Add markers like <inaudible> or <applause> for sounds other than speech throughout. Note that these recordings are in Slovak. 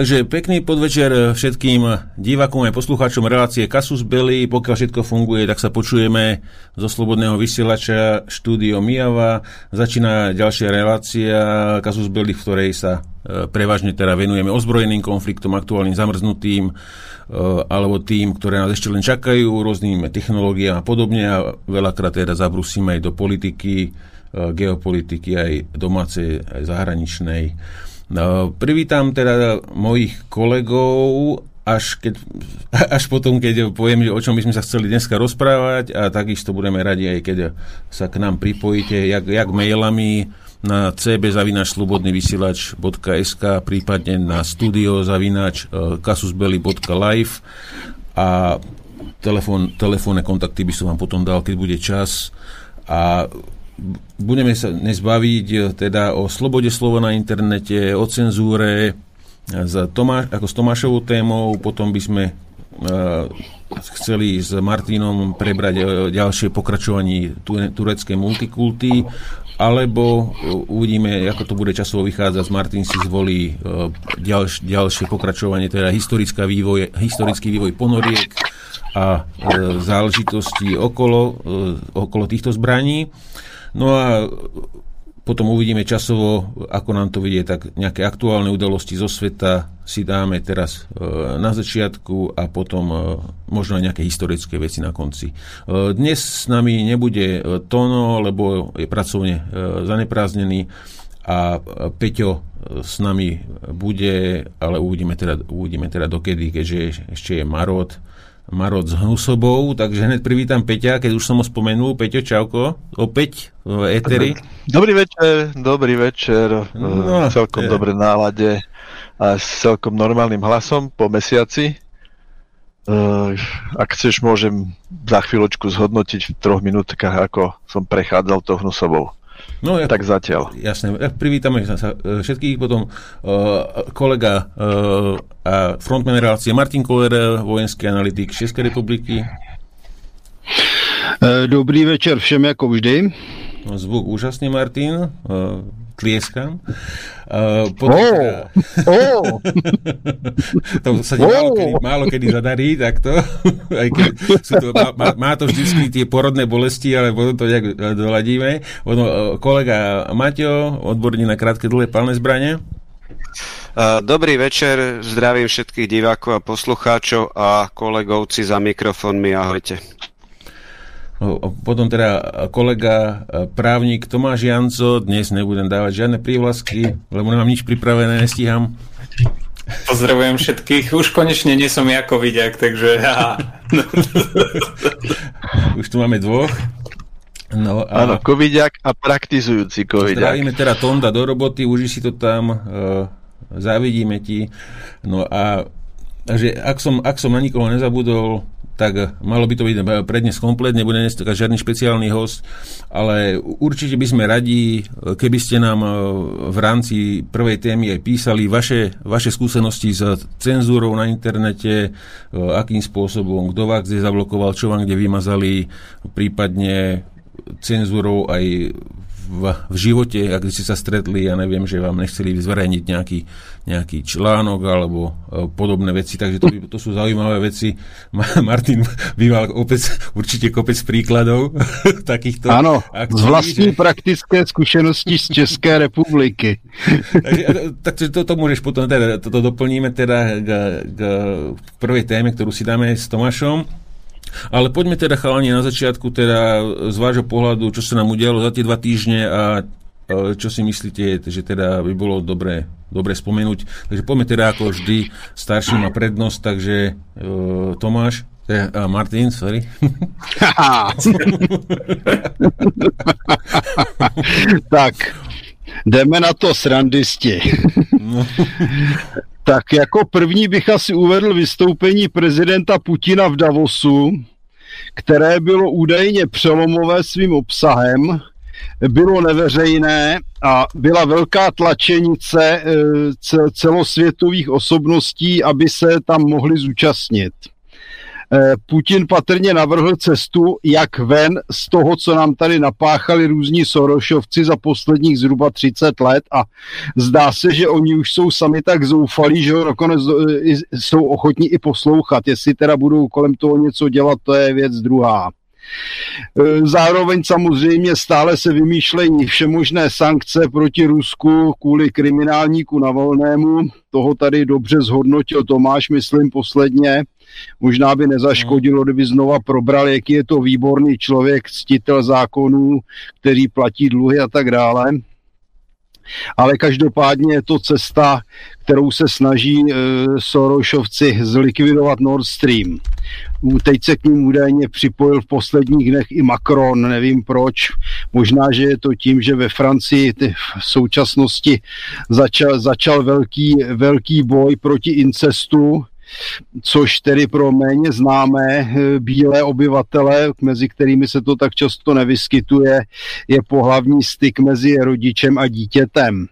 Takže pekný podvečer všetkým divákom aj poslucháčom relácie Kasus Belli. Pokiaľ všetko funguje, tak sa počujeme zo Slobodného vysielača štúdio Mijava. Začína ďalšia relácia Kasus Belli, v ktorej sa e, prevažne teda venujeme ozbrojeným konfliktom, aktuálnym zamrznutým, e, alebo tým, ktoré nás ešte len čakajú, rôznym technológiám a podobne a veľakrát teda zabrusíme aj do politiky, e, geopolitiky, aj domácej, aj zahraničnej. No, privítam teda mojich kolegov až, keď, <laughs> až potom, keď poviem, o čom by sme sa chceli dneska rozprávať a takisto budeme radi aj keď sa k nám pripojíte, jak, jak mailami na cb.slobodnyvysielač.sk prípadne na studio zavinač e, kasusbeli.live a telefón, telefónne kontakty by som vám potom dal, keď bude čas. A budeme sa dnes baviť e, teda o slobode slova na internete, o cenzúre, s Tomáš, ako s Tomášovou témou, potom by sme uh, chceli s Martinom prebrať ďalšie pokračovanie tureckej multikulty, alebo uvidíme, ako to bude časovo vychádzať. Martin si zvolí ďalš, ďalšie pokračovanie, teda historická vývoj, historický vývoj ponoriek a záležitosti okolo, okolo týchto zbraní. No a potom uvidíme časovo, ako nám to vidie, tak nejaké aktuálne udalosti zo sveta si dáme teraz e, na začiatku a potom e, možno aj nejaké historické veci na konci. E, dnes s nami nebude Tono, lebo je pracovne zanepráznený a Peťo s nami bude, ale uvidíme teda, uvidíme teda dokedy, keďže ešte je Marot Marot s Hnusobou, takže hneď privítam Peťa, keď už som ho spomenul. Peťo, čauko, opäť v Eteri. Dobrý večer, dobrý večer, no, v celkom je. dobre nálade a s celkom normálnym hlasom po mesiaci. Uh, ak chceš, môžem za chvíľočku zhodnotiť v troch minútkach, ako som prechádzal to Hnusobou. No, ja, tak zatiaľ. Jasne. Ja privítame sa e, všetkých. Potom uh, kolega uh, a frontman relácie Martin Koller, vojenský analytik Českej republiky. Dobrý večer všem, ako vždy. Zvuk úžasný, Martin. Uh, tlieskam. Uh, potom, oh, teda, oh. <laughs> to sa oh. málo, kedy, málo kedy zadarí, takto. <laughs> Aj keď sú to, má, má to vždy tie porodné bolesti, ale potom to nejak doladíme. Potom, uh, kolega Maťo, odborník na krátke dlhé palné zbranie. Dobrý večer, zdravím všetkých divákov a poslucháčov a kolegovci za mikrofónmi, ahojte. Potom teda kolega e, právnik Tomáš Janco, dnes nebudem dávať žiadne prívlasky, lebo nemám nič pripravené, nestíham. Pozdravujem všetkých. Už konečne nie som ako vidiak, takže... <laughs> Už tu máme dvoch. No a... Áno, covidiak a praktizujúci covidiak. Zdravíme teda Tonda do roboty, už si to tam, uh, závidíme ti. No a takže ak som, ak som na nikoho nezabudol, tak malo by to byť prednes komplet, nebude dnes žiadny špeciálny host, ale určite by sme radi, keby ste nám v rámci prvej témy aj písali vaše, vaše skúsenosti s cenzúrou na internete, akým spôsobom, kto vás kde zablokoval, čo vám kde vymazali, prípadne cenzúrou aj v, v živote, ak ste sa stretli, ja neviem, že vám nechceli zverejniť nejaký, nejaký článok alebo e, podobné veci, takže to, to sú zaujímavé veci. Martin býval opäť, určite kopec príkladov <laughs> takýchto Áno, z vlastní že... praktické skúsenosti z České republiky. <laughs> takže, takže to, to môžeš potom, teda, toto doplníme teda k, k prvej téme, ktorú si dáme s Tomášom. Ale poďme teda chalani na začiatku teda z vášho pohľadu, čo sa nám udialo za tie dva týždne a čo si myslíte, že teda by bolo dobre, dobre spomenúť. Takže poďme teda ako vždy, starší má prednosť, takže uh, Tomáš, uh, Martin, sorry. <laughs> tak, jdeme na to srandisti. no. <laughs> Tak jako první bych asi uvedl vystoupení prezidenta Putina v Davosu, které bylo údajně přelomové svým obsahem, bylo neveřejné a byla velká tlačenice eh, celosvětových osobností, aby se tam mohli zúčastnit. Eh, Putin patrně navrhl cestu, jak ven z toho, co nám tady napáchali různí Sorošovci za posledních zhruba 30 let a zdá se, že oni už jsou sami tak zoufalí, že ho nakonec eh, jsou ochotní i poslouchat. Jestli teda budou kolem toho něco dělat, to je věc druhá. E, zároveň samozřejmě stále se vymýšlejí všemožné sankce proti Rusku kvůli kriminálníku Navolnému. Toho tady dobře zhodnotil Tomáš, myslím, posledně. Možná by nezaškodilo, kdyby znova probral, jaký je to výborný člověk, ctitel zákonů, který platí dluhy a tak dále ale každopádně je to cesta, kterou se snaží e, Sorošovci zlikvidovat Nord Stream. Teď se k ním údajně připojil v posledních dnech i Macron, nevím proč. Možná, že je to tím, že ve Francii v současnosti začal, začal velký, velký boj proti incestu, což tedy pro méně známé eh, bílé obyvatele, mezi kterými se to tak často nevyskytuje, je pohlavní styk mezi rodičem a dítětem.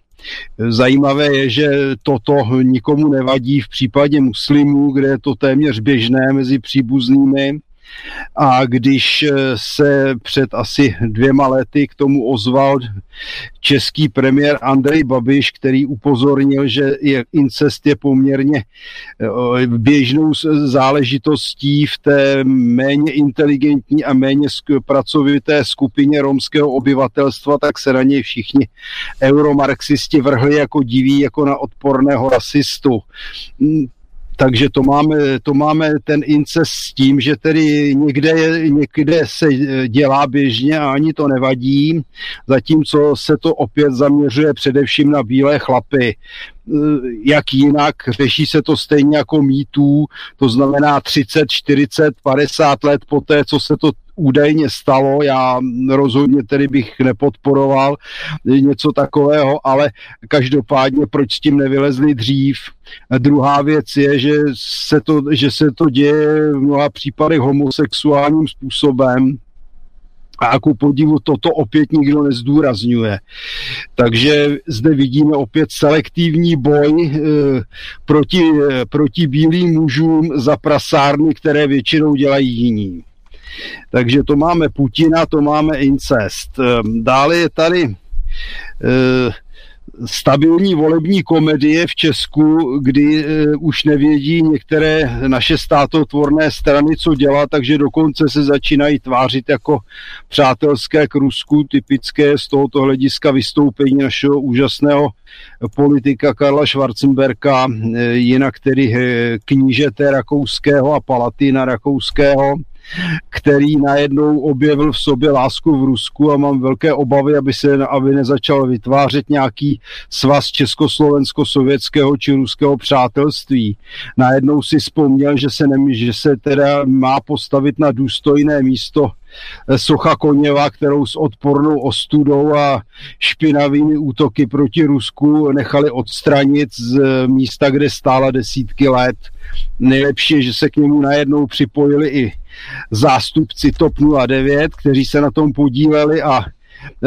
Zajímavé je, že toto nikomu nevadí v případě muslimů, kde je to téměř běžné mezi příbuznými. A když eh, se před asi dvěma lety k tomu ozval český premiér Andrej Babiš, který upozornil, že incest je poměrně eh, běžnou záležitostí v té méně inteligentní a méně pracovité skupině romského obyvatelstva, tak se na něj všichni euromarxisti vrhli jako diví, jako na odporného rasistu takže to máme, to máme ten incest s tím, že tedy někde, někde se dělá běžně a ani to nevadí, zatímco se to opět zaměřuje především na bílé chlapy jak jinak, řeší se to stejně jako mýtů, to znamená 30, 40, 50 let po té, co se to údajně stalo, já rozhodně tedy bych nepodporoval něco takového, ale každopádně proč s tím nevylezli dřív. Druhá věc je, že se to, že se to děje v mnoha případech homosexuálním způsobem, a ku podivu toto opět nikdo nezdůrazňuje. Takže zde vidíme opět selektivní boj e, proti, e, proti bílým mužům za prasárny, které většinou dělají jiní. Takže to máme Putina, to máme incest. Ehm, dále je tady eh, stabilní volební komedie v Česku, kdy e, už nevědí některé naše státotvorné strany, co dělat, takže dokonce se začínají tvářit jako přátelské k Rusku, typické z tohoto hlediska vystoupení našeho úžasného politika Karla Schwarzenberka, e, jinak tedy e, knížete rakouského a palatina rakouského který najednou objevil v sobě lásku v Rusku a mám velké obavy, aby se aby nezačal vytvářet nějaký svaz československo-sovětského či ruského přátelství. Najednou si vzpomněl, že se, nemí, že se teda má postavit na důstojné místo Socha Koněva, kterou s odpornou ostudou a špinavými útoky proti Rusku nechali odstranit z místa, kde stála desítky let. Nejlepší je, že se k němu najednou připojili i zástupci TOP 09, kteří se na tom podíleli a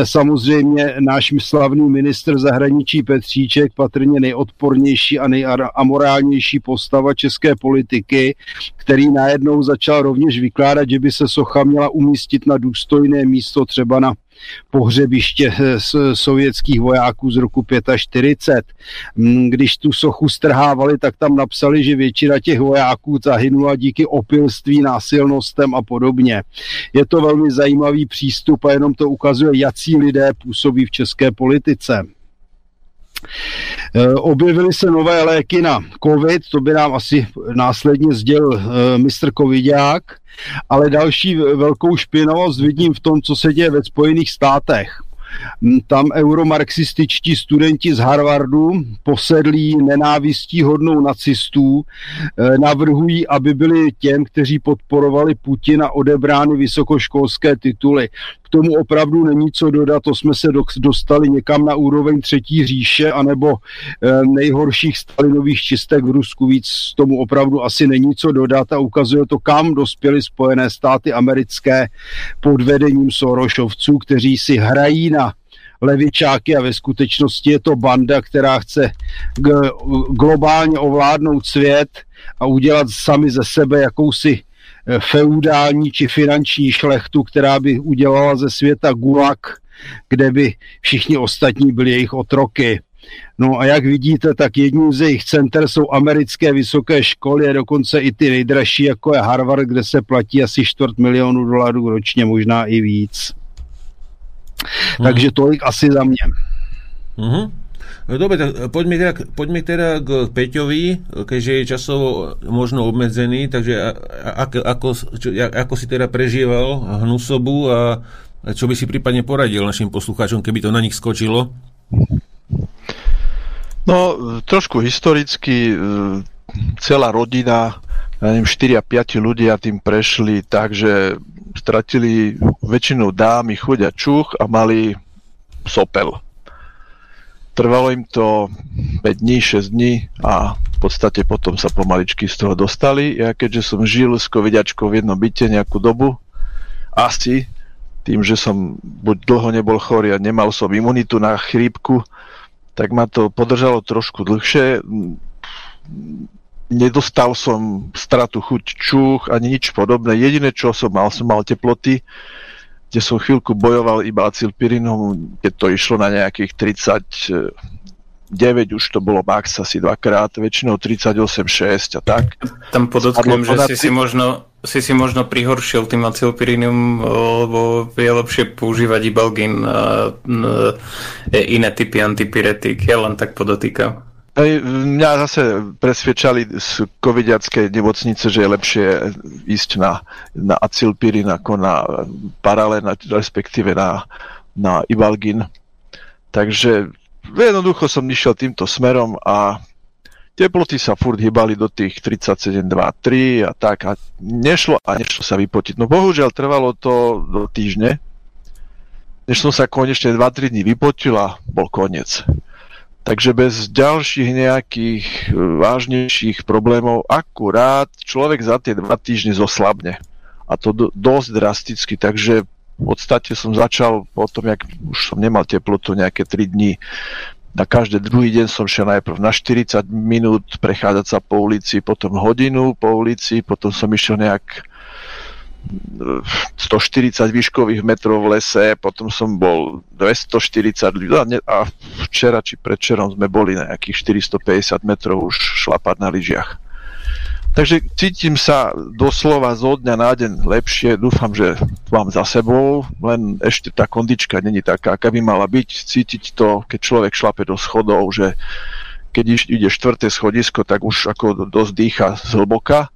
Samozřejmě náš slavný ministr zahraničí Petříček, patrně nejodpornější a nejamorálnější postava české politiky, který najednou začal rovněž vykládat, že by se socha měla umístit na důstojné místo třeba na pohřebiště sovětských vojáků z roku 45. Mm, když tu sochu strhávali, tak tam napsali, že většina těch vojáků zahynula díky opilství, násilnostem a podobně. Je to velmi zajímavý přístup a jenom to ukazuje, jací lidé působí v české politice. Eh, objevily se nové léky na COVID, to by nám asi následně sdělil eh, mistr Covidák, ale další velkou špinavost vidím v tom, co se děje ve Spojených státech. Tam euromarxističtí studenti z Harvardu, posedlí nenávistí hodnou nacistů, eh, navrhují, aby byli těm, kteří podporovali Putina, odebrány vysokoškolské tituly tomu opravdu není co dodat, to jsme se dostali někam na úroveň třetí říše anebo eh, nejhorších stalinových čistek v Rusku. Víc tomu opravdu asi není co dodat a ukazuje to, kam dospěly Spojené státy americké pod vedením Sorošovců, kteří si hrají na levičáky a ve skutečnosti je to banda, která chce globálně ovládnout svět a udělat sami ze sebe jakousi feudální či finanční šlechtu, která by udělala ze světa gulag, kde by všichni ostatní byli jejich otroky. No a jak vidíte, tak jedním z jejich center jsou americké vysoké školy a dokonce i ty nejdražší, jako je Harvard, kde se platí asi čtvrt milionu dolarů ročně, možná i víc. Hmm. Takže tolik asi za mě. Mm-hmm. Dobre, tak poďme teda, poďme teda k Peťovi, keďže je časovo možno obmedzený, takže ako, ako, čo, ako si teda prežíval hnusobu a čo by si prípadne poradil našim poslucháčom, keby to na nich skočilo? No, trošku historicky e, celá rodina, ja neviem, 4 a 5 ľudia tým prešli tak, že stratili väčšinou dámy chuť a čuch a mali sopel. Trvalo im to 5 dní, 6 dní a v podstate potom sa pomaličky z toho dostali. Ja keďže som žil s covidiačkou v jednom byte nejakú dobu, asi tým, že som buď dlho nebol chorý a nemal som imunitu na chrípku, tak ma to podržalo trošku dlhšie. Nedostal som stratu chuť čuch ani nič podobné. Jediné, čo som mal, som mal teploty, kde som chvíľku bojoval iba acilpirinom, keď to išlo na nejakých 30 9 už to bolo max asi dvakrát, väčšinou 38,6 a tak. Tam podotknem, že si si možno, si si možno prihoršil tým acylpirinium, lebo je lepšie používať ibalgin a iné typy antipiretik. Ja len tak podotýkam. Mňa zase presvedčali z covidiackej nemocnice, že je lepšie ísť na, na acylpirin ako na paralén, respektíve na, na ibalgin. Takže jednoducho som išiel týmto smerom a teploty sa furt hýbali do tých 37, 2, 3 a tak a nešlo a nešlo sa vypotiť. No bohužiaľ trvalo to do týždne, než som sa konečne 2-3 dní vypotil a bol koniec. Takže bez ďalších nejakých e, vážnejších problémov akurát človek za tie dva týždne zoslabne. A to do, dosť drasticky, takže v podstate som začal potom, jak už som nemal teplotu nejaké 3 dní, na každý druhý deň som šiel najprv na 40 minút prechádzať sa po ulici, potom hodinu po ulici, potom som išiel nejak 140 e, výškových metrov v lese, potom som bol 240 a včera či predčerom sme boli na nejakých 450 metrov už šlapať na lyžiach. Takže cítim sa doslova zo dňa na deň lepšie, dúfam, že mám za sebou, len ešte tá kondička není taká, aká by mala byť. Cítiť to, keď človek šlape do schodov, že keď ide štvrté schodisko, tak už ako dosť dýcha zhlboka,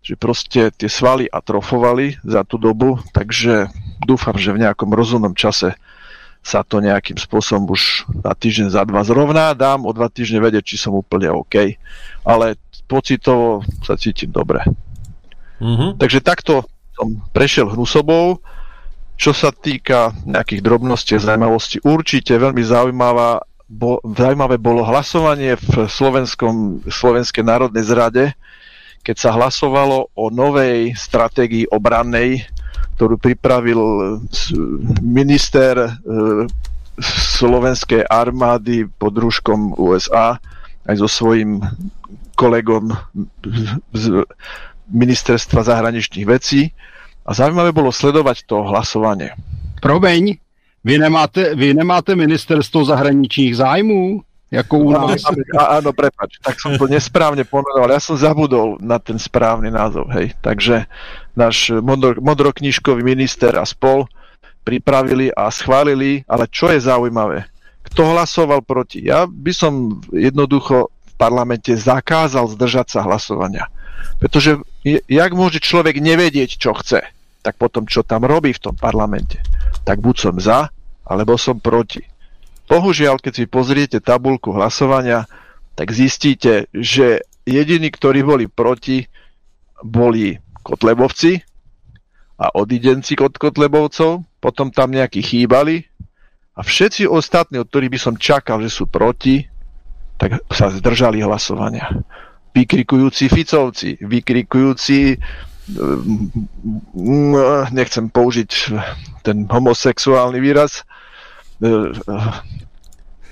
že proste tie svaly atrofovali za tú dobu, takže dúfam, že v nejakom rozumnom čase sa to nejakým spôsobom už na týždeň za dva zrovná, dám o dva týždne vedieť, či som úplne OK. Ale pocitovo sa cítim dobre. Mm-hmm. Takže takto som prešiel hnusobou. Čo sa týka nejakých drobností a zaujímavosti, určite veľmi zaujímavá, bo, zaujímavé bolo hlasovanie v Slovenskom, Slovenskej národnej zrade, keď sa hlasovalo o novej stratégii obrannej, ktorú pripravil minister e, slovenskej armády pod rúškom USA aj so svojím kolegom z ministerstva zahraničných vecí a zaujímavé bolo sledovať to hlasovanie. Probeň, vy nemáte, vy nemáte ministerstvo zahraničních zájmů? Jako u nás? Áno, prepač, tak som to nesprávne pomenoval. Ja som zabudol na ten správny názov, hej. Takže náš modro, modroknižkový minister a spol pripravili a schválili, ale čo je zaujímavé? Kto hlasoval proti? Ja by som jednoducho parlamente zakázal zdržať sa hlasovania. Pretože jak môže človek nevedieť, čo chce, tak potom čo tam robí v tom parlamente, tak buď som za, alebo som proti. Bohužiaľ, keď si pozriete tabulku hlasovania, tak zistíte, že jediní, ktorí boli proti, boli Kotlebovci a odidenci od Kotlebovcov, potom tam nejakí chýbali a všetci ostatní, od ktorých by som čakal, že sú proti, tak sa zdržali hlasovania. Vykrikujúci Ficovci, vykrikujúci mm, nechcem použiť ten homosexuálny výraz,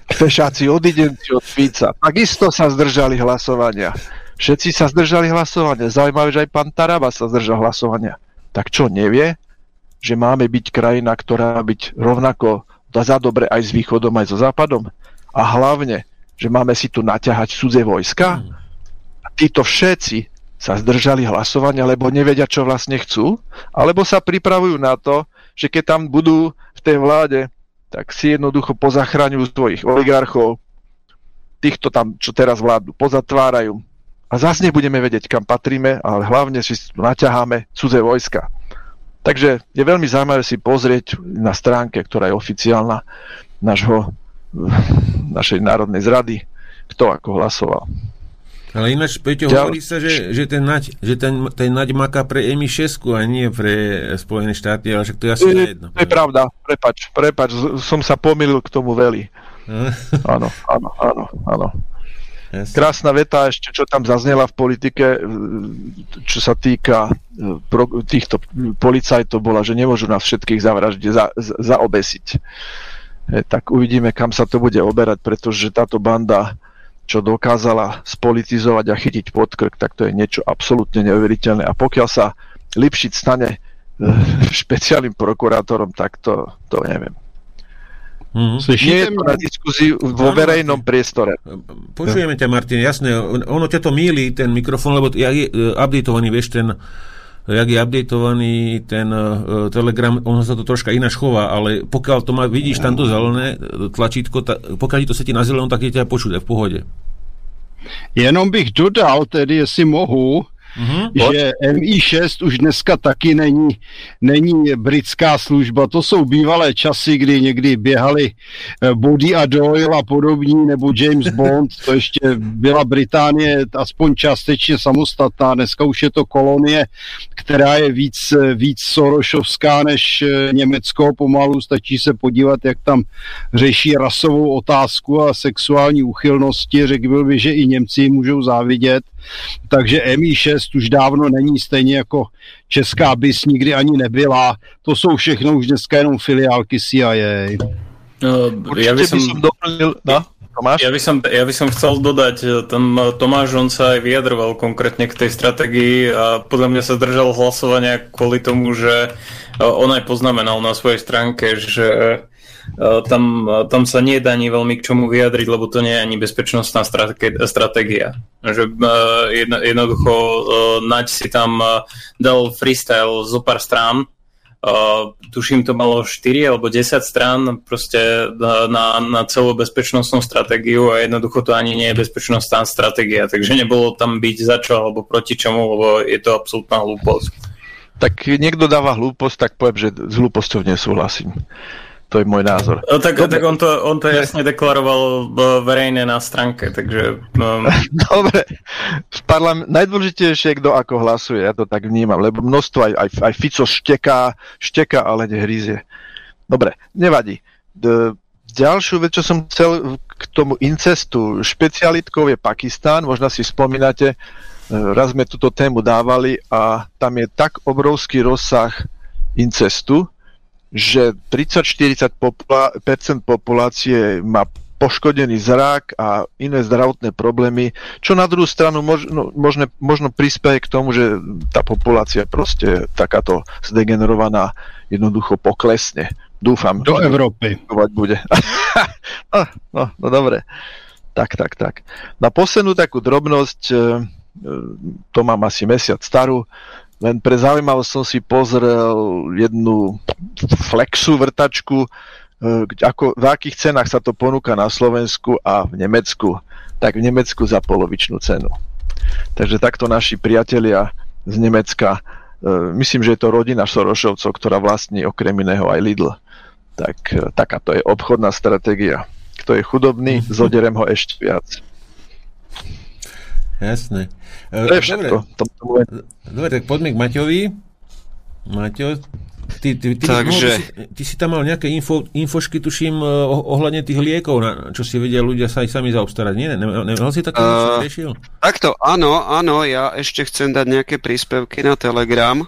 fešáci odidenci od Fica, takisto sa zdržali hlasovania. Všetci sa zdržali hlasovania. Zaujímavé, že aj pán Taraba sa zdržal hlasovania. Tak čo, nevie, že máme byť krajina, ktorá byť rovnako za dobre aj s východom, aj so západom? A hlavne, že máme si tu naťahať cudzie vojska? A títo všetci sa zdržali hlasovania, lebo nevedia, čo vlastne chcú? Alebo sa pripravujú na to, že keď tam budú v tej vláde, tak si jednoducho pozachraňujú svojich oligarchov, týchto tam, čo teraz vládnu, pozatvárajú. A zase nebudeme vedieť, kam patríme, ale hlavne si naťaháme cudze vojska. Takže je veľmi zaujímavé si pozrieť na stránke, ktorá je oficiálna našho, našej národnej zrady, kto ako hlasoval. Ale ináč, Peťo, ja... hovorí sa, že, že ten naď, že ten, ten naď maká pre MI6 a nie pre Spojené štáty, ale však to je asi jedno. To je pravda, prepač, prepač, som sa pomýlil k tomu veli. <laughs> áno, áno, áno, áno. Yes. Krásna veta ešte, čo tam zaznela v politike, čo sa týka e, týchto policajtov, bola, že nemôžu nás všetkých zavraždiť, za, za, zaobesiť. E, tak uvidíme, kam sa to bude oberať, pretože táto banda čo dokázala spolitizovať a chytiť pod krk, tak to je niečo absolútne neuveriteľné. A pokiaľ sa Lipšic stane e, špeciálnym prokurátorom, tak to, to neviem. Mm-hmm. Nie je to na diskuziu vo verejnom priestore. Počujeme ťa, Martin, jasné. Ono ťa to míli, ten mikrofón, lebo je uh, updatovaný, vieš, ten jak je updatovaný ten uh, Telegram, ono sa to troška ináč chová, ale pokiaľ to má, vidíš tamto zelené tlačítko, ta, pokiaľ ti to setí na zelenou, tak je ťa počuť v pohode. Jenom bych dodal, tedy jestli mohu, Mm-hmm. Že MI6 už dneska taky není, není britská služba. To jsou bývalé časy, kdy někdy běhali eh, Body a Doyle a podobní, nebo James <laughs> Bond. To ještě byla Británie aspoň částečně samostatná. Dneska už je to kolonie, která je víc, víc Sorošovská než eh, Německo. Pomalu stačí se podívat, jak tam řeší rasovou otázku a sexuální uchylnosti. Řekl bych, že i Němci můžou závidět. Takže MI6 už dávno není stejně jako Česká bys nikdy ani nebyla. To jsou všechno už dneska jenom filiálky CIA. No, ja by som, som doplnil, no? Tomáš? Ja by, som, ja by som chcel dodať, tam Tomáš, on sa aj vyjadroval konkrétne k tej stratégii a podľa mňa sa držal hlasovania kvôli tomu, že on aj poznamenal na svojej stránke, že Eh, tam, eh, tam sa nedá ani veľmi k čomu vyjadriť, lebo to nie je ani bezpečnostná stratégia. Že eh, jedno, jednoducho Naď si tam dal freestyle zo pár strán, tuším, to malo 4 alebo 10 strán proste na, na celú bezpečnostnú stratégiu a jednoducho to ani nie je bezpečnostná stratégia, takže nebolo tam byť za čo alebo proti čomu, lebo je to absolútna hlúposť. Tak niekto dáva hlúposť, tak poviem, že s hlúposťou nesúhlasím. To je môj názor. No, tak, tak on, to, on to jasne deklaroval verejne na stránke, takže... Um... <laughs> Dobre. V parlament, najdôležitejšie je, kto ako hlasuje, ja to tak vnímam, lebo množstvo aj, aj, aj Fico šteká, šteká, ale nehrízie. Dobre, nevadí. D- ďalšiu vec, čo som chcel k tomu incestu, špecialitkou je Pakistán, možno si spomínate, e, raz sme túto tému dávali a tam je tak obrovský rozsah incestu, že 30-40% popula- populácie má poškodený zrak a iné zdravotné problémy, čo na druhú stranu možno, možno, možno prispieje k tomu, že tá populácia proste takáto zdegenerovaná jednoducho poklesne. Dúfam. Do Európy. Bude. <laughs> no, no, no dobre. Tak, tak, tak. Na poslednú takú drobnosť, e, e, to mám asi mesiac starú, len pre zaujímavosť som si pozrel jednu flexu vrtačku, e, ako, v akých cenách sa to ponúka na Slovensku a v Nemecku. Tak v Nemecku za polovičnú cenu. Takže takto naši priatelia z Nemecka, e, myslím, že je to rodina Sorošovcov, ktorá vlastní okrem iného aj Lidl. Tak e, takáto je obchodná stratégia. Kto je chudobný, <laughs> zoderem ho ešte viac. Jasné. To je všetko. Dobre, Dobre tak poďme k Maťovi. Maťo, ty, ty, ty, Takže... si, ty si tam mal nejaké info, infošky, tuším, eh, ohľadne tých liekov, na, čo si vedia ľudia sa aj sami zaobstarať. Nie, nemal ne, ne, si také uh, riešil? Takto, áno, áno, ja ešte chcem dať nejaké príspevky na Telegram,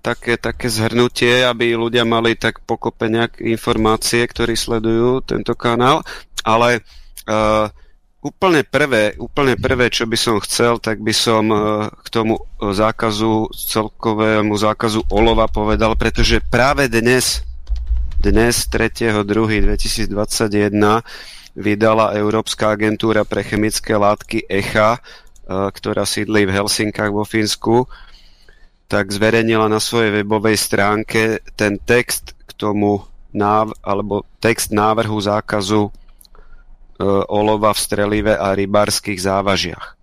také, také zhrnutie, aby ľudia mali tak pokope nejaké informácie, ktorí sledujú tento kanál, ale uh, úplne prvé, úplne prvé, čo by som chcel, tak by som e, k tomu zákazu, celkovému zákazu olova povedal, pretože práve dnes, dnes 3.2.2021 vydala Európska agentúra pre chemické látky ECHA, ktorá sídli v Helsinkách vo Fínsku, tak zverejnila na svojej webovej stránke ten text k tomu náv- alebo text návrhu zákazu E, olova v strelive a rybárskych závažiach.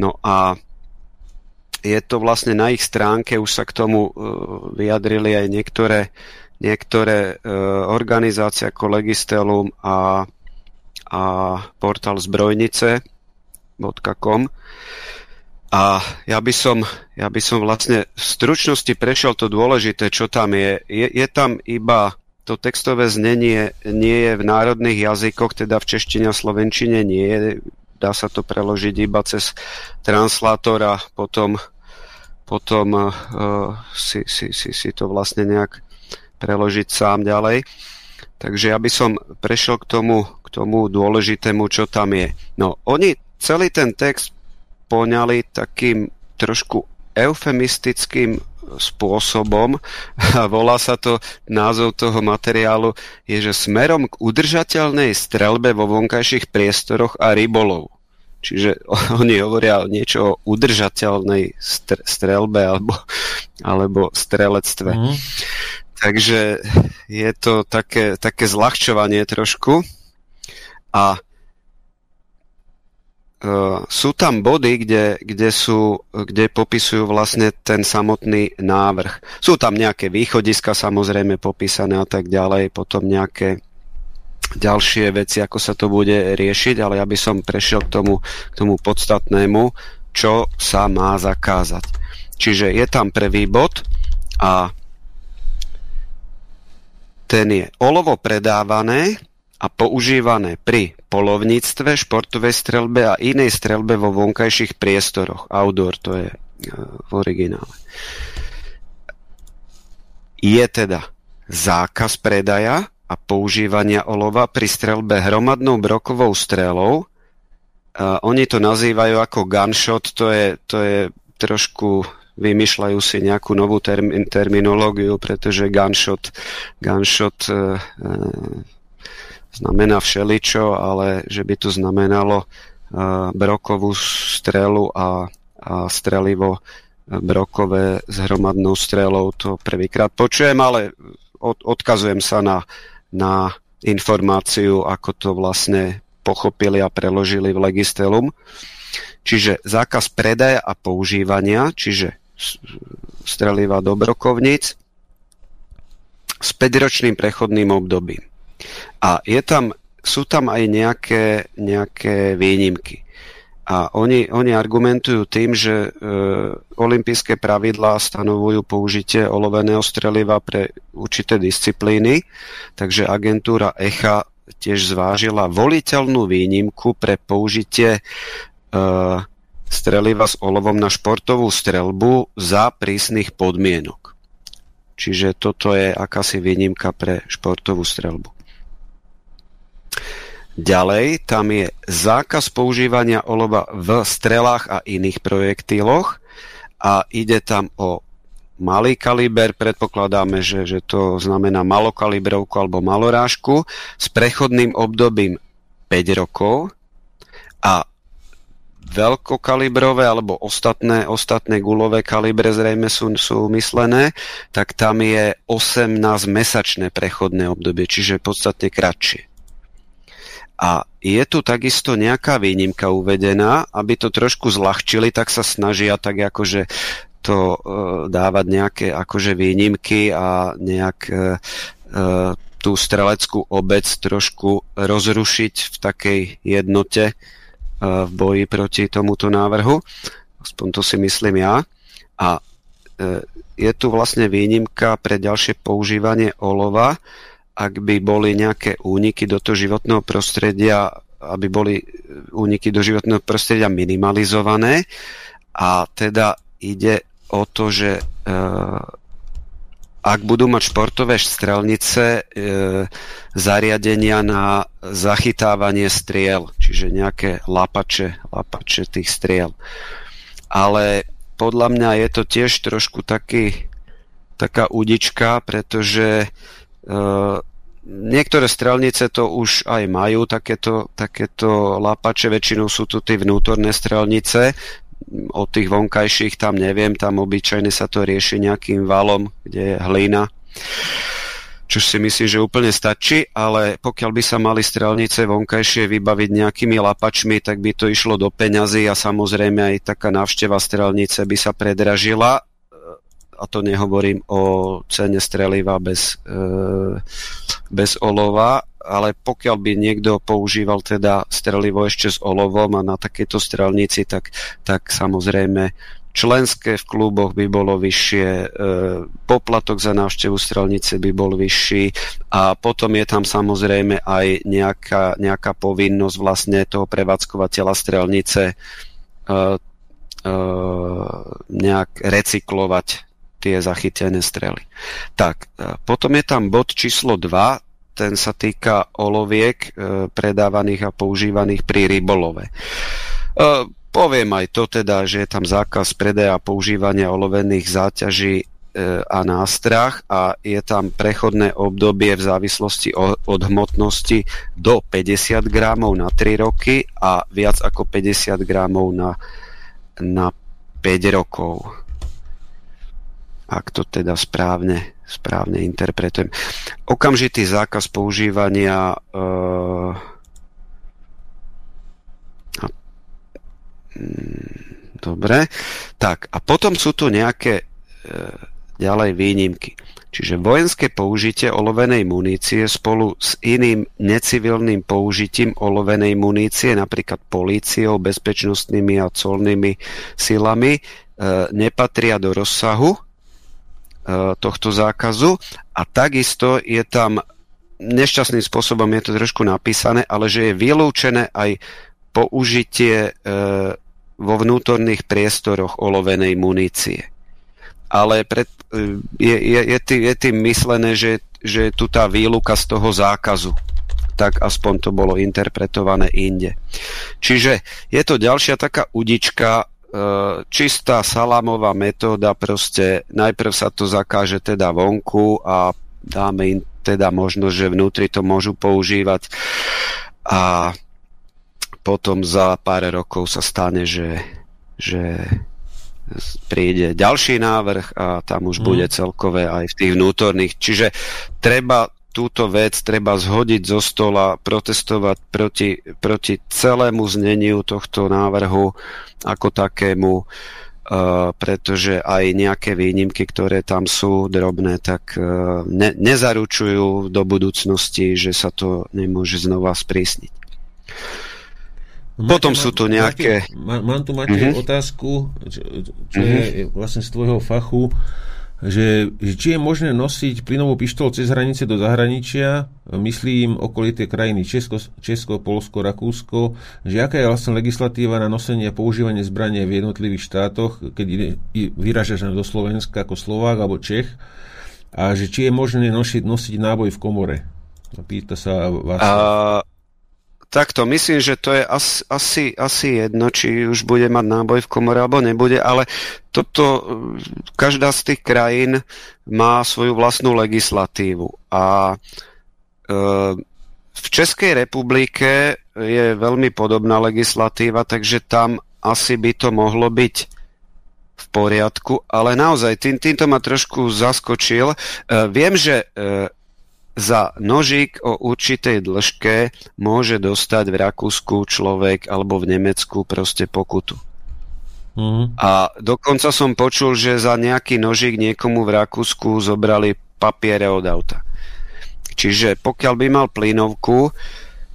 No a je to vlastne na ich stránke, už sa k tomu e, vyjadrili aj niektoré, niektoré e, organizácie ako Legistelum a, a portál zbrojnice.com a ja by, som, ja by som vlastne v stručnosti prešiel to dôležité, čo tam je. Je, je tam iba to textové znenie nie je v národných jazykoch, teda v češtine a slovenčine nie je. Dá sa to preložiť iba cez translátor a potom, potom uh, si, si, si, si to vlastne nejak preložiť sám ďalej. Takže ja by som prešiel k tomu, k tomu dôležitému, čo tam je. No, oni celý ten text poňali takým trošku eufemistickým spôsobom. Volá sa to, názov toho materiálu je, že smerom k udržateľnej strelbe vo vonkajších priestoroch a rybolov. Čiže <laughs> oni hovoria niečo o udržateľnej strelbe alebo, alebo strelectve. Mm. Takže je to také, také zľahčovanie trošku. A sú tam body, kde, kde, sú, kde popisujú vlastne ten samotný návrh. Sú tam nejaké východiska samozrejme popísané a tak ďalej, potom nejaké ďalšie veci, ako sa to bude riešiť, ale ja by som prešiel k tomu, k tomu podstatnému, čo sa má zakázať. Čiže je tam prvý bod a ten je olovo predávané a používané pri polovníctve, športovej strelbe a inej strelbe vo vonkajších priestoroch. Outdoor to je e, v originále. Je teda zákaz predaja a používania olova pri strelbe hromadnou brokovou strelou. Uh, oni to nazývajú ako gunshot, to je, to je trošku vymýšľajú si nejakú novú term- terminológiu, pretože gunshot, gunshot uh, znamená všeličo, ale že by to znamenalo uh, brokovú strelu a, a strelivo uh, brokové s hromadnou strelou, to prvýkrát počujem, ale od, odkazujem sa na, na informáciu, ako to vlastne pochopili a preložili v Legistelum. Čiže zákaz predaja a používania, čiže streliva do brokovníc s 5-ročným prechodným obdobím. A je tam, sú tam aj nejaké, nejaké výnimky. A oni, oni argumentujú tým, že e, olympijské pravidlá stanovujú použitie oloveného streliva pre určité disciplíny, takže agentúra ECHA tiež zvážila voliteľnú výnimku pre použitie e, streliva s olovom na športovú strelbu za prísnych podmienok. Čiže toto je akási výnimka pre športovú strelbu. Ďalej, tam je zákaz používania olova v strelách a iných projektiloch a ide tam o malý kaliber, predpokladáme, že, že to znamená malokalibrovku alebo malorážku s prechodným obdobím 5 rokov a veľkokalibrové alebo ostatné, ostatné gulové kalibre zrejme sú, sú myslené, tak tam je 18-mesačné prechodné obdobie, čiže podstatne kratšie. A je tu takisto nejaká výnimka uvedená, aby to trošku zľahčili, tak sa snažia tak akože to e, dávať nejaké akože výnimky a nejak e, e, tú streleckú obec trošku rozrušiť v takej jednote e, v boji proti tomuto návrhu. Aspoň to si myslím ja. A e, je tu vlastne výnimka pre ďalšie používanie olova, ak by boli nejaké úniky do toho životného prostredia, aby boli úniky do životného prostredia minimalizované a teda ide o to, že e, ak budú mať športové strelnice e, zariadenia na zachytávanie striel, čiže nejaké lapače, lapače tých striel. Ale podľa mňa je to tiež trošku taký, taká udička, pretože e, niektoré strelnice to už aj majú, takéto, takéto lapače, väčšinou sú tu tie vnútorné strelnice, od tých vonkajších tam neviem, tam obyčajne sa to rieši nejakým valom, kde je hlina čo si myslím, že úplne stačí, ale pokiaľ by sa mali strelnice vonkajšie vybaviť nejakými lapačmi, tak by to išlo do peňazí a samozrejme aj taká návšteva strelnice by sa predražila a to nehovorím o cene streliva bez, e, bez olova, ale pokiaľ by niekto používal teda strelivo ešte s olovom a na takéto strelnici, tak, tak samozrejme členské v kluboch by bolo vyššie, e, poplatok za návštevu strelnice by bol vyšší a potom je tam samozrejme aj nejaká, nejaká povinnosť vlastne toho prevádzkovateľa strelnice e, e, nejak recyklovať tie zachytené strely. Tak, e, potom je tam bod číslo 2, ten sa týka oloviek e, predávaných a používaných pri rybolove. E, poviem aj to teda, že je tam zákaz predaja a používania olovených záťaží a nástrah a je tam prechodné obdobie v závislosti od hmotnosti do 50 gramov na 3 roky a viac ako 50 gramov na, na 5 rokov. Ak to teda správne správne interpretujem. Okamžitý zákaz používania uh, Dobre. Tak, a potom sú tu nejaké e, ďalej výnimky. Čiže vojenské použitie olovenej munície spolu s iným necivilným použitím olovenej munície, napríklad políciou, bezpečnostnými a colnými silami, e, nepatria do rozsahu tohto zákazu a takisto je tam nešťastným spôsobom je to trošku napísané, ale že je vylúčené aj použitie e, vo vnútorných priestoroch olovenej munície. Ale pred, e, je, je, je, tým, je tým myslené, že, že je tu tá výluka z toho zákazu. Tak aspoň to bolo interpretované inde. Čiže je to ďalšia taká udička E, čistá salámová metóda, proste najprv sa to zakáže teda vonku a dáme im teda možnosť, že vnútri to môžu používať a potom za pár rokov sa stane, že, že príde ďalší návrh a tam už mm. bude celkové aj v tých vnútorných. Čiže treba túto vec treba zhodiť zo stola, protestovať proti, proti celému zneniu tohto návrhu ako takému, uh, pretože aj nejaké výnimky, ktoré tam sú drobné, tak uh, ne, nezaručujú do budúcnosti, že sa to nemôže znova sprísniť. Máte, Potom sú tu nejaké... Mám, mám tu, máte uh-huh. otázku, čo, čo uh-huh. je vlastne z tvojho fachu že, že či je možné nosiť plynovú pištol cez hranice do zahraničia, myslím okolité krajiny Česko, Česko, Polsko, Rakúsko, že aká je vlastne legislatíva na nosenie a používanie zbranie v jednotlivých štátoch, keď vyražaš do Slovenska ako Slovák alebo Čech, a že či je možné nosiť, nosiť náboj v komore. Pýta sa vás. A, Takto, myslím, že to je asi, asi, asi jedno, či už bude mať náboj v komore alebo nebude, ale toto, každá z tých krajín má svoju vlastnú legislatívu. A e, v Českej republike je veľmi podobná legislatíva, takže tam asi by to mohlo byť v poriadku, ale naozaj tým, týmto ma trošku zaskočil. E, viem, že e, za nožík o určitej dĺžke môže dostať v Rakúsku človek alebo v Nemecku proste pokutu. Mm. A dokonca som počul, že za nejaký nožík niekomu v Rakúsku zobrali papiere od auta. Čiže pokiaľ by mal plynovku,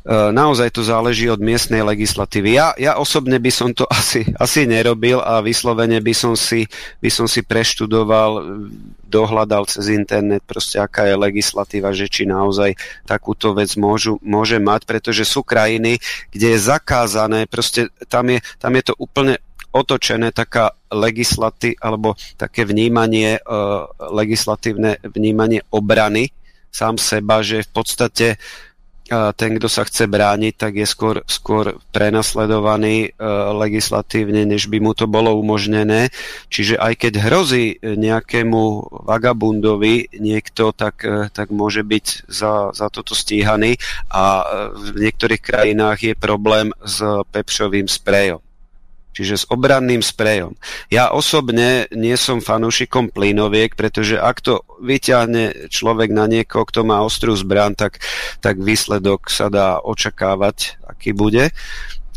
naozaj to záleží od miestnej legislatívy. Ja, ja osobne by som to <laughs> asi, asi nerobil a vyslovene by som, si, by som si preštudoval, dohľadal cez internet proste aká je legislatíva, že či naozaj takúto vec môžu, môže mať, pretože sú krajiny, kde je zakázané, proste tam je, tam je to úplne otočené, taká legislaty, alebo také vnímanie, legislatívne vnímanie obrany sám seba, že v podstate ten, kto sa chce brániť, tak je skôr, skôr prenasledovaný e, legislatívne, než by mu to bolo umožnené. Čiže aj keď hrozí nejakému vagabundovi niekto, tak, e, tak môže byť za, za toto stíhaný a e, v niektorých krajinách je problém s pepšovým sprejom čiže s obranným sprejom. Ja osobne nie som fanúšikom plynoviek, pretože ak to vyťahne človek na niekoho, kto má ostrú zbran, tak, tak výsledok sa dá očakávať, aký bude.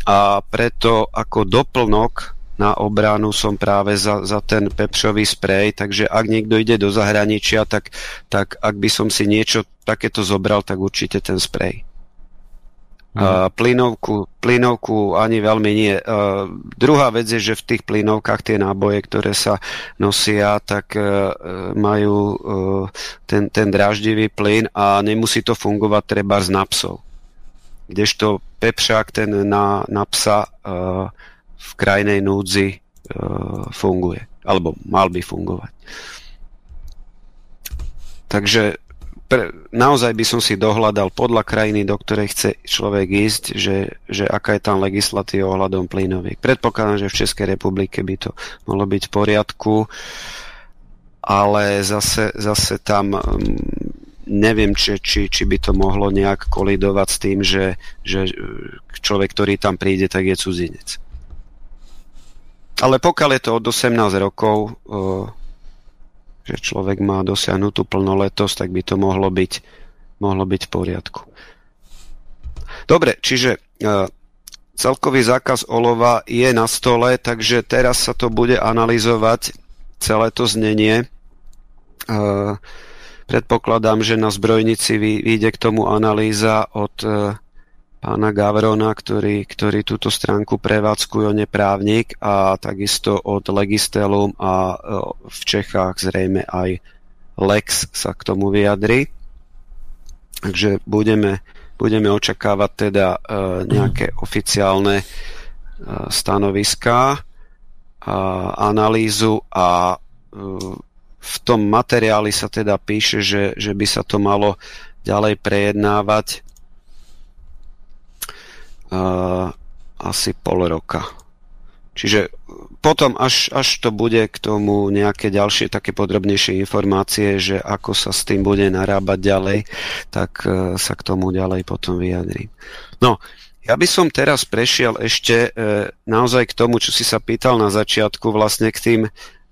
A preto ako doplnok na obranu som práve za, za ten pepšový sprej, takže ak niekto ide do zahraničia, tak, tak ak by som si niečo takéto zobral, tak určite ten sprej. Uh, plynovku, plynovku ani veľmi nie. Uh, druhá vec je, že v tých plynovkách tie náboje, ktoré sa nosia, tak uh, majú uh, ten, ten dráždivý plyn a nemusí to fungovať treba z napsov. Kdežto pepšák ten na, na psa uh, v krajnej núdzi uh, funguje. Alebo mal by fungovať. Takže pre, naozaj by som si dohľadal podľa krajiny, do ktorej chce človek ísť, že, že aká je tam legislatíva ohľadom plynoviek. Predpokladám, že v Českej republike by to mohlo byť v poriadku, ale zase, zase tam mm, neviem, či, či, či by to mohlo nejak kolidovať s tým, že, že človek, ktorý tam príde, tak je cudzinec. Ale pokiaľ je to od 18 rokov, že človek má dosiahnutú plnoletosť, tak by to mohlo byť, mohlo byť v poriadku. Dobre, čiže uh, celkový zákaz olova je na stole, takže teraz sa to bude analyzovať celé to znenie. Uh, predpokladám, že na zbrojnici vyjde k tomu analýza od uh, pána Gavrona, ktorý, ktorý túto stránku prevádzkuje, on je právnik a takisto od Legistelum a e, v Čechách zrejme aj Lex sa k tomu vyjadri. Takže budeme, budeme očakávať teda e, nejaké oficiálne e, stanoviská, analýzu a v tom materiáli sa teda píše, že, že by sa to malo ďalej prejednávať asi pol roka. Čiže potom, až, až to bude k tomu nejaké ďalšie také podrobnejšie informácie, že ako sa s tým bude narábať ďalej, tak uh, sa k tomu ďalej potom vyjadrím. No, ja by som teraz prešiel ešte naozaj k tomu, čo si sa pýtal na začiatku, vlastne k tým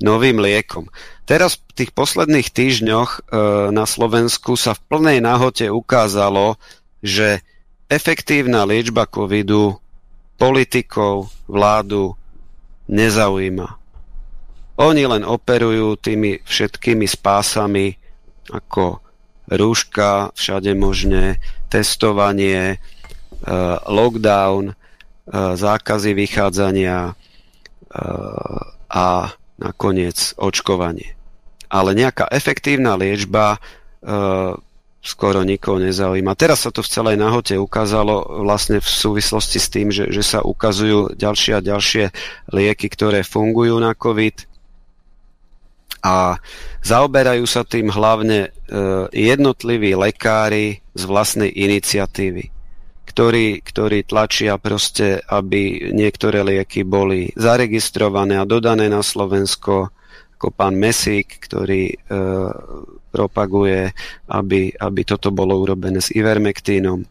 novým liekom. Teraz v tých posledných týždňoch na Slovensku sa v plnej náhote ukázalo, že efektívna liečba covidu politikov, vládu nezaujíma. Oni len operujú tými všetkými spásami ako rúška, všade možné, testovanie, e, lockdown, e, zákazy vychádzania e, a nakoniec očkovanie. Ale nejaká efektívna liečba skoro nikoho nezaujíma. Teraz sa to v celej nahote ukázalo vlastne v súvislosti s tým, že, že sa ukazujú ďalšie a ďalšie lieky, ktoré fungujú na COVID a zaoberajú sa tým hlavne e, jednotliví lekári z vlastnej iniciatívy, ktorí, ktorí tlačia proste, aby niektoré lieky boli zaregistrované a dodané na Slovensko, ako pán Mesík, ktorý e, propaguje, aby, aby toto bolo urobené s ivermektínom.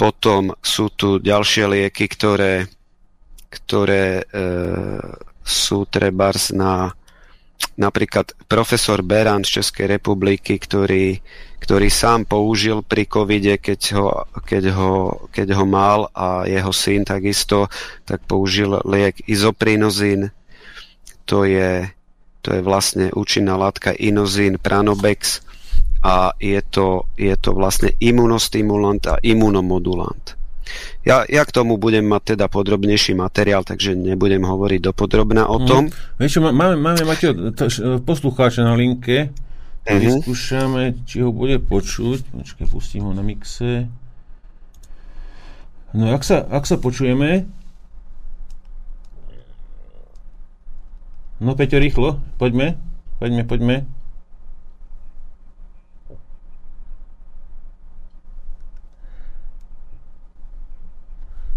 Potom sú tu ďalšie lieky, ktoré, ktoré e, sú trebárs na napríklad profesor Beran z Českej republiky, ktorý, ktorý sám použil pri covide, keď ho, keď, ho, keď ho mal a jeho syn takisto, tak použil liek izoprinozín. To je to je vlastne účinná látka inozín pranobex a je to, je to vlastne imunostimulant a imunomodulant. Ja, ja k tomu budem mať teda podrobnejší materiál, takže nebudem hovoriť dopodrobná o tom. Mm. Vieš čo, máme, máme Mateo, poslucháča na linke, mm-hmm. vyskúšame, či ho bude počuť. Počkaj, pustím ho na mixe. No, ak sa, ak sa počujeme, No Peťo, rýchlo, poďme, poďme, poďme.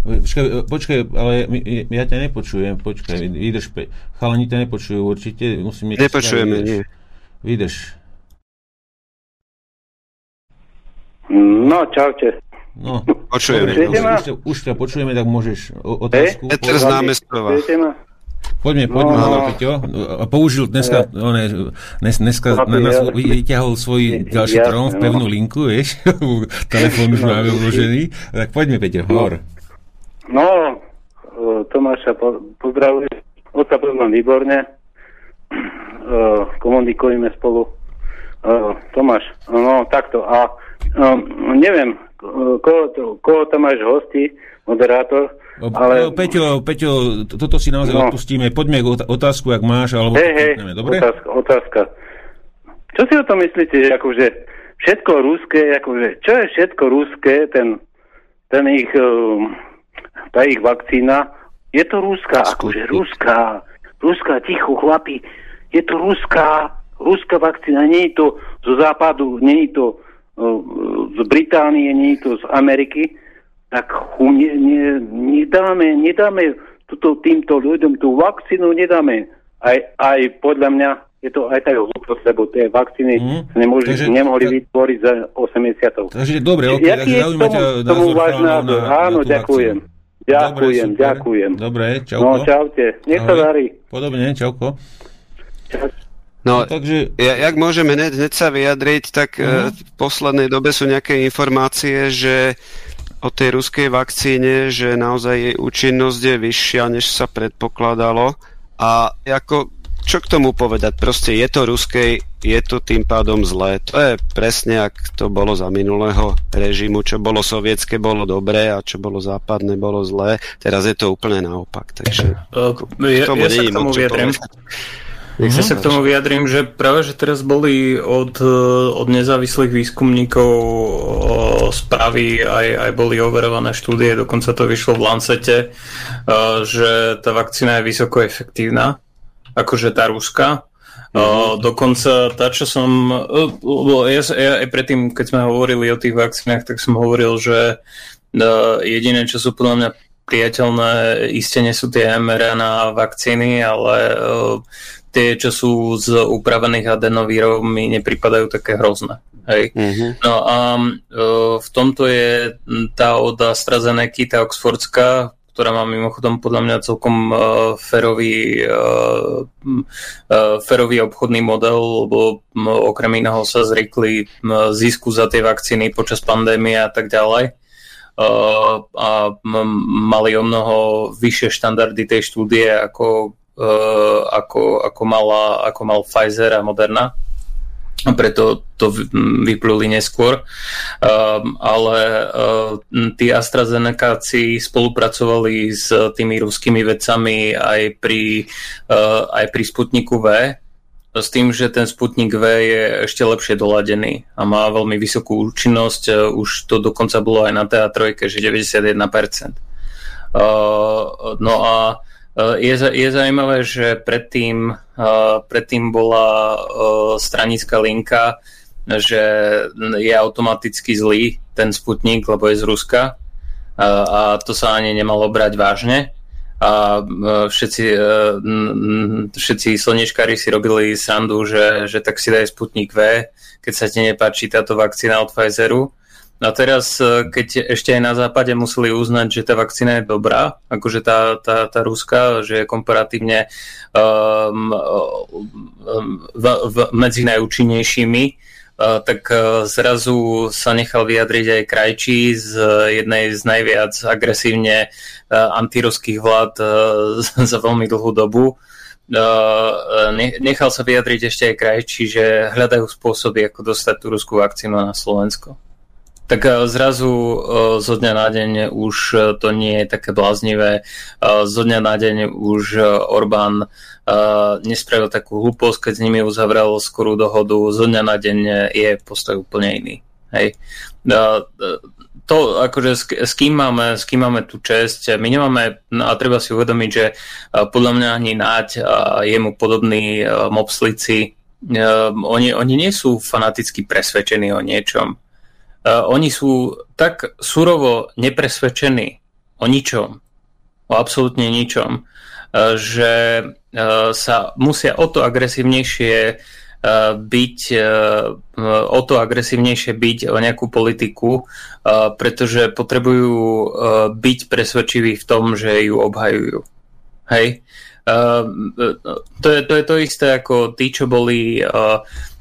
Počkaj, počkaj, ale ja ťa nepočujem, počkaj, vydrž, chalani ťa nepočujú určite, musím... Nepočujeme, nie. Vydrž. No, čaute. No, počujeme. Už, už, už ťa počujeme, tak môžeš otázku. Peter z námestova. Poďme, poďme, no, no. Peťo. Použil dneska, ja. one, dnes, dneska no, na nás ja. vyťahol svoj ďalší ja, trón v pevnú no. linku, vieš, <laughs> telefón už <laughs> máme uložený. Tak poďme, Peťo, hovor. No, Tomáša pozdravujem. Oca poznám výborne. Komunikujeme spolu. Tomáš, no takto. A neviem, koho, koho tam máš hosti, moderátor, ale... Peťo, Peťo, toto si naozaj no. odpustíme. Poďme k otázku, ak máš, alebo... Hej, hej, dobre? Otázka, otázka. Čo si o tom myslíte, že akože všetko ruské, akože, čo je všetko ruské, ten, ten ich, tá ich vakcína, je to ruská, akože ruská, ruská, ticho, chlapi, je to ruská, ruská vakcína, nie je to zo západu, nie je to z Británie, nie je to z Ameriky, tak ne, ne, nedáme, nedáme tuto, týmto ľuďom tú vakcínu, nedáme. Aj, aj podľa mňa je to aj tak hlúposť, lebo tie vakcíny mm. nemôžu, takže, nemohli vytvoriť za 80. Takže dobre, ok, Jaký je tomu, tomu váš názor? Áno, ďakujem. Vakcínu. Ďakujem, dobre, ďakujem. Dobre, čauko. No, čaute. Nech sa darí. Podobne, čauko. No, no takže... Ja, jak môžeme hneď, hneď sa vyjadriť, tak uh-huh. v poslednej dobe sú nejaké informácie, že o tej ruskej vakcíne, že naozaj jej účinnosť je vyššia, než sa predpokladalo. A ako, čo k tomu povedať? Proste je to ruskej, je to tým pádom zlé. To je presne, ak to bolo za minulého režimu, čo bolo sovietské, bolo dobré a čo bolo západné, bolo zlé. Teraz je to úplne naopak. Takže uh, ja, ja sa k tomu vyjadrím. Ja mm-hmm. sa k tomu vyjadrím, že práve, že teraz boli od, od nezávislých výskumníkov správy, aj, aj boli overované štúdie, dokonca to vyšlo v Lancete, že tá vakcína je vysoko efektívna, akože tá ruská. Mm-hmm. Dokonca tá, čo som... Ja, ja aj predtým, keď sme hovorili o tých vakcínach, tak som hovoril, že jediné, čo sú podľa mňa priateľné, iste nie sú tie mRNA vakcíny, ale tie, čo sú z upravených adenovírov, mi nepripadajú také hrozné. Hej. Mm-hmm. No a uh, v tomto je tá od AstraZeneca, tá oxfordská, ktorá má mimochodom podľa mňa celkom uh, ferový, uh, uh, ferový obchodný model, lebo um, okrem iného sa zrikli um, zisku za tie vakcíny počas pandémie a tak ďalej. Uh, a um, mali o mnoho vyššie štandardy tej štúdie ako ako, ako, mala, ako mal Pfizer a Moderna. Preto to vypluli neskôr. Um, ale uh, tí AstraZenekáci spolupracovali s tými ruskými vedcami aj pri, uh, aj pri Sputniku V, s tým, že ten Sputnik V je ešte lepšie doladený a má veľmi vysokú účinnosť. Už to dokonca bolo aj na TA3, že 91%. Uh, no a Eh, je, je zaujímavé, že predtým, eh, predtým bola eh, stranická linka, že je automaticky zlý ten Sputnik, lebo je z Ruska a to sa ani nemalo brať vážne. A všetci, všetci slnečkári si robili srandu, že, že tak si daj Sputnik V, keď sa ti nepáči táto vakcína od Pfizeru a teraz, e, keď ešte aj na západe museli uznať, že tá vakcína je dobrá, akože tá, tá, tá ruská, že je komparatívne um, um, v, v, medzi najúčinnejšími, uh, tak zrazu sa nechal vyjadriť aj krajčí z jednej z najviac agresívne antiruských vlád uh, za veľmi dlhú dobu. Uh, nechal sa vyjadriť ešte aj krajčí, že hľadajú spôsoby, ako dostať tú ruskú vakcínu na Slovensko tak e, zrazu e, zo dňa na deň už e, to nie je také bláznivé. Zo dňa na deň už Orbán nespravil takú hlúposť, keď s nimi uzavrel skorú dohodu. Zo dňa na deň je postoj úplne iný. Hej. to, akože s, s, kým máme, s kým máme tú čest, my nemáme, no a treba si uvedomiť, že podľa mňa ani Náď a jemu podobní mobslici, oni, oni nie sú fanaticky presvedčení o niečom. Oni sú tak surovo nepresvedčení o ničom, o absolútne ničom, že sa musia o to agresívnejšie byť o to agresívnejšie byť o nejakú politiku, pretože potrebujú byť presvedčiví v tom, že ju obhajujú. Hej? To je, to je to isté ako tí, čo boli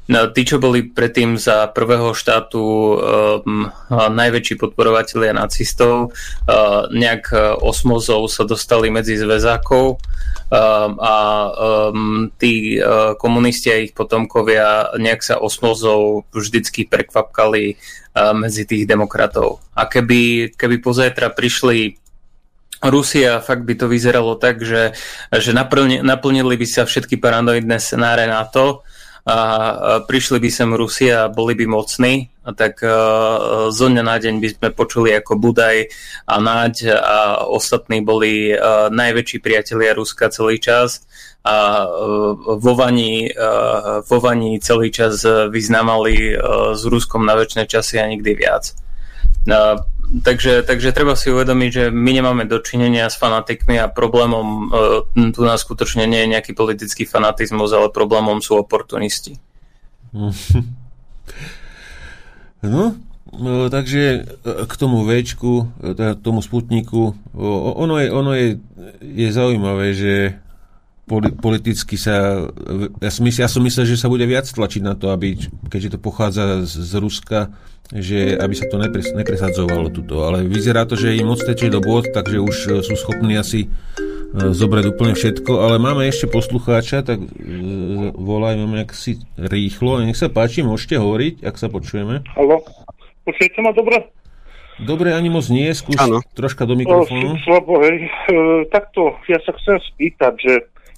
No, tí, čo boli predtým za prvého štátu um, najväčší podporovatelia nacistov, uh, nejak osmozou sa dostali medzi zväzákov um, a um, tí uh, komunisti a ich potomkovia nejak sa osmozou vždycky prekvapkali uh, medzi tých demokratov. A keby, keby pozajtra prišli Rusia, fakt by to vyzeralo tak, že, že naplnili by sa všetky paranoidné scenáre na to, a prišli by sem Rusia a boli by mocní, tak zo dňa na deň by sme počuli ako Budaj a Naď a ostatní boli najväčší priatelia Ruska celý čas a vo Vani, vo Vani celý čas vyznávali s Ruskom na väčšie časy a nikdy viac. Takže, takže treba si uvedomiť, že my nemáme dočinenia s fanatikmi a problémom e, tu nás skutočne nie je nejaký politický fanatizmus, ale problémom sú oportunisti. <laughs> No, no takže e, k tomu Včku, e, teda tomu Sputniku, ono je, ono je, je zaujímavé, že politicky sa, ja som, myslel, ja som myslel, že sa bude viac tlačiť na to, aby, keďže to pochádza z, z Ruska, že aby sa to nepres, nepresadzovalo tuto. Ale vyzerá to, že im moc teče do bod, takže už e, sú schopní asi e, zobrať úplne všetko, ale máme ešte poslucháča, tak e, volajme nejak si rýchlo. Nech sa páči, môžete hovoriť, ak sa počujeme. Halo, počujete ma dobre? Dobre, ani moc nie, skús ano. troška do mikrofónu. slabo, hej. E, takto, ja sa chcem spýtať, že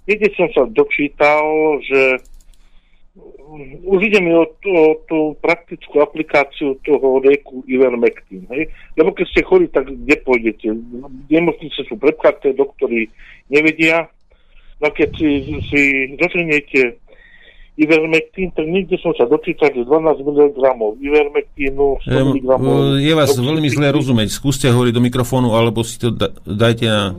Niekde som sa dočítal, že už ide mi o, o tú praktickú aplikáciu toho lieku Ivermectin. Hej? Lebo keď ste chorí, tak kde pôjdete? Nemocnice sú prepchaté, doktory nevedia. No keď si, si doženiete Ivermectin, tak niekde som sa dočítal, že 12 mg Ivermectinu, 100 mg... Je vás veľmi zle rozumieť. Skúste hovoriť do mikrofónu, alebo si to da- dajte na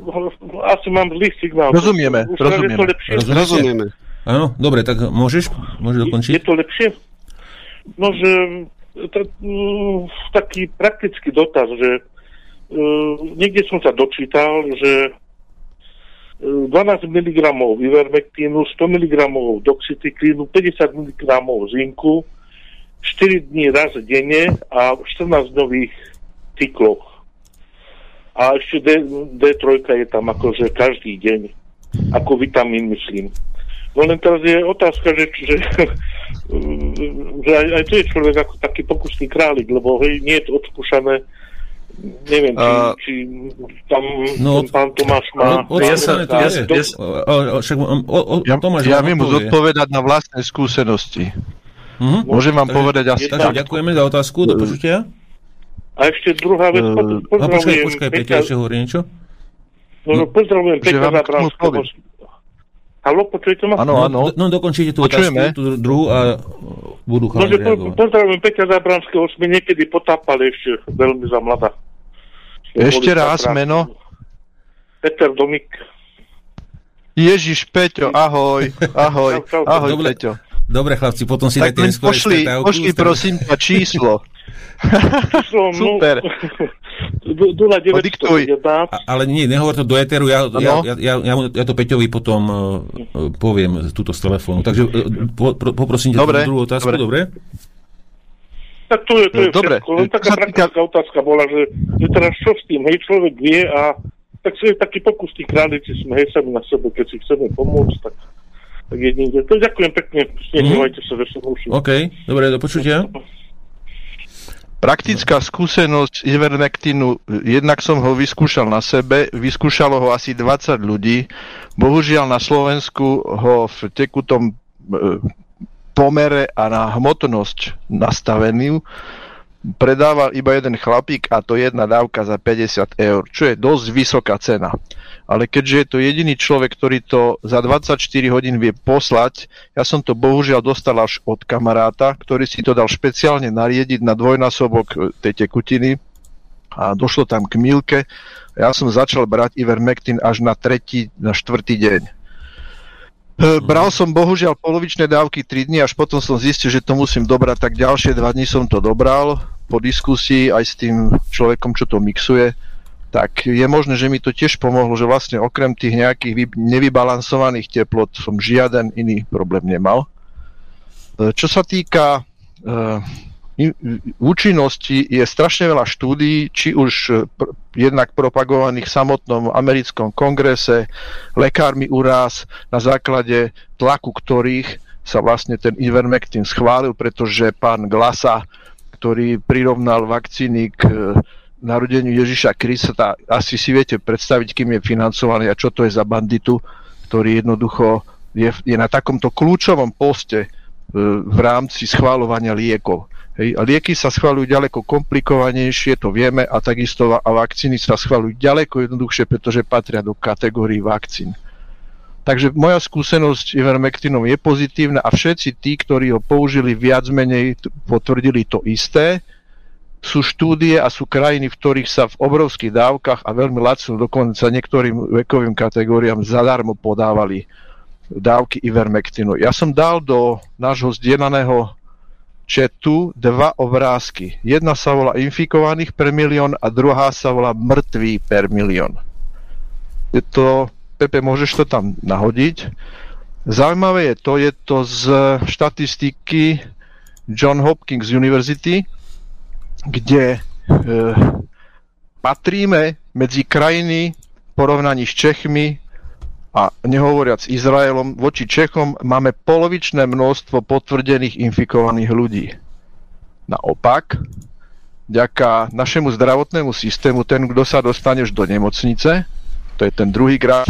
asi mám zlý signál. Rozumieme, Už rozumieme. Je to lepšie? Rozumieme. Áno, dobre, tak môžeš, môžeš dokončiť? Je to lepšie? No, že to, uh, taký praktický dotaz, že uh, niekde som sa dočítal, že 12 mg ivermektínu, 100 mg doxycyklínu, 50 mg zinku, 4 dní raz denne a 14 nových cykloch. A ešte D, D3 je tam akože každý deň, ako vitamín myslím. No len teraz je otázka, že, že, <laughs> že aj, aj to je človek ako taký pokusný králik, lebo hej, nie je to odskúšané neviem, či, uh, či tam no, pán Tomáš má... No, ja sa, ja, ja, ja, Tomáš ja viem zodpovedať na vlastné skúsenosti. Uh-huh. Môžem vám takže, povedať asi... Takže ďakujeme za otázku, do počutia. A ešte druhá vec, uh, pozdravujem... A počkaj, Peťa, ešte hovorí niečo? No, no pozdravujem Peťa Zabranského. Halo, počujete ma? Áno, áno. No, no dokončíte tú Počujeme. otázku, tú druhú a budú chalani no, reagovať. Pozdravujem Peťa Zabranského, sme niekedy potápali ešte veľmi za mladá. Ešte raz meno. Peter Domik. Ježiš, Peťo, ahoj, ahoj, ahoj, Dobre, Peťo. Dobre, chlapci, potom si dajte neskôr pošli, pošli prosím ťa číslo. Super. Podiktuj. Ale nie, nehovor to do Eteru, ja, ja, ja, ja, ja, ja to Peťovi potom uh, poviem túto z telefónu. Takže uh, po, pro, poprosím ťa dobre, druhú otázku, dobre? dobre? Tak to je, to je dobre. všetko. Len taká praktická otázka bola, že, že teraz čo s tým, hej, človek vie a tak si je taký pokusný králici sme, hej, sami na sebe, keď si chceme pomôcť, tak tak jedine. To ďakujem pekne, mm. sa, že som už. OK, dobre, do počutia. Praktická skúsenosť Ivermectinu, jednak som ho vyskúšal na sebe, vyskúšalo ho asi 20 ľudí. Bohužiaľ na Slovensku ho v tekutom e, pomere a na hmotnosť nastavenú predával iba jeden chlapík a to jedna dávka za 50 eur, čo je dosť vysoká cena. Ale keďže je to jediný človek, ktorý to za 24 hodín vie poslať, ja som to bohužiaľ dostal až od kamaráta, ktorý si to dal špeciálne nariediť na dvojnásobok e, tej tekutiny a došlo tam k milke. Ja som začal brať Ivermectin až na tretí, na štvrtý deň. E, bral som bohužiaľ polovičné dávky 3 dní, až potom som zistil, že to musím dobrať, tak ďalšie 2 dní som to dobral po diskusii aj s tým človekom, čo to mixuje tak je možné, že mi to tiež pomohlo, že vlastne okrem tých nejakých nevybalansovaných teplot som žiaden iný problém nemal. E, čo sa týka uh, účinnosti, je strašne veľa štúdií, či už pr- jednak propagovaných v samotnom americkom kongrese, lekármi uraz, na základe tlaku ktorých sa vlastne ten Ivermectin schválil, pretože pán Glasa, ktorý prirovnal vakcíny k narodeniu Ježiša Krista, asi si viete predstaviť, kým je financovaný a čo to je za banditu, ktorý jednoducho je, je na takomto kľúčovom poste e, v rámci schváľovania liekov. Hej. Lieky sa schváľujú ďaleko komplikovanejšie, to vieme, a takisto a vakcíny sa schváľujú ďaleko jednoduchšie, pretože patria do kategórií vakcín. Takže moja skúsenosť Ivermectinom je pozitívna a všetci tí, ktorí ho použili viac menej, potvrdili to isté sú štúdie a sú krajiny, v ktorých sa v obrovských dávkach a veľmi lacno dokonca niektorým vekovým kategóriám zadarmo podávali dávky Ivermectinu. Ja som dal do nášho zdieľaného četu dva obrázky. Jedna sa volá infikovaných per milión a druhá sa volá mŕtvý per milión. Je to, Pepe, môžeš to tam nahodiť. Zaujímavé je to, je to z štatistiky John Hopkins University, kde e, patríme medzi krajiny v porovnaní s Čechmi a nehovoriac Izraelom, voči Čechom máme polovičné množstvo potvrdených infikovaných ľudí. Naopak, vďaka našemu zdravotnému systému, ten, kto sa dostane do nemocnice, to je ten druhý graf,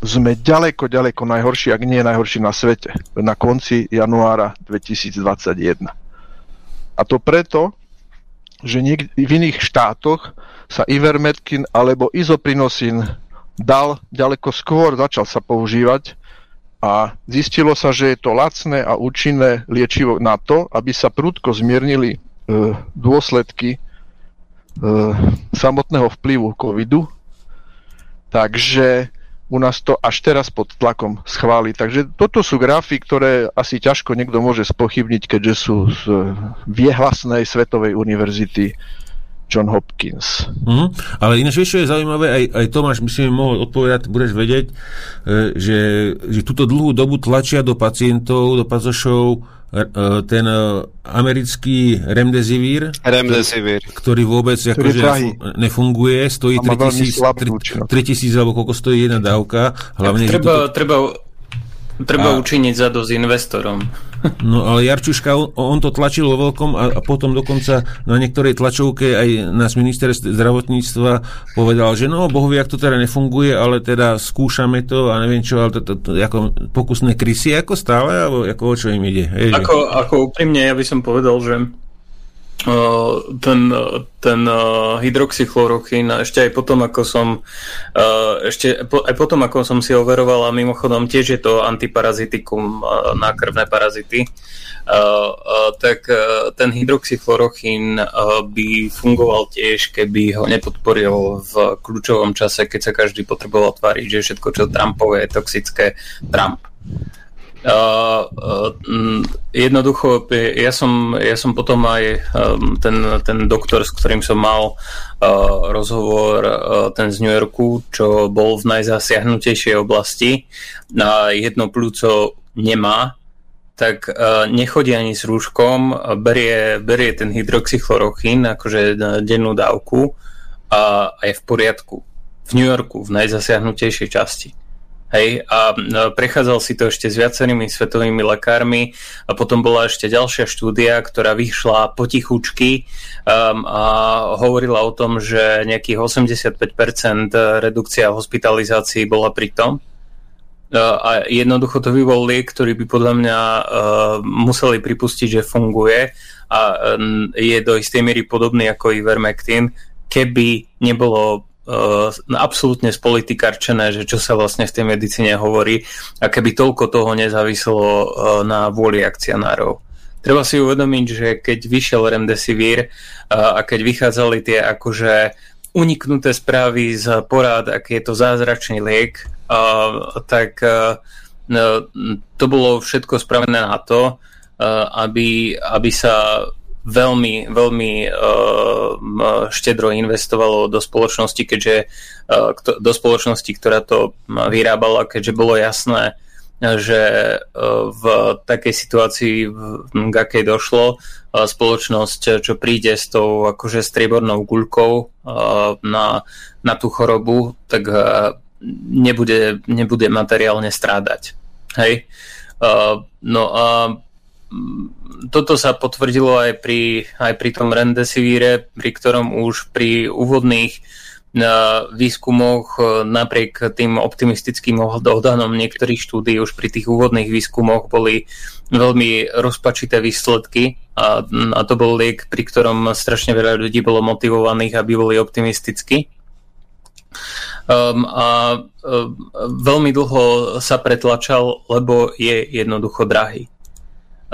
sme ďaleko, ďaleko najhorší, ak nie najhorší na svete, na konci januára 2021. A to preto, že v iných štátoch sa Ivermectin alebo Izoprinosin dal ďaleko skôr, začal sa používať a zistilo sa, že je to lacné a účinné liečivo na to, aby sa prudko zmiernili e, dôsledky e, samotného vplyvu covidu. Takže u nás to až teraz pod tlakom schváli. Takže toto sú grafy, ktoré asi ťažko niekto môže spochybniť, keďže sú z viehlasnej svetovej univerzity John Hopkins. Mm, ale ináč vieš, čo je zaujímavé, aj, aj Tomáš by si mi mohol odpovedať, budeš vedieť, e, že, že túto dlhú dobu tlačia do pacientov, do pazošov E, ten e, americký Remdesivir, Remdesivir. ktorý vôbec akože nefunguje, stojí 3000, 3000 alebo koľko stojí jedna dávka. Hlavne, treba, toto... treba Treba a... učiniť za dosť investorom. No ale Jarčuška, on, on to tlačil vo veľkom a, a potom dokonca na niektorej tlačovke aj nás minister zdravotníctva povedal, že no, bohu ak to teda nefunguje, ale teda skúšame to a neviem čo, ale to, to, to ako pokusné krysy ako stále, alebo ako o čo im ide? Ako, ako úprimne, ja by som povedal, že ten, ten hydroxychlorochín ešte aj potom, ako som ešte aj potom, ako som si overoval a mimochodom tiež je to antiparazitikum na krvné parazity, tak ten hydroxychlorochín by fungoval tiež, keby ho nepodporil v kľúčovom čase, keď sa každý potreboval tváriť, že všetko, čo Trumpové je toxické, Trump. Uh, uh, jednoducho, ja som, ja som potom aj um, ten, ten doktor, s ktorým som mal uh, rozhovor, uh, ten z New Yorku, čo bol v najzasiahnutejšej oblasti, na jedno plúco nemá, tak uh, nechodí ani s rúškom, berie, berie ten hydroxychlorochín, akože dennú dávku a, a je v poriadku. V New Yorku, v najzasiahnutejšej časti. Hej, a prechádzal si to ešte s viacerými svetovými lekármi a potom bola ešte ďalšia štúdia, ktorá vyšla potichučky um, a hovorila o tom, že nejakých 85% redukcia hospitalizácií bola pri tom. a jednoducho to by liek, ktorý by podľa mňa museli pripustiť, že funguje a je do istej miery podobný ako Ivermectin, keby nebolo uh, absolútne spolitikarčené, že čo sa vlastne v tej medicíne hovorí a keby toľko toho nezávislo uh, na vôli akcionárov. Treba si uvedomiť, že keď vyšiel Remdesivir uh, a keď vychádzali tie akože uniknuté správy z porád, aký je to zázračný liek, tak to bolo všetko spravené na to, aby, aby sa veľmi, veľmi štedro investovalo do spoločnosti, keďže do spoločnosti, ktorá to vyrábala, keďže bolo jasné, že v takej situácii, k akej došlo, spoločnosť, čo príde s tou akože striebornou guľkou na, na tú chorobu, tak nebude, nebude materiálne strádať. Hej? No a toto sa potvrdilo aj pri, aj pri tom Rendesivíre, pri ktorom už pri úvodných výskumoch e, napriek tým optimistickým odhadom niektorých štúdí už pri tých úvodných výskumoch boli veľmi rozpačité výsledky a, a to bol liek, pri ktorom strašne veľa ľudí bolo motivovaných, aby boli optimistickí. Um, a um, veľmi dlho sa pretlačal, lebo je jednoducho drahý.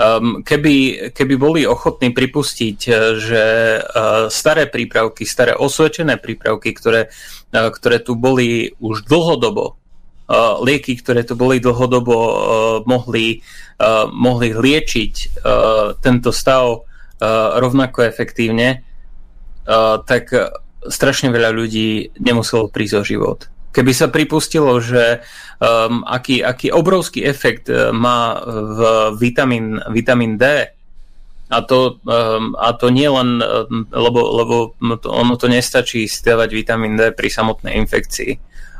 Um, keby, keby boli ochotní pripustiť, eh, že uh, staré prípravky, staré osvedčené prípravky, ktoré, uh, ktoré tu boli už dlhodobo, uh, lieky, ktoré tu boli dlhodobo, uh, mohli, uh, mohli liečiť uh, tento stav uh, rovnako efektívne, uh, tak strašne veľa ľudí nemuselo prísť o život. Keby sa pripustilo, že um, aký, aký obrovský efekt uh, má v vitamín, vitamín D, a to, um, a to nie len, um, lebo, lebo to, ono to nestačí stávať vitamín D pri samotnej infekcii.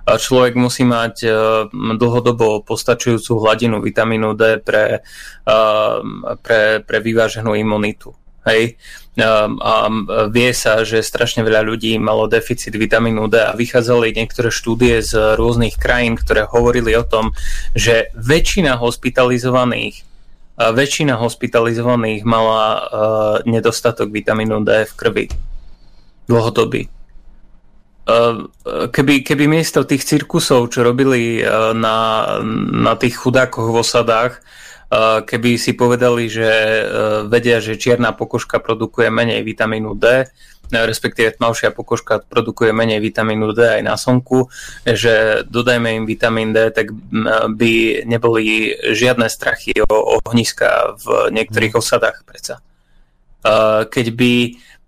A človek musí mať uh, dlhodobo postačujúcu hladinu vitamínu D pre, uh, pre, pre vyváženú imunitu. Hej? Ehm, a vie sa, že strašne veľa ľudí malo deficit vitamínu D a vychádzali niektoré štúdie z rôznych krajín, ktoré hovorili o tom, že väčšina hospitalizovaných väčšina hospitalizovaných mala uh, nedostatok vitamínu D v krvi. Dlhodobý. Uh, keby, keby miesto tých cirkusov, čo robili uh, na, na tých chudákoch v osadách, keby si povedali, že e, vedia, že čierna pokožka produkuje menej vitamínu D, respektíve tmavšia pokožka produkuje menej vitamínu D aj na slnku, že dodajme im vitamín D, tak by neboli žiadne strachy o ohniska v niektorých osadách predsa. Keď by,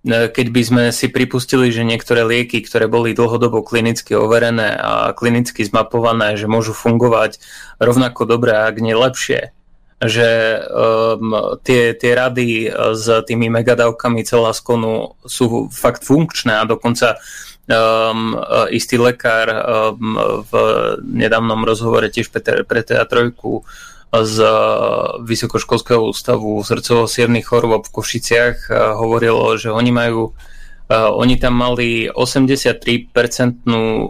keď by sme si pripustili, že niektoré lieky, ktoré boli dlhodobo klinicky overené a klinicky zmapované, že môžu fungovať rovnako dobre, ak nie lepšie, že um, tie, tie rady uh, s tými megadavkami skonu sú fakt funkčné a dokonca um, uh, istý lekár um, v nedávnom rozhovore tiež pre, pre TA3 z uh, Vysokoškolského ústavu srdcovo siernych chorôb v Košiciach hovorilo, že oni majú oni tam mali 83% uh,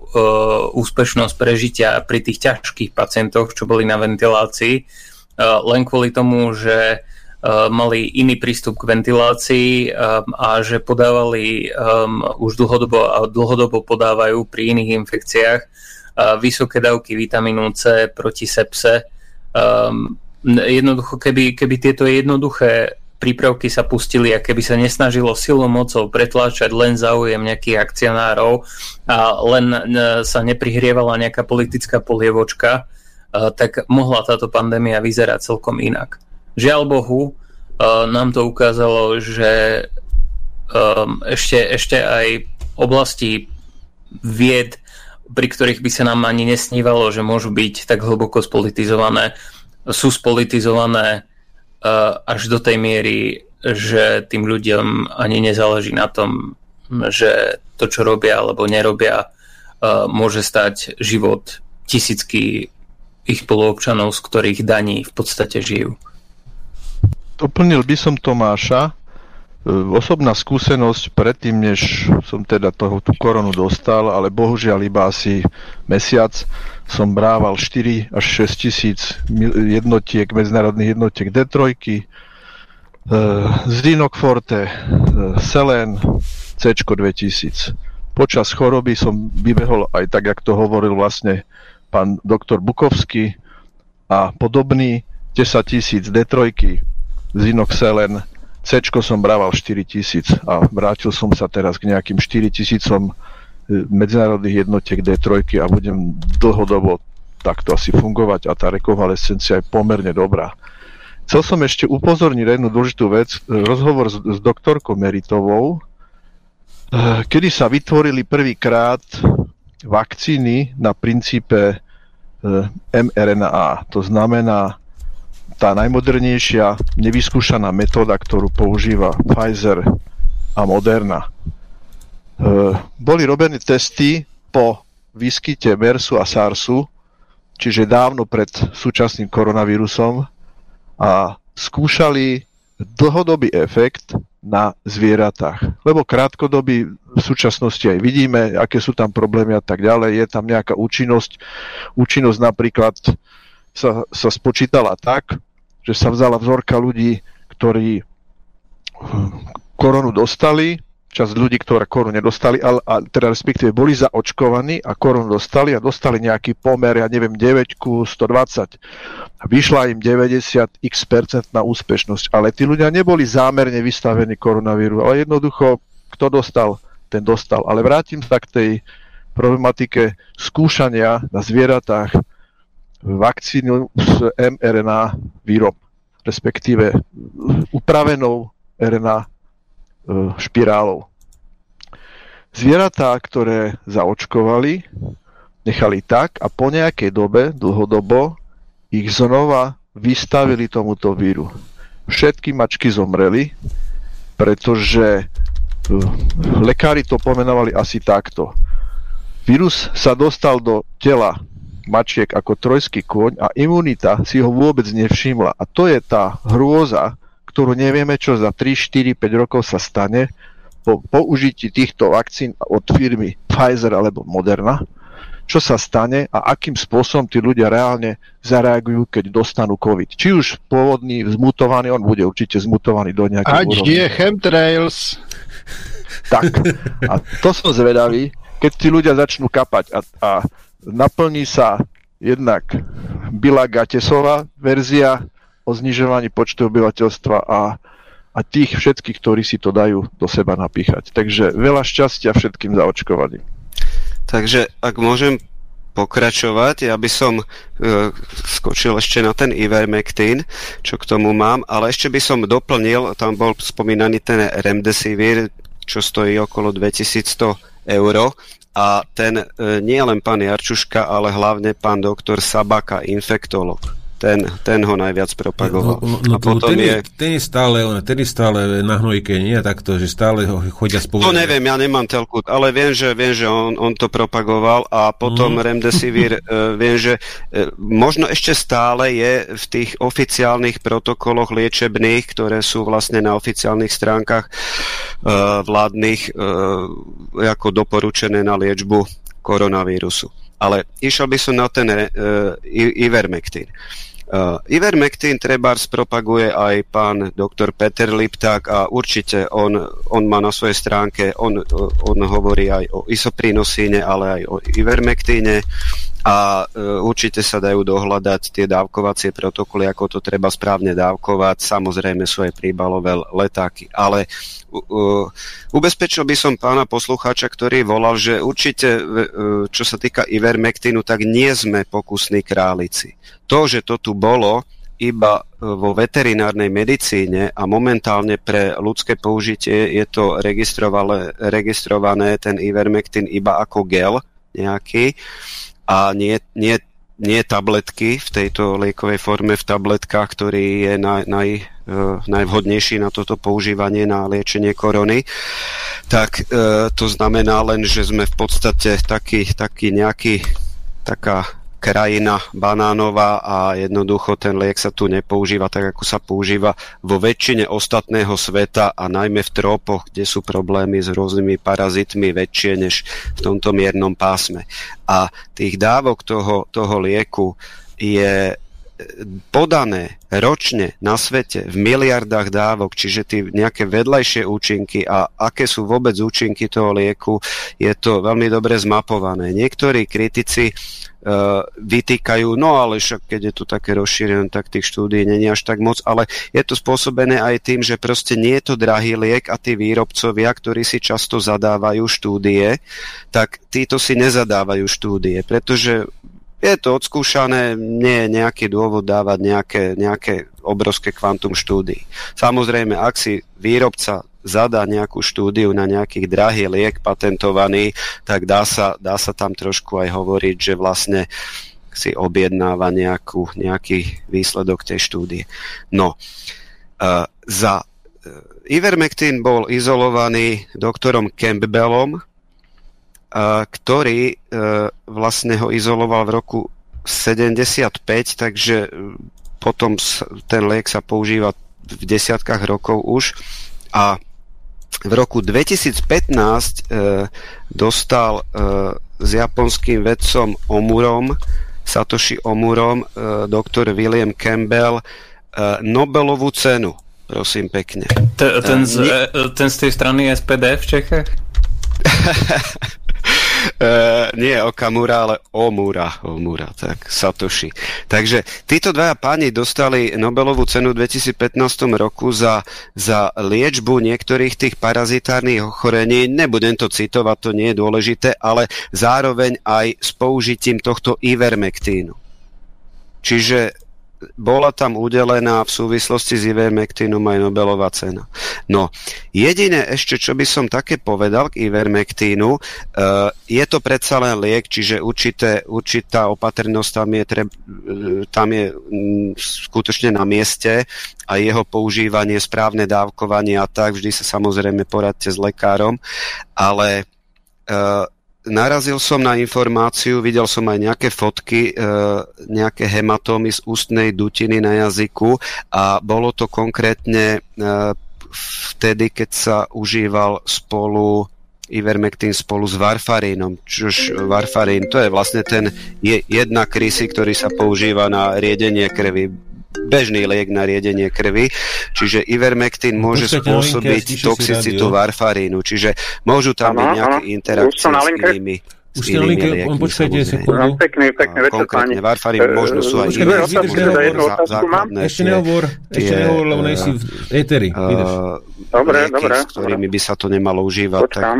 úspešnosť prežitia pri tých ťažkých pacientoch, čo boli na ventilácii len kvôli tomu, že eh, mali iný prístup k ventilácii eh, a že podávali už dlhodobo a dlhodobo podávajú pri iných infekciách vysoké dávky vitamínu C proti sepse. Jednoducho, keby, keby tieto jednoduché prípravky sa pustili a keby sa nesnažilo silou mocou pretláčať len záujem nejakých akcionárov a len sa neprihrievala nejaká politická polievočka, Eh, tak mohla táto pandémia vyzerať celkom inak. Žiaľ Bohu, eh, nám to ukázalo, že ehm, ešte, ešte aj oblasti vied, pri ktorých by sa nám ani nesnívalo, že môžu byť tak hlboko spolitizované, sú spolitizované eh, až do tej miery, že tým ľuďom ani nezáleží na tom, že to, čo robia alebo nerobia, môže stať život tisícky ich spoluobčanov, z ktorých daní v podstate žijú. Doplnil by som Tomáša, osobná skúsenosť predtým, než som teda toho, tú koronu dostal, ale bohužiaľ iba asi mesiac, som brával 4 až 6 tisíc jednotiek, medzinárodných jednotiek D3, Zinok Forte, Selen, C 2000. Počas choroby som vybehol aj tak, jak to hovoril vlastne pán doktor Bukovský a podobný 10 tisíc D3, Zinok Selen, C som brával 4000 a vrátil som sa teraz k nejakým 4000 e, medzinárodných jednotiek D3 a budem dlhodobo takto asi fungovať a tá rekonvalescencia je pomerne dobrá. Chcel som ešte upozorniť jednu dôležitú vec, rozhovor s, s doktorkou Meritovou, e, kedy sa vytvorili prvýkrát vakcíny na princípe mRNA. To znamená tá najmodernejšia nevyskúšaná metóda, ktorú používa Pfizer a Moderna. E, boli robené testy po výskyte MERSu a SARSu, čiže dávno pred súčasným koronavírusom a skúšali dlhodobý efekt na zvieratách. Lebo krátkodobý v súčasnosti aj vidíme, aké sú tam problémy a tak ďalej. Je tam nejaká účinnosť. Účinnosť napríklad sa, sa spočítala tak, že sa vzala vzorka ľudí, ktorí koronu dostali, časť ľudí, ktoré korunu nedostali, ale, a teda respektíve boli zaočkovaní a korunu dostali a dostali nejaký pomer, ja neviem, 9 ku 120. A vyšla im 90 x percent na úspešnosť, ale tí ľudia neboli zámerne vystavení koronavíru, ale jednoducho, kto dostal, ten dostal. Ale vrátim sa k tej problematike skúšania na zvieratách vakcínu s mRNA výrob, respektíve upravenou RNA špirálou. Zvieratá, ktoré zaočkovali, nechali tak a po nejakej dobe, dlhodobo, ich znova vystavili tomuto víru. Všetky mačky zomreli, pretože e, lekári to pomenovali asi takto. Vírus sa dostal do tela mačiek ako trojský kôň a imunita si ho vôbec nevšimla. A to je tá hrôza, ktorú nevieme, čo za 3, 4, 5 rokov sa stane po použití týchto vakcín od firmy Pfizer alebo Moderna, čo sa stane a akým spôsobom tí ľudia reálne zareagujú, keď dostanú COVID. Či už pôvodný, zmutovaný, on bude určite zmutovaný do nejakého Ať úrovne. je chemtrails. Tak. A to som zvedavý, keď tí ľudia začnú kapať a, a naplní sa jednak Bila Gatesová verzia o znižovaní počtu obyvateľstva a, a tých všetkých, ktorí si to dajú do seba napíchať. Takže veľa šťastia všetkým zaočkovaným. Takže ak môžem pokračovať, ja by som e, skočil ešte na ten Ivermectin, čo k tomu mám, ale ešte by som doplnil, tam bol spomínaný ten Remdesivir, čo stojí okolo 2100 eur a ten e, nie len pán Jarčuška, ale hlavne pán doktor Sabaka, infektolog ten, ten ho najviac propagoval. No, no, no, a potom ten, je, ten je stále, ten je stále na hnojke, nie takto, že stále ho chodia spolu. To neviem, ja nemám telku, ale viem, že, viem, že on, on to propagoval a potom mm. Remdesivir, uh, <laughs> viem, že uh, možno ešte stále je v tých oficiálnych protokoloch liečebných, ktoré sú vlastne na oficiálnych stránkach uh, vládnych ako doporučené na liečbu koronavírusu. Ale išiel by som na ten uh, Ivermectin. Uh, Ivermectin treba propaguje aj pán doktor Peter Lipták a určite on, on má na svojej stránke, on, on hovorí aj o isoprinosíne, ale aj o Ivermectine a uh, určite sa dajú dohľadať tie dávkovacie protokoly, ako to treba správne dávkovať. Samozrejme sú aj príbalové letáky, ale ubezpečil by som pána poslucháča, ktorý volal, že určite, uh, čo sa týka Ivermectinu, tak nie sme pokusní králici to, že to tu bolo iba e, vo veterinárnej medicíne a momentálne pre ľudské použitie je to registrované, registrované ten ivermectin iba ako gel nejaký a nie, nie, nie tabletky v tejto liekovej forme v tabletkách, ktorý je naj, naj, uh, najvhodnejší na toto používanie na liečenie korony, tak uh, to znamená len, že sme v podstate taký, taký nejaký taká krajina banánová a jednoducho ten liek sa tu nepoužíva tak, ako sa používa vo väčšine ostatného sveta a najmä v trópoch, kde sú problémy s rôznymi parazitmi väčšie než v tomto miernom pásme. A tých dávok toho, toho lieku je podané ročne na svete v miliardách dávok, čiže tie nejaké vedľajšie účinky a aké sú vôbec účinky toho lieku, je to veľmi dobre zmapované. Niektorí kritici uh, vytýkajú, no ale však keď je to také rozšírené, tak tých štúdí není až tak moc, ale je to spôsobené aj tým, že proste nie je to drahý liek a tí výrobcovia, ktorí si často zadávajú štúdie, tak títo si nezadávajú štúdie, pretože je to odskúšané, nie je nejaký dôvod dávať nejaké, nejaké obrovské kvantum štúdií. Samozrejme, ak si výrobca zadá nejakú štúdiu na nejaký drahý liek patentovaný, tak dá sa, dá sa tam trošku aj hovoriť, že vlastne si objednáva nejakú, nejaký výsledok tej štúdie. No, uh, za uh, Ivermectin bol izolovaný doktorom Campbellom, ktorý e, vlastne ho izoloval v roku 75, takže e, potom ten liek sa používa v desiatkách rokov už a v roku 2015 e, dostal s japonským vedcom Omurom, Satoshi Omurom, doktor William Campbell Nobelovú cenu. Prosím pekne. Ten z, ten z tej strany SPD v Čechách? Uh, <laughs> nie Okamura, ale Omura, Omura, tak Satoshi. Takže títo dvaja páni dostali Nobelovú cenu v 2015 roku za, za liečbu niektorých tých parazitárnych ochorení. Nebudem to citovať, to nie je dôležité, ale zároveň aj s použitím tohto ivermektínu. Čiže bola tam udelená v súvislosti s Ivermectinom aj Nobelová cena. No, jediné ešte, čo by som také povedal k Ivermectinu, uh, je to predsa len liek, čiže určité, určitá opatrnosť tam je, treb, tam je skutočne na mieste a jeho používanie, správne dávkovanie a tak, vždy sa samozrejme poradte s lekárom, ale uh, narazil som na informáciu, videl som aj nejaké fotky, e, nejaké hematómy z ústnej dutiny na jazyku a bolo to konkrétne e, vtedy, keď sa užíval spolu Ivermectin spolu s varfarínom. Čož varfarín, to je vlastne ten je, jedna krysy, ktorý sa používa na riedenie krvi bežný liek na riedenie krvi, čiže ivermectin môže spôsobiť toxicitu varfarínu, čiže môžu tam byť nejaké interakcie s inými už ste na linke, on počkajte sekundu. Pekný, pekný večer, pani. Varfarín, možno sú aj iné Ešte nehovor, ešte nehovor, lebo nejsi v éteri. Dobre, dobre. S ktorými by sa to nemalo užívať. Počkám.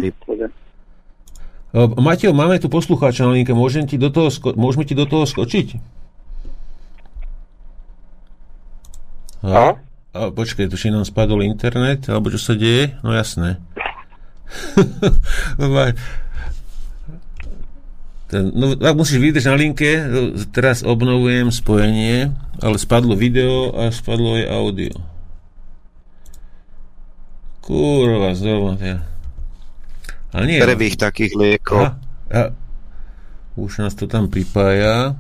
Mateo, máme tu poslucháča na linke, môžem ti do toho, môžeme ti do toho skočiť? A, a počkaj, tu nám spadol internet, alebo čo sa deje? No jasné. <laughs> no, ak musíš vydržať na linke, teraz obnovujem spojenie, ale spadlo video a spadlo aj audio. Kurva, zrovna. Ale nie. Prvých takých liekov. A, a, už nás to tam pripája.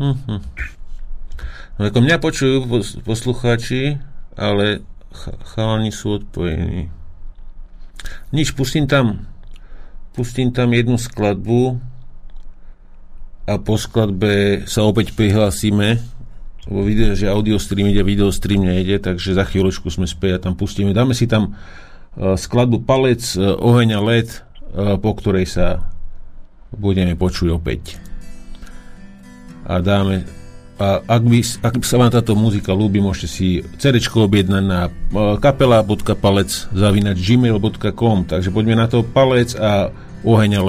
Hm, hm. Ako mňa počujú poslucháči, ale chalani sú odpojení. Nič, pustím tam pustím tam jednu skladbu a po skladbe sa opäť prihlásime lebo vidíte, že audio stream ide, video stream nejde, takže za chvíľočku sme späť a tam pustíme. Dáme si tam uh, skladbu Palec, uh, Oheň a led, uh, po ktorej sa budeme počuť opäť. A dáme a ak, by, ak sa vám táto muzika ľúbi, môžete si CD objednať na e, kapela.palec zavínať gmail.com takže poďme na to palec a oheň a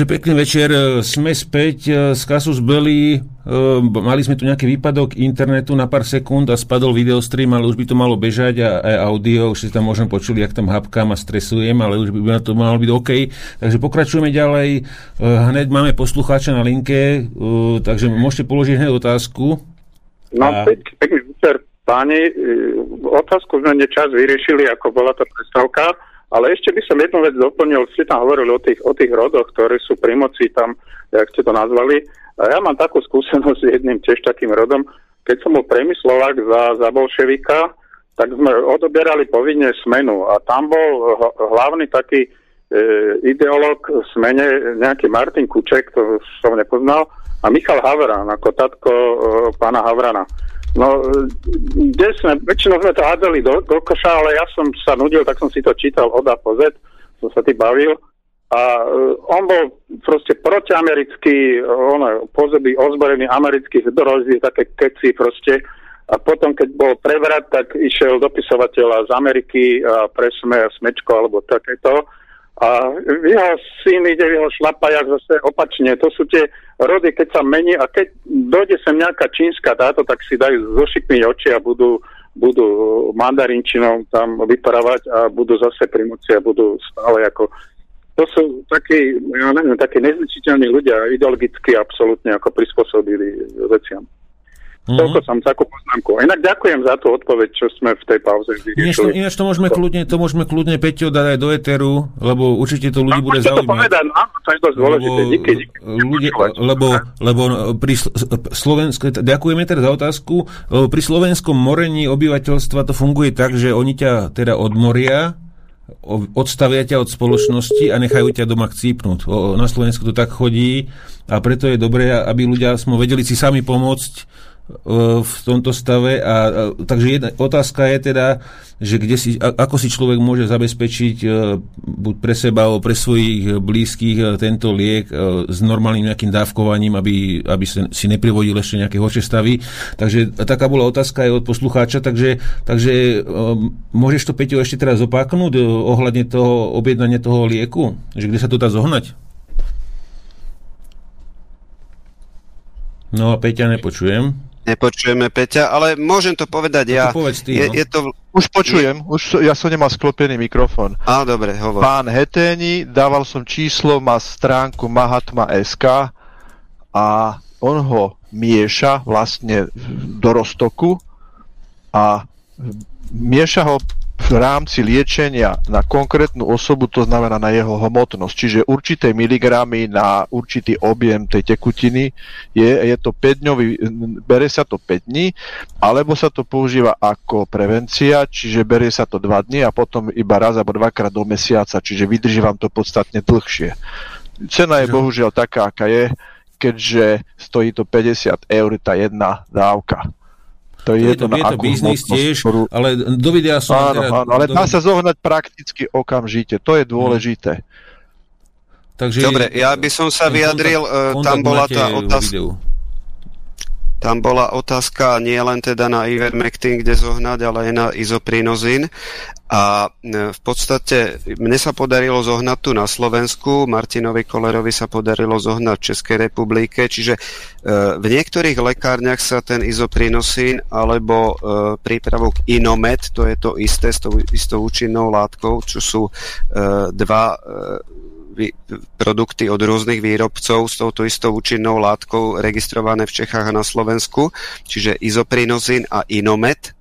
takže pekný večer, e, sme späť e, z Kasus Belli, e, mali sme tu nejaký výpadok internetu na pár sekúnd a spadol videostream, ale už by to malo bežať a aj audio, už si tam môžem počuli, jak tam hapkám a stresujem, ale už by to malo byť OK. Takže pokračujeme ďalej, hneď máme poslucháča na linke, takže môžete položiť hneď otázku. No, a... pekný večer, páni, otázku sme nečas vyriešili, ako bola tá predstavka ale ešte by som jednu vec doplnil, ste tam hovorili o tých, o tých rodoch, ktoré sú pri moci tam, jak ste to nazvali. A ja mám takú <laughs> skúsenosť s jedným tiež takým rodom. Keď som bol premyslovák za, za bolševika, tak sme odoberali povinne smenu a tam bol hlavný taký e, ideológ smene, nejaký Martin Kuček, to som nepoznal, a Michal Havran, ako tatko e, pána Havrana. No, kde sme, väčšinou sme to hádzali do, do koša, ale ja som sa nudil, tak som si to čítal od A po Z, som sa tým bavil. A uh, on bol proste protiamerický, on pozeby ozbrojený amerických hrozí, také keci proste. A potom, keď bol prevrat, tak išiel dopisovateľa z Ameriky a presme smečko alebo takéto. A jeho syn ide jeho šlapajach zase opačne. To sú tie rody, keď sa mení a keď dojde sem nejaká čínska táto, tak si dajú zošikmiť oči a budú, budú mandarinčinou tam vyprávať a budú zase pri moci a budú stále ako to sú takí, ja neviem, takí nezličiteľní ľudia, ideologicky absolútne ako prispôsobili veciam. Mm-hmm. Toľko som takú poznámku. Inak ďakujem za tú odpoveď, čo sme v tej pauze to, ináč to môžeme kľudne, to môžeme kľudne Peťo dať aj do Eteru, lebo určite to ľudí no, bude zaujímať. To povedať, no, to je dosť dôležité. Díky, díky. Ľudia, lebo, lebo pri Slovensku, ďakujeme teda za otázku, lebo pri slovenskom morení obyvateľstva to funguje tak, že oni ťa teda odmoria, odstavia ťa od spoločnosti a nechajú ťa doma chcípnúť. Na Slovensku to tak chodí a preto je dobré, aby ľudia sme vedeli si sami pomôcť v tomto stave. A, takže jedna otázka je teda, že kde si, ako si človek môže zabezpečiť e, buď pre seba alebo pre svojich blízkych e, tento liek e, s normálnym nejakým dávkovaním, aby, aby si neprivodil ešte nejaké horšie stavy. Takže taká bola otázka aj od poslucháča, takže, takže môžeš to, Peťo, ešte teraz opáknúť ohľadne toho objednania toho lieku? Že kde sa to dá zohnať? No a Peťa nepočujem. Nepočujeme Peťa, ale môžem to povedať no ja. To ty, je, no. je to... Už počujem, už ja som nemal sklopený mikrofón. Á, dobre, hovor. Pán Heténi, dával som číslo, má stránku Mahatma.sk a on ho mieša vlastne do roztoku a mieša ho v rámci liečenia na konkrétnu osobu, to znamená na jeho hmotnosť. Čiže určité miligramy na určitý objem tej tekutiny je, je to 5 dňový, bere sa to 5 dní, alebo sa to používa ako prevencia, čiže berie sa to 2 dní a potom iba raz alebo dvakrát do mesiaca, čiže vydrží vám to podstatne dlhšie. Cena je bohužiaľ taká, aká je, keďže stojí to 50 eur tá jedna dávka. To je, je to, je to biznis tiež, ktorú... ale do videa som... Áno, teda, áno, ale dá sa zohnať prakticky okamžite, to je dôležité. Takže, Dobre, ja by som sa vyjadril, kontakt, e, tam bola tá otázka... Tam bola otázka nie len teda na Ivermectin, kde zohnať, ale aj na izoprinozín. A e, v podstate mne sa podarilo zohnať tu na Slovensku, Martinovi Kolerovi sa podarilo zohnať v Českej republike, čiže e, v niektorých lekárniach sa ten izoprinosín alebo e, prípravok Inomet, to je to isté s tou istou účinnou látkou, čo sú dva produkty od rôznych výrobcov s touto istou účinnou látkou registrované v Čechách a na Slovensku, čiže izoprinozín a Inomet,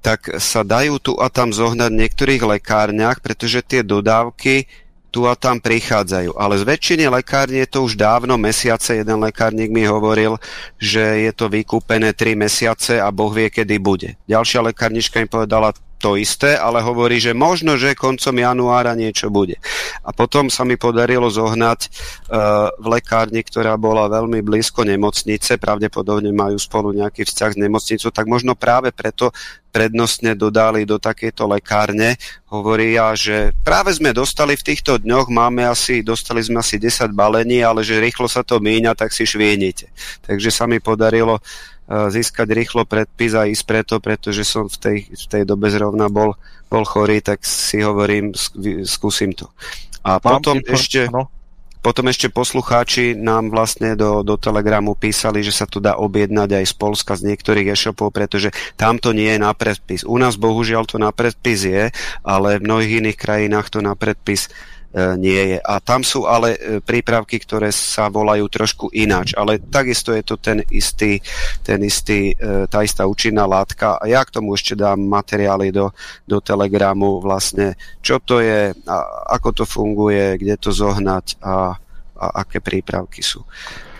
tak sa dajú tu a tam zohnať v niektorých lekárniach, pretože tie dodávky tu a tam prichádzajú. Ale z väčšiny lekární je to už dávno mesiace. Jeden lekárnik mi hovoril, že je to vykúpené 3 mesiace a Boh vie, kedy bude. Ďalšia lekárnička mi povedala, to isté, ale hovorí, že možno, že koncom januára niečo bude. A potom sa mi podarilo zohnať uh, v lekárni, ktorá bola veľmi blízko nemocnice, pravdepodobne majú spolu nejaký vzťah s nemocnicou, tak možno práve preto prednostne dodali do takejto lekárne. Hovoria, že práve sme dostali v týchto dňoch, máme asi, dostali sme asi 10 balení, ale že rýchlo sa to míňa, tak si švienite. Takže sa mi podarilo získať rýchlo predpis a ísť preto, pretože som v tej, v tej dobe zrovna bol, bol chorý, tak si hovorím, skúsim to. A Mám potom to, ešte... Potom ešte poslucháči nám vlastne do, do Telegramu písali, že sa to dá objednať aj z Polska, z niektorých e-shopov, pretože tam to nie je na predpis. U nás bohužiaľ to na predpis je, ale v mnohých iných krajinách to na predpis E, nie je. A tam sú ale e, prípravky, ktoré sa volajú trošku ináč, ale takisto je to ten istý, ten istý, e, tá istá účinná látka a ja k tomu ešte dám materiály do, do Telegramu vlastne, čo to je, a ako to funguje, kde to zohnať a, a aké prípravky sú.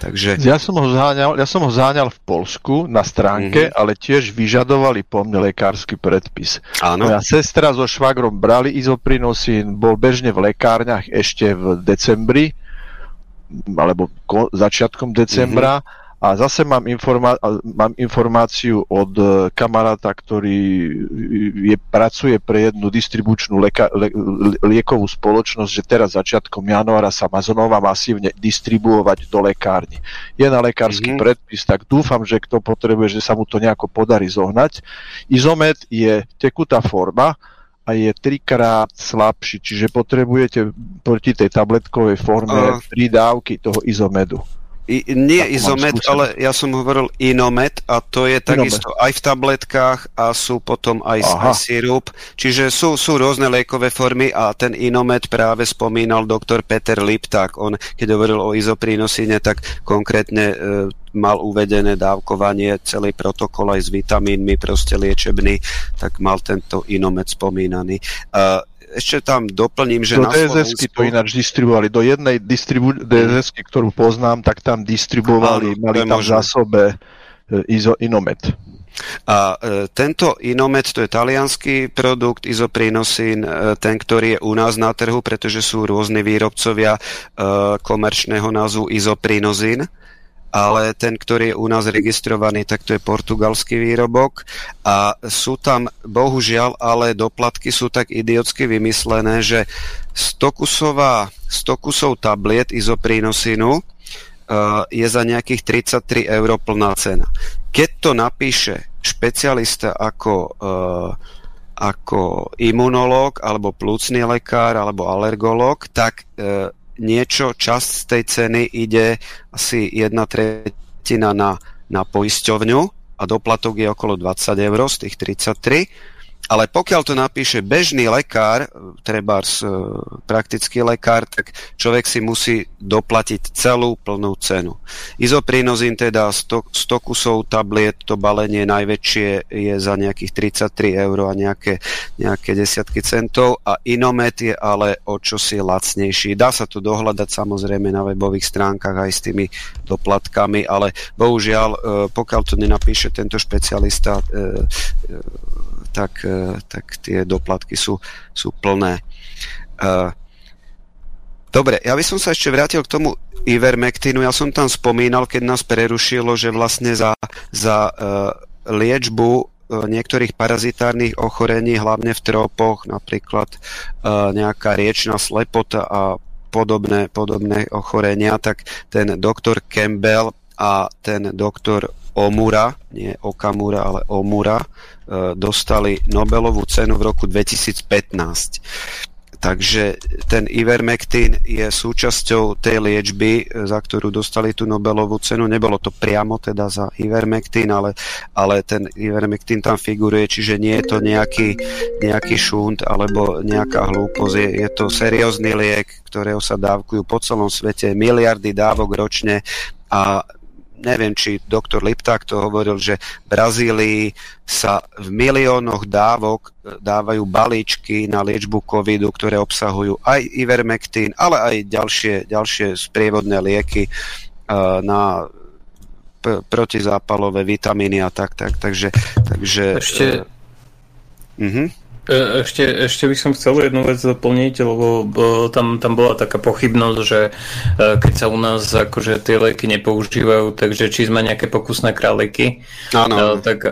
Takže... Ja, som ho zháňal, ja som ho zháňal v Polsku na stránke, mm-hmm. ale tiež vyžadovali po mne lekársky predpis. Áno. Moja sestra so švagrom brali izoprinosín, bol bežne v lekárniach ešte v decembri, alebo ko- začiatkom decembra, mm-hmm. A zase mám, informa- mám informáciu od e, kamaráta, ktorý je, pracuje pre jednu distribučnú leka- le- liekovú spoločnosť, že teraz začiatkom januára sa má znova masívne distribuovať do lekárni. Je na lekársky mm-hmm. predpis, tak dúfam, že kto potrebuje, že sa mu to nejako podarí zohnať. Izomet je tekutá forma, a je trikrát slabší, čiže potrebujete proti tej tabletkovej forme uh. tri dávky toho izomedu. I, nie tak izomet, ale ja som hovoril inomet a to je takisto aj v tabletkách a sú potom aj, aj sirup. Čiže sú, sú rôzne liekové formy a ten inomet práve spomínal doktor Peter Lipták. On, keď hovoril o izoprínosine, tak konkrétne e, mal uvedené dávkovanie, celý protokol aj s vitamínmi, proste liečebný, tak mal tento inomet spomínaný. Uh, ešte tam doplním, že do na DSS Slovensku... to ináč distribuovali. Do jednej distribu... DSS, ktorú poznám, tak tam distribuovali, Áno, mali tam v zásobe e, izo, Inomet. A e, tento Inomet, to je talianský produkt, izoprínosín, e, ten, ktorý je u nás na trhu, pretože sú rôzni výrobcovia e, komerčného názvu izoprinozín ale ten, ktorý je u nás registrovaný, tak to je portugalský výrobok a sú tam, bohužiaľ, ale doplatky sú tak idiotsky vymyslené, že 100 kusová, 100 kusov tabliet izoprínosinu uh, je za nejakých 33 eur plná cena. Keď to napíše špecialista ako uh, ako imunológ, alebo plúcný lekár, alebo alergológ, tak uh, niečo, časť z tej ceny ide asi jedna tretina na, na poisťovňu a doplatok je okolo 20 eur z tých 33 ale pokiaľ to napíše bežný lekár, trebárs e, praktický lekár, tak človek si musí doplatiť celú plnú cenu. Izoprinozín teda 100, 100 kusov tabliet, to balenie najväčšie je za nejakých 33 eur a nejaké, nejaké desiatky centov a Inomet je ale o čosi lacnejší. Dá sa to dohľadať samozrejme na webových stránkach aj s tými doplatkami, ale bohužiaľ, e, pokiaľ to nenapíše tento špecialista, e, tak, e, tak tie doplatky sú, sú plné. E, dobre, ja by som sa ešte vrátil k tomu Ivermectinu. Ja som tam spomínal, keď nás prerušilo, že vlastne za, za uh, liečbu niektorých parazitárnych ochorení, hlavne v trópoch, napríklad nejaká riečná slepota a podobné, podobné ochorenia, tak ten doktor Campbell a ten doktor Omura, nie Okamura, ale Omura, e, dostali Nobelovú cenu v roku 2015. Takže ten Ivermectin je súčasťou tej liečby, za ktorú dostali tú Nobelovú cenu. Nebolo to priamo teda za Ivermectin, ale, ale ten Ivermectin tam figuruje, čiže nie je to nejaký, nejaký šunt alebo nejaká hlúposť. Je, je to seriózny liek, ktorého sa dávkujú po celom svete, miliardy dávok ročne a neviem, či doktor Lipták to hovoril, že v Brazílii sa v miliónoch dávok e, dávajú balíčky na liečbu covidu, ktoré obsahujú aj ivermectin, ale aj ďalšie, ďalšie sprievodné lieky uh, na p- protizápalové vitamíny a tak, tak, takže... takže Ešte... Uh, uh-huh. E, ešte, ešte by som chcel jednu vec doplniť, lebo tam, tam bola taká pochybnosť, že e, keď sa u nás akože tie lieky nepoužívajú, takže či sme nejaké pokusné králiky. E, tak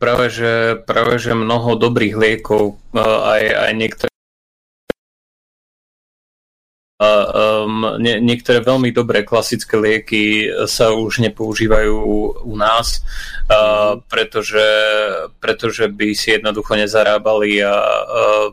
práve že, práve, že mnoho dobrých liekov, aj, aj niektoré um, nie, niektoré veľmi dobré klasické lieky sa už nepoužívajú u nás, uh, pretože, pretože by si jednoducho nezarábali a uh,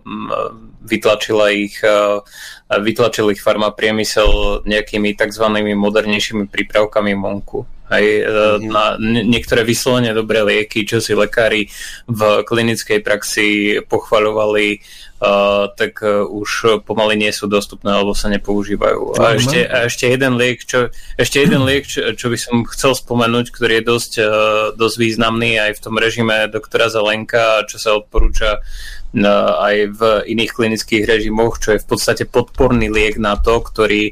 vytlačila ich, uh, vytlačil ich farmapriemysel nejakými tzv. modernejšími prípravkami vonku. Aj mm-hmm. na niektoré vyslovene dobré lieky, čo si lekári v klinickej praxi pochvaľovali Uh, tak uh, už pomaly nie sú dostupné alebo sa nepoužívajú. A ešte, a ešte jeden liek, čo, ešte jeden <clears throat> liek, čo, čo by som chcel spomenúť, ktorý je dosť, dosť významný aj v tom režime doktora Zelenka, čo sa odporúča aj v iných klinických režimoch, čo je v podstate podporný liek na to, ktorý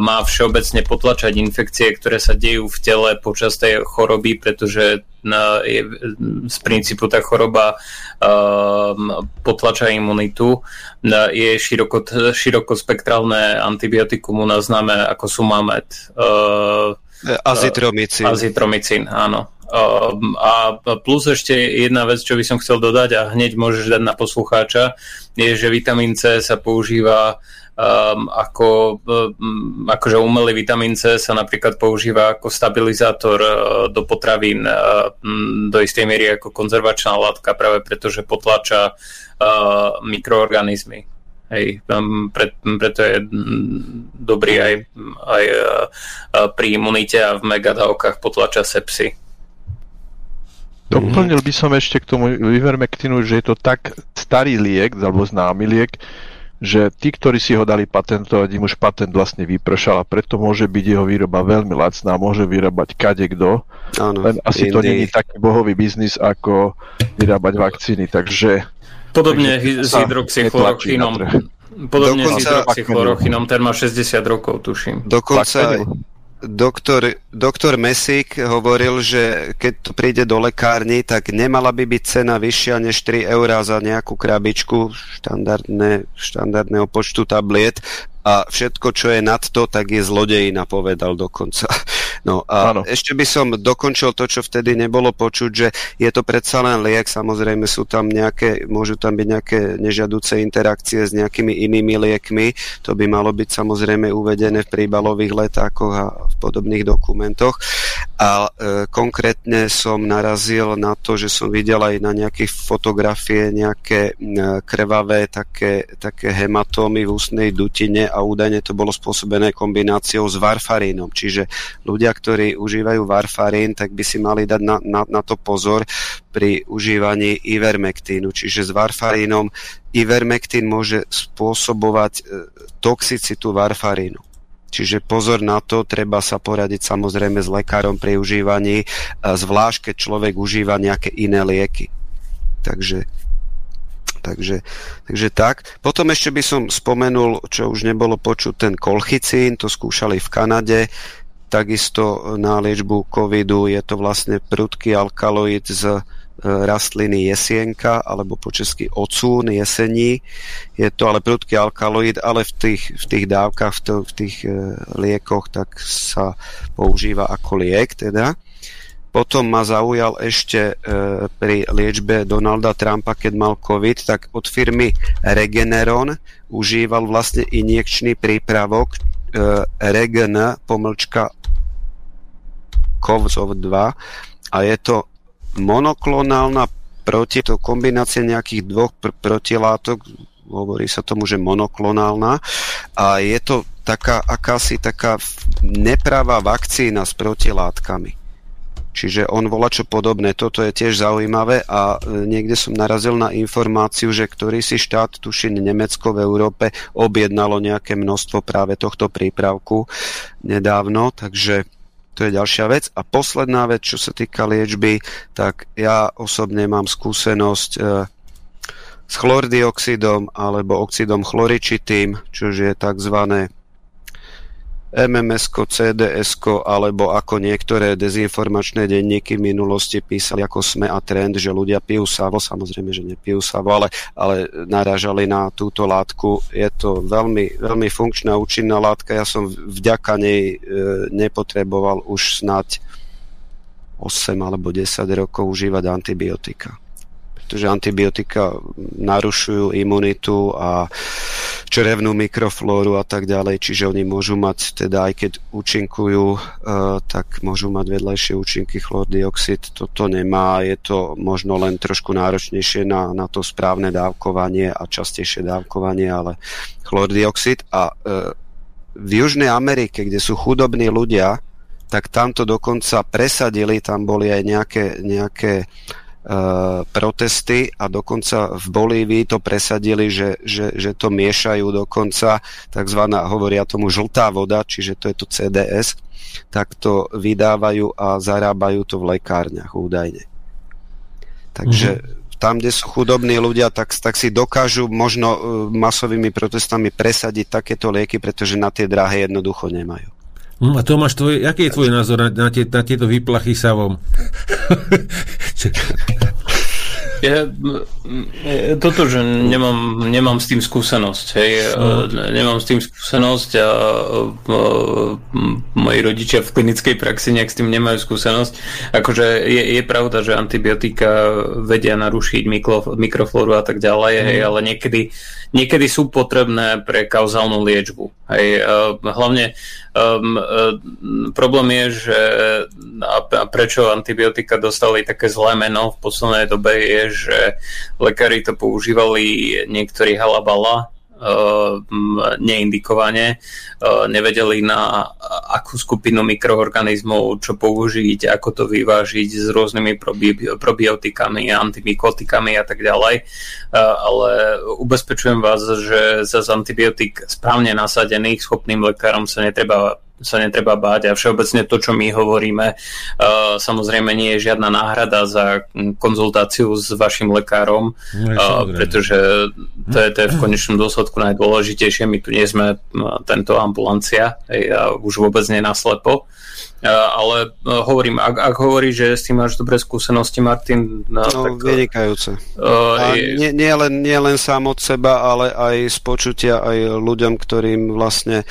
má všeobecne potlačať infekcie, ktoré sa dejú v tele počas tej choroby, pretože je, z princípu tá choroba potlača imunitu. Je široko, širokospektrálne antibiotikum u nás známe ako Sumamed Azitromicín. Azitromicín, áno. A plus ešte jedna vec, čo by som chcel dodať a hneď môžeš dať na poslucháča, je, že vitamín C sa používa um, ako, um, akože umelý vitamín C sa napríklad používa ako stabilizátor uh, do potravín uh, do istej miery ako konzervačná látka práve preto, že potlača uh, mikroorganizmy. Hej, pre, preto je dobrý aj, aj pri imunite a v megadávkach potlača sepsy. Doplnil by som ešte k tomu Ivermectinu, že je to tak starý liek, alebo známy liek, že tí, ktorí si ho dali patentovať, im už patent vlastne vypršal a preto môže byť jeho výroba veľmi lacná, môže vyrábať kadekto, len asi to nie je taký bohový biznis, ako vyrábať vakcíny, takže... Podobne s hydroxychlorochinom. Podobne s hydroxychlorochinom, ten má 60 rokov, tuším. Dokonca doktor, doktor Mesík hovoril, že keď to príde do lekárny, tak nemala by byť cena vyššia než 3 eurá za nejakú krabičku štandardné, štandardného počtu tabliet a všetko, čo je nad to, tak je zlodejina, povedal dokonca. No a ano. ešte by som dokončil to, čo vtedy nebolo počuť, že je to predsa len liek, samozrejme sú tam nejaké, môžu tam byť nejaké nežiaduce interakcie s nejakými inými liekmi, to by malo byť samozrejme uvedené v príbalových letákoch a v podobných dokumentoch. A e, konkrétne som narazil na to, že som videl aj na nejaké fotografie nejaké e, krvavé také, také hematómy v ústnej dutine a údajne to bolo spôsobené kombináciou s varfarínom. Čiže ľudia, ktorí užívajú varfarín, tak by si mali dať na, na, na to pozor pri užívaní ivermektínu. Čiže s varfarínom ivermektín môže spôsobovať e, toxicitu varfarínu. Čiže pozor na to, treba sa poradiť samozrejme s lekárom pri užívaní, zvlášť keď človek užíva nejaké iné lieky. Takže, takže, takže tak. Potom ešte by som spomenul, čo už nebolo počuť, ten kolchicín, to skúšali v Kanade, takisto na liečbu covidu je to vlastne prudký alkaloid z rastliny jesienka alebo po česky ocún jesení. Je to ale prudký alkaloid, ale v tých, v tých dávkach, v, to, v tých e, liekoch tak sa používa ako liek teda. Potom ma zaujal ešte e, pri liečbe Donalda Trumpa, keď mal COVID, tak od firmy Regeneron užíval vlastne injekčný prípravok e, Regen pomlčka COV-2 a je to monoklonálna proti, to kombinácia nejakých dvoch pr- protilátok, hovorí sa tomu, že monoklonálna a je to taká akási taká nepravá vakcína s protilátkami. Čiže on volá čo podobné. Toto je tiež zaujímavé a e, niekde som narazil na informáciu, že ktorý si štát, tuším Nemecko v Európe, objednalo nejaké množstvo práve tohto prípravku nedávno, takže to je ďalšia vec. A posledná vec, čo sa týka liečby, tak ja osobne mám skúsenosť e, s chlordioxidom alebo oxidom chloričitým, čo je tzv. MMS, CDS, alebo ako niektoré dezinformačné denníky v minulosti písali ako sme a trend, že ľudia pijú savo, samozrejme, že nepijú savo, ale, ale narážali na túto látku. Je to veľmi, veľmi funkčná, účinná látka. Ja som vďaka nej e, nepotreboval už snať 8 alebo 10 rokov užívať antibiotika pretože antibiotika narušujú imunitu a črevnú mikroflóru a tak ďalej, čiže oni môžu mať, teda aj keď účinkujú, e, tak môžu mať vedľajšie účinky chlordioxid. Toto nemá, je to možno len trošku náročnejšie na, na to správne dávkovanie a častejšie dávkovanie, ale chlordioxid a e, v Južnej Amerike, kde sú chudobní ľudia, tak tamto dokonca presadili, tam boli aj nejaké, nejaké Eh, protesty a dokonca v Bolívii to presadili, že, že, že to miešajú dokonca tzv. hovoria tomu žltá voda, čiže to je to CDS, tak to vydávajú a zarábajú to v lekárniach údajne. Takže mm-hmm. tam, kde sú chudobní ľudia, tak, tak si dokážu možno uh, masovými protestami presadiť takéto lieky, pretože na tie drahé jednoducho nemajú. No a Tomáš, tvoj, aký je tvoj názor na, na, tie, na tieto výplachy savom? <laughs> Ja, toto, že nemám, nemám s tým skúsenosť, hej, no. nemám s tým skúsenosť a moji rodičia v klinickej praxi nejak s tým nemajú skúsenosť. Akože je, je pravda, že antibiotika vedia narušiť mikro, mikroflóru a tak ďalej, mm. hej, ale niekedy, niekedy sú potrebné pre kauzálnu liečbu. Hej, hlavne um, problém je, že a, prečo antibiotika dostali také zlé meno v poslednej dobe je, že lekári to používali niektorí halabala, neindikovane, uh, nevedeli na akú skupinu mikroorganizmov čo použiť, ako to vyvážiť s rôznymi probi- probiotikami, antimikotikami a tak ďalej. Uh, ale ubezpečujem vás, že za antibiotik správne nasadených schopným lekárom sa netreba sa netreba báť a všeobecne to, čo my hovoríme, uh, samozrejme nie je žiadna náhrada za konzultáciu s vašim lekárom, no, uh, pretože to je, to je v konečnom dôsledku najdôležitejšie. My tu nie sme tento ambulancia a už vôbec nenaslepo. Ale hovorím, ak, ak hovorí, že s tým máš dobré skúsenosti, Martin... No, tak, vynikajúce. Uh, a nie, nie, len, nie len sám od seba, ale aj z počutia aj ľuďom, ktorým vlastne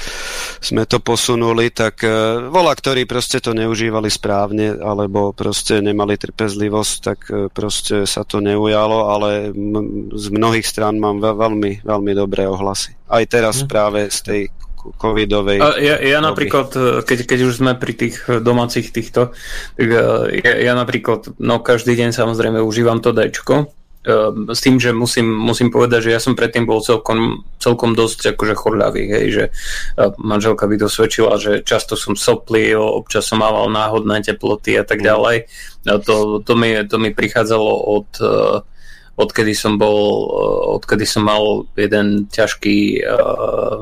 sme to posunuli, tak uh, vola, ktorí proste to neužívali správne, alebo proste nemali trpezlivosť, tak uh, proste sa to neujalo, ale m- z mnohých strán mám veľmi, veľmi dobré ohlasy. Aj teraz hm. práve z tej covidovej. Ja, ja napríklad, e, keď, keď už sme pri tých e, domácich týchto, tak e, ja, ja napríklad, no každý deň samozrejme užívam to Dčko, s tým, že musím, musím povedať, že ja som predtým bol celkom, celkom dosť akože chorľavý, hej, že manželka by dosvedčila, že často som soplil, občas som mával náhodné teploty a tak mm. ďalej. To, to, mi, to mi prichádzalo od odkedy som bol, eh, odkedy som mal jeden ťažký uh,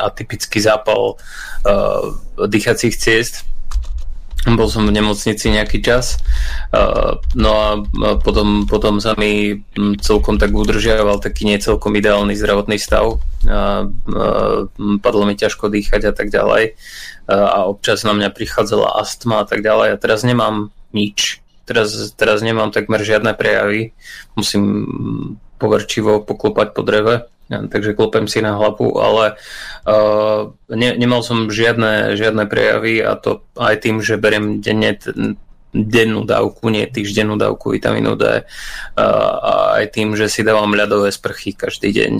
atypický zápal uh, dýchacích ciest. Bol som v nemocnici nejaký čas, uh, no a potom, potom sa mi hm, celkom tak udržiaval taký necelkom ideálny zdravotný stav. Uh, uh, padlo mi ťažko dýchať a tak ďalej. Uh, a občas na mňa prichádzala astma a tak ďalej. A teraz nemám nič Teraz, teraz nemám takmer žiadne prejavy. Musím poverčivo poklopať po dreve, takže klopem si na hlavu, ale uh, ne, nemal som žiadne, žiadne prejavy a to aj tým, že beriem denne dennú dávku, nie týždennú dávku vitamínu D uh, a aj tým, že si dávam ľadové sprchy každý deň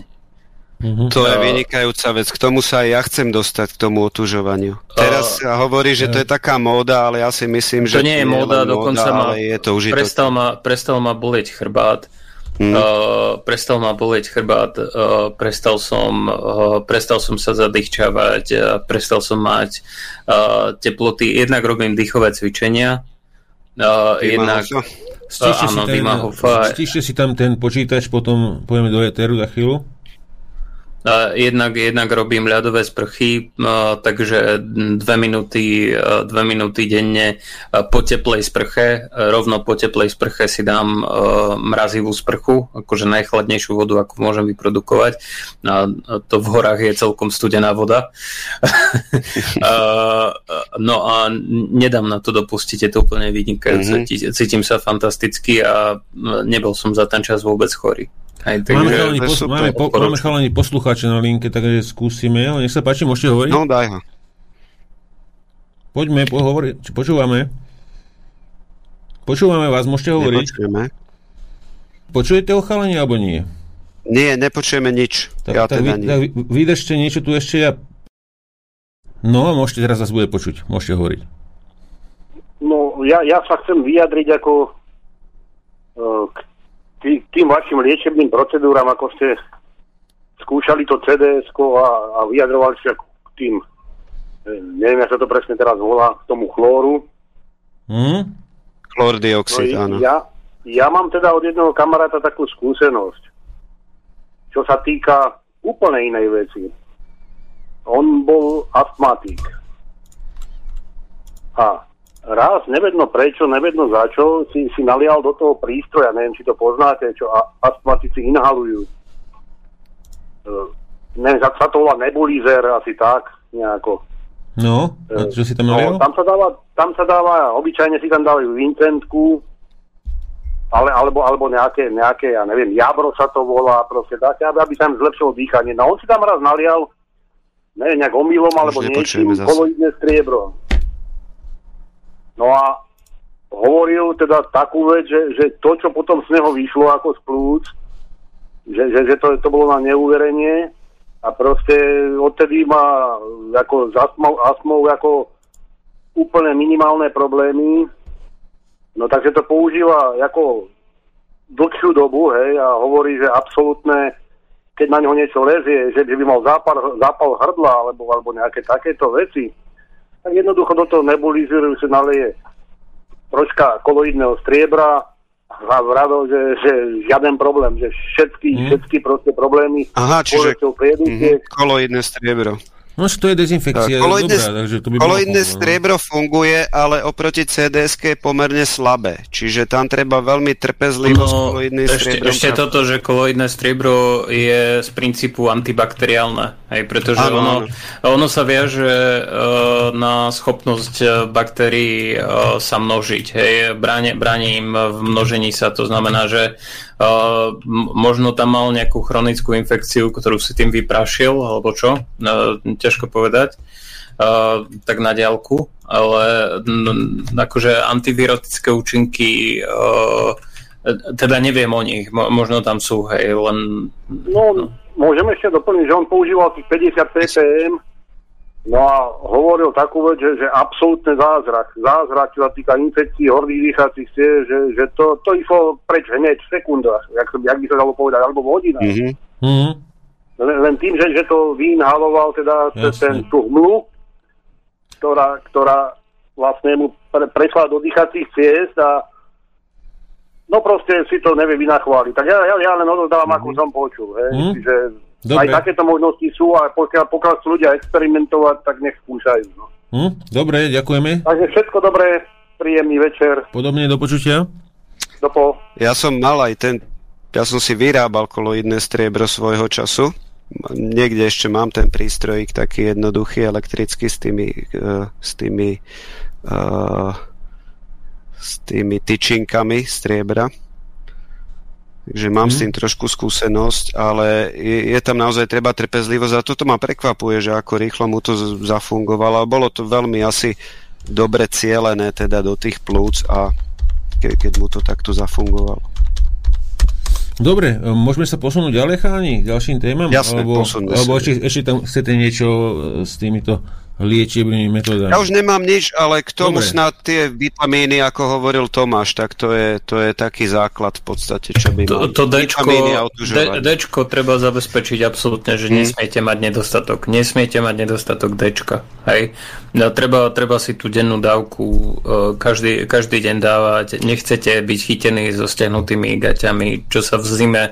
Mm-hmm. To je vynikajúca vec. K tomu sa aj ja chcem dostať, k tomu otužovaniu. Teraz sa hovorí, že to je taká móda, ale ja si myslím, že... To nie je móda, dokonca móda, ma, je to prestal, ma, prestal ma boleť chrbát. Mm. Uh, prestal ma boleť chrbát, uh, prestal, som, uh, prestal som sa zadýchčavať, uh, prestal som mať uh, teploty. Jednak robím dýchové cvičenia, uh, jednak... Stíšte, uh, si tam, stíšte si tam ten počítač, potom pojeme do Eteru za chvíľu. Jednak, jednak robím ľadové sprchy, takže dve minúty, dve minúty denne po teplej sprche, rovno po teplej sprche si dám mrazivú sprchu, akože najchladnejšiu vodu, ako môžem vyprodukovať. A to v horách je celkom studená voda. <laughs> no a nedám na to dopustiť, je to úplne vynikajúce. Mm-hmm. Cítim sa fantasticky a nebol som za ten čas vôbec chorý. Aj, tak, máme, chalani, pos- máme, po, máme chalani poslucháče na linke, takže skúsime. Nech sa páči, môžete hovoriť? No, daj ho. Poďme, pohovoriť. Či počúvame? Počúvame vás, môžete hovoriť? Nepočujeme. Počujete ho chalani, alebo nie? Nie, nepočujeme nič. Tak, ja tak, teda vy, tak vydržte niečo tu ešte ja... No, môžete teraz zase bude počuť. Môžete hovoriť. No, ja, ja sa chcem vyjadriť ako uh, k tý, tým vašim liečebným procedúram, ako ste skúšali to cds a, a vyjadrovali sa k tým, e, neviem, ako sa to presne teraz volá, k tomu chlóru. Hmm? Chlordioxid, no, áno. Ja, ja mám teda od jedného kamaráta takú skúsenosť, čo sa týka úplne inej veci. On bol astmatik. A raz, nevedno prečo, nevedno za čo, si, si nalial do toho prístroja, neviem, či to poznáte, čo astmatici inhalujú. Uh, neviem, sa to volá nebulizer, asi tak, nejako. No, a čo si tam nalial? No, tam sa dáva, tam sa dáva, obyčajne si tam dávajú Vincentku, ale, alebo, alebo nejaké, nejaké, ja neviem, jabro sa to volá, proste také, aby, aby sa im zlepšilo dýchanie. No on si tam raz nalial, neviem, nejak omylom, alebo niečím, koloidné striebro. No a hovoril teda takú vec, že, že to, čo potom z neho vyšlo ako z plúc, že, že, že to, to bolo na neuverenie a proste odtedy má ako s astmou, astmou ako úplne minimálne problémy. No takže to používa ako dlhšiu dobu, hej, a hovorí, že absolútne, keď na neho niečo lezie, že by mal zápal, zápal hrdla alebo, alebo nejaké takéto veci, tak jednoducho do toho nebulizíru si naleje troška koloidného striebra, a rado, že, že žiaden problém, že všetky, mm. všetky proste problémy Aha, čiže mm-hmm, koloidné striebro. No, to je dezinfekcia. Koloidné, dobrá, takže to by koloidné no. striebro funguje, ale oproti cds je pomerne slabé. Čiže tam treba veľmi trpezlivo no, s koloidným ešte, striebrom. Ešte toto, že koloidné striebro je z princípu antibakteriálne. Hej, pretože ano, ono, ono sa viaže uh, na schopnosť e, baktérií uh, sa množiť. Hej, bráni, bráni im v množení sa. To znamená, že Uh, možno tam mal nejakú chronickú infekciu, ktorú si tým vyprašil, alebo čo, uh, ťažko povedať, uh, tak na diálku, ale akože antivirotické účinky uh, teda neviem o nich, Mo- možno tam sú, hej, len... No, no. môžem ešte doplniť, že on používal tých 50 ppm No a hovoril takú vec, že, že absolútne zázrak. Zázrak, čo sa týka infekcií horných dýchacích ciest, že, že to, to išlo preč hneď v sekundách, jak, jak by sa dalo povedať, alebo v hodinách. Mm-hmm. Len, len tým, že, že to vyinhaloval teda ten, tú hmlu, ktorá, ktorá vlastne mu pre, prešla do dýchacích ciest a no proste si to nevie vynachváliť. Tak ja, ja, ja len odozdávam, mm-hmm. ako som počul. Hej. Mm-hmm. Čiže Dobre. Aj takéto možnosti sú a pokiaľ, pokiaľ chcú ľudia experimentovať, tak nech skúšajú. No. Hm, dobre, ďakujeme. Takže všetko dobré, príjemný večer. Podobne do počutia. Dopo. Ja som mal aj ten, ja som si vyrábal koloidné striebro svojho času. Niekde ešte mám ten prístrojik taký jednoduchý, elektrický s tými, uh, s tými uh, s tými tyčinkami striebra Takže mám mm. s mhm. tým trošku skúsenosť, ale je, je tam naozaj treba trpezlivosť a toto ma prekvapuje, že ako rýchlo mu to zafungovalo. Bolo to veľmi asi dobre cielené teda do tých plúc a ke, keď mu to takto zafungovalo. Dobre, môžeme sa posunúť ďalej, cháni, k ďalším témam? Jasne, alebo, alebo ešte, ešte tam chcete niečo s týmito liečebnými metodami. Ja už nemám nič, ale k tomu Dobre. snad tie vitamíny, ako hovoril Tomáš, tak to je, to je taký základ v podstate, čo by to, to Dčko, D, Dčko treba zabezpečiť absolútne, že hmm. nesmiete mať nedostatok. Nesmiete mať nedostatok Dčka. Hej? No, treba, treba si tú dennú dávku uh, každý, každý deň dávať. Nechcete byť chytení so stiahnutými gaťami, čo sa v zime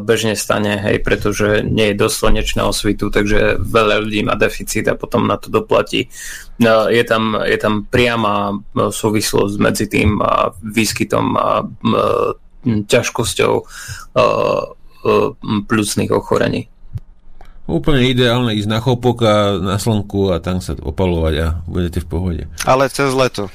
bežne stane, hej, pretože nie je dosť slnečného svitu, takže veľa ľudí má deficit a potom na to doplatí. Je tam, je tam priama súvislosť medzi tým výskytom a ťažkosťou plusných ochorení. Úplne ideálne ísť na chopok a na slnku a tam sa opalovať a budete v pohode. Ale cez leto.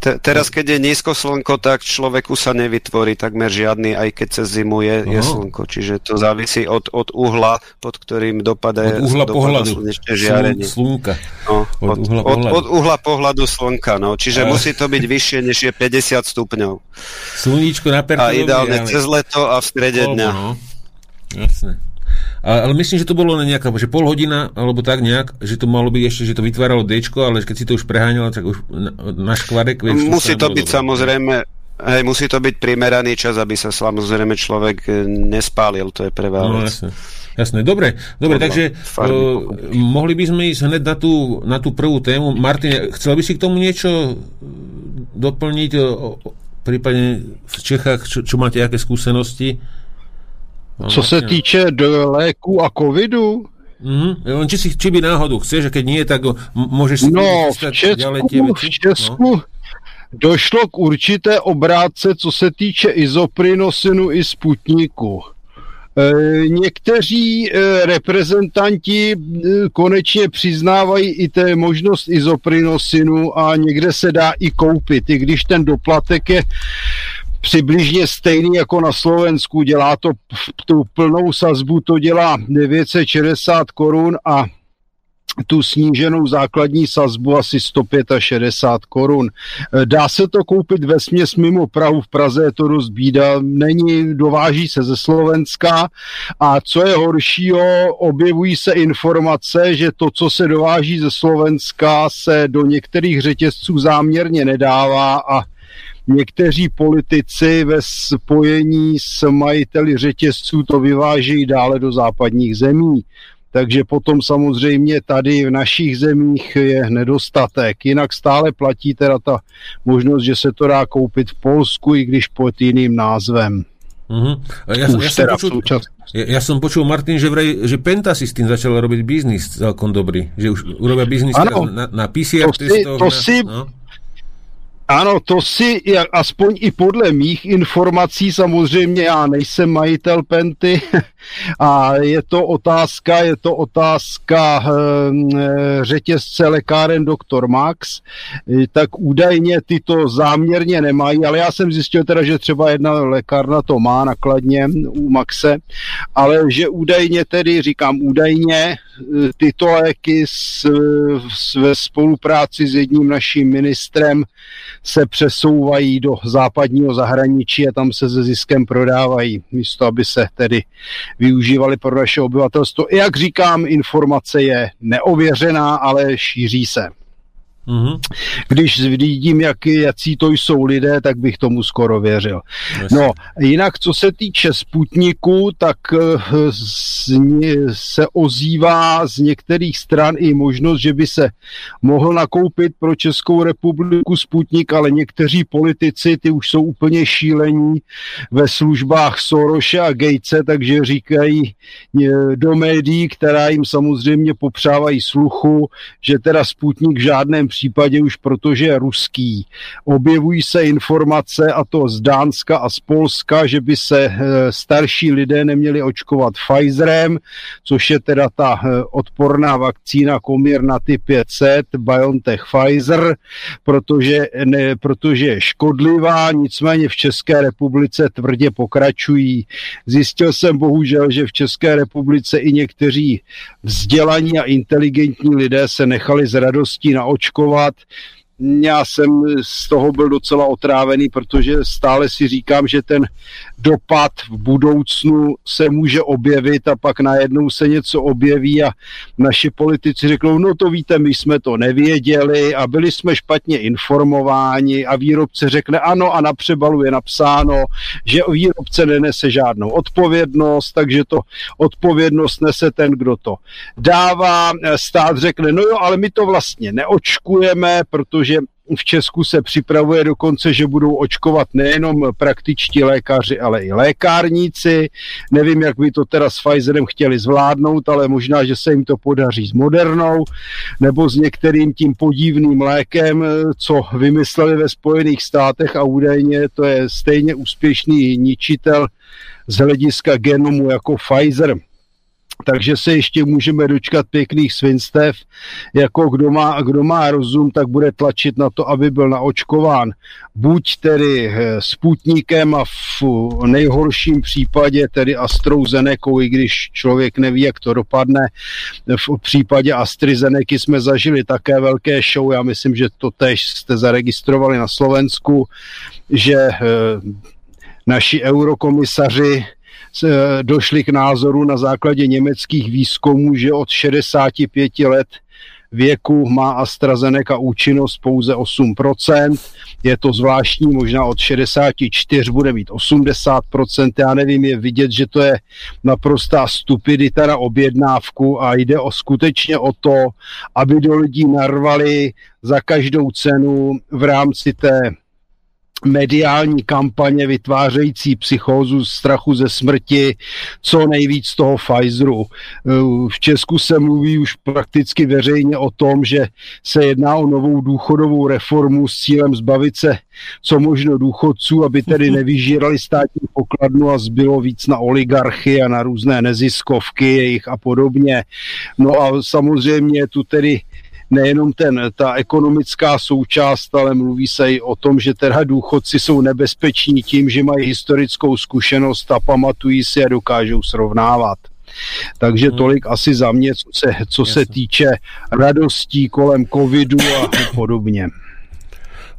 Te, teraz, keď je nízko slnko, tak človeku sa nevytvorí takmer žiadny, aj keď cez zimu je, je slnko. Čiže to závisí od, od uhla, pod ktorým dopadá, od uhla pohľadu slnečné žiarenie. Slunka. No, od, od, uhla od, od uhla pohľadu slnka. No. Čiže a... musí to byť vyššie, než je 50 stupňov. Sluníčko na A ideálne ale... cez leto a v strede dňa. No. Jasné. Ale myslím, že to bolo nejaká, že pol hodina, alebo tak nejak, že to malo byť ešte, že to vytváralo D, ale keď si to už preháňalo, tak už na, na škvarek... Vieš, musí to byť dobré. samozrejme, hej, musí to byť primeraný čas, aby sa samozrejme človek e, nespálil, to je prvá no, vec. Jasne. Jasné, dobre, dobre takže uh, mohli by sme ísť hneď na tú, na tú prvú tému. Martin, chcel by si k tomu niečo doplniť, o, o, prípadne v Čechách, čo, čo máte, aké skúsenosti? No, Co se týče do léku a covidu, Mm-hmm. Či, si, či by náhodou chceš, a keď nie, tak môžeš si no, v Česku, tie. V Česku no. došlo k určité obrátce, co se týče izoprinosinu i sputníku. E, někteří e, reprezentanti e, konečně přiznávají i té možnost izoprinosinu a někde se dá i koupit, i když ten doplatek je přibližně stejný jako na Slovensku. Dělá to tu plnou sazbu, to dělá 960 korun a tu sníženou základní sazbu asi 165 korun. Dá se to koupit ve směs mimo Prahu, v Praze je to dost bída, není, dováží se ze Slovenska a co je horšího, objevují se informace, že to, co se dováží ze Slovenska, se do některých řetězců záměrně nedává a Někteří politici ve spojení s majiteli řetězců to vyvážejí dále do západních zemí. Takže potom samozřejmě tady v našich zemích je nedostatek. Jinak stále platí teda ta možnost, že se to dá koupit v Polsku, i když pod jiným názvem. Uh-huh. Ja, Už ja, teda som počul, ja, ja som počul, Martin, že, vraj, že Penta si s tým začal robiť biznis celkom dobrý. Že už urobia biznis na, na PCR to. Si, to na, si, no? Ano, to si, aspoň i podle mých informací, samozřejmě já nejsem majitel Penty <laughs> a je to otázka, je to otázka e, řetězce lékáren Dr. Max, tak údajně ty to záměrně nemají, ale já jsem zjistil teda, že třeba jedna lékárna to má nakladně u Maxe, ale že údajně tedy, říkám údajně, e, tyto léky s, s, ve spolupráci s jedním naším ministrem se přesouvají do západního zahraničí a tam se se ziskem prodávají, místo aby se tedy využívali pro naše obyvatelstvo. Jak říkám, informace je neověřená, ale šíří se. Mm-hmm. Když vidím, jak, jaký to jsou lidé, tak bych tomu skoro věřil. No, jinak co se týče Sputniku, tak eh, se ozývá z některých stran i možnost, že by se mohl nakoupit pro Českou republiku Sputnik, ale někteří politici, ty už jsou úplně šílení ve službách Soroše a Gatese, takže říkají eh, do médií, která jim samozřejmě popřávají sluchu, že teda Sputnik v žádném případě už protože ruský. Objevují se informace, a to z Dánska a z Polska, že by se eh, starší lidé neměli očkovat Pfizerem, což je teda ta eh, odporná vakcína Comirnaty 500, BioNTech Pfizer, protože, ne, protože je škodlivá, nicméně v České republice tvrdě pokračují. Zjistil jsem bohužel, že v České republice i někteří vzdělaní a inteligentní lidé se nechali z radostí naočkovat očkovat. Já jsem z toho byl docela otrávený, protože stále si říkám, že ten dopad v budoucnu se může objevit a pak najednou se něco objeví a naši politici řeknou, no to víte, my jsme to nevěděli a byli jsme špatně informováni a výrobce řekne ano a na přebalu je napsáno, že výrobce nenese žádnou odpovědnost, takže to odpovědnost nese ten, kdo to dává. Stát řekne, no jo, ale my to vlastně neočkujeme, protože v Česku se připravuje dokonce, že budou očkovat nejenom praktičtí lékaři, ale i lékárníci. Nevím, jak by to teda s Pfizerem chtěli zvládnout, ale možná, že se jim to podaří s Modernou nebo s některým tím podivným lékem, co vymysleli ve Spojených státech a údajně to je stejně úspěšný ničitel z hlediska genomu jako Pfizer takže se ještě můžeme dočkat pěkných svinstev, jako kdo má, kdo má rozum, tak bude tlačit na to, aby byl naočkován. Buď tedy eh, Sputnikem a v nejhorším případě tedy AstraZeneca, i když člověk neví, jak to dopadne. V případě AstraZeneca jsme zažili také velké show, já myslím, že to tež jste zaregistrovali na Slovensku, že eh, naši eurokomisaři došli k názoru na základě německých výzkumů, že od 65 let věku má AstraZeneca účinnost pouze 8%. Je to zvláštní, možná od 64 bude mít 80%. Já nevím, je vidět, že to je naprostá stupidita na objednávku a jde o skutečně o to, aby do lidí narvali za každou cenu v rámci té mediální kampaně vytvářející psychózu strachu ze smrti, co nejvíc toho Pfizeru. V Česku se mluví už prakticky veřejně o tom, že se jedná o novou důchodovou reformu s cílem zbavit se co možno důchodců, aby tedy nevyžírali státní pokladnu a zbylo víc na oligarchy a na různé neziskovky jejich a podobně. No a samozřejmě tu tedy nejenom ten, ta ekonomická součást, ale mluví se i o tom, že teda důchodci jsou nebezpeční tím, že mají historickou zkušenost a pamatují si a dokážou srovnávat. Takže hmm. tolik asi za mě, co se, co se týče radostí kolem covidu a podobně.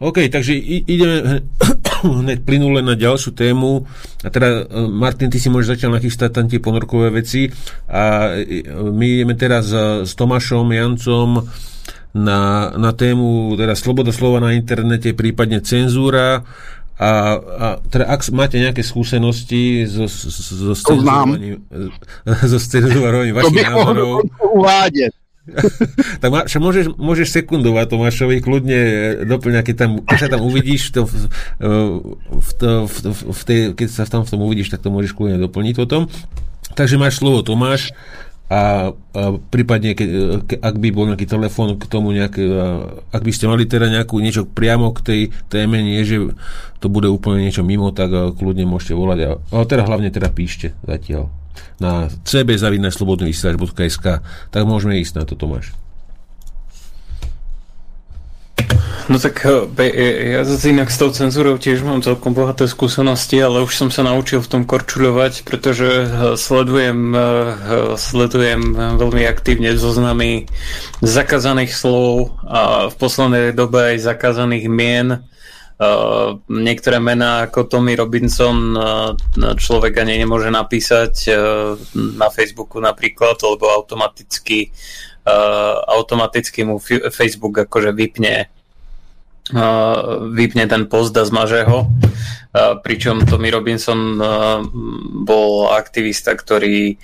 OK, takže ideme <coughs> hneď plynule na ďalšiu tému. A teda, e, Martin, ty si môžeš začať nachystať tam tie ponorkové veci. A e, my ideme teraz s Tomášom Jancom na, na tému teda sloboda slova na internete, prípadne cenzúra. A, a teda ak máte nejaké skúsenosti so, so, <laughs> so cenzúrovaním vašich názorov... <laughs> uvádět. <laughs> tak ma, môžeš, môžeš sekundovať Tomášovi, kľudne doplňa, keď, tam, keď sa tam uvidíš, to, v, v, to, v, v tej, keď sa tam v tom uvidíš, tak to môžeš kľudne doplniť potom. Takže máš slovo Tomáš a, a prípadne, ke, ke, ak by bol nejaký telefón k tomu nejaké, ak by ste mali teda nejakú niečo priamo k tej téme, nie že to bude úplne niečo mimo, tak kľudne môžete volať. A, ale teda hlavne teda píšte zatiaľ na cbzavinnaslobodnyvysielač.sk tak môžeme ísť na to, Tomáš. No tak eh, ja zase inak s tou cenzúrou tiež mám celkom bohaté skúsenosti, ale už som sa naučil v tom korčuľovať, pretože eh, sledujem, eh, sledujem veľmi aktívne zoznamy zakázaných slov a v poslednej dobe aj zakázaných mien. Niektoré mená ako Tommy Robinson človek ani nemôže napísať na Facebooku napríklad, lebo automaticky, automaticky mu Facebook akože vypne vypne ten post a zmaže ho. Pričom Tommy Robinson bol aktivista, ktorý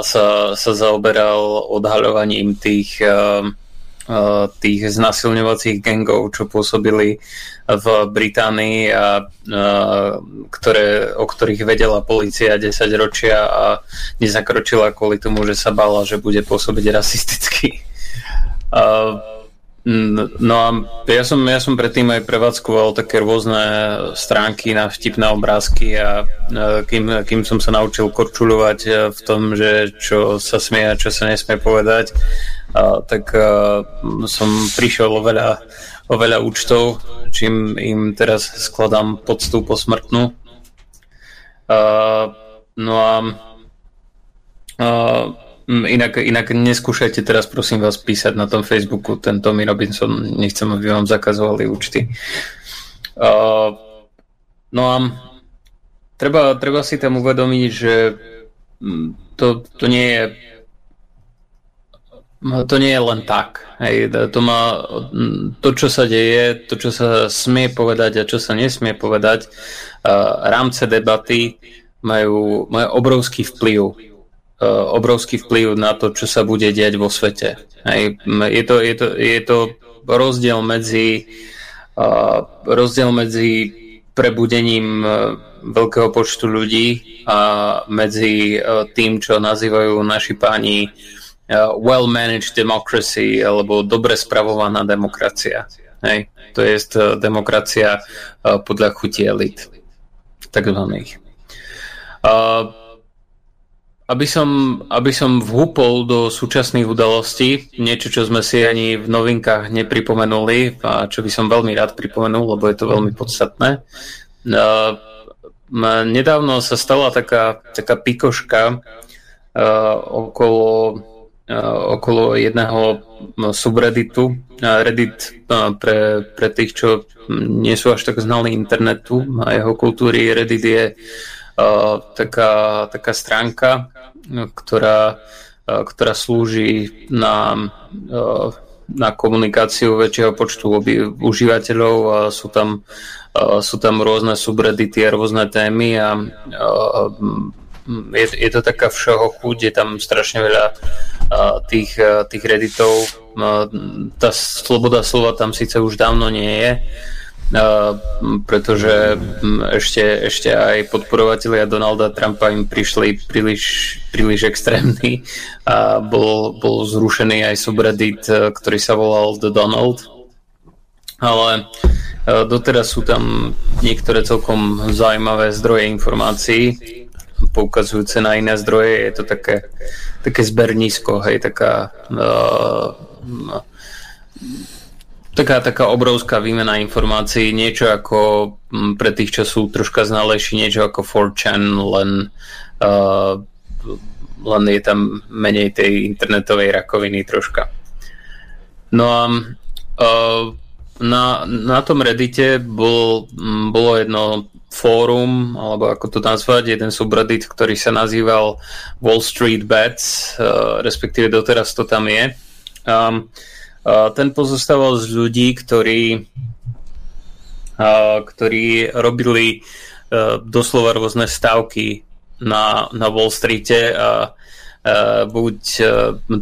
sa, sa zaoberal odhaľovaním tých tých znasilňovacích gangov, čo pôsobili v Británii a, ktoré, o ktorých vedela policia 10 ročia a nezakročila kvôli tomu, že sa bála, že bude pôsobiť rasisticky. No a ja som, ja som predtým aj prevádzkoval také rôzne stránky na vtipné obrázky a kým, kým som sa naučil korčulovať v tom, že čo sa smie a čo sa nesmie povedať, tak som prišiel o veľa, o veľa účtov, čím im teraz skladám poctu posmrtnú. No a inak, inak neskúšajte teraz prosím vás písať na tom Facebooku ten Tommy Robinson, nechcem, aby vám zakazovali účty. No a treba, treba si tam uvedomiť, že to, to nie je No, to nie je len tak. Hej, to, má, to, čo sa deje, to, čo sa smie povedať a čo sa nesmie povedať, uh, rámce debaty majú, majú obrovský vplyv. Uh, obrovský vplyv na to, čo sa bude diať vo svete. Hej, je, to, je, to, je to rozdiel medzi uh, rozdiel medzi prebudením veľkého počtu ľudí a medzi tým, čo nazývajú naši páni Uh, well-managed democracy alebo dobre spravovaná demokracia. Hej. To je uh, demokracia uh, podľa chuti elit, takzvaných. Aby som, aby som vhúpol do súčasných udalostí, niečo, čo sme si ani v novinkách nepripomenuli a čo by som veľmi rád pripomenul, lebo je to veľmi podstatné. Nedávno sa stala taká, taká pikoška okolo okolo jedného subredditu. Reddit pre, pre tých, čo nie sú až tak znali internetu a jeho kultúry, Reddit je uh, taká, taká stránka, ktorá, ktorá slúži na, na komunikáciu väčšieho počtu užívateľov a sú tam, sú tam rôzne subreddity a rôzne témy a je, je to taká všeho chuť, je tam strašne veľa tých, tých redditov. Tá sloboda slova tam síce už dávno nie je, pretože ešte, ešte aj podporovatelia Donalda Trumpa im prišli príliš, príliš extrémni a bol, bol zrušený aj subreddit, ktorý sa volal The Donald. Ale doteraz sú tam niektoré celkom zaujímavé zdroje informácií, poukazujúce na iné zdroje. Je to také také zbernísko, hej, taká uh, taká, taká obrovská výmena informácií, niečo ako pre tých, čo sú troška znalejší, niečo ako 4chan, len, uh, len je tam menej tej internetovej rakoviny troška. No a uh, na, na tom Reddite bol, bolo jedno fórum, alebo ako to nazvať, jeden subreddit, ktorý sa nazýval Wall Street Bets, uh, respektíve doteraz to tam je. Um, ten pozostával z ľudí, ktorí, ktorí robili doslova rôzne stavky na, na Wall Streete a buď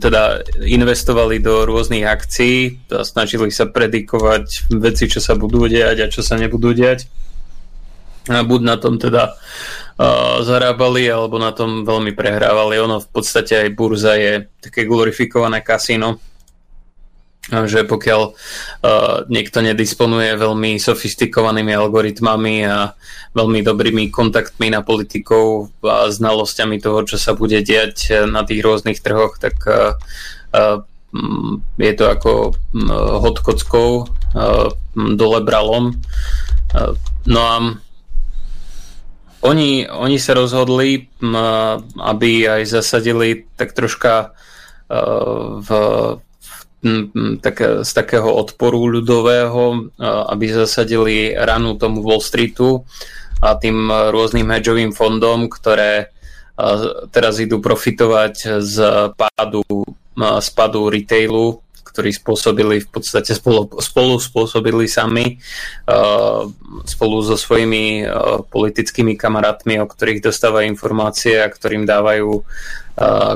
teda investovali do rôznych akcií a snažili sa predikovať veci, čo sa budú diať a čo sa nebudú diať. A buď na tom teda zarábali alebo na tom veľmi prehrávali. Ono v podstate aj burza je také glorifikované kasíno, že pokiaľ uh, niekto nedisponuje veľmi sofistikovanými algoritmami a veľmi dobrými kontaktmi na politikov a znalosťami toho, čo sa bude diať na tých rôznych trhoch, tak uh, uh, je to ako uh, hod kockou dole bralom. No a oni, oni sa rozhodli, uh, aby aj zasadili tak troška v tak, z takého odporu ľudového, aby zasadili ranu tomu Wall Streetu a tým rôznym hedžovým fondom, ktoré teraz idú profitovať z pádu, spadu retailu, ktorý spôsobili v podstate spolu, spolu spôsobili sami spolu so svojimi politickými kamarátmi, o ktorých dostávajú informácie a ktorým dávajú,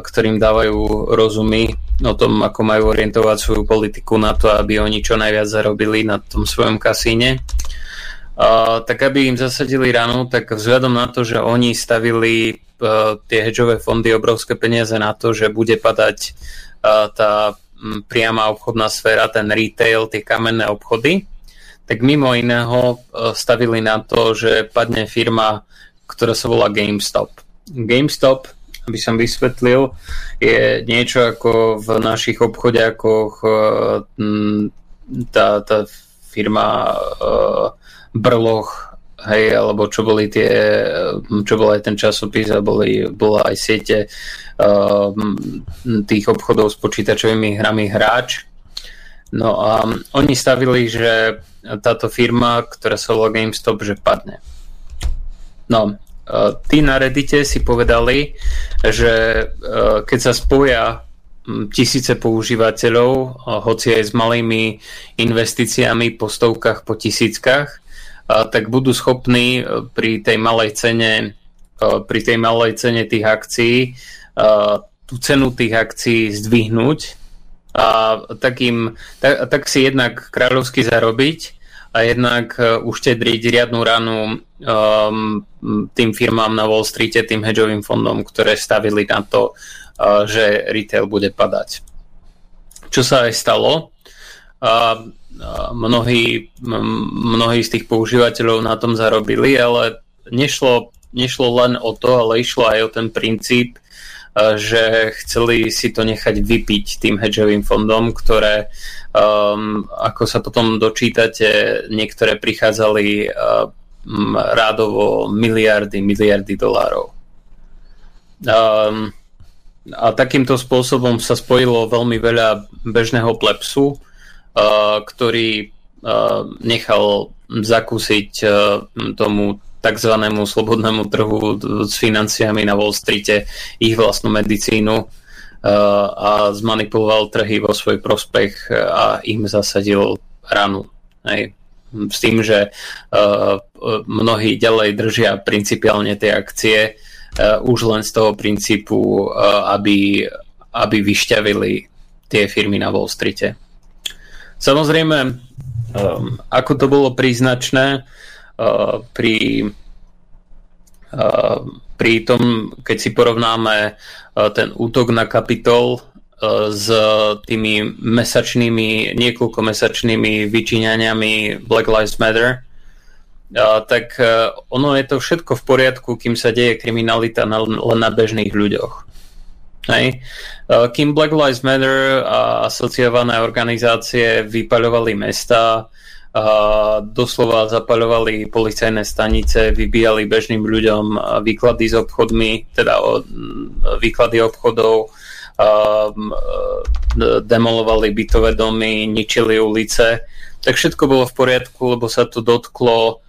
ktorým dávajú rozumy o tom, ako majú orientovať svoju politiku na to, aby oni čo najviac zarobili na tom svojom kasíne. Uh, tak aby im zasadili ranu, tak vzhľadom na to, že oni stavili uh, tie hedžové fondy obrovské peniaze na to, že bude padať uh, tá um, priama obchodná sféra, ten retail, tie kamenné obchody, tak mimo iného uh, stavili na to, že padne firma, ktorá sa volá GameStop. GameStop aby som vysvetlil, je niečo ako v našich obchodiakoch eh, tá, tá firma uh, Brloch, hej, alebo čo boli tie, čo bol aj ten časopis a boli, bola aj siete uh, tých obchodov s počítačovými hrami hráč. No a oni stavili, že táto firma, ktorá sa volá GameStop, že padne. No, tí na Reddite si povedali, že e, keď sa spoja tisíce používateľov, hoci aj s malými investíciami po stovkách, po tisíckach, tak budú schopní e, pri tej malej cene e, pri tej malej cene tých akcií tú cenu tých akcií zdvihnúť a takým, tak, tak si jednak kráľovsky zarobiť a jednak e, uštedriť riadnu ranu um, tým firmám na Wall Streete, tým hedžovým fondom, ktoré stavili na to, uh, že retail bude padať. Čo sa aj stalo, uh, mnohí, mnohí z tých používateľov na tom zarobili, ale nešlo, nešlo len o to, ale išlo aj o ten princíp, že chceli si to nechať vypiť tým hedžovým fondom, ktoré, um, ako sa potom dočítate, niektoré prichádzali um, rádovo miliardy, miliardy dolárov. Um, a takýmto spôsobom sa spojilo veľmi veľa bežného plepsu, uh, ktorý uh, nechal zakúsiť uh, tomu tzv. slobodnému trhu s financiami na Wall Streete ich vlastnú medicínu uh, a zmanipuloval trhy vo svoj prospech a im zasadil ranu. Hej. S tým, že uh, mnohí ďalej držia principiálne tie akcie uh, už len z toho princípu, aby, aby vyšťavili tie firmy na Wall Streete. Samozrejme, ako to bolo príznačné, pri, pri tom, keď si porovnáme uh, ten útok na kapitol s tými mesačnými, niekoľko mesačnými vyčíňaniami Black Lives Matter, tak ono je to všetko v poriadku, kým sa deje kriminalita len na bežných ľuďoch. Hej. Kým Black Lives Matter a asociované organizácie vypaľovali mesta, doslova zapaľovali policajné stanice, vybíjali bežným ľuďom výklady s obchodmi, teda výklady obchodov, demolovali bytové domy, ničili ulice, tak všetko bolo v poriadku, lebo sa to dotklo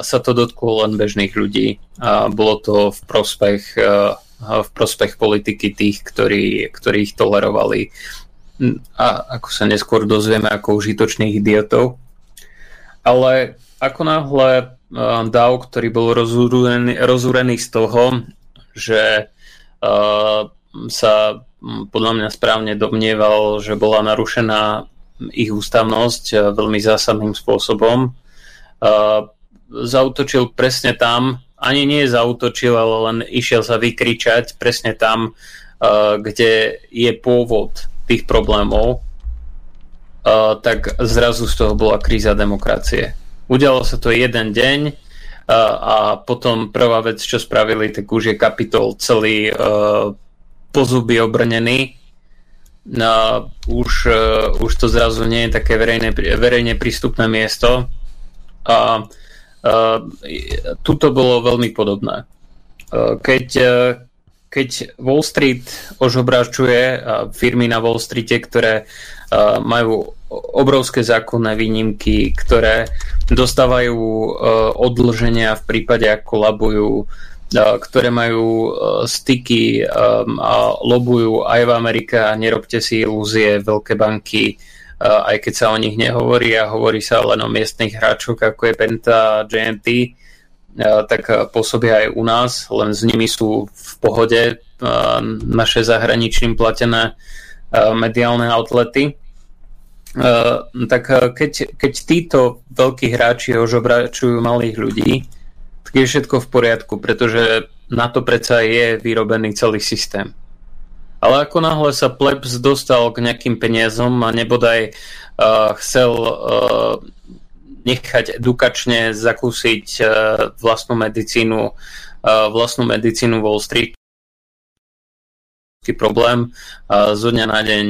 sa to dotklo len bežných ľudí a bolo to v prospech v prospech politiky tých, ktorí, ktorí ich tolerovali a ako sa neskôr dozvieme ako užitočných idiotov. Ale ako náhle uh, DAO, ktorý bol rozúrený, rozúrený z toho, že uh, sa podľa mňa správne domnieval, že bola narušená ich ústavnosť uh, veľmi zásadným spôsobom, uh, zautočil presne tam, ani nie zautočil, ale len išiel sa vykričať presne tam, uh, kde je pôvod tých problémov, uh, tak zrazu z toho bola kríza demokracie. Udialo sa to jeden deň uh, a potom prvá vec, čo spravili, tak už je kapitol celý uh, pozuby obrnený. No, už, uh, už to zrazu nie je také verejne, verejne prístupné miesto. A uh, tuto bolo veľmi podobné. Uh, keď, keď Wall Street ožobračuje firmy na Wall Streete, ktoré majú obrovské zákonné výnimky, ktoré dostávajú odlženia v prípade, ako labujú, ktoré majú styky a lobujú aj v Amerike nerobte si ilúzie, veľké banky aj keď sa o nich nehovorí a hovorí sa len o miestnych hráčoch, ako je Penta a JNT, tak pôsobia aj u nás, len s nimi sú v pohode naše zahraničným platené mediálne outlety. Tak keď, keď títo veľkí hráči ožobračujú malých ľudí, tak je všetko v poriadku, pretože na to predsa je vyrobený celý systém. Ale ako náhle sa plebs dostal k nejakým peniazom a nebodaj uh, chcel uh, nechať edukačne zakúsiť uh, vlastnú medicínu, uh, vlastnú medicínu Wall Street, problém. Uh, zo dňa na deň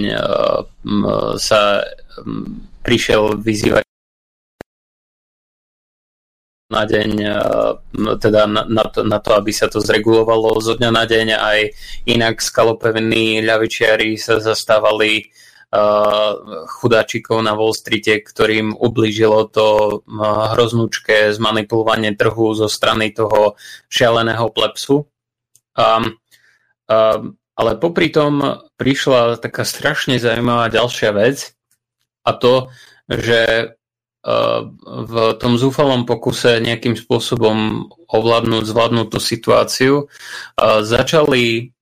sa prišiel vyzývať na deň, e, teda na, to, na to, aby sa to zregulovalo zo dňa na deň. Aj inak skalopevní ľavičiari sa zastávali uh, chudáčikov na Wall Streete, ktorým ublížilo to uh, hroznúčke zmanipulovanie trhu zo strany toho šialeného plepsu. Um, um, ale popri tom prišla taká strašne zaujímavá ďalšia vec a to, že v tom zúfalom pokuse nejakým spôsobom ovládnuť, zvládnuť tú situáciu, začali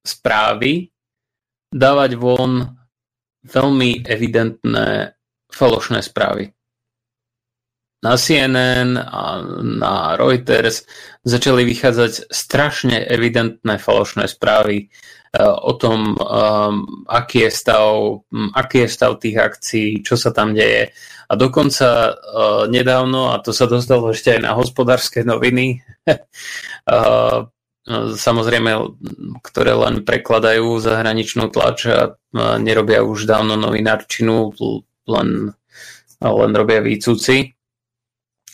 správy dávať von veľmi evidentné falošné správy. Na CNN a na Reuters začali vychádzať strašne evidentné falošné správy o tom, aký je stav, aký je stav tých akcií, čo sa tam deje a dokonca uh, nedávno, a to sa dostalo ešte aj na hospodárske noviny, uh, <laughs> samozrejme, ktoré len prekladajú zahraničnú tlač a nerobia už dávno novinárčinu, len, len robia výcuci.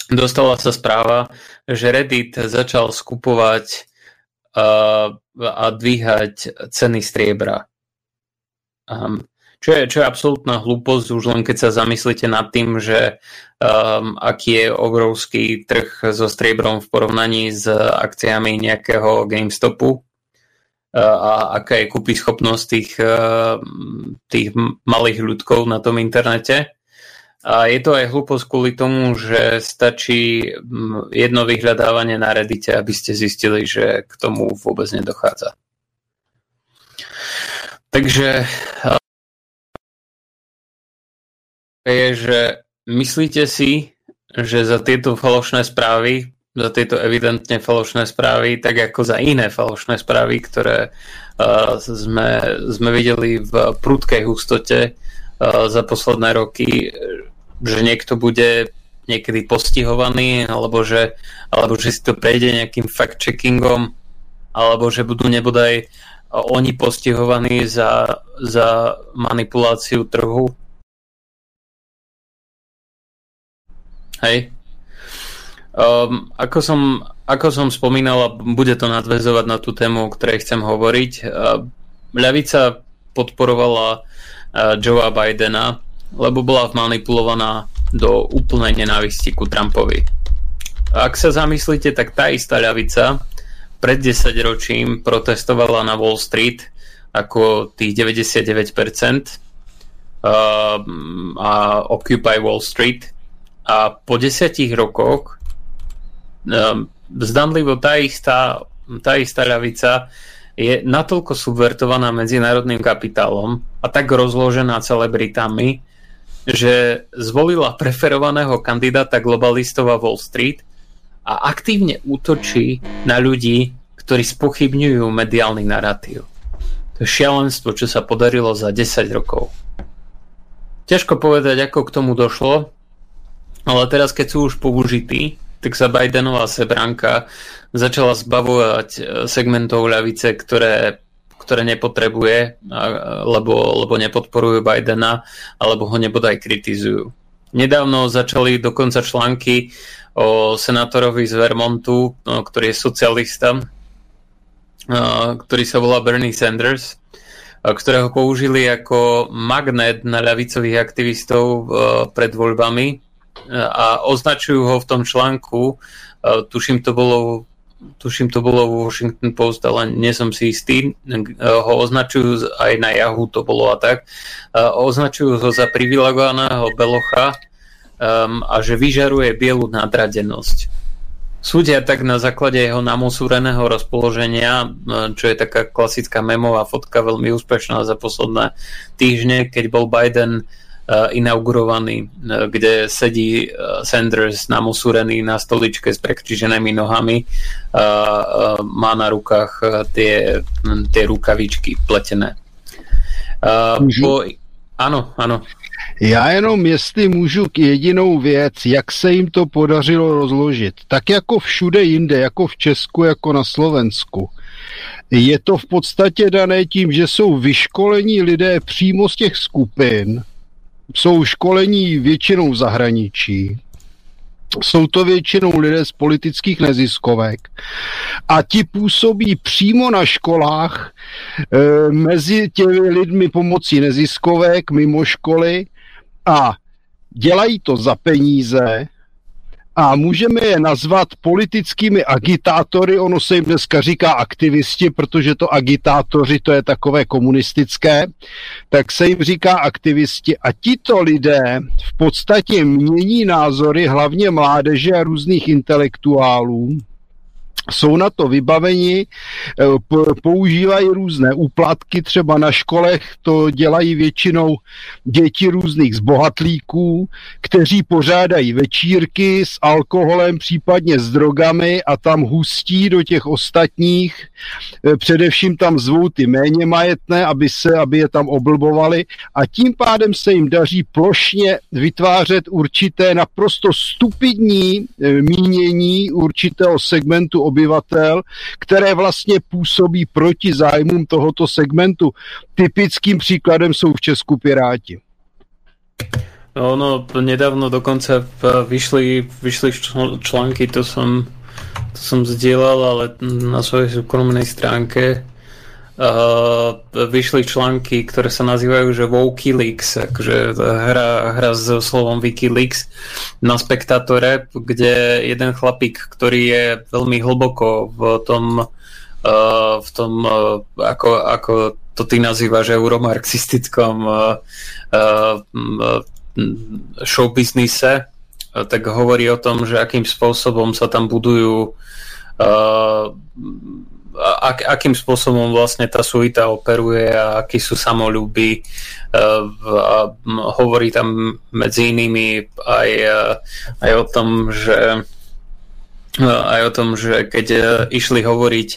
Dostala sa správa, že Reddit začal skupovať uh, a dvíhať ceny striebra. Um, čo je, čo je absolútna hlúposť, už len keď sa zamyslíte nad tým, že um, aký je obrovský trh so striebrom v porovnaní s akciami nejakého GameStopu uh, a aká je kúpy schopnosť tých, uh, tých malých ľudkov na tom internete. A je to aj hlúposť kvôli tomu, že stačí jedno vyhľadávanie na Reddite, aby ste zistili, že k tomu vôbec nedochádza. Takže je, že myslíte si, že za tieto falošné správy, za tieto evidentne falošné správy, tak ako za iné falošné správy, ktoré uh, sme, sme videli v prudkej hustote uh, za posledné roky, že niekto bude niekedy postihovaný, alebo že, alebo že si to prejde nejakým fact-checkingom, alebo že budú nebodaj oni postihovaní za, za manipuláciu trhu? Hej. Um, ako, som, ako som spomínal, bude to nadvezovať na tú tému, o ktorej chcem hovoriť, uh, ľavica podporovala uh, Joea Bidena, lebo bola manipulovaná do úplnej nenávisti ku Trumpovi. Ak sa zamyslíte, tak tá istá ľavica pred 10 ročím protestovala na Wall Street ako tých 99% uh, a Occupy Wall Street a po desiatich rokoch um, zdanlivo tá istá, tá istá ľavica je natoľko subvertovaná medzinárodným kapitálom a tak rozložená celebritami, že zvolila preferovaného kandidáta globalistov a Wall Street a aktívne útočí na ľudí, ktorí spochybňujú mediálny narratív. To je šialenstvo, čo sa podarilo za 10 rokov. Ťažko povedať, ako k tomu došlo, ale teraz, keď sú už použití, tak sa Bidenová sebranka začala zbavovať e, segmentov ľavice, ktoré, ktoré nepotrebuje, lebo, lebo nepodporujú Bidena, alebo ho nebodaj kritizujú. Nedávno začali dokonca články o senátorovi z Vermontu, no, ktorý je socialista, ktorý sa volá Bernie Sanders, ktorého použili ako magnet na ľavicových aktivistov pred voľbami a označujú ho v tom článku, tuším to bolo tuším to bolo v Washington Post, ale nie som si istý, ho označujú aj na Yahoo to bolo a tak, označujú ho za privilegovaného belocha, a že vyžaruje bielu nadradenosť. Súdia tak na základe jeho namosúreného rozpoloženia, čo je taká klasická memová fotka, veľmi úspešná za posledné týždne, keď bol Biden uh, inaugurovaný, uh, kde sedí uh, Sanders namosúrený na stoličke s prekriženými nohami, má na rukách tie, tie rukavičky pletené. Po... Áno, áno. Já jenom, jestli můžu k jedinou věc, jak se jim to podařilo rozložit. Tak jako všude jinde, jako v Česku, jako na Slovensku. Je to v podstatě dané tím, že jsou vyškolení lidé přímo z těch skupin, jsou školení většinou zahraničí, jsou to většinou lidé z politických neziskovek. A ti působí přímo na školách e, mezi těmi lidmi pomocí neziskovek, mimo školy a dělají to za peníze a můžeme je nazvat politickými agitátory, ono se jim dneska říká aktivisti, protože to agitátoři, to je takové komunistické, tak se jim říká aktivisti. A tito lidé v podstatě mění názory hlavně mládeže a různých intelektuálů jsou na to vybaveni, eh, používají různé úplatky, třeba na školech to dělají většinou děti různých zbohatlíků, kteří pořádají večírky s alkoholem, případně s drogami a tam hustí do těch ostatních, eh, především tam zvou ty méně majetné, aby, se, aby je tam oblbovali. A tím pádem se jim daří plošně vytvářet určité naprosto stupidní eh, mínění určitého segmentu obyvatel, které vlastně působí proti zájmům tohoto segmentu. Typickým příkladem jsou v Česku Piráti. Ono nedávno dokonca vyšli, vyšli články, to som, to som zdieľal, ale na svojej súkromnej stránke uh, vyšli články, ktoré sa nazývajú, že Wikileaks, akože hra, hra s slovom Wikileaks na spektatore, kde jeden chlapík, ktorý je veľmi hlboko v tom, uh, v tom uh, ako, ako to ty nazývaš euromarxistickom uh, uh, showbiznise, tak hovorí o tom, že akým spôsobom sa tam budujú ak, akým spôsobom vlastne tá suita operuje a akí sú samolúby. Uh, hovorí tam medzi inými aj, uh, aj o tom, že uh, aj o tom, že keď išli hovoriť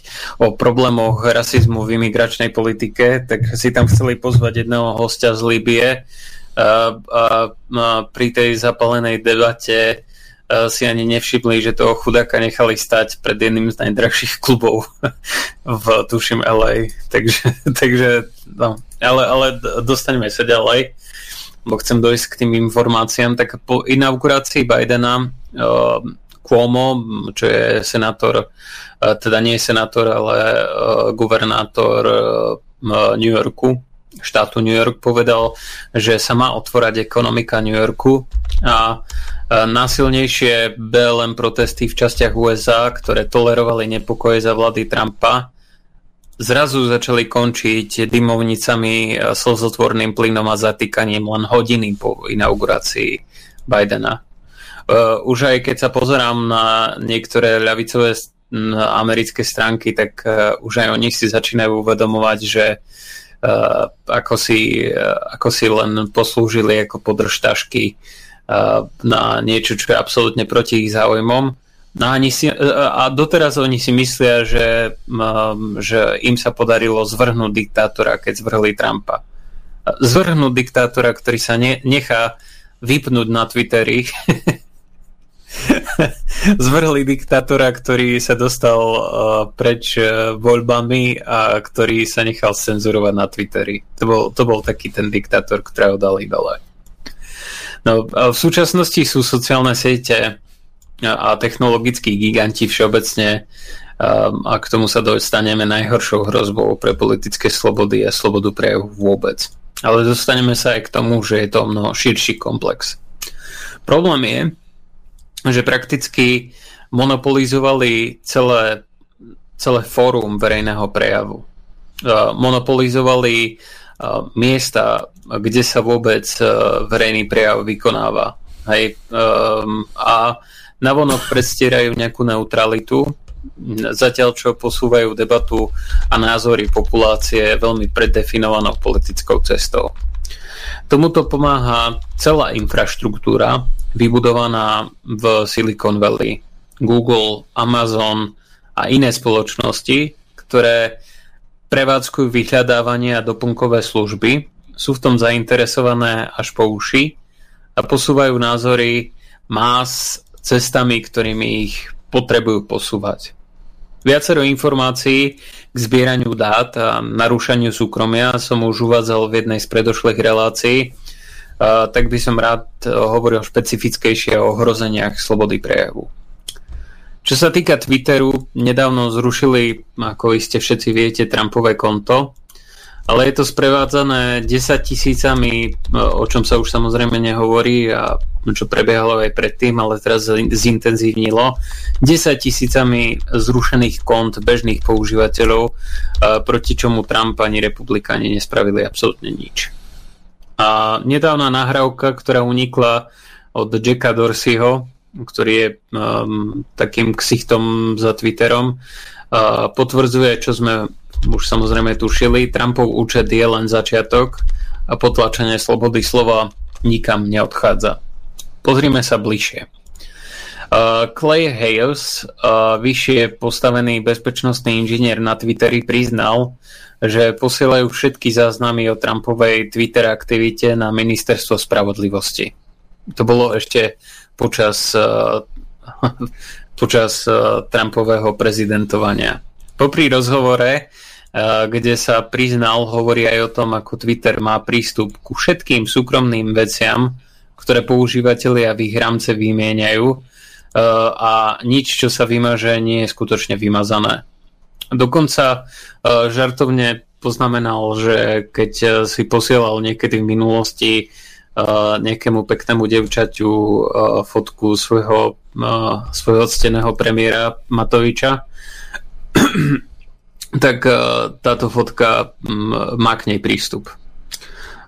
o problémoch rasizmu v imigračnej politike, tak si tam chceli pozvať jedného hostia z Libie a, a, a pri tej zapalenej debate si ani nevšimli, že toho chudáka nechali stať pred jedným z najdrahších klubov v tuším LA. Takže, <laughs> takže no, ale, ale dostaňme sa ďalej, bo chcem dojsť k tým informáciám. Tak po inaugurácii Bidena uh, Cuomo, čo je senátor, uh, teda nie je senátor, ale uh, guvernátor uh, New Yorku, štátu New York povedal, že sa má otvorať ekonomika New Yorku a násilnejšie BLM protesty v častiach USA, ktoré tolerovali nepokoje za vlády Trumpa, zrazu začali končiť dymovnicami, slzotvorným plynom a zatýkaním len hodiny po inaugurácii Bidena. Už aj keď sa pozerám na niektoré ľavicové americké stránky, tak už aj oni si začínajú uvedomovať, že uh, ako, si, ako si len poslúžili ako podržtašky na niečo, čo je absolútne proti ich záujmom. No a, si, a doteraz oni si myslia, že, um, že im sa podarilo zvrhnúť diktátora, keď zvrhli Trumpa. Zvrhnúť diktátora, ktorý sa ne, nechá vypnúť na Twitteri <laughs> zvrhli diktátora, ktorý sa dostal preč voľbami a ktorý sa nechal cenzurovať na Twitteri. To bol, to bol taký ten diktátor, ktorého dali dole. No, v súčasnosti sú sociálne siete a technologickí giganti všeobecne um, a k tomu sa dostaneme najhoršou hrozbou pre politické slobody a slobodu prejavu vôbec. Ale dostaneme sa aj k tomu, že je to mnoho širší komplex. Problém je, že prakticky monopolizovali celé, celé fórum verejného prejavu. Monopolizovali miesta, kde sa vôbec verejný prejav vykonáva. Hej. A navonok predstierajú nejakú neutralitu, zatiaľ čo posúvajú debatu a názory populácie veľmi predefinovanou politickou cestou. Tomuto pomáha celá infraštruktúra, vybudovaná v Silicon Valley. Google, Amazon a iné spoločnosti, ktoré prevádzkujú vyhľadávanie a doplnkové služby, sú v tom zainteresované až po uši a posúvajú názory más cestami, ktorými ich potrebujú posúvať. Viacero informácií k zbieraniu dát a narúšaniu súkromia som už uvádzal v jednej z predošlých relácií tak by som rád hovoril špecifickejšie o ohrozeniach slobody prejavu. Čo sa týka Twitteru, nedávno zrušili, ako iste všetci viete, Trumpové konto, ale je to sprevádzané 10 tisícami, e, o čom sa už samozrejme nehovorí a čo prebiehalo aj predtým, ale teraz zintenzívnilo, 10 tisícami zrušených kont bežných používateľov, e, proti čomu Trump ani republikáni nespravili absolútne nič. A nedávna nahrávka, ktorá unikla od Jacka Dorseyho, ktorý je um, takým ksichtom za Twitterom, uh, potvrdzuje, čo sme už samozrejme tušili. Trumpov účet je len začiatok a potlačenie slobody slova nikam neodchádza. Pozrime sa bližšie. Uh, Clay Hayes, uh, vyššie postavený bezpečnostný inžinier na Twitteri, priznal, že posielajú všetky záznamy o Trumpovej Twitter aktivite na ministerstvo spravodlivosti. To bolo ešte počas, uh, počas uh, Trumpového prezidentovania. Popri rozhovore, kde sa priznal, hovorí aj o tom, ako Twitter má prístup ku všetkým súkromným veciam, ktoré používateľia v ich rámce vymieňajú a nič, čo sa vymaže, nie je skutočne vymazané. Dokonca uh, žartovne poznamenal, že keď si posielal niekedy v minulosti nejakému peknému devčaťu fotku svojho, svojho cteného premiéra Matoviča, tak uh, táto fotka um, má k nej prístup.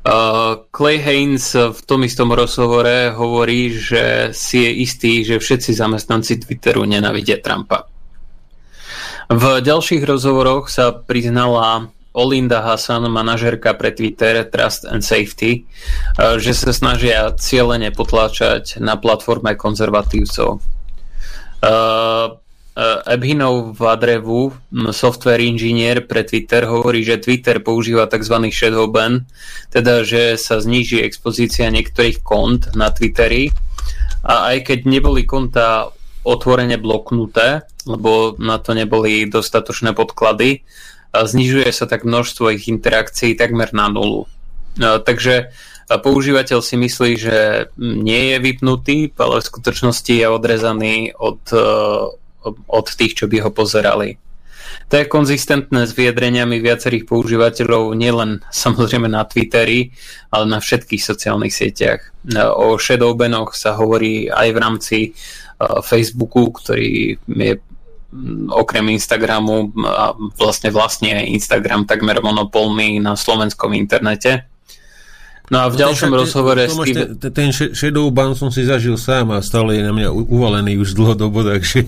Uh, Clay Haynes v tom istom rozhovore hovorí, že si je istý, že všetci zamestnanci Twitteru nenavidia Trumpa. V ďalších rozhovoroch sa priznala Olinda Hassan, manažerka pre Twitter Trust and Safety, eh, že sa snažia cieľene potláčať na platforme konzervatívcov. Uh, Ebhinov Vadrevu, software inžinier pre Twitter, hovorí, že Twitter používa tzv. shadow ban, teda že sa zníži expozícia niektorých kont na Twitteri a aj keď neboli konta otvorene bloknuté, lebo na to neboli dostatočné podklady, znižuje sa tak množstvo ich interakcií takmer na nulu. Takže používateľ si myslí, že nie je vypnutý, ale v skutočnosti je odrezaný od, od tých, čo by ho pozerali. To je konzistentné s vyjadreniami viacerých používateľov nielen samozrejme na Twitteri, ale na všetkých sociálnych sieťach. O shadowbanoch sa hovorí aj v rámci Facebooku, ktorý je okrem Instagramu a vlastne vlastne Instagram takmer monopolný na slovenskom internete. No a v ďalšom rozhovore... Tomáš, Steve... ten, ten shadow ban som si zažil sám a stále je na mňa uvalený už dlhodobo, <laughs> takže,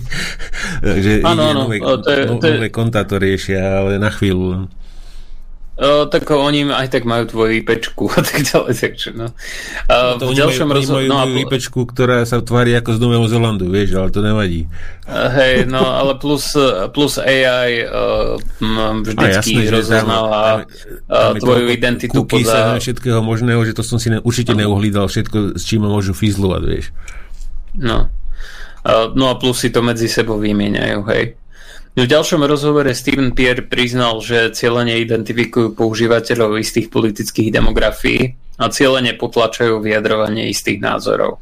takže ano, ano, nové, to je, to je... nové konta to riešia, ale na chvíľu. O, tak oni aj tak majú tvoju IPčku a tak ďalej, takže no. A to v ďalšom majú, rozho- majú no, IPčku, ktorá sa tvári ako z Nového Zelandu, vieš, ale to nevadí. Hej, no ale plus, plus AI uh, vždycky rozoznáva tvoju identitu podľa... všetkého možného, že to som si ne, určite neuhlídal všetko, s čím môžu fizlovať, vieš. No. Uh, no a plus si to medzi sebou vymieňajú, hej. V ďalšom rozhovore Steven Pierre priznal, že cieľene identifikujú používateľov istých politických demografií a cieľene potlačajú vyjadrovanie istých názorov.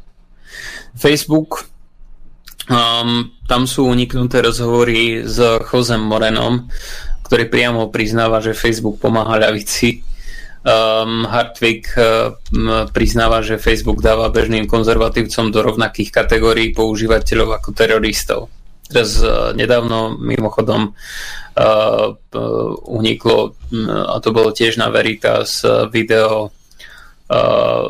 Facebook, um, tam sú uniknuté rozhovory s Chozem Morenom, ktorý priamo priznáva, že Facebook pomáha ľavici. Um, Hartwig um, priznáva, že Facebook dáva bežným konzervatívcom do rovnakých kategórií používateľov ako teroristov. Teraz uh, nedávno mimochodom uh, uniklo, a to bolo tiež na Veritas, video uh,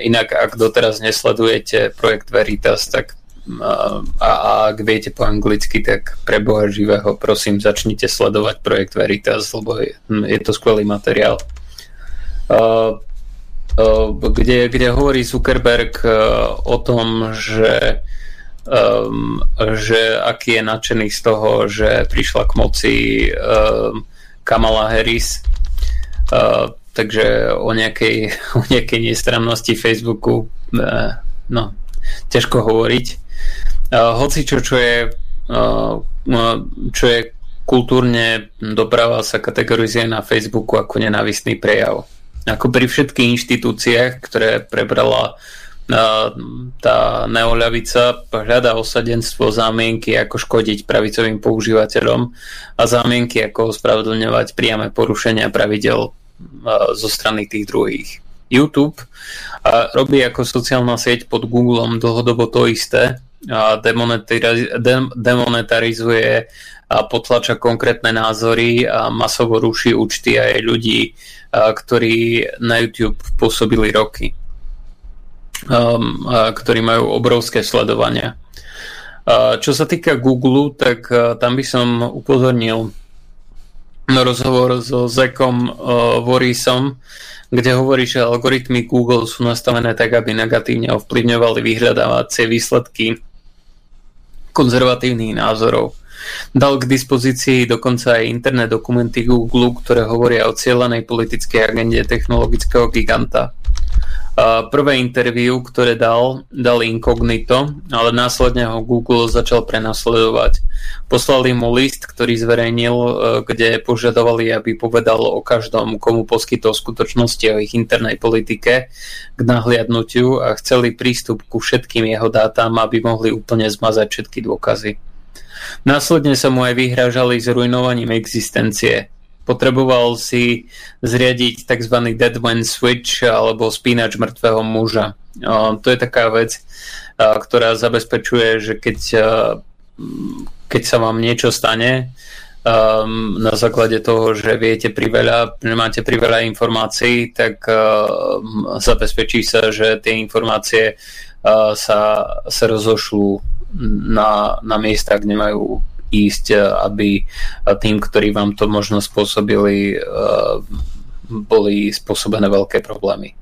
inak ak doteraz nesledujete projekt Veritas, tak a, a ak viete po anglicky, tak pre Boha živého prosím začnite sledovať projekt Veritas, lebo je, je to skvelý materiál. Uh, uh, kde, kde hovorí Zuckerberg uh, o tom, že um, že aký je nadšený z toho, že prišla k moci um, Kamala Harris. Uh, takže o nejakej, <laughs> o nejakej nestrannosti Facebooku uh, no, ťažko hovoriť. Uh, hoci čo, čo je, uh, čo je kultúrne doprava sa kategorizuje na Facebooku ako nenávistný prejav. Ako pri všetkých inštitúciách, ktoré prebrala uh, tá neoľavica hľadá osadenstvo zámienky, ako škodiť pravicovým používateľom a zámienky, ako ospravedlňovať priame porušenia pravidel zo strany tých druhých. YouTube robí ako sociálna sieť pod Googlem dlhodobo to isté a demonetarizuje a potlača konkrétne názory a masovo ruší účty aj ľudí, ktorí na YouTube pôsobili roky um, ktorí majú obrovské sledovania. Uh, čo sa týka Google, tak uh, tam by som upozornil na rozhovor so Zekom uh, Vorisom, kde hovorí, že algoritmy Google sú nastavené tak, aby negatívne ovplyvňovali vyhľadávacie výsledky konzervatívnych názorov. Dal k dispozícii dokonca aj interné dokumenty Google, ktoré hovoria o cieľanej politickej agende technologického giganta. Prvé interview, ktoré dal, dal inkognito, ale následne ho Google začal prenasledovať. Poslali mu list, ktorý zverejnil, e, kde požadovali, aby povedal o každom, komu poskytol skutočnosti o ich internej politike k nahliadnutiu a chceli prístup ku všetkým jeho dátam, aby mohli úplne zmazať všetky dôkazy. Následne sa mu aj vyhrážali zrujnovaním existencie potreboval si zriadiť tzv. dead man switch alebo spínač mŕtvého muža. To je taká vec, ktorá zabezpečuje, že keď, keď sa vám niečo stane, na základe toho, že viete priveľa, máte priveľa informácií, tak zabezpečí sa, že tie informácie sa, sa rozošľú na, na miesta, kde majú ísť, eh, aby tým, ktorí vám to možno spôsobili, eh, boli spôsobené veľké problémy.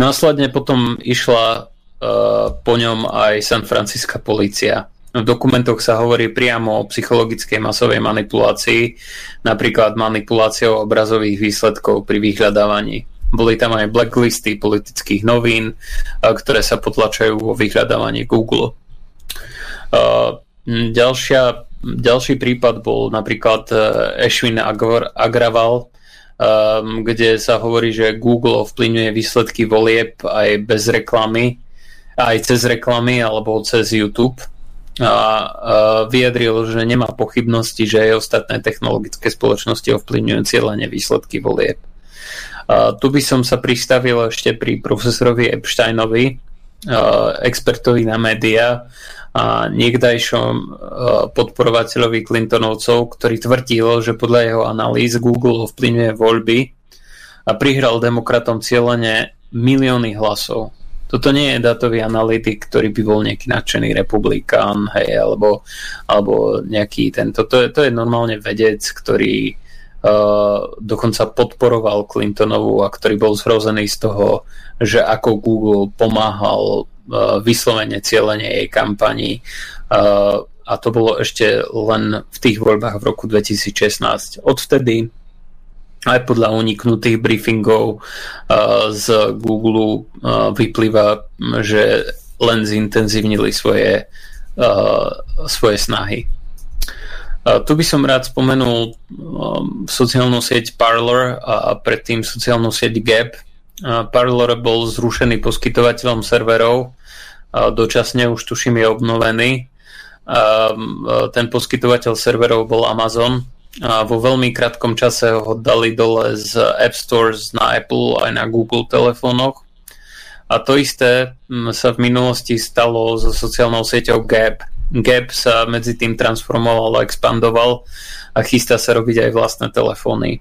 Následne potom išla po ňom aj San Franciská policia. V dokumentoch sa hovorí priamo o psychologickej masovej manipulácii, napríklad manipuláciou obrazových výsledkov pri vyhľadávaní. Boli tam aj blacklisty politických novín, ktoré sa potlačajú vo vyhľadávaní Google. Ďalšia, ďalší prípad bol napríklad Ashwin Agraval, kde sa hovorí, že Google ovplyvňuje výsledky volieb aj bez reklamy, aj cez reklamy alebo cez YouTube a vyjadril, že nemá pochybnosti, že aj ostatné technologické spoločnosti ovplyvňujú cieľene výsledky volieb. Tu by som sa pristavil ešte pri profesorovi Epsteinovi, expertovi na médiá a niekdajšom podporovateľovi Clintonovcov, ktorý tvrdil, že podľa jeho analýz Google ovplyvňuje voľby a prihral demokratom cieľene milióny hlasov toto nie je datový analytik, ktorý by bol nejaký nadšený republikán, hej, alebo, alebo nejaký ten. Toto je, to je normálne vedec, ktorý dokonca podporoval Clintonovu a ktorý bol zhrozený z toho, že ako Google pomáhal uh, vyslovene cieľenie jej kampani. Uh, a to bolo ešte len v tých voľbách v roku 2016. Odvtedy aj podľa uniknutých briefingov z Google vyplýva, že len zintenzívnili svoje, svoje snahy. Tu by som rád spomenul um, sociálnu sieť Parler a predtým sociálnu sieť Gap. Parler bol zrušený poskytovateľom serverov, dočasne už tuším je obnovený. Ten poskytovateľ serverov bol Amazon, a vo veľmi krátkom čase ho dali dole z App Stores na Apple aj na Google telefónoch. A to isté sa v minulosti stalo so sociálnou sieťou Gap. Gap sa medzi tým transformoval a expandoval a chystá sa robiť aj vlastné telefóny.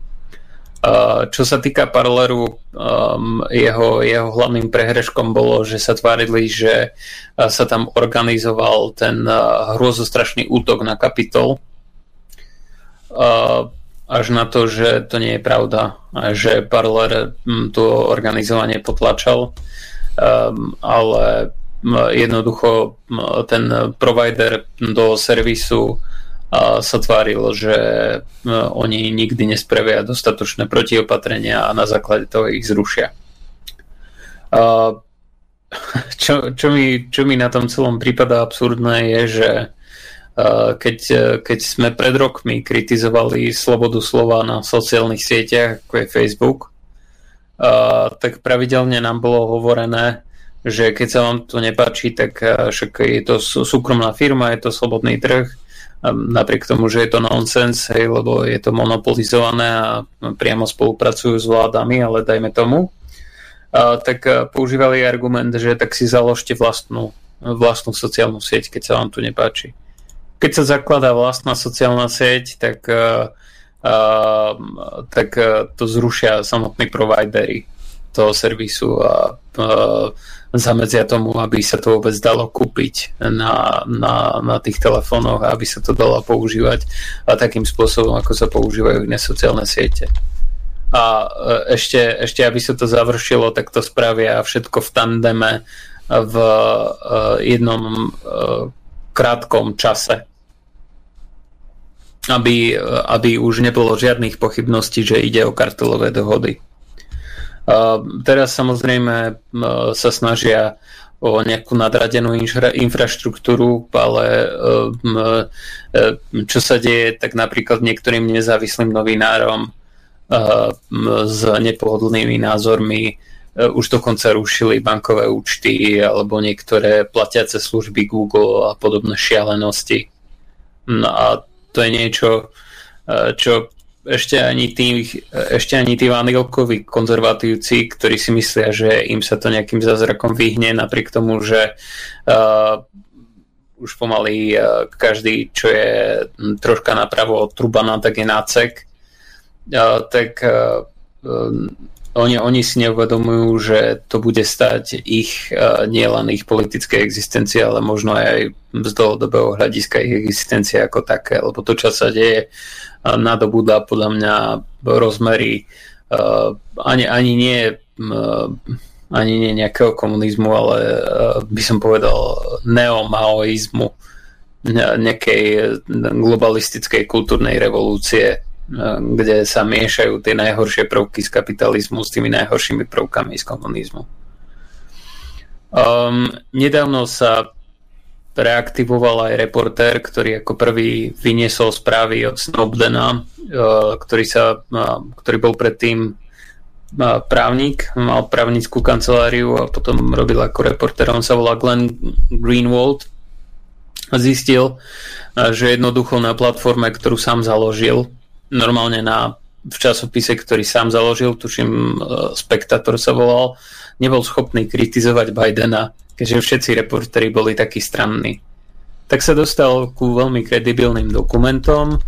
Čo sa týka Parleru, um, jeho, jeho hlavným prehreškom bolo, že sa tvárili, že sa tam organizoval ten hrozostrašný útok na kapitol, až na to, že to nie je pravda že Parler to organizovanie potlačal, um, ale jednoducho ten provider do servisu sa tváril, že oni nikdy nespravia dostatočné protiopatrenia a na základe toho ich zrušia. <laughs> Čo, čo, mi, čo mi na tom celom prípada absurdné je, že keď, keď sme pred rokmi kritizovali slobodu slova na sociálnych sieťach, ako je Facebook, tak pravidelne nám bolo hovorené, že keď sa vám to nepáči, tak však je to súkromná firma, je to slobodný trh, napriek tomu, že je to nonsens, hej, lebo je to monopolizované a priamo spolupracujú s vládami, ale dajme tomu, tak používali argument, že tak si založte vlastnú, vlastnú sociálnu sieť, keď sa vám tu nepáči. Keď sa zakladá vlastná sociálna sieť, tak, uh, uh, tak to zrušia samotní providery toho servisu a uh, zamedzia tomu, aby sa to vôbec dalo kúpiť na, na, na tých telefónoch a aby sa to dalo používať a takým spôsobom, ako sa používajú iné sociálne siete. A ešte, ešte aby sa to završilo, tak to spravia všetko v tandeme v jednom krátkom čase. Aby, aby už nebolo žiadnych pochybností, že ide o kartelové dohody. Teraz samozrejme sa snažia o nejakú nadradenú infra, infraštruktúru, ale e, čo sa deje, tak napríklad niektorým nezávislým novinárom s nepohodlnými názormi už dokonca rušili bankové účty alebo niektoré platiace služby Google a podobné šialenosti. No a to je niečo, čo ešte ani tí, ešte ani tí vanilkoví konzervatívci, ktorí si myslia, že im sa to nejakým zázrakom vyhne, napriek tomu, že uh, už pomaly uh, každý, čo je troška napravo od Trubana, tak je nácek, uh, tak uh, oni, oni si neuvedomujú, že to bude stať ich uh, nielen ich politické existencie, ale možno aj z dlhodobého hľadiska ich existencie ako také, lebo to, čo sa deje, nadobúda podľa mňa rozmery uh, ani, ani nie uh, ani nie nejakého komunizmu, ale uh, by som povedal neomaoizmu nejakej globalistickej kultúrnej revolúcie kde sa miešajú tie najhoršie prvky z kapitalizmu s tými najhoršími prvkami z komunizmu. Um, nedávno sa reaktivoval aj reportér, ktorý ako prvý vyniesol správy od Snowdena, uh, ktorý, sa, uh, ktorý bol predtým uh, právnik, mal právnickú kanceláriu a potom robil ako reportér. On sa volá Glenn Greenwald a zistil, že jednoducho na platforme, ktorú sám založil, normálne na, v časopise, ktorý sám založil, tuším Spectator sa volal, nebol schopný kritizovať Bidena, keďže všetci reportéri boli takí stranní. Tak sa dostal ku veľmi kredibilným dokumentom,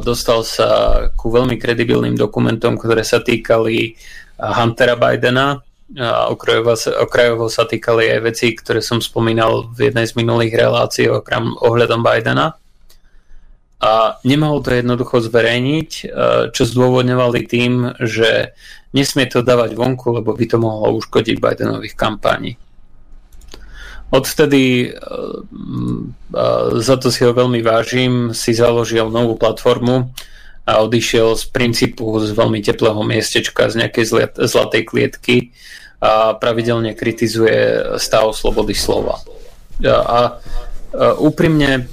dostal sa ku veľmi kredibilným dokumentom, ktoré sa týkali Huntera Bidena, a okrajovo sa, okrajovo sa týkali aj veci, ktoré som spomínal v jednej z minulých relácií okram ohľadom Bidena. A nemohol to jednoducho zverejniť, čo zdôvodňovali tým, že nesmie to dávať vonku, lebo by to mohlo uškodiť Bidenových kampaní. Odvtedy, eh, za to si ho veľmi vážim, si založil novú platformu a odišiel z princípu z veľmi teplého miestečka, z nejakej zlatej klietky a pravidelne kritizuje stav slobody slova. A úprimne eh,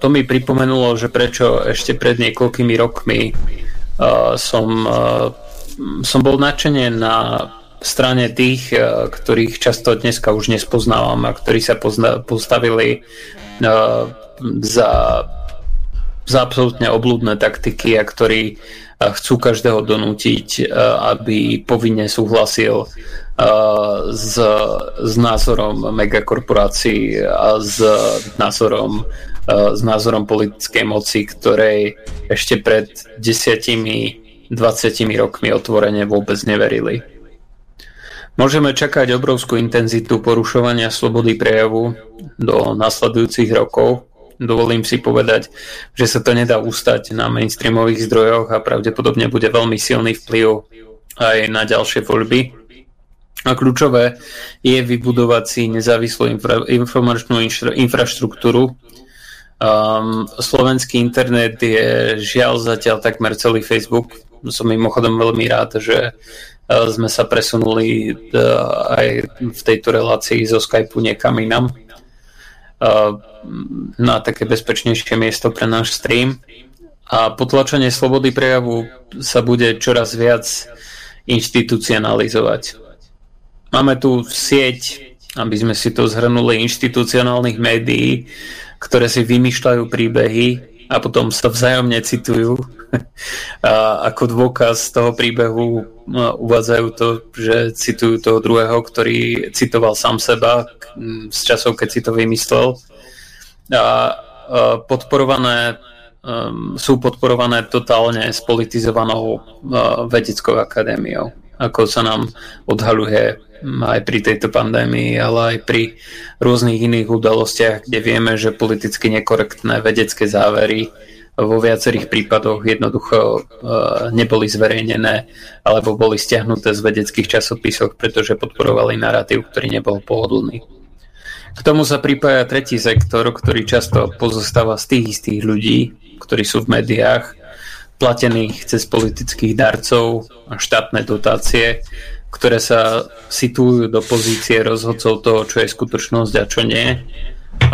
to mi pripomenulo, že prečo ešte pred niekoľkými rokmi eh, som som bol nadšene na strane tých, eh, ktorých často dneska už nespoznávam a ktorí sa pozna- postavili uh, za, za absolútne oblúdne taktiky a ktorí uh, chcú každého donútiť, uh, aby povinne súhlasil s, s názorom megakorporácií a s názorom s názorom politickej moci, ktorej ešte pred desiatimi 20 rokmi otvorene vôbec neverili. Môžeme čakať obrovskú intenzitu porušovania slobody prejavu do nasledujúcich rokov. Dovolím si povedať, že sa to nedá ustať na mainstreamových zdrojoch a pravdepodobne bude veľmi silný vplyv aj na ďalšie voľby. A kľúčové je vybudovať si nezávislú infra- informačnú infra- infraštruktúru. Um, slovenský internet je žiaľ zatiaľ takmer celý Facebook, som mimochodom veľmi rád, že sme sa presunuli e, aj v tejto relácii zo Skypeu niekam inam e, na také bezpečnejšie miesto pre náš stream. A potlačenie slobody prejavu sa bude čoraz viac inštitucionalizovať. Máme tu sieť, aby sme si to zhrnuli, inštitucionálnych médií, ktoré si vymýšľajú príbehy a potom sa vzájomne citujú a ako dôkaz toho príbehu uvádzajú to, že citujú toho druhého, ktorý citoval sám seba z časov, keď si to vymyslel. A podporované um, sú podporované totálne spolitizovanou vedeckou akadémiou, ako sa nám odhaluje aj pri tejto pandémii, ale aj pri rôznych iných udalostiach, kde vieme, že politicky nekorektné vedecké závery vo viacerých prípadoch jednoducho e, neboli zverejnené alebo boli stiahnuté z vedeckých časopisoch, pretože podporovali narratív, ktorý nebol pohodlný. K tomu sa pripája tretí sektor, ktorý často pozostáva z tých istých ľudí, ktorí sú v médiách, platených cez politických darcov a štátne dotácie, ktoré sa situujú do pozície rozhodcov toho, čo je skutočnosť a čo nie.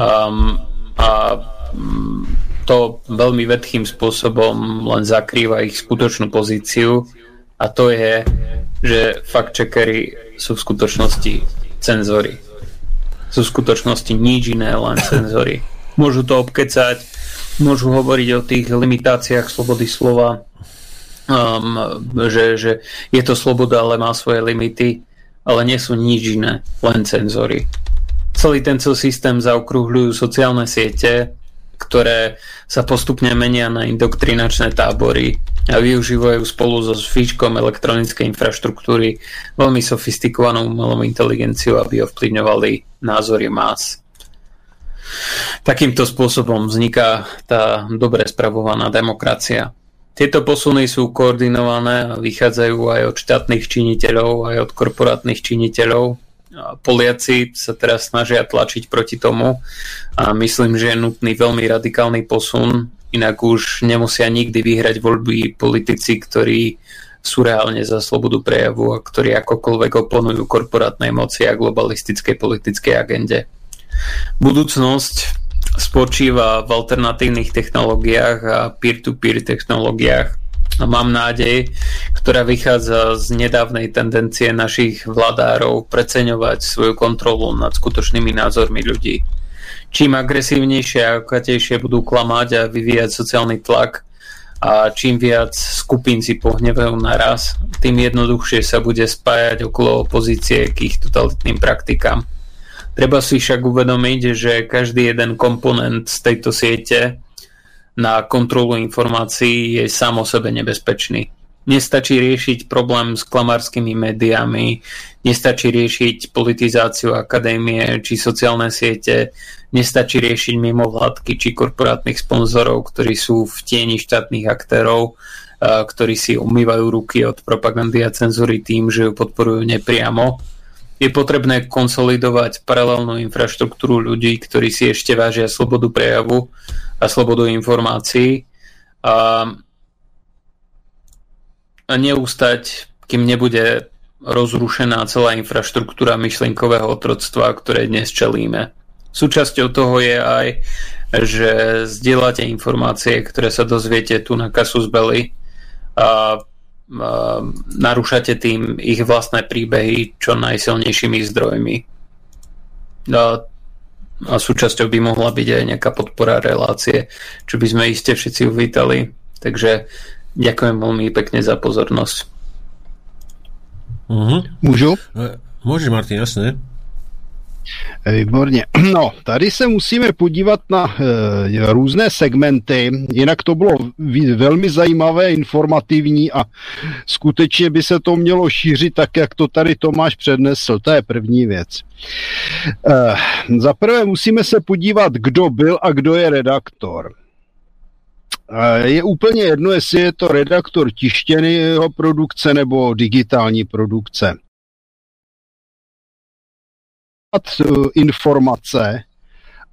Um, a um, to veľmi vedchým spôsobom len zakrýva ich skutočnú pozíciu a to je, že fact-checkery sú v skutočnosti cenzory. Sú v skutočnosti nič iné, len cenzory. <laughs> Môžu to obkecať, môžu hovoriť o tých limitáciách slobody slova, um, že, že je to sloboda, ale má svoje limity, ale nie sú nič iné, len cenzory. Celý tento systém zaokrúhľujú sociálne siete, ktoré sa postupne menia na indoktrinačné tábory a využívajú spolu so fíčkom elektronickej infraštruktúry veľmi sofistikovanú umelú inteligenciu, aby ovplyvňovali názory más. Takýmto spôsobom vzniká tá dobre spravovaná demokracia. Tieto posuny sú koordinované a vychádzajú aj od štátnych činiteľov, aj od korporátnych činiteľov, Poliaci sa teraz snažia tlačiť proti tomu a myslím, že je nutný veľmi radikálny posun inak už nemusia nikdy vyhrať voľby politici, ktorí sú reálne za slobodu prejavu a ktorí akokoľvek oponujú korporátnej moci a globalistickej politickej agende. Budúcnosť spočíva v alternatívnych technológiách a peer-to-peer technológiách mám nádej, ktorá vychádza z nedávnej tendencie našich vládárov preceňovať svoju kontrolu nad skutočnými názormi ľudí. Čím agresívnejšie a akatejšie budú klamať a vyvíjať sociálny tlak, a čím viac skupín si pohnevajú naraz, tým jednoduchšie sa bude spájať okolo opozície k ich totalitným praktikám. Treba si však uvedomiť, že každý jeden komponent z tejto siete na kontrolu informácií je sám o sebe nebezpečný. Nestačí riešiť problém s klamarskými médiami, nestačí riešiť politizáciu akadémie či sociálne siete, Nestačí riešiť mimovládky či korporátnych sponzorov, ktorí sú v tieni štátnych aktérov, ktorí si umývajú ruky od propagandy a cenzúry tým, že ju podporujú nepriamo. Je potrebné konsolidovať paralelnú infraštruktúru ľudí, ktorí si ešte vážia slobodu prejavu a slobodu informácií a, a neústať, kým nebude rozrušená celá infraštruktúra myšlienkového otroctva, ktoré dnes čelíme. Súčasťou toho je aj, že zdieľate informácie, ktoré sa dozviete tu na Casus Belli a, a narúšate tým ich vlastné príbehy čo najsilnejšími zdrojmi. A, a súčasťou by mohla byť aj nejaká podpora relácie, čo by sme iste všetci uvítali. Takže ďakujem veľmi pekne za pozornosť. Uh-huh. Môžu? Môže, Martin, jasné. Výborně. <clears throat> No, tady se musíme podívat na e, různé segmenty, jinak to bylo velmi zajímavé, informativní a skutečně by se to mělo šířit tak, jak to tady Tomáš přednesl. To je první věc. E, za prvé musíme se podívat, kdo byl a kdo je redaktor. E, je úplně jedno, jestli je to redaktor tištěného produkce nebo digitální produkce. Eh, informace,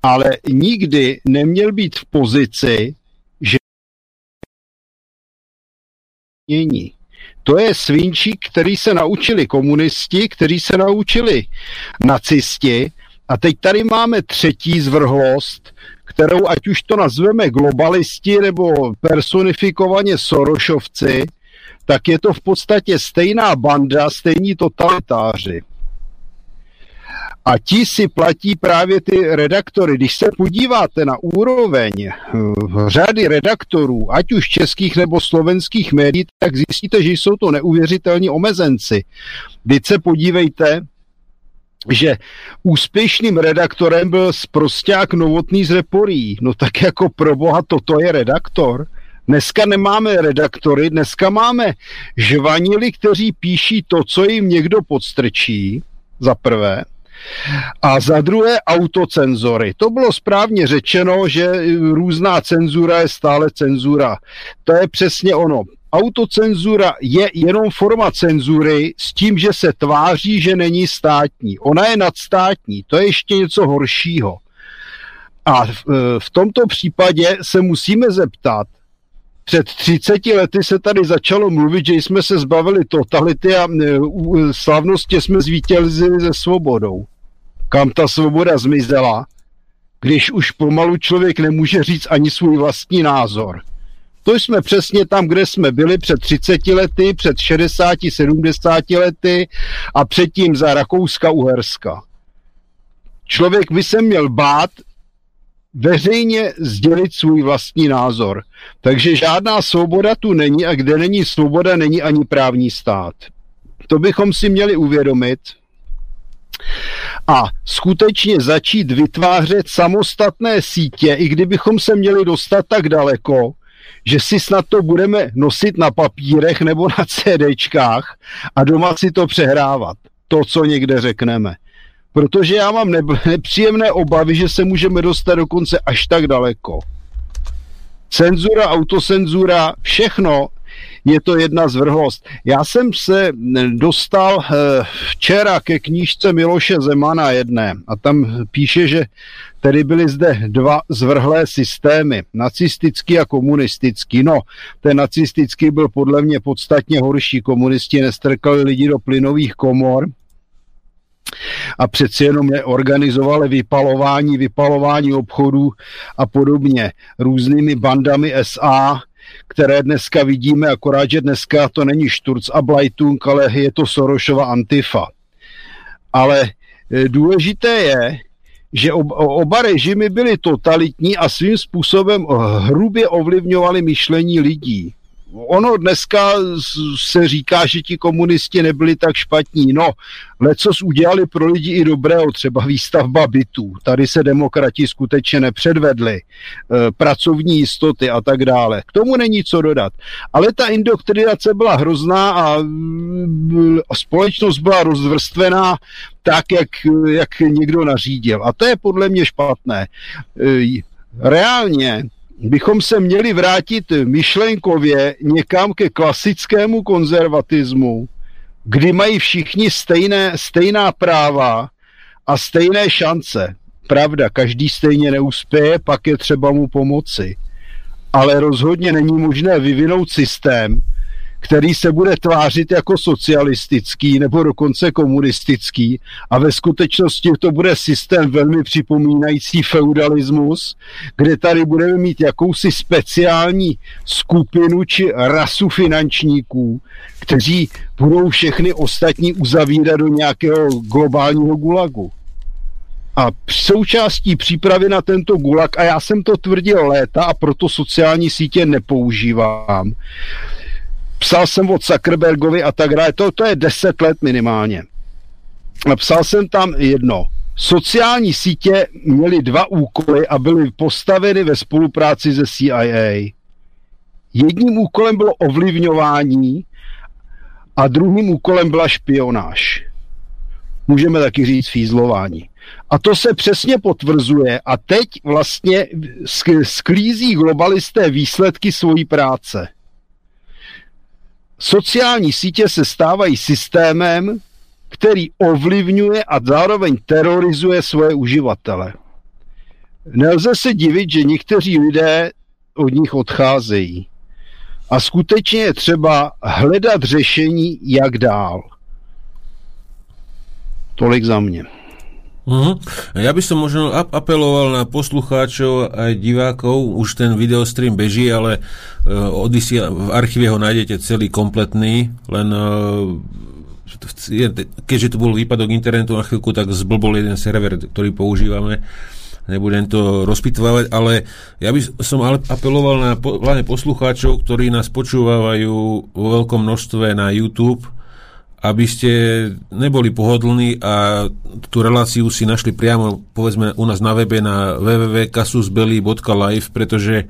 ale nikdy neměl být v pozici, že mění. To je svinčík, který se naučili komunisti, kteří se naučili nacisti a teď tady máme třetí zvrhlost, kterou ať už to nazveme globalisti nebo personifikovaně Sorošovci, tak je to v podstatě stejná banda, stejní totalitáři. A ti si platí právě ty redaktory. Když se podíváte na úroveň eh, řady redaktorů, ať už českých nebo slovenských médií, tak zjistíte, že jsou to neuvěřitelní omezenci. Teď se podívejte, že úspěšným redaktorem byl sprosták novotný z Reporí. No tak jako pro boha, toto je redaktor. Dneska nemáme redaktory, dneska máme žvanili, kteří píší to, co jim někdo podstrčí, za prvé. A za druhé autocenzory. To bylo správně řečeno, že různá cenzura je stále cenzura. To je přesně ono. Autocenzura je jenom forma cenzury s tím, že se tváří, že není státní. Ona je nadstátní, to je ještě něco horšího. A v, v tomto případě se musíme zeptat, před 30 lety se tady začalo mluvit, že jsme se zbavili totality a e, slavnostě jsme zvítězili se svobodou kam ta svoboda zmizela, když už pomalu člověk nemůže říct ani svůj vlastní názor. To jsme přesně tam, kde jsme byli před 30 lety, před 60, 70 lety a předtím za Rakouska-Uherska. Člověk by se měl bát veřejně sdělit svůj vlastní názor. Takže žádná svoboda tu není a kde není svoboda, není ani právní stát. To bychom si měli uvědomit a skutečně začít vytvářet samostatné sítě, i kdybychom se měli dostat tak daleko, že si snad to budeme nosit na papírech nebo na <laughs> CDčkách a doma si to přehrávat. To, co někde řekneme. Protože já mám nepříjemné obavy, že se můžeme dostat dokonce až tak daleko. Cenzura, autocenzura, všechno je to jedna zvrhlost. Já jsem se dostal eh, včera ke knížce Miloše Zemana jedné a tam píše, že tedy byly zde dva zvrhlé systémy, nacistický a komunistický. No, ten nacistický byl podle mě podstatně horší. Komunisti nestrkali lidi do plynových komor, a přeci jenom organizovali vypalování, vypalování obchodů a podobně různými bandami SA, které dneska vidíme, akorát, že dneska to není Šturc a Blajtung, ale je to Sorošova Antifa. Ale e, důležité je, že oba režimy byly totalitní a svým způsobem hrubě ovlivňovaly myšlení lidí ono dneska se říká, že ti komunisti nebyli tak špatní. No, lecos udělali pro lidi i dobrého, třeba výstavba bytů. Tady se demokrati skutečně nepředvedli. E, pracovní jistoty a tak dále. K tomu není co dodat. Ale ta indoktrinace byla hrozná a společnost byla rozvrstvená tak, jak, jak někdo nařídil. A to je podle mě špatné. E, reálně bychom se měli vrátit myšlenkově někam ke klasickému konzervatismu, kdy mají všichni stejné, stejná práva a stejné šance. Pravda, každý stejně neuspěje, pak je třeba mu pomoci. Ale rozhodně není možné vyvinout systém, který se bude tvářit jako socialistický nebo dokonce komunistický a ve skutečnosti to bude systém velmi připomínající feudalismus, kde tady budeme mít jakousi speciální skupinu či rasu finančníků, kteří budou všechny ostatní uzavírat do nějakého globálního gulagu. A součástí přípravy na tento gulag, a já jsem to tvrdil léta a proto sociální sítě nepoužívám, psal jsem od Zuckerbergovi a tak dále, to, to je deset let minimálně. Psal jsem tam jedno. Sociální sítě měly dva úkoly a byly postaveny ve spolupráci se CIA. Jedním úkolem bylo ovlivňování a druhým úkolem byla špionáž. Můžeme taky říct fízlování. A to se přesně potvrzuje a teď vlastně sklízí globalisté výsledky svojí práce. Sociální sítě se stávají systémem, který ovlivňuje a zároveň terorizuje svoje uživatele. Nelze se divit, že někteří lidé od nich odcházejí. A skutečně je třeba hledat řešení, jak dál. Tolik za mě. Uh-huh. Ja by som možno apeloval na poslucháčov aj divákov, už ten videostream beží, ale uh, Odyssey, v archíve ho nájdete celý kompletný, len uh, keďže tu bol výpadok internetu na chvíľku, tak zblbol jeden server, ktorý používame. Nebudem to rozpitvávať, ale ja by som ale apeloval na hlavne poslucháčov, ktorí nás počúvajú vo veľkom množstve na YouTube, aby ste neboli pohodlní a tú reláciu si našli priamo, povedzme, u nás na webe na www.kasusbelly.live, pretože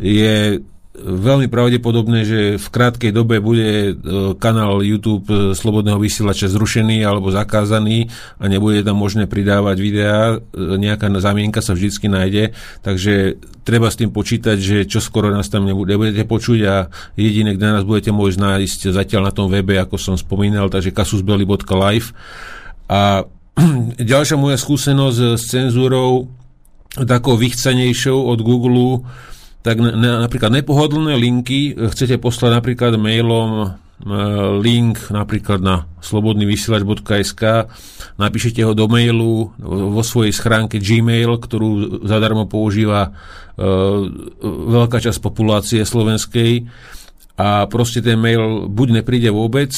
je veľmi pravdepodobné, že v krátkej dobe bude e, kanál YouTube e, Slobodného vysielača zrušený alebo zakázaný a nebude tam možné pridávať videá. E, nejaká zamienka sa vždycky nájde, takže treba s tým počítať, že čo skoro nás tam nebudete počuť a jediné, kde nás budete môcť nájsť zatiaľ na tom webe, ako som spomínal, takže kasusbelly.live. A <clears throat> ďalšia moja skúsenosť s cenzúrou takou vychcanejšou od Google tak na, napríklad nepohodlné linky e, chcete poslať napríklad mailom e, link napríklad na slobodnyvysielač.sk napíšete ho do mailu vo svojej schránke Gmail, ktorú zadarmo používa e, veľká časť populácie slovenskej a proste ten mail buď nepríde vôbec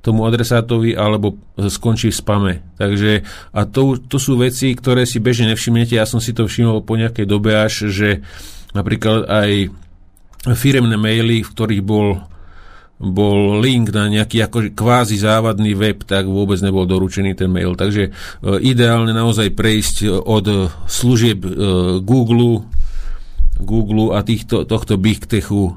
tomu adresátovi, alebo skončí v spame. Takže, a to, to sú veci, ktoré si bežne nevšimnete. Ja som si to všimol po nejakej dobe až, že napríklad aj firemné maily, v ktorých bol bol link na nejaký ako kvázi závadný web, tak vôbec nebol doručený ten mail. Takže e, ideálne naozaj prejsť od služieb e, Google, Google a týchto, tohto Big Techu e,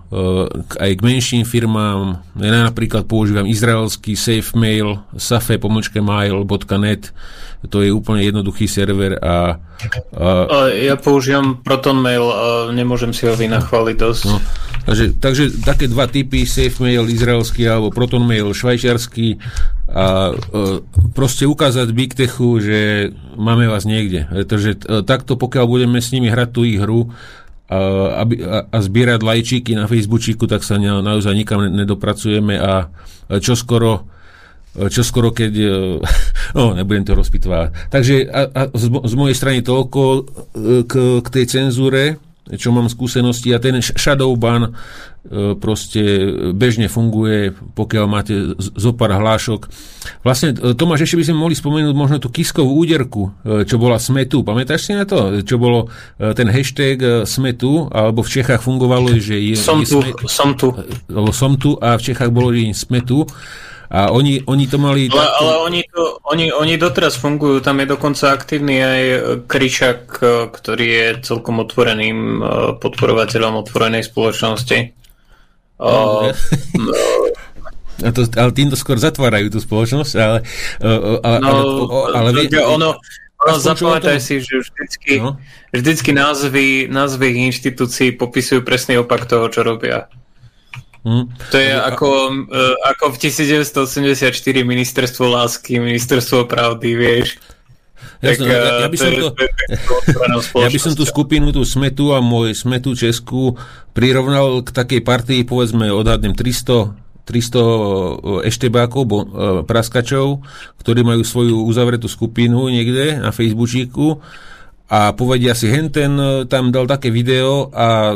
aj k menším firmám. Ja napríklad používam izraelský SafeMail, safe.mail.net to je úplne jednoduchý server a, a... Ja používam Proton Mail a nemôžem si ho vynachváliť dosť. No, Takže, takže také dva typy, SafeMail izraelský alebo ProtonMail švajčiarsky a e, proste ukázať Big Techu, že máme vás niekde. Pretože e, takto, pokiaľ budeme s nimi hrať tú ich hru a, a, a zbierať lajčíky na Facebooku, tak sa na, naozaj nikam nedopracujeme a čo skoro čo skoro keď... <laughs> No, nebudem to rozpitvať. Takže a, a z, z mojej strany toľko k, k tej cenzúre čo mám skúsenosti a ten shadow ban e, proste bežne funguje, pokiaľ máte zo pár hlášok. Vlastne, e, Tomáš, ešte by sme mohli spomenúť možno tú kiskovú úderku, e, čo bola Smetu. Pamätáš si na to? Čo bolo ten hashtag Smetu, alebo v Čechách fungovalo, že je... Som je tu, smet, som tu. Som tu a v Čechách bolo, že je Smetu. A oni, oni to mali... Ale, takto... ale oni, to, oni, oni doteraz fungujú, tam je dokonca aktívny aj Kryšak, ktorý je celkom otvoreným e, podporovateľom otvorenej spoločnosti. No, a to, ale týmto skôr zatvárajú tú spoločnosť, ale... E, ale, no, ale, ale, ale ono, ono zapamätaj si, že vždycky, no? vždycky názvy, názvy inštitúcií popisujú presný opak toho, čo robia. Hmm. To je ako, uh, ako v 1984 ministerstvo lásky, ministerstvo pravdy, vieš. Jasne, tak, ja, ja, by som to, <laughs> ja by som tú skupinu, tú Smetu a môj Smetu Česku prirovnal k takej partii, povedzme, odhadnem 300 300 eštebákov, bo, uh, praskačov, ktorí majú svoju uzavretú skupinu niekde na Facebooku a povedia si, henten e, tam dal také video a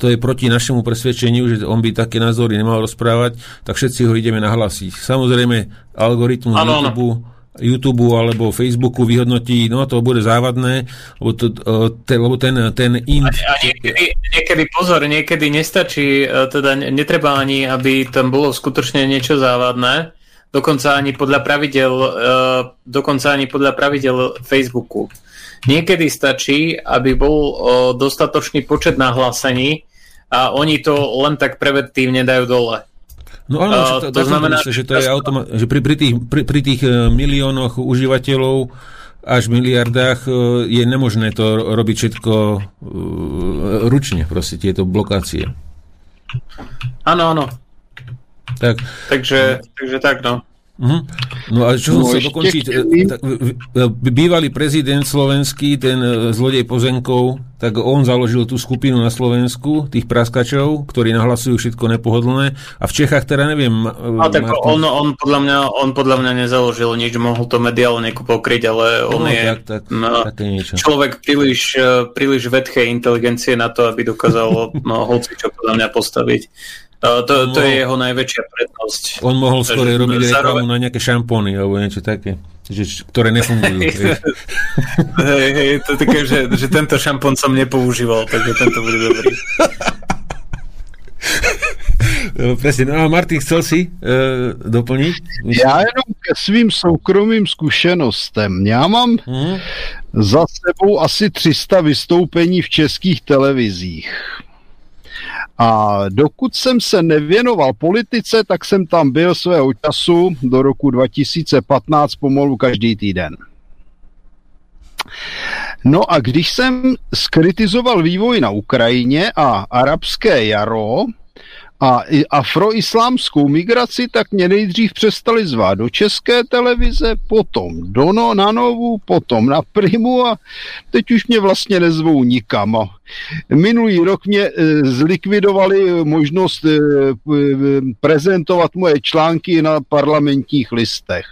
to je proti našemu presvedčeniu, že on by také názory nemal rozprávať, tak všetci ho ideme nahlasiť. Samozrejme, algoritmus ano, YouTube, YouTube alebo Facebooku vyhodnotí, no to bude závadné, lebo, to, e, ten, lebo ten, ten int... A, niekedy, niekedy, pozor, niekedy nestačí, e, teda netreba ani, aby tam bolo skutočne niečo závadné, dokonca ani podľa pravidel, dokonca ani podľa pravidel Facebooku. Niekedy stačí, aby bol dostatočný počet nahlásení a oni to len tak preventívne dajú dole. No áno, uh, to, to znamená, že to je automa- že pri, pri, tých, pri, pri tých e, miliónoch užívateľov až miliardách e, je nemožné to robiť všetko uh, ručne, proste tieto blokácie. Áno, áno. Tak. Takže, takže tak, no. Uh-huh. No a čo som no, chcel dokončiť, e, tak, bývalý prezident slovenský, ten e, zlodej pozemkov, tak on založil tú skupinu na Slovensku, tých praskačov, ktorí nahlasujú všetko nepohodlné a v Čechách teda neviem. A tak on, on, podľa mňa, on podľa mňa nezaložil nič, mohol to mediálne pokryť, ale on no, je tak, tak, no, niečo. človek príliš, e, príliš vedchej inteligencie na to, aby dokázal <laughs> no, hoci čo podľa mňa postaviť. To, to, to je jeho najväčšia prednosť. On mohol skôr robiť zároveň... reklamu na nejaké šampóny alebo niečo také, že, ktoré nefungujú. <laughs> hej, hej, to také, že, že tento šampón som nepoužíval, takže tento bude dobrý. No, presne, no a Martin, chcel si uh, doplniť? Já jenom ke svým soukromým zkušenostem. Já mám hmm. za sebou asi 300 vystoupení v českých televizích. A dokud jsem se nevěnoval politice, tak jsem tam byl svého času do roku 2015 pomalu každý týden. No a když jsem skritizoval vývoj na Ukrajině a arabské jaro, a afroislámskou migraci, tak mě nejdřív přestali zvát do české televize, potom do no, na Novu, potom na Primu a teď už mě vlastně nezvou nikam. Minulý rok mě e, zlikvidovali možnost e, prezentovat moje články na parlamentních listech.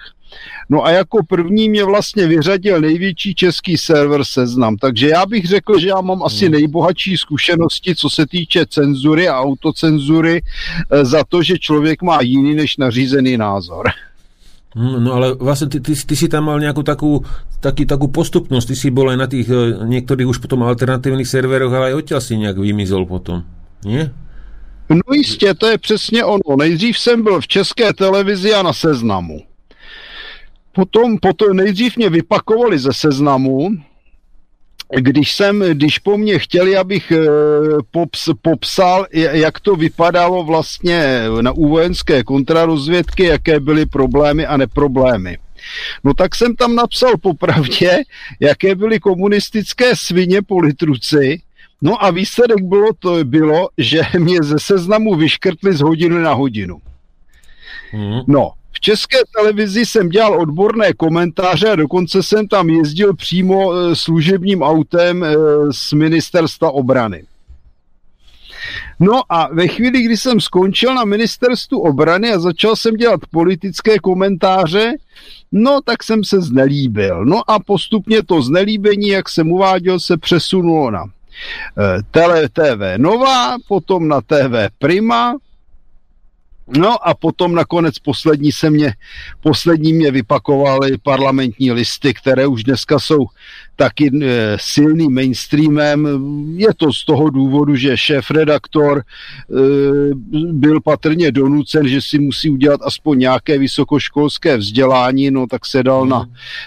No a jako první mě vlastně vyřadil největší český server Seznam, takže já bych řekl, že já mám asi hmm. nejbohatší zkušenosti, co se týče cenzury a autocenzury eh, za to, že člověk má jiný než nařízený názor. Hmm, no ale vlastne ty, ty, ty si tam mal nejakú takú, taký, takú postupnosť, ty si bol aj na tých eh, niektorých už potom alternatívnych serveroch, ale aj odtiaľ si nejak vymizol potom, nie? No jistě, to je přesně ono. Nejdřív jsem byl v české televizi a na seznamu. Potom, potom nejdřív mě vypakovali ze seznamu, když jsem, když po mně chtěli, abych eh, pops, popsal, jak to vypadalo vlastně na vojenské kontrarozvědky, jaké byly problémy a neproblémy. No tak jsem tam napsal popravdě, jaké byly komunistické svině politruci, No a výsledek bylo, to bylo, že mě ze seznamu vyškrtli z hodiny na hodinu. Hmm. No, v české televizi jsem dělal odborné komentáře a dokonce jsem tam jezdil přímo e, služebním autem e, z ministerstva obrany. No a ve chvíli, kdy jsem skončil na ministerstvu obrany a začal jsem dělat politické komentáře, no tak jsem se znelíbil. No a postupně to znelíbení, jak jsem uváděl, se přesunulo na eh, Tele TV Nova, potom na TV Prima, No a potom nakonec poslední se mě, poslední mě vypakovaly parlamentní listy, které už dneska jsou taky e, silným mainstreamem. Je to z toho důvodu, že šéf-redaktor e, byl patrně donucen, že si musí udělat aspoň nějaké vysokoškolské vzdělání, no tak se dal na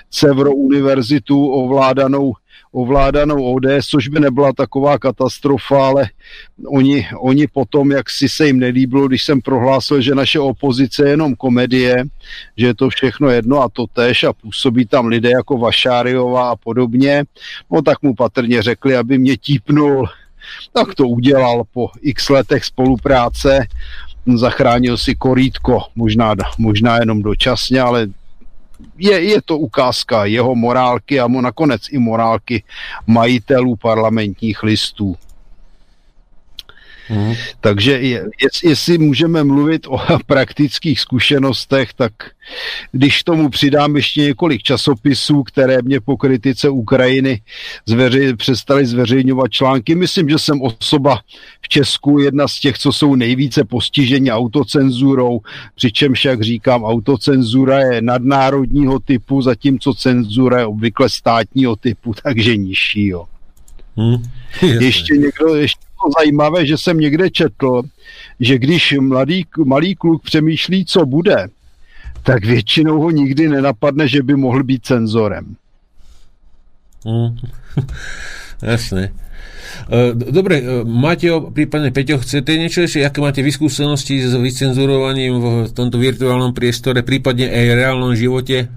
Cevro univerzitu ovládanou ovládanou ODS, což by nebyla taková katastrofa, ale oni, oni potom, jak si se jim nelíbilo, když jsem prohlásil, že naše opozice je jenom komedie, že je to všechno jedno a to tež a působí tam lidé jako Vašáriová a podobně, no tak mu patrně řekli, aby mě típnul, tak to udělal po x letech spolupráce, zachránil si korítko, možná, možná jenom dočasně, ale je, je to ukázka jeho morálky a mu nakonec i morálky majitelů parlamentních listů. Mm. Takže je, jestli můžeme mluvit o <laughs> praktických zkušenostech, tak když tomu přidám ještě několik časopisů, které mě po kritice Ukrajiny zveři, přestali zveřejňovat články, myslím, že jsem osoba v Česku jedna z těch, co jsou nejvíce postiženi autocenzurou, přičemž, jak říkám, autocenzura je nadnárodního typu, zatímco cenzura je obvykle státního typu, <laughs> takže nižšího. <laughs> Hmm. Ještě někdo, ještě zajímavé, že jsem někde četl, že když mladý, malý kluk přemýšlí, co bude, tak většinou ho nikdy nenapadne, že by mohl být cenzorem. Mm. <laughs> Jasné. E, dobre, e, Mateo, prípadne Peťo, chcete niečo ešte, aké máte vyskúsenosti s vycenzurovaním v tomto virtuálnom priestore, prípadne aj reálnom živote?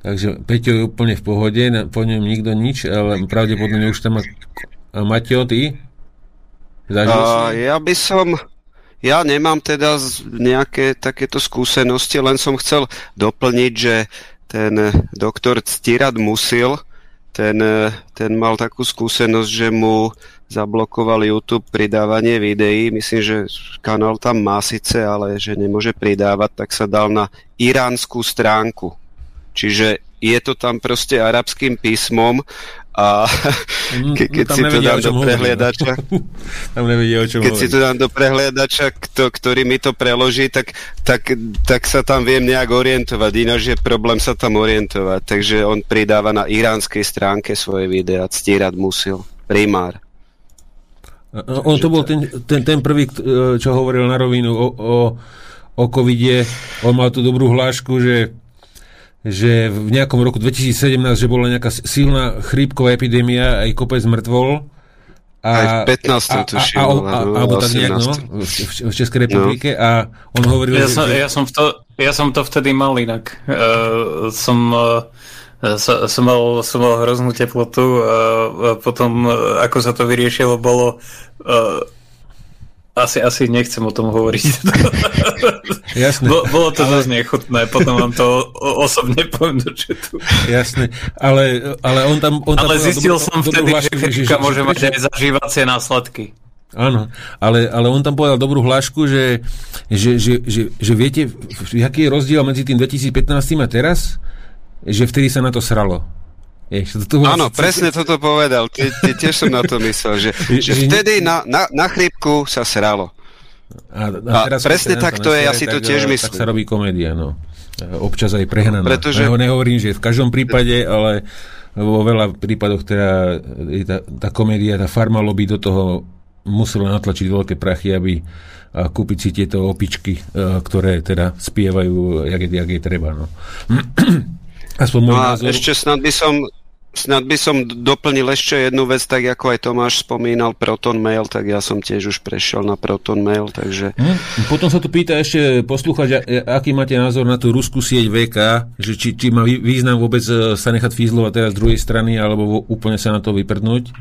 Takže Peťo je úplne v pohode, po ňom nikto nič, ale pravdepodobne už tam má... A Mateo, ty? Uh, ja by som... Ja nemám teda nejaké takéto skúsenosti, len som chcel doplniť, že ten doktor Ctirad Musil, ten, ten mal takú skúsenosť, že mu zablokoval YouTube pridávanie videí. Myslím, že kanál tam má síce, ale že nemôže pridávať, tak sa dal na iránsku stránku Čiže je to tam proste arabským písmom a ke, keď si to dám do prehliadača <laughs> tam nevedia, o čom keď hovorí. si to dám do prehliadača, kto, ktorý mi to preloží, tak, tak, tak sa tam viem nejak orientovať, ináč je problém sa tam orientovať, takže on pridáva na iránskej stránke svoje videa, ctírať musil, primár. On to bol ten, ten, ten prvý, čo hovoril na rovinu o, o, o covide, on mal tú dobrú hlášku, že že v nejakom roku 2017, že bola nejaká silná chrípková epidémia, aj kopec mŕtvol. A, aj 15. tuším. A, a, a, a, alebo tak nejak, no, v, v Českej republike. No. A on hovoril... Ja, že, som, ja, som to, ja som to vtedy mal inak. Uh, som... Uh, som, som, mal, som mal hroznú teplotu a, a potom, ako sa to vyriešilo, bolo uh, asi, asi nechcem o tom hovoriť. <laughs> Jasné. Bo, bolo to ale... dosť nechutné, potom vám to osobne poviem do četu. Jasné, ale, ale on tam... On ale tam zistil do, som do, vtedy, že chrípka môže mať aj zažívacie následky. Áno, ale, ale on tam povedal dobrú hlášku, že, že, že, že, že viete, aký je rozdiel medzi tým 2015 a teraz? Že vtedy sa na to sralo. Ješ, to Áno, presne toto povedal. Ty, ty tiež som na to myslel, že, že vtedy na, na, na chrípku sa sralo. A, a, a presne tak to je, ja si to tiež myslím. Tak sa robí komédia, no. Občas aj prehnaná. Pretože... Ja nehovorím, že v každom prípade, ale vo veľa prípadoch teda tá, tá komédia, tá farma lobby do toho musela natlačiť veľké prachy, aby a kúpiť si tieto opičky, ktoré teda spievajú, jak je, jak je treba. No. <clears throat> Aspoň môj no a názor. ešte snad by som Snad by som doplnil ešte jednu vec, tak ako aj Tomáš spomínal Proton Mail, tak ja som tiež už prešiel na Proton Mail, takže... Hm? Potom sa tu pýta ešte poslúchať, aký máte názor na tú ruskú sieť VK, že či, či má význam vôbec e, sa nechať fízlovať teraz z druhej strany, alebo úplne sa na to vyprdnúť?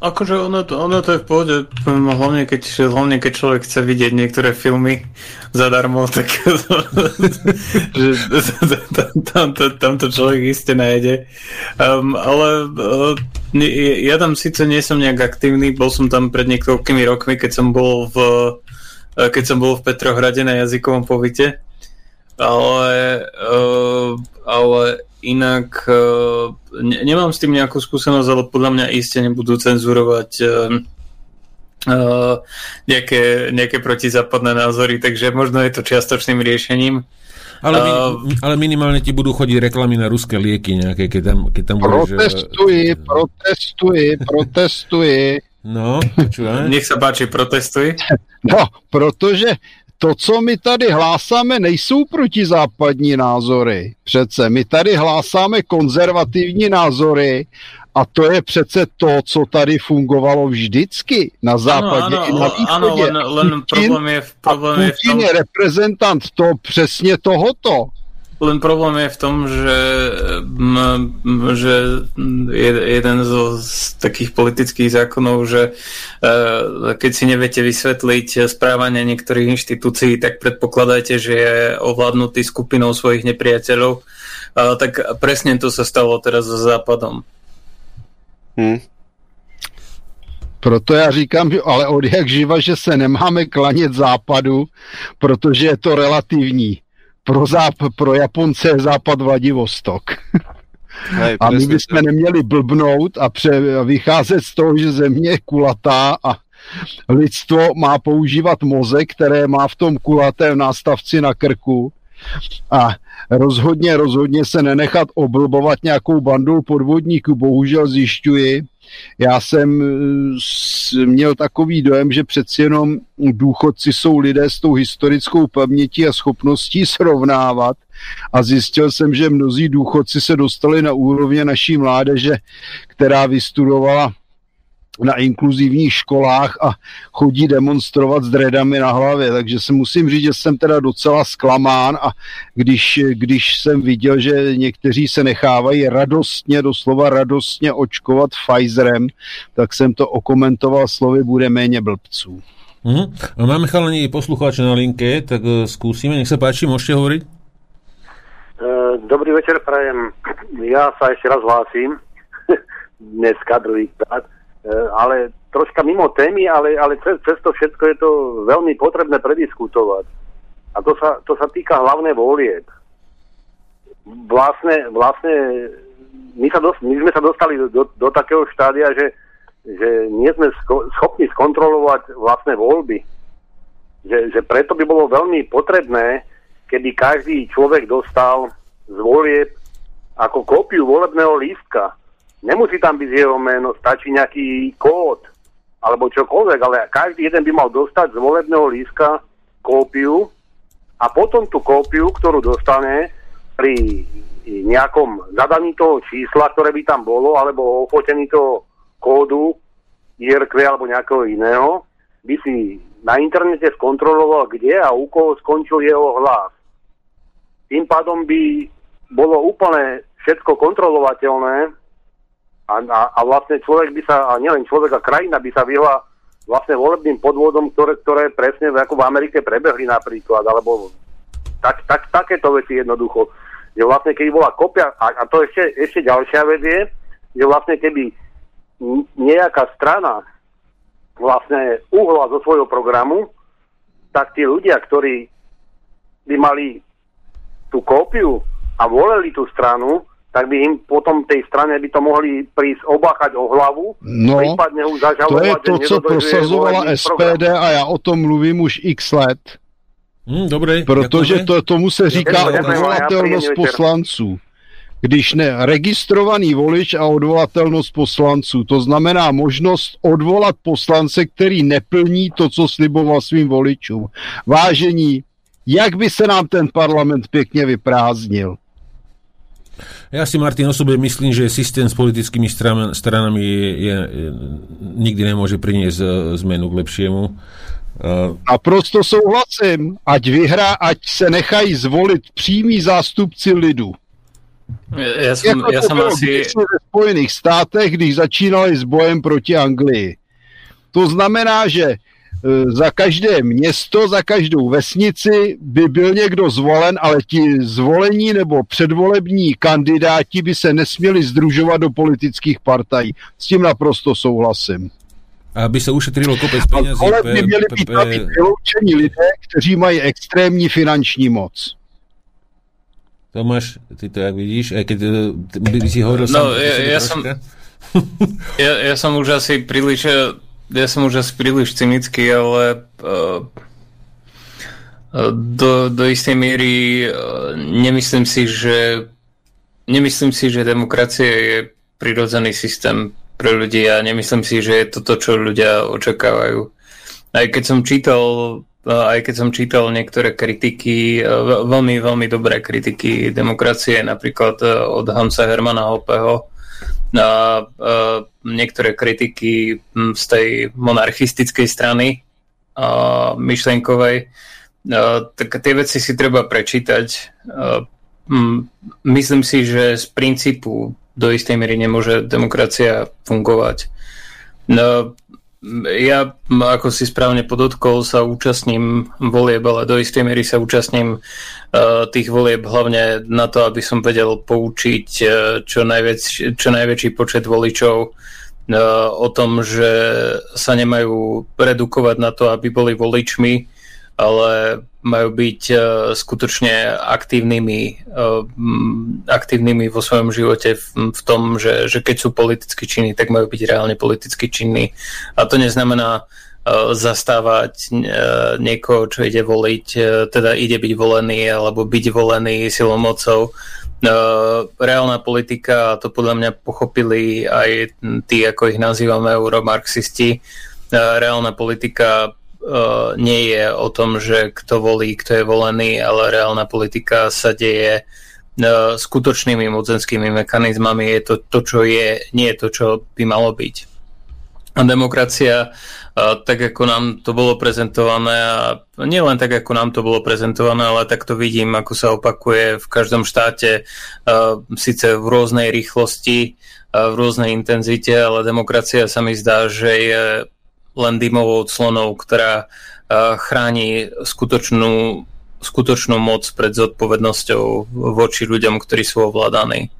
Akože ono to, ono to je v pohode, hlavne keď, hlavne keď človek chce vidieť niektoré filmy zadarmo, tak <laughs> že tam, tam, tam to človek iste nájde. Um, ale uh, ja tam síce nie som nejak aktívny, bol som tam pred niekoľkými rokmi, keď som bol v uh, keď som bol v Petrohrade na jazykovom povyte, ale, uh, ale Inak uh, ne, nemám s tým nejakú skúsenosť, ale podľa mňa iste nebudú cenzurovať uh, nejaké, nejaké protizápadné názory, takže možno je to čiastočným riešením. Ale, uh, ale minimálne ti budú chodiť reklamy na ruské lieky nejaké, keď tam, keď tam budeš... Protestuj, protestuj, protestuj. No, počúvaj. Nech sa páči, protestuj. No, protože to, co my tady hlásáme, nejsou protizápadní názory. Přece my tady hlásáme konzervativní názory a to je přece to, co tady fungovalo vždycky na západě ano, ano, i na východě. Ano, len, len problém je, problém Putin je, v tom... je reprezentant to přesně tohoto. Len problém je v tom, že, že jeden zo z takých politických zákonov, že e, keď si neviete vysvetliť správanie niektorých inštitúcií, tak predpokladajte, že je ovládnutý skupinou svojich nepriateľov. Tak presne to sa stalo teraz so Západom. Hmm. Proto já říkám, že ale od jak živa, že se nemáme klanět západu, protože je to relativní pro, záp- pro Japonce západ Vladivostok. Hej, a my bychom neměli blbnout a pře- vycházet z toho, že země je kulatá a lidstvo má používat mozek, které má v tom kulatém nástavci na krku a rozhodně, rozhodně se nenechat oblbovat nějakou bandou podvodníků. Bohužel zjišťuji, já jsem eh, měl takový dojem, že přeci jenom důchodci jsou lidé s tou historickou pamětí a schopností srovnávat. A zjistil jsem, že mnozí důchodci se dostali na úrovně naší mládeže, která vystudovala na inkluzivních školách a chodí demonstrovat s dredami na hlavě, takže se musím říct, že jsem teda docela zklamán a když, když jsem viděl, že někteří se nechávají radostně, doslova radostně očkovat Pfizerem, tak jsem to okomentoval slovy bude méně blbců. Mm-hmm. Máme chalani poslucháče na linke, tak uh, skúsime, nech sa páči, môžete hovoriť? Uh, dobrý večer, prajem. Ja sa ešte raz hlásim, <laughs> dneska druhýkrát. E, ale troška mimo témy, ale, ale cez, cez to všetko je to veľmi potrebné prediskutovať. A to sa, to sa týka hlavné volieb. Vlastne, vlastne my, sa dos, my sme sa dostali do, do, do takého štádia, že, že nie sme sko, schopní skontrolovať vlastné voľby. Že, že preto by bolo veľmi potrebné, keby každý človek dostal z volieb ako kópiu volebného lístka Nemusí tam byť jeho meno, stačí nejaký kód alebo čokoľvek, ale každý jeden by mal dostať z volebného líska kópiu a potom tú kópiu, ktorú dostane pri nejakom zadaní toho čísla, ktoré by tam bolo, alebo ofotení toho kódu IRQ alebo nejakého iného, by si na internete skontroloval, kde a u koho skončil jeho hlas. Tým pádom by bolo úplne všetko kontrolovateľné a, a, a vlastne človek by sa, a nielen človek, a krajina by sa vyhla vlastne volebným podvodom, ktoré, ktoré presne ako v Amerike prebehli napríklad, alebo tak, tak, takéto veci jednoducho. Že vlastne keby bola kopia, a, a to ešte, ešte ďalšia vec je, že vlastne keby nejaká strana vlastne uhla zo svojho programu, tak tí ľudia, ktorí by mali tú kópiu a volili tú stranu, tak by im potom tej strane by to mohli prísť obáchať o hlavu, no, prípadne zažalovať. To je to, co prosazovala SPD program. a já o tom mluvím už x let. Hmm, dobrý, Protože to, tomu se říká odvolatelnost poslanců. Když ne, registrovaný volič a odvolatelnost poslanců. To znamená možnost odvolat poslance, který neplní to, co sliboval svým voličům. Vážení, jak by se nám ten parlament pěkně vyprázdnil? Ja si, Martin, osobne myslím, že systém s politickými stran, stranami je, je, nikdy nemôže priniesť e, zmenu k lepšiemu. A prosto souhlasím, ať vyhrá, ať se nechají zvolit přímí zástupci lidu. Ja som, jako ja som asi... ve Spojených státech, když začínali s bojem proti Anglii. To znamená, že e, za každé město, za každou vesnici by byl někdo zvolen, ale ti zvolení nebo předvolební kandidáti by se nesměli združovat do politických partají. S tím naprosto souhlasím. Aby se ušetrilo kopec penězí. Ale by měli být vyloučení lidé, kteří mají extrémní finanční moc. Tomáš, ty to jak vidíš, aj keď by si hovoril no, sám, ja, ja, som, <laughs> ja, ja som už asi príliš ja som už asi príliš cynický, ale uh, do, do istej miery uh, nemyslím si, že nemyslím si, že demokracia je prirodzený systém pre ľudí a nemyslím si, že je to to, čo ľudia očakávajú. Aj keď som čítal aj keď som čítal niektoré kritiky, veľmi, veľmi dobré kritiky demokracie, napríklad od Hansa Hermana Hopeho, a niektoré kritiky z tej monarchistickej strany a myšlenkovej, tak tie veci si treba prečítať. Myslím si, že z princípu do istej miery nemôže demokracia fungovať. No, ja, ako si správne podotkol, sa účastním volieb, ale do istej miery sa účastním uh, tých volieb hlavne na to, aby som vedel poučiť uh, čo, najväč, čo najväčší počet voličov uh, o tom, že sa nemajú redukovať na to, aby boli voličmi, ale majú byť uh, skutočne aktívnymi, uh, aktívnymi vo svojom živote v, tom, že, že keď sú politicky činní, tak majú byť reálne politicky činní. A to neznamená uh, zastávať niekoho, čo ide voliť, teda ide byť volený alebo byť volený silou mocou. Reálna politika, to podľa mňa pochopili aj tí, ako ich nazývame, euromarxisti, reálna politika uh, nie je o tom, že kto volí, kto je volený, ale reálna politika sa deje uh, skutočnými mocenskými mechanizmami. Je to to, čo je, nie je to, čo by malo byť. A demokracia, uh, tak ako nám to bolo prezentované, a nielen tak, ako nám to bolo prezentované, ale tak to vidím, ako sa opakuje v každom štáte, síce v rôznej rýchlosti, v rôznej intenzite, ale demokracia sa mi zdá, že je len dymovou clonou, ktorá chráni skutočnú, skutočnú moc pred zodpovednosťou voči ľuďom, ktorí sú ovládaní.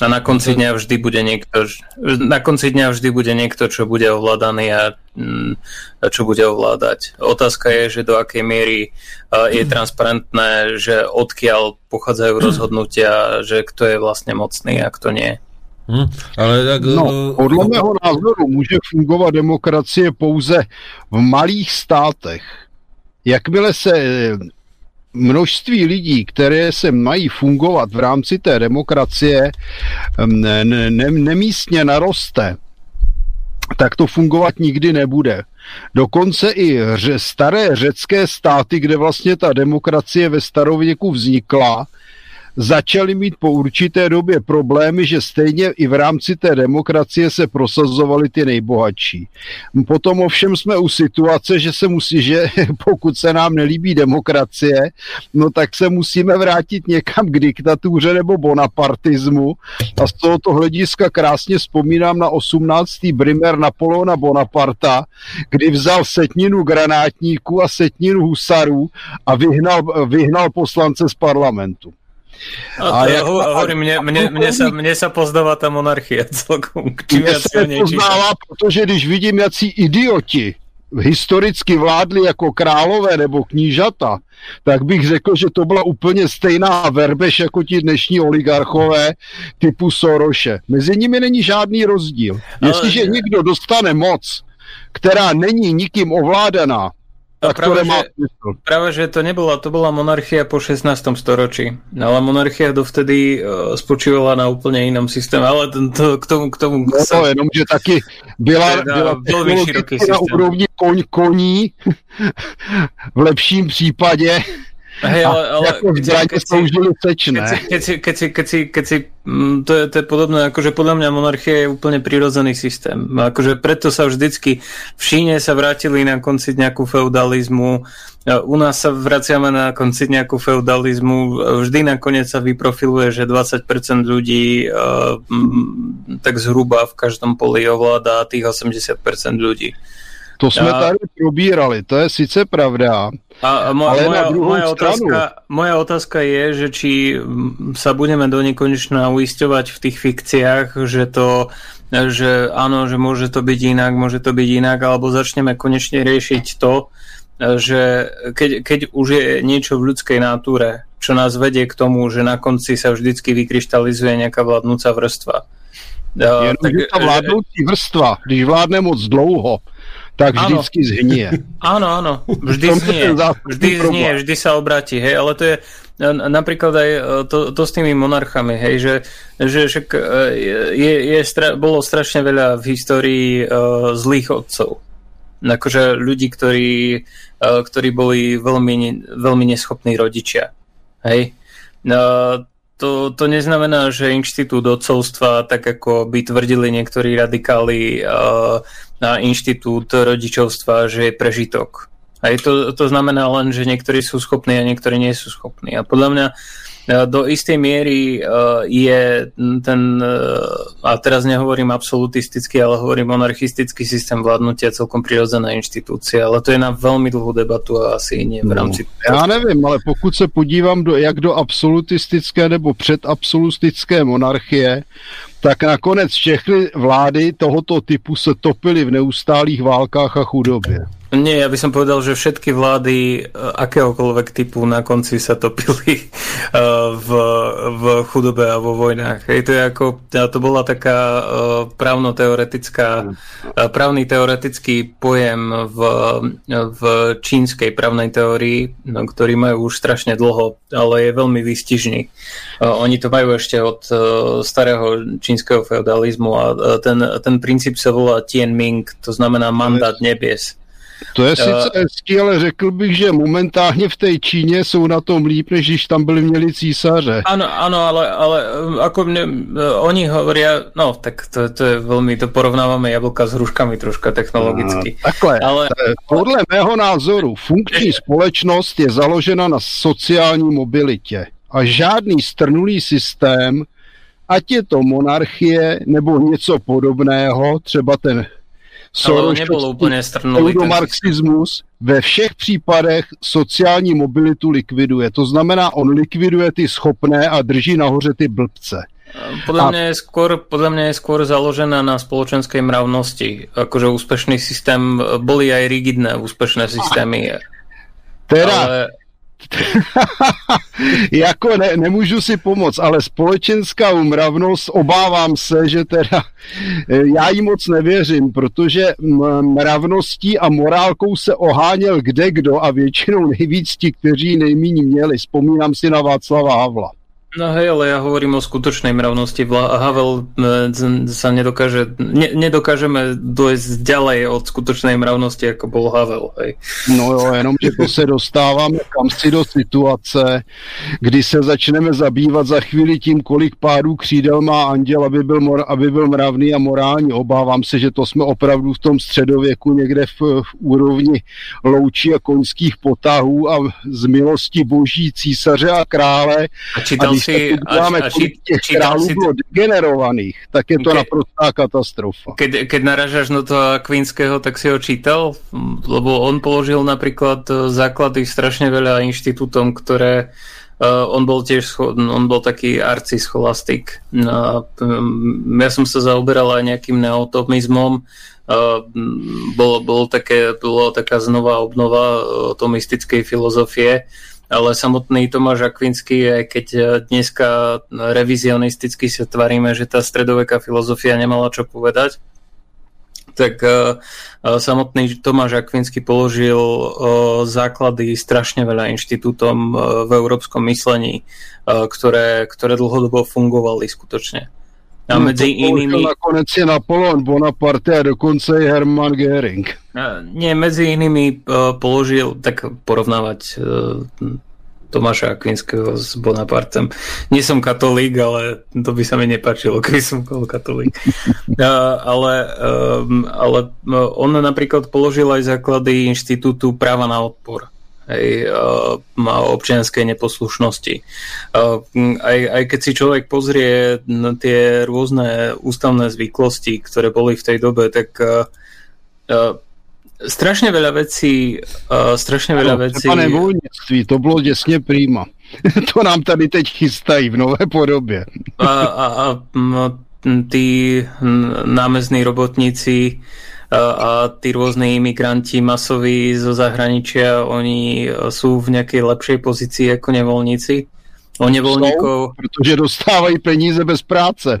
A na konci dňa vždy bude niekto, na konci dňa vždy bude niekto, čo bude ovládaný a, mm, a čo bude ovládať. Otázka je, že do akej miery je transparentné, že odkiaľ pochádzajú rozhodnutia, že kto je vlastne mocný a kto nie. Hmm, ale tak, no, podle mého názoru může fungovat demokracie pouze v malých státech. Jakmile se eh, množství lidí, které se mají fungovat v rámci té demokracie, ne, ne, nemístně naroste, tak to fungovat nikdy nebude. Dokonce i staré řecké státy, kde vlastně ta demokracie ve starověku vznikla, začali mít po určité době problémy, že stejně i v rámci té demokracie se prosazovali ty nejbohatší. Potom ovšem jsme u situace, že se musí, že <laughs> pokud se nám nelíbí demokracie, no tak se musíme vrátit někam k diktatuře nebo bonapartismu a z tohoto hlediska krásně vzpomínám na 18. brimer Napoleona Bonaparta, kdy vzal setninu granátníků a setninu husarů a vyhnal, vyhnal poslance z parlamentu. A, a jak, hovorím, mne, mne, <laughs> mne, sa, mne sa pozdáva tá monarchia <laughs> celkom. Čím mne sa pozdáva, protože když vidím, jací idioti historicky vládli jako králové nebo knížata, tak bych řekl, že to byla úplně stejná verbeš jako ti dnešní oligarchové typu Soroše. Mezi nimi není žádný rozdíl. Jestliže Ale... někdo dostane moc, která není nikým ovládaná, a práve, má... že, práve, že to nebola, to bola monarchia po 16. storočí. Ale monarchia dovtedy uh, spočívala na úplne inom systéme, ale to, k tomu... K tomu no, sa... jenom, že taky byla, byla na úrovni koň, koní, <laughs> v lepším případě Hej, ale, ale použili? Keď si, keď si, keď si, keď si mm, to, je, to je podobné, akože podľa mňa monarchia je úplne prirodzený systém. Akože preto sa vždycky v Číne sa vrátili na konci nejakú feudalizmu, u nás sa vraciame na konci nejakú feudalizmu, vždy nakoniec sa vyprofiluje, že 20% ľudí uh, tak zhruba v každom poli ovláda tých 80% ľudí. To jsme a... tady probírali, to je sice pravda. A, mo- ale moja, moja, otázka, moja otázka je, že či sa budeme do nekonečna uisťovať v tých fikciách, že to že áno, že môže to byť inak, môže to byť inak, alebo začneme konečne riešiť to, že keď, keď už je niečo v ľudskej náture, čo nás vedie k tomu, že na konci sa vždycky vykryštalizuje nejaká vládnúca vrstva. Jenom, tak, že ta vládnoucí vrstva, když vládne moc dlouho, tak vždycky áno. zhnie. Áno, áno, vždy zhnie, vždy zhnie, vždy sa obráti, hej, ale to je napríklad aj e, to, to s tými monarchami, hej, že, že však e, je, je stra, bolo strašne veľa v histórii uh, zlých otcov. Akože ľudí, ktorí, uh, ktorí boli veľmi, veľmi neschopní rodičia. Hej. Uh, to, to neznamená, že inštitút odcovstva, tak ako by tvrdili niektorí radikáli na inštitút rodičovstva, že je prežitok. A to, to znamená len, že niektorí sú schopní a niektorí nie sú schopní. A podľa mňa E, do istej miery e, je ten, e, a teraz nehovorím absolutistický, ale hovorím monarchistický systém vládnutia celkom prirodzená inštitúcia, ale to je na veľmi dlhú debatu a asi nie v no, rámci... No, já nevím, ale pokud se podívám do, jak do absolutistické nebo předabsolutistické monarchie, tak nakonec všechny vlády tohoto typu se topily v neustálých válkách a chudobě. Nie, ja by som povedal, že všetky vlády e, akéhokoľvek typu na konci sa topili <laughs> e, v, v chudobe a vo vojnách. Hej, to je ako, to bola taká e, právno-teoretická, právny teoretický pojem v, v čínskej právnej teórii, no, ktorý majú už strašne dlho, ale je veľmi výstižný. Oni to majú ešte od starého čínskeho feudalizmu a ten, ten princíp sa volá Tianming, to znamená mandát nebies. To je sice uh, hezký, ale řekl bych, že momentálně v té Číně jsou na tom líp, než když tam byli měli císaře. Áno, áno, ale, ale um, ako mne, uh, oni hovoria, no tak to, to je veľmi, to porovnávame jablka s hruškami troška technologicky. Uh, takhle, ale, podle mého názoru funkční společnost je založena na sociální mobilitě a žádný strnulý systém, ať je to monarchie nebo něco podobného, třeba ten Soros nebol úplne strnulý. Pseudomarxismus ve všech případech sociální mobilitu likviduje. To znamená, on likviduje ty schopné a drží nahoře ty blbce. Podľa, a... mňa je skôr, podľa mňa je skôr založená na spoločenskej mravnosti. Akože úspešný systém, boli aj rigidné úspešné systémy. Teda, ale... <laughs> jako ne, nemůžu si pomoct, ale společenská umravnost, obávám se, že teda eh, já jí moc nevěřím, protože mravností a morálkou se oháněl kde kdo a většinou nejvíc ti, kteří nejméně měli. Vzpomínám si na Václava Havla. No hej, ale ja hovorím o skutočnej mravnosti. Havel e, sa nedokáže, ne, nedokážeme dojsť ďalej od skutočnej mravnosti, ako bol Havel. Hej. No jo, jenom, že to se dostáváme kam si do situace, kdy se začneme zabývat za chvíli tím, kolik pádů křídel má anděl, aby byl, mor, aby byl mravný a morální. Obávám se, že to jsme opravdu v tom středověku někde v, v úrovni loučí a koňských potahů a z milosti boží císaře a krále. A čítal si... Máme a, a či, těch králů si... bylo degenerovaných, tak je to ke, naprostá katastrofa. Keď, keď naražaš na toho Akvinského, tak si ho čítal? Lebo on položil napríklad e, základy strašne veľa inštitútom, ktoré Uh, on bol tiež, on bol taký arcischolastik. Uh, ja som sa zaoberal aj nejakým neotomizmom. Uh, bolo, bolo také, bolo taká znova obnova uh, tomistickej filozofie ale samotný Tomáš Akvinský, aj keď e, dneska revizionisticky sa tvaríme, že tá stredoveká filozofia nemala čo povedať, tak uh, samotný Tomáš Akvinsky položil základy strašne veľa inštitútom v európskom myslení, ktoré, ktoré dlhodobo fungovali skutočne. A no, medzi inými... Nakonec je Napoleon Bonaparte a dokonce i Hermann Göring. Nie, medzi inými uh, položil, tak porovnávať uh, Tomáša Akvinského s Bonapartem. Nie som katolík, ale to by sa mi nepáčilo, keby som bol katolík. <laughs> ale, um, ale on napríklad položil aj základy inštitútu práva na odpor hej, uh, občianskej neposlušnosti. Uh, aj, aj keď si človek pozrie na tie rôzne ústavné zvyklosti, ktoré boli v tej dobe, tak uh, uh, strašne veľa vecí uh, strašne veľa ano, vecí... Pane vojnictví, to bylo děsně prýma. <laughs> to nám tady teď chystají v nové podobě. a, a, a tí námezní robotníci a tí rôzni imigranti masoví zo zahraničia, oni sú v nejakej lepšej pozícii ako nevoľníci. O nevoľníkov... Pretože dostávajú peníze bez práce.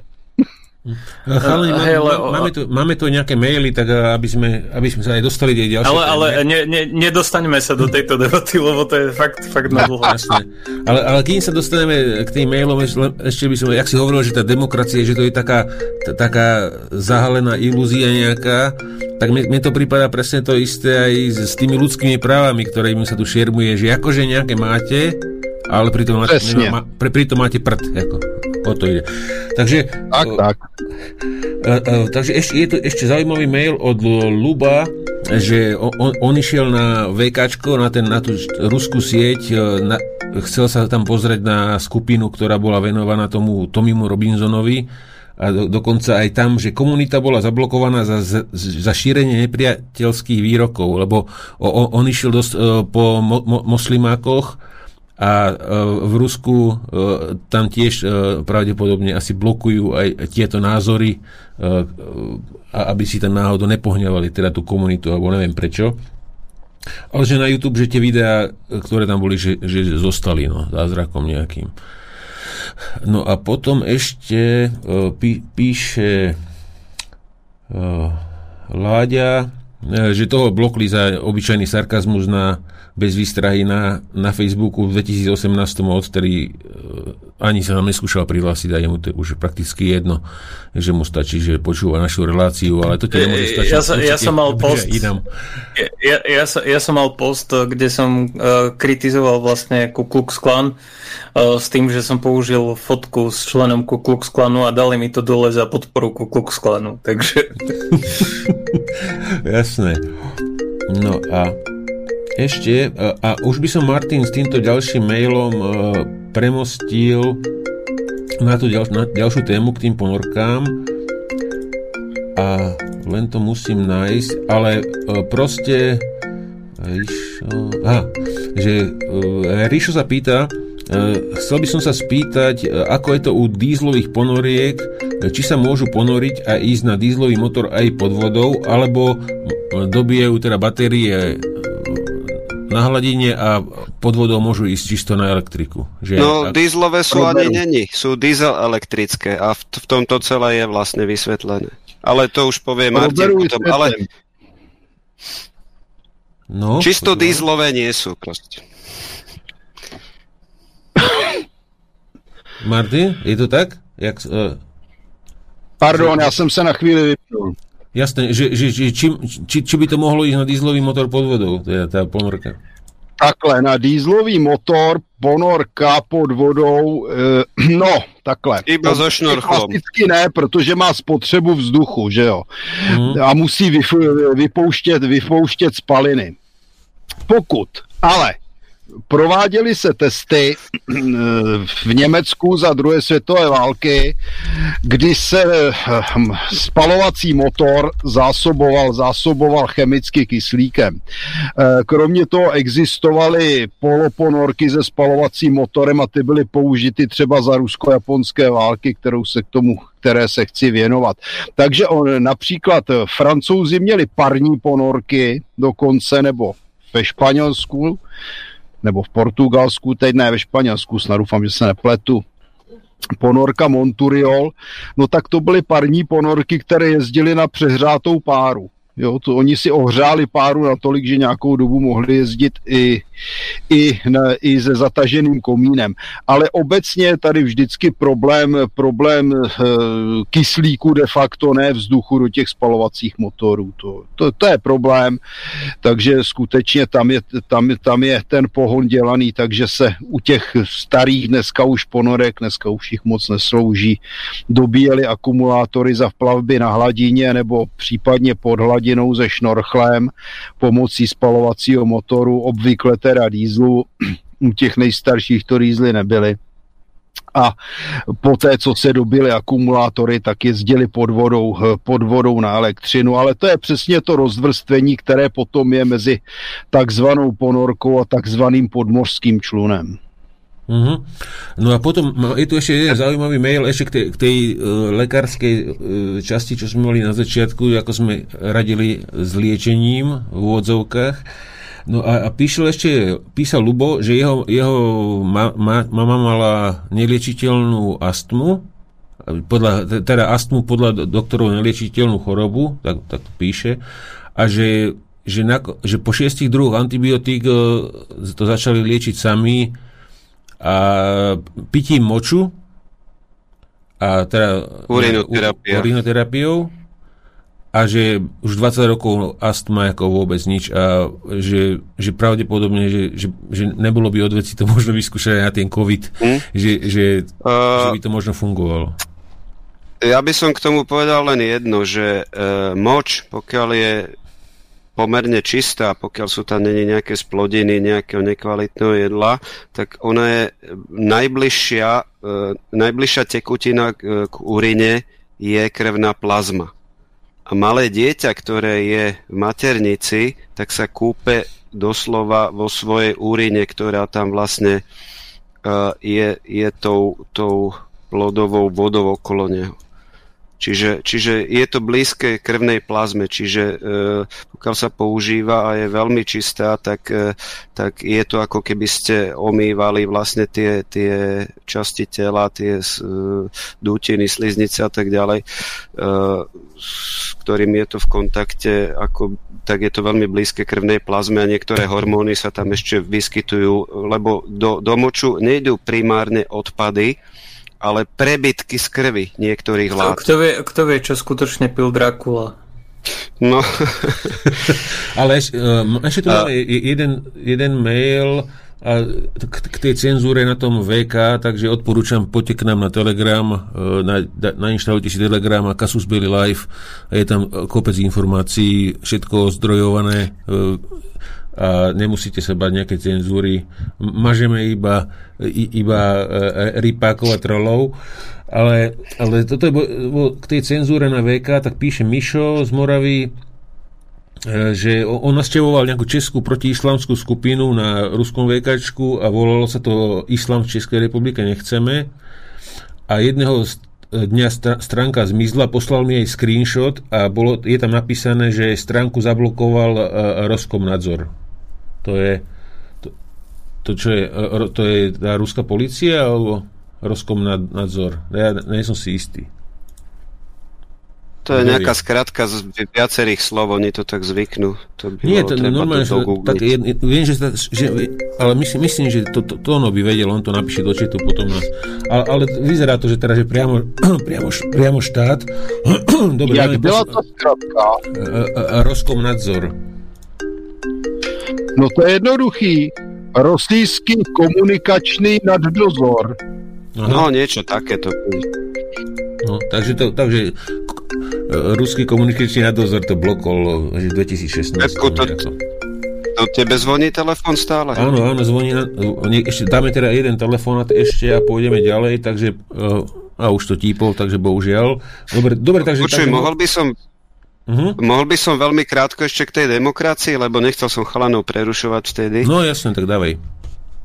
Chalani, máme, hey, ale, máme, tu, máme tu nejaké maily, tak eh, aby sme, aby sme sa aj dostali tie ďalšie. Ale, ale ne, ne, nedostaňme sa do tejto debaty, lebo to je fakt, fakt na dlho. Jasne. Ale, ale kým sa dostaneme k tým mailom, ešte by som, jak si hovoril, že tá demokracia, že to je taká, t- taká zahalená ilúzia nejaká, tak mne, to prípada presne to isté aj s, s tými ľudskými právami, ktorými sa tu šermuje, že akože nejaké máte, ale pritom máte, nemá, pri, pritom máte prd. Ako o to ide. Takže, tak, tak. Uh, uh, takže ešte, je tu ešte zaujímavý mail od Luba, že on, on išiel na VK, na, ten, na tú ruskú sieť, na, chcel sa tam pozrieť na skupinu, ktorá bola venovaná tomu Tomimu Robinsonovi a do, dokonca aj tam, že komunita bola zablokovaná za, za, za šírenie nepriateľských výrokov, lebo o, o, on išiel dosť, po mo, mo, moslimákoch a e, v Rusku e, tam tiež e, pravdepodobne asi blokujú aj tieto názory, aby si tam náhodou nepohňavali teda tú komunitu, alebo neviem prečo. Ale že na YouTube, že tie videá, ktoré tam boli, že, že zostali no, zázrakom nejakým. No a potom ešte pí, píše Láďa, že toho blokli za obyčajný sarkazmus na bez výstrahy na, na Facebooku v 2018, odtedy e, ani sa nám neskúšal prihlásiť a jemu to je už prakticky jedno, že mu stačí, že počúva našu reláciu, ale to ti nemôže stačiť. Ja, sa, ja som mal post, ja, ja, ja, sa, ja som mal post, kde som uh, kritizoval vlastne Ku Klux Klan uh, s tým, že som použil fotku s členom Ku Klux Klanu a dali mi to dole za podporu Ku Klux Klanu, takže... <laughs> Jasné. No a ešte, a už by som Martin s týmto ďalším mailom e, premostil na tú ďal, na ďalšiu tému k tým ponorkám. A len to musím nájsť, ale e, proste Ríšo, aha, že e, Ríšo sa pýta, chcel by som sa spýtať, ako je to u dízlových ponoriek, či sa môžu ponoriť a ísť na dízlový motor aj pod vodou, alebo dobijajú teda batérie na hladine a pod vodou môžu ísť čisto na elektriku. Že no, ak... dízlové sú ani není, sú diesel elektrické a v, v tomto celé je vlastne vysvetlené. Ale to už povie Martin potom, ale... No, Čisto dízlové nie sú proste. Martin, je to tak? Jak, uh... Pardon, já jsem se na chvíli vypnul. Jasné, že, že, že či, či, či by to mohlo ísť na dízlový motor pod vodou, teda tá ponorka? Takhle, na dízlový motor, ponorka pod vodou, e, <clears throat> no, takhle. Iba so šnorchlom. Klasicky ne, protože má spotřebu vzduchu, že jo. Mm. A musí vypouštět, vypouštět spaliny. Pokud ale prováděly se testy eh, v Německu za druhé světové války, kdy se eh, spalovací motor zásoboval, zásoboval chemicky kyslíkem. Eh, kromě toho existovaly poloponorky se spalovacím motorem a ty byly použity třeba za rusko-japonské války, kterou se k tomu které se chci věnovat. Takže on, například francouzi měli parní ponorky dokonce, nebo ve Španělsku, nebo v Portugalsku, teď ne ve Španělsku, snad doufám, že se nepletu, ponorka Monturiol, no tak to byly parní ponorky, které jezdily na přehřátou páru. Jo, to oni si ohřáli páru natolik, že nějakou dobu mohli jezdit i, i, na, i se zataženým komínem. Ale obecně je tady vždycky problém, problém e, kyslíku de facto, ne vzduchu do těch spalovacích motorů. To, to, to je problém, takže skutečně tam je, tam, tam je ten pohon dělaný, takže se u těch starých dneska už ponorek, dneska už jich moc neslouží, dobíjeli akumulátory za plavby na hladině nebo případně pod hladině hladinou se šnorchlem pomocí spalovacího motoru, obvykle teda dýzlu, u těch nejstarších to dýzly nebyly. A poté, co se dobily akumulátory, tak jezdili pod vodou, pod vodou na elektřinu, ale to je přesně to rozvrstvení, které potom je mezi takzvanou ponorkou a takzvaným podmořským člunem. Uh-huh. No a potom je tu ešte jeden zaujímavý mail ešte k tej, k tej uh, lekárskej uh, časti, čo sme mali na začiatku, ako sme radili s liečením v úvodzovkách. No a, a píšel ešte, písal Lubo, že jeho, jeho ma, ma, mama mala neliečiteľnú astmu, podľa, teda astmu podľa doktorov neliečiteľnú chorobu, tak, tak píše, a že, že, na, že po šiestich druhoch antibiotík uh, to začali liečiť sami, a pitím moču a teda urinoterapiou a že už 20 rokov astma ako vôbec nič a že, že pravdepodobne, že, že, že nebolo by odveci to možno vyskúšať aj na ten COVID, hm? že, že, uh, že by to možno fungovalo. Ja by som k tomu povedal len jedno, že uh, moč, pokiaľ je pomerne čistá, pokiaľ sú tam není nejaké splodiny, nejakého nekvalitného jedla, tak ona je najbližšia, e, najbližšia tekutina k, k urine je krvná plazma. A malé dieťa, ktoré je v maternici, tak sa kúpe doslova vo svojej úrine, ktorá tam vlastne uh, je, je tou, tou plodovou vodou okolo neho. Čiže, čiže je to blízke krvnej plazme, čiže e, pokiaľ sa používa a je veľmi čistá, tak, e, tak je to ako keby ste omývali vlastne tie, tie časti tela, tie e, dútiny, sliznice a tak ďalej, s ktorým je to v kontakte, ako, tak je to veľmi blízke krvnej plazme a niektoré hormóny sa tam ešte vyskytujú, lebo do, do moču nejdú primárne odpady, ale prebytky z krvi niektorých látok. Kto vie, kto vie, čo skutočne pil Dracula? No. <laughs> ale ešte, ešte tu a... jeden, jeden mail a k, k tej cenzúre na tom VK, takže odporúčam, poďte k nám na Telegram, uh, na, nainštalujte si Telegram a Kasus Belli Live a je tam kopec informácií, všetko zdrojované uh, a nemusíte sa bať nejaké cenzúry. Mažeme iba, iba e, rypákov a trolov. Ale, ale toto je bo, k tej cenzúre na VK, tak píše Mišo z Moravy, e, že on nastevoval nejakú českú protiislamskú skupinu na ruskom VKčku a volalo sa to Islam v Českej republike nechceme. A jedného dňa stránka zmizla, poslal mi aj screenshot a bolo, je tam napísané, že stránku zablokoval uh, Roskom nadzor. To je, to, to čo je, to je tá ruská policia alebo Roskom nadzor? Ja nie som si istý. To je nejaká skratka z viacerých slov, oni to tak zvyknú. To by Nie, to, normálne, to, tak, je, viem, že, že, ale myslím, myslím že to, to, to ono by vedel, on to napíše do četu potom nás. Ale, ale vyzerá to, že teraz, že priamo, <clears throat> priamo, priamo štát <clears throat> Dobre, Jak byla to skratka? Roskom nadzor. No to je jednoduchý. Rosijský komunikačný naddozor. Aha. No, niečo takéto. No, takže, to, takže ruský komunikačný nadozor to blokol v 2016. Petku, to, to tebe zvoní telefon stále? Áno, áno, zvoní. Na, ešte, dáme teda jeden telefonát ešte a pôjdeme ďalej, takže a už to típol, takže bohužiaľ. Dobre, dobre takže... Počuj, takže, mohol by som Uh-huh. Mohol by som veľmi krátko ešte k tej demokracii, lebo nechcel som chalanov prerušovať vtedy. No jasne, tak dávaj.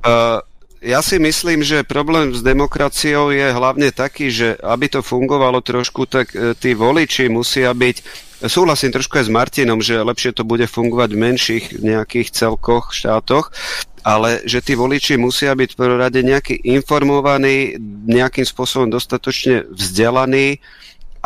Uh, ja si myslím, že problém s demokraciou je hlavne taký, že aby to fungovalo trošku, tak uh, tí voliči musia byť Súhlasím trošku aj s Martinom, že lepšie to bude fungovať v menších nejakých celkoch, štátoch, ale že tí voliči musia byť v rade nejaký informovaní, nejakým spôsobom dostatočne vzdelaní,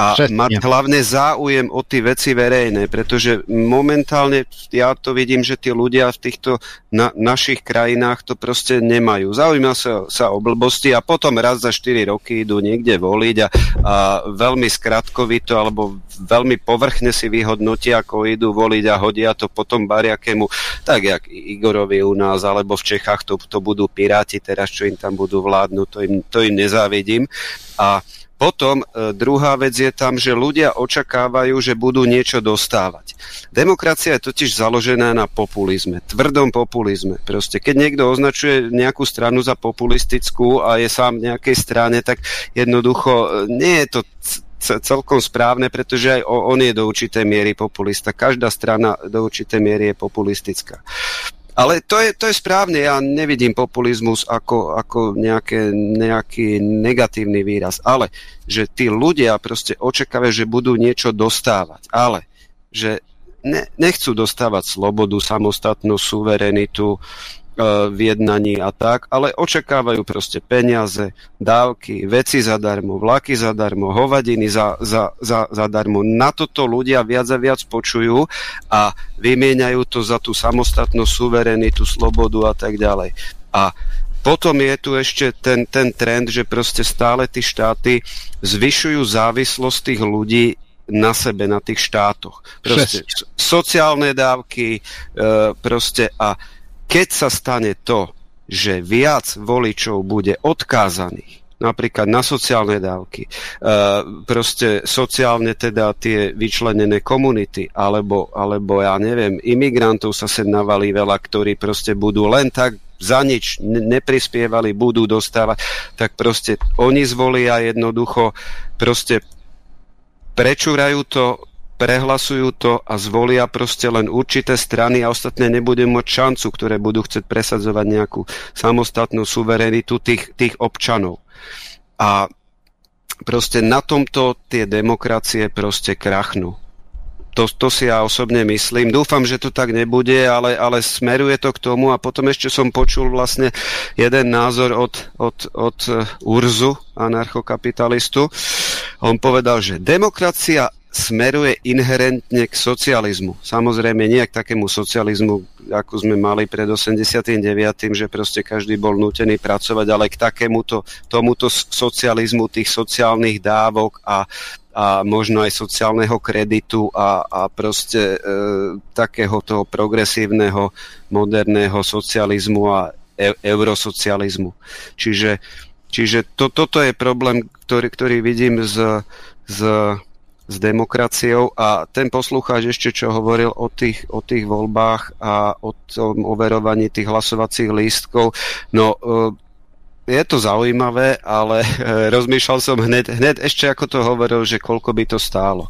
a Všetne. mať hlavne záujem o tie veci verejné, pretože momentálne ja to vidím, že tí ľudia v týchto na, našich krajinách to proste nemajú. Zaujíma sa, sa o blbosti a potom raz za 4 roky idú niekde voliť a, a veľmi skratkovito alebo veľmi povrchne si vyhodnotia, ako idú voliť a hodia to potom bariakému, tak jak Igorovi u nás, alebo v Čechách to, to budú piráti teraz, čo im tam budú vládnuť, to im, to im nezávidím. A potom e, druhá vec je tam, že ľudia očakávajú, že budú niečo dostávať. Demokracia je totiž založená na populizme, tvrdom populizme. Proste, keď niekto označuje nejakú stranu za populistickú a je sám v nejakej strane, tak jednoducho e, nie je to celkom správne, pretože aj on je do určitej miery populista. Každá strana do určitej miery je populistická. Ale to je, to je správne, ja nevidím populizmus ako, ako nejaké, nejaký negatívny výraz, ale že tí ľudia proste očakávajú, že budú niečo dostávať, ale že ne, nechcú dostávať slobodu, samostatnosť, suverenitu, v jednaní a tak, ale očakávajú proste peniaze, dávky, veci zadarmo, vlaky zadarmo, hovadiny za, za, za, zadarmo. Na toto ľudia viac a viac počujú a vymieňajú to za tú samostatnosť, suverenitu, slobodu a tak ďalej. A potom je tu ešte ten, ten trend, že proste stále tí štáty zvyšujú závislosť tých ľudí na sebe, na tých štátoch. Proste sociálne dávky, e, proste a keď sa stane to, že viac voličov bude odkázaných napríklad na sociálne dávky, e, proste sociálne teda tie vyčlenené komunity, alebo, alebo ja neviem, imigrantov sa sem navalí veľa, ktorí proste budú len tak za nič neprispievali, budú dostávať, tak proste oni zvolia jednoducho, proste prečúrajú to prehlasujú to a zvolia proste len určité strany a ostatné nebudú mať šancu, ktoré budú chcieť presadzovať nejakú samostatnú suverenitu tých, tých občanov. A proste na tomto tie demokracie proste krachnú. To, to si ja osobne myslím. Dúfam, že to tak nebude, ale, ale smeruje to k tomu. A potom ešte som počul vlastne jeden názor od, od, od Urzu, anarchokapitalistu. On povedal, že demokracia smeruje inherentne k socializmu. Samozrejme nie k takému socializmu, ako sme mali pred 89., že proste každý bol nutený pracovať, ale k takémuto tomuto socializmu tých sociálnych dávok a, a možno aj sociálneho kreditu a, a proste e, takéhoto progresívneho, moderného socializmu a e, eurosocializmu. Čiže, čiže to, toto je problém, ktorý, ktorý vidím z, z s demokraciou. A ten poslucháč ešte čo hovoril o tých, o tých voľbách a o tom overovaní tých hlasovacích lístkov, no e, je to zaujímavé, ale e, rozmýšľal som hneď, hneď ešte ako to hovoril, že koľko by to stálo.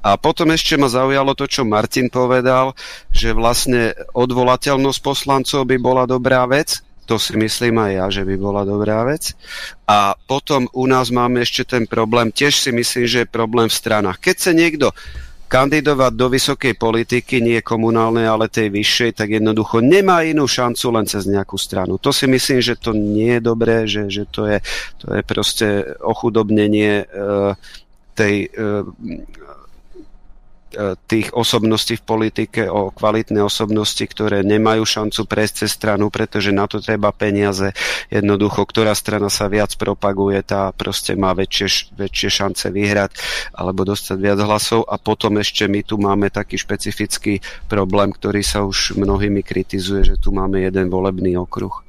A potom ešte ma zaujalo to, čo Martin povedal, že vlastne odvolateľnosť poslancov by bola dobrá vec, to si myslím aj ja, že by bola dobrá vec. A potom u nás máme ešte ten problém, tiež si myslím, že je problém v stranách. Keď sa niekto kandidovať do vysokej politiky, nie komunálnej, ale tej vyššej, tak jednoducho nemá inú šancu len cez nejakú stranu. To si myslím, že to nie je dobré, že, že to, je, to je proste ochudobnenie uh, tej E, tých osobností v politike, o kvalitné osobnosti, ktoré nemajú šancu prejsť cez stranu, pretože na to treba peniaze. Jednoducho, ktorá strana sa viac propaguje, tá proste má väčšie, väčšie šance vyhrať alebo dostať viac hlasov. A potom ešte my tu máme taký špecifický problém, ktorý sa už mnohými kritizuje, že tu máme jeden volebný okruh.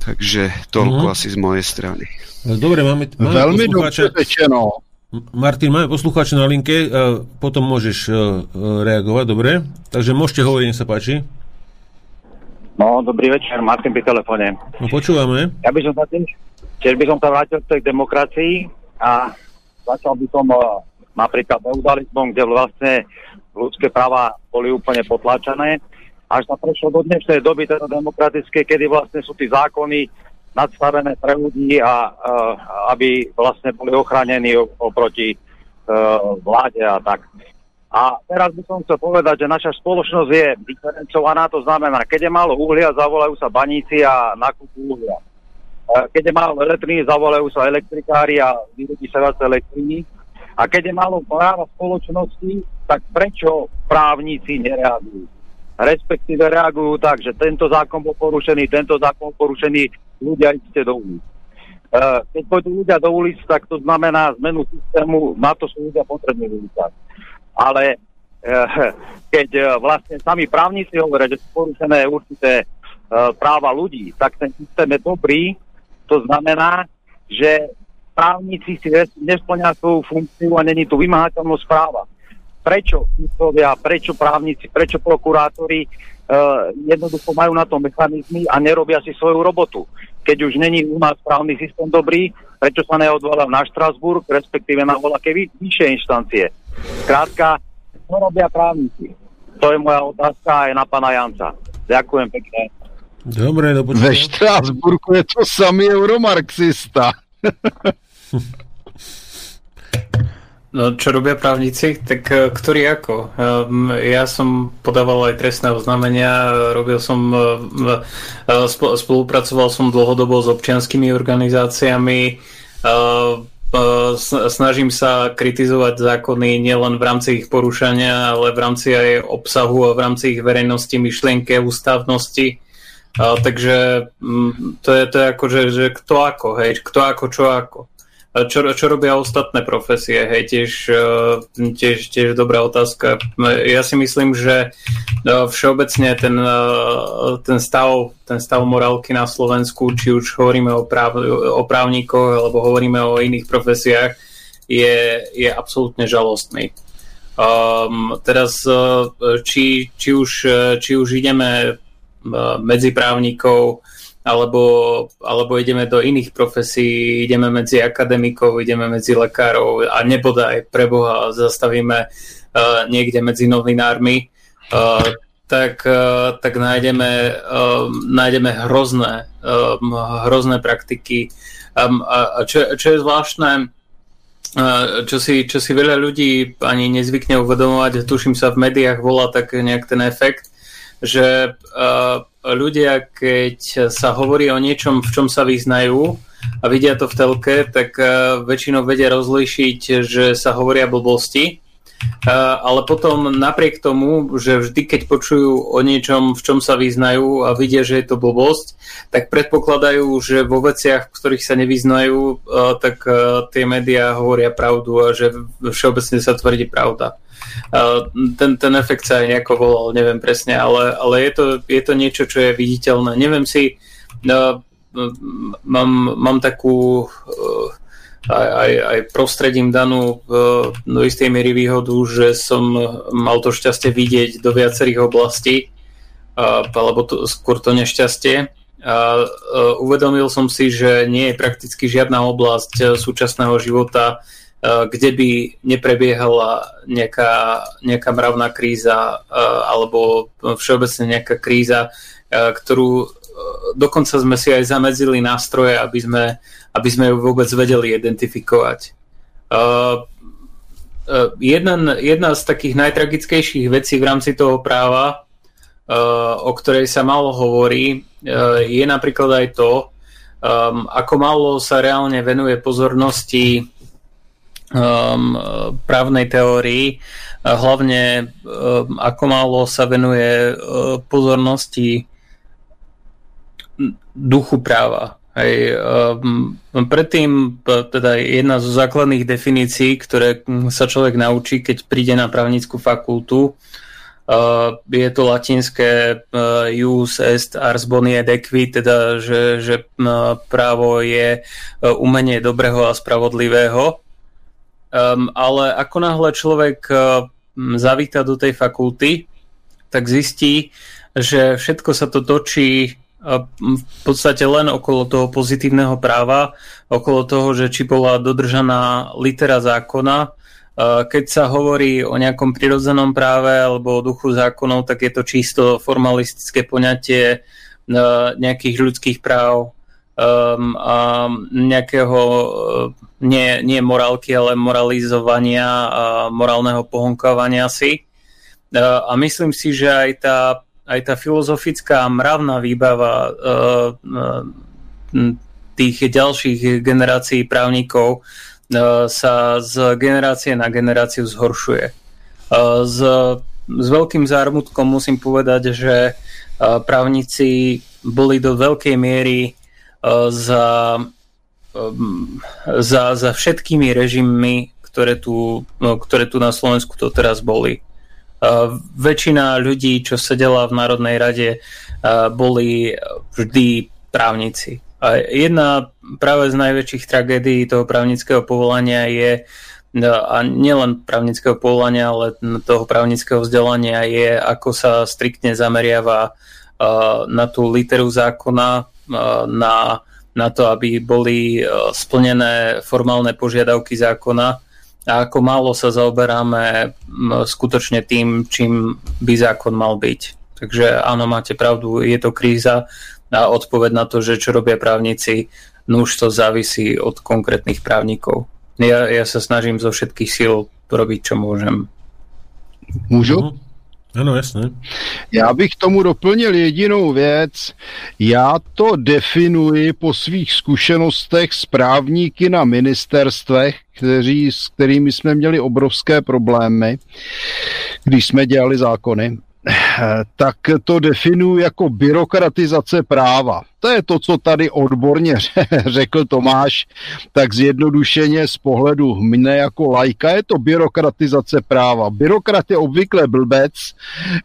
Takže toľko mm-hmm. asi z mojej strany. Dobre, máme, máme Veľmi dobre rečeno. Martin, máme poslucháča na linke, potom môžeš e, e, reagovať, dobre? Takže môžete hovoriť, nech sa páči. No, dobrý večer, Martin pri telefóne. No, počúvame. Ja by som sa tým, tiež by som sa vrátil k tej demokracii a začal by som uh, napríklad feudalizmom, kde vlastne ľudské práva boli úplne potláčané. Až sa prešlo do dnešnej doby teda demokratické, kedy vlastne sú tí zákony nadstavené pre ľudí a aby vlastne boli ochránení oproti uh, vláde a tak. A teraz by som chcel povedať, že naša spoločnosť je diferencovaná, to znamená, keď je málo uhlia, zavolajú sa baníci a nakupujú uhlia. Keď je málo elektriny, zavolajú sa elektrikári a vyrobí sa viac elektriny. A keď je málo práva spoločnosti, tak prečo právnici nereagujú? Respektíve reagujú tak, že tento zákon bol porušený, tento zákon bol porušený, ľudia idete do ulic. Uh, keď pôjdu ľudia do ulic, tak to znamená zmenu systému, na to sú ľudia potrební v ulicách. Ale uh, keď uh, vlastne sami právnici hovoria, že sú porušené určité práva ľudí, tak ten systém je dobrý. To znamená, že právnici si nesplňa svoju funkciu a není tu vymáhateľnosť práva. Prečo súdcovia, prečo právnici, prečo prokurátori uh, jednoducho majú na to mechanizmy a nerobia si svoju robotu. Keď už není u nás právny systém dobrý, prečo sa neodvolá na Štrasburg, respektíve na voľaké vy, vyššie inštancie. Krátka, čo robia právnici? To je moja otázka aj na pána Janca. Ďakujem pekne. Dobre, do Ve Štrásburku je to samý euromarxista. <laughs> No, čo robia právnici? Tak e, ktorí ako? Ja som podával aj trestné oznámenia, robil som, e, e, spolupracoval som dlhodobo s občianskými organizáciami, snažím sa kritizovať zákony nielen v rámci ich porušania, ale v rámci aj obsahu a v rámci ich verejnosti, myšlienke, ústavnosti. Takže to je, to je ako, že, že kto ako, hej, kto ako, čo ako čo, čo robia ostatné profesie, hej, tiež, e, tiež, tiež dobrá otázka. Ja si myslím, že e, všeobecne ten, e, ten, stav, ten stav morálky na Slovensku, či už hovoríme o, práv, o právnikoch, alebo hovoríme o iných profesiách, je, je absolútne žalostný. Um, teraz, či, či, už, či už ideme medzi právnikov, alebo, alebo ideme do iných profesí, ideme medzi akademikov, ideme medzi lekárov a nebodaj pre Boha zastavíme uh, niekde medzi novinármi, uh, tak, uh, tak nájdeme, uh, nájdeme hrozné, uh, hrozné praktiky. Um, a čo, čo je zvláštne, čo si, čo si veľa ľudí ani nezvykne uvedomovať, tuším sa v médiách volá tak nejak ten efekt, že uh, ľudia, keď sa hovorí o niečom, v čom sa vyznajú a vidia to v telke, tak uh, väčšinou vedia rozlíšiť, že sa hovoria blbosti. Uh, ale potom napriek tomu, že vždy, keď počujú o niečom, v čom sa vyznajú a vidia, že je to blbosť, tak predpokladajú, že vo veciach, v ktorých sa nevyznajú, tak tie médiá hovoria pravdu a že všeobecne sa tvrdí pravda ten, ten efekt sa aj nejako volal, neviem presne, ale, ale je, to, je to niečo, čo je viditeľné. Neviem si, uh, mám, mám takú uh, aj, aj, aj prostredím danú do istej miery výhodu, že som mal to šťastie vidieť do viacerých oblastí, alebo to, skôr to nešťastie. A uvedomil som si, že nie je prakticky žiadna oblasť súčasného života, Eh, kde by neprebiehala nejaká, nejaká mravná kríza eh, alebo všeobecne nejaká kríza, eh, ktorú dokonca sme si aj zamedzili nástroje, aby sme, aby sme ju vôbec vedeli identifikovať. Jeden, jedna z takých najtragickejších vecí v rámci toho práva, o ktorej sa málo hovorí, je napríklad aj to, ako málo sa reálne venuje pozornosti um, právnej teórii, hlavne um, ako málo sa venuje uh, pozornosti duchu práva. Hej, um, predtým teda jedna zo základných definícií, ktoré sa človek naučí, keď príde na právnickú fakultu, uh, je to latinské uh, jus est ars boni et equi, teda že, že uh, právo je uh, umenie dobrého a spravodlivého Um, ale ako náhle človek uh, zavíta do tej fakulty, tak zistí, že všetko sa to točí uh, v podstate len okolo toho pozitívneho práva, okolo toho, že či bola dodržaná litera zákona. Uh, keď sa hovorí o nejakom prirodzenom práve alebo o duchu zákonov, tak je to čisto formalistické poňatie nejakých ľudských práv um, a nejakého uh, nie, nie morálky, ale moralizovania a morálneho pohonkávania si. Uh, a myslím si, že aj tá, aj tá filozofická mravná výbava uh, tých ďalších generácií právnikov sa z generácie na generáciu zhoršuje. S, s veľkým zármutkom musím povedať, že právnici boli do veľkej miery za, za, za všetkými režimmi, ktoré tu, no, ktoré tu na Slovensku to teraz boli. Väčšina ľudí, čo sedela v Národnej rade, boli vždy právnici. A jedna práve z najväčších tragédií toho právnického povolania je a nielen právnického povolania, ale toho právnického vzdelania je, ako sa striktne zameriava na tú literu zákona, na, na to, aby boli splnené formálne požiadavky zákona a ako málo sa zaoberáme skutočne tým, čím by zákon mal byť. Takže áno, máte pravdu, je to kríza a odpoveď na to, že čo robia právnici, no už to závisí od konkrétnych právnikov. Ja, ja sa snažím zo všetkých síl robiť, čo môžem. Můžu? Ano, jasně. Já bych tomu doplnil jedinou věc. Já to definuji po svých zkušenostech s právníky na ministerstvech, kteří, s kterými jsme měli obrovské problémy, když jsme dělali zákony tak to definuji jako byrokratizace práva. To je to, co tady odborně <laughs> řekl Tomáš, tak zjednodušeně z pohledu mne jako lajka je to byrokratizace práva. Byrokrat je obvykle blbec,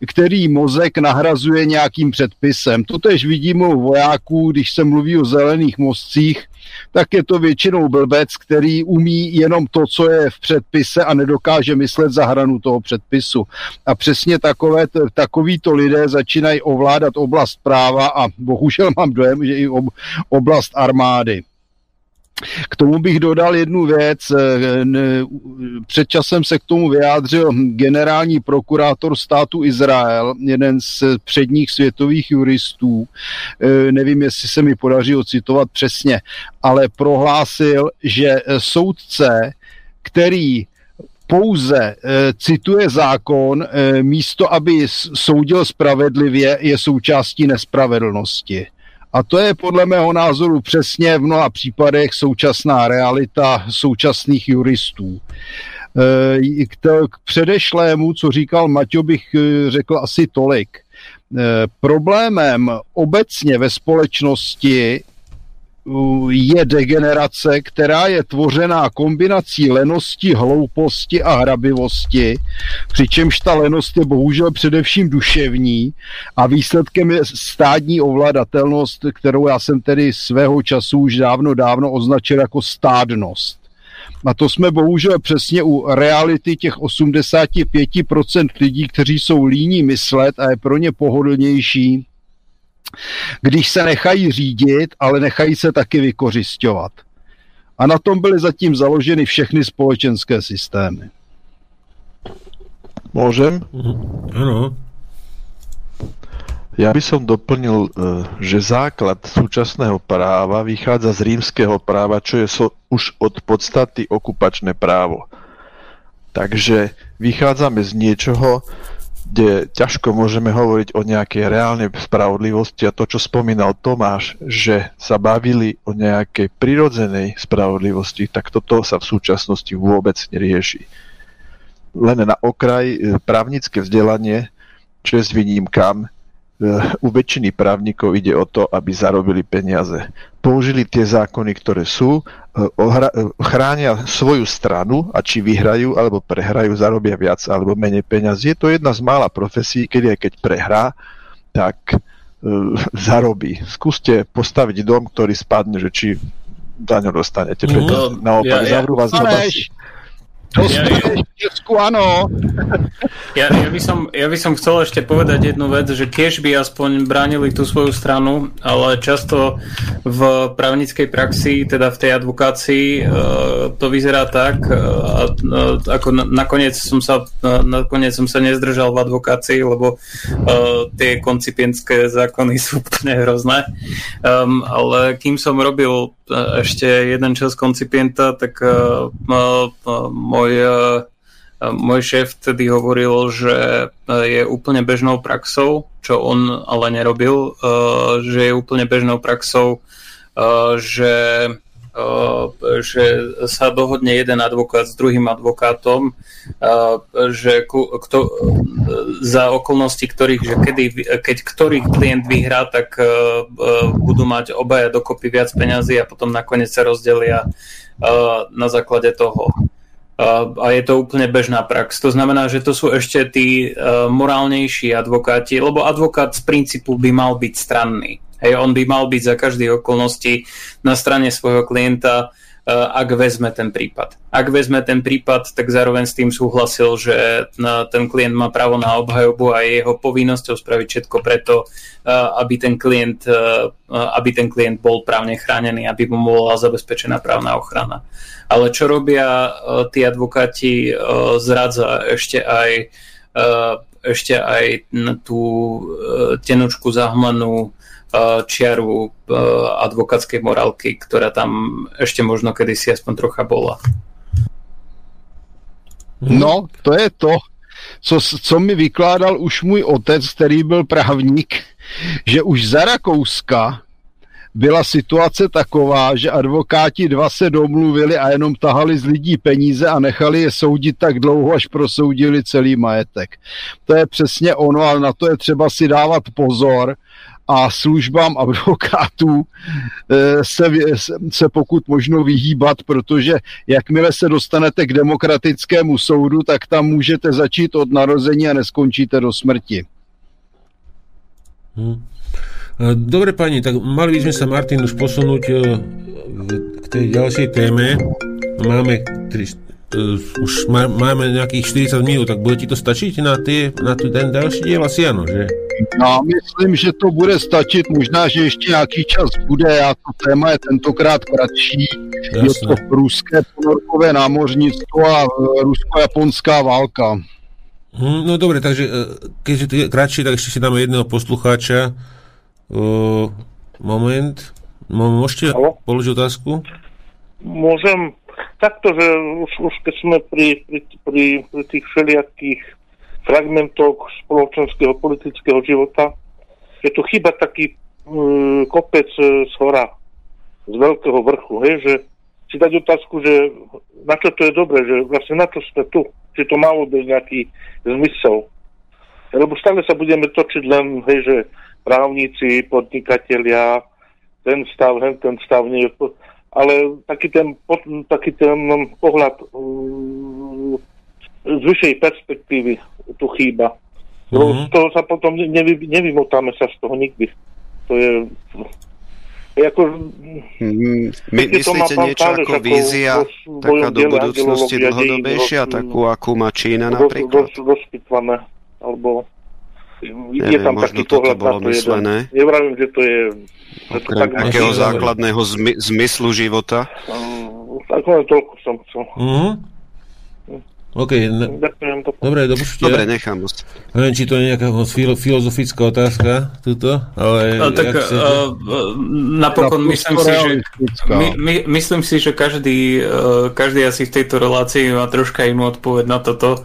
který mozek nahrazuje nějakým předpisem. Totež vidíme u vojáků, když se mluví o zelených mostcích, tak je to většinou blbec, který umí jenom to, co je v předpise a nedokáže myslet za hranu toho předpisu. A přesně takové, takovýto lidé začínají ovládat oblast práva a bohužel mám dojem, že i oblast armády. K tomu bych dodal jednu věc. Před časem se k tomu vyjádřil generální prokurátor státu Izrael, jeden z předních světových juristů. Nevím, jestli se mi podaří ocitovat přesně, ale prohlásil, že soudce, který pouze cituje zákon, místo aby soudil spravedlivě, je součástí nespravedlnosti. A to je podle mého názoru přesně v mnoha případech současná realita současných juristů. E, k, k předešlému, co říkal Maťo, bych e, řekl asi tolik. E, problémem obecně ve společnosti je degenerace, která je tvořená kombinací lenosti, hlouposti a hrabivosti, přičemž ta lenost je bohužel především duševní a výsledkem je stádní ovladatelnost, kterou já jsem tedy svého času už dávno, dávno označil jako stádnost. A to jsme bohužel přesně u reality těch 85% lidí, kteří jsou líní myslet a je pro ně pohodlnější když se nechají řídit, ale nechají se taky vykořišťovat. A na tom byly zatím založeny všechny společenské systémy. Môžem? Áno. Ja by som doplnil, že základ súčasného práva vychádza z rímskeho práva, čo je so, už od podstaty okupačné právo. Takže vychádzame z niečoho, kde ťažko môžeme hovoriť o nejakej reálnej spravodlivosti a to, čo spomínal Tomáš, že sa bavili o nejakej prirodzenej spravodlivosti, tak toto sa v súčasnosti vôbec nerieši. Len na okraj e, právnické vzdelanie, s výnimkám, u väčšiny právnikov ide o to, aby zarobili peniaze. Použili tie zákony, ktoré sú, e, e, chránia svoju stranu a či vyhrajú alebo prehrajú, zarobia viac alebo menej peniazy. Je to jedna z mála profesí, kedy aj keď prehrá, tak e, zarobí. Skúste postaviť dom, ktorý spadne, že či za ňo dostanete. No, naopak, ja, ja, zavrú vás do v Česku, áno. Ja, ja, by som, ja by som chcel ešte povedať jednu vec, že tiež by aspoň bránili tú svoju stranu, ale často v právnickej praxi, teda v tej advokácii, e, to vyzerá tak, e, ako nakoniec som sa, nakoniec som sa nezdržal v advokácii, lebo e, tie koncipientské zákony sú úplne hrozné. Um, ale kým som robil ešte jeden čas koncipienta, tak môj môj, eh, môj šéf vtedy hovoril, že je úplne bežnou praxou, čo on ale nerobil, eh, že je úplne bežnou praxou, že že sa dohodne jeden advokát s druhým advokátom, že kto, za okolnosti ktorých, že kedy, keď ktorý klient vyhrá, tak budú mať obaja dokopy viac peňazí a potom nakoniec sa rozdelia na základe toho. A je to úplne bežná prax. To znamená, že to sú ešte tí morálnejší advokáti, lebo advokát z princípu by mal byť stranný. Hej, on by mal byť za každých okolností na strane svojho klienta, ak vezme ten prípad. Ak vezme ten prípad, tak zároveň s tým súhlasil, že ten klient má právo na obhajobu a je jeho povinnosťou spraviť všetko preto, aby ten klient, aby ten klient bol právne chránený, aby mu bola zabezpečená právna ochrana. Ale čo robia tí advokáti, zradza ešte aj ešte aj tú tenučku zahmlanú čiaru advokátskej morálky, ktorá tam ešte možno kedysi aspoň trocha bola. No, to je to, co, co mi vykládal už můj otec, který byl právník, že už za Rakouska byla situace taková, že advokáti dva se domluvili a jenom tahali z lidí peníze a nechali je soudit tak dlouho, až prosoudili celý majetek. To je přesně ono, ale na to je třeba si dávat pozor, a službám advokátů eh, se, se pokud možno vyhýbat, protože jakmile se dostanete k demokratickému soudu, tak tam můžete začít od narození a neskončíte do smrti. Hmm. Dobre pani, tak mali by sme sa Martin už posunúť eh, k tej ďalšej téme. Máme uh, už má, máme nejakých 40 minút, tak bude ti to stačiť na, tie, na ten další diel? Asi áno, že? Já myslím, že to bude stačit, možná, že ještě nějaký čas bude a to téma je tentokrát kratší. Jasne. Je to ruské ponorkové námořnictvo a e, rusko-japonská válka. Hmm, no dobre, takže e, keďže to je kratšie, tak ešte si dáme jedného poslucháča. Uh, moment. Môžete Halo? položiť otázku? Môžem takto, že už, už keď sme pri, pri, pri, pri tých všelijakých fragmentoch spoločenského politického života, je tu chyba taký kopec e, z hora, z veľkého vrchu, hej, že si dať otázku, že na čo to je dobré, že vlastne na čo sme tu, či to malo byť nejaký zmysel. Lebo stále sa budeme točiť len, hej, že právnici, podnikatelia, ten stav, hen, ten stav nie ale taký ten, taký ten pohľad um, z vyššej perspektívy tu chýba. Mm-hmm. Toho sa potom nevy, nevymotáme sa z toho nikdy. To je... ako, mm, My, myslíte niečo ako vízia, taká do budúcnosti dlhodobejšia, takú, akú má Čína napríklad? Roz, roz, alebo je tam taký pohľad bolo na to myslené. jeden. Nevravím, že to je... Že to tak Akého základného zmy, zmyslu života? Um, tak len toľko som chcel. Mm-hmm. OK. Ne... Dobre, do Dobre, nechám. Neviem, či to je nejaká filozofická otázka, tuto, ale... A, tak sa... uh, napokon no, myslím si, že, my, my, myslím si, že každý, uh, každý asi v tejto relácii má troška inú odpoveď na toto.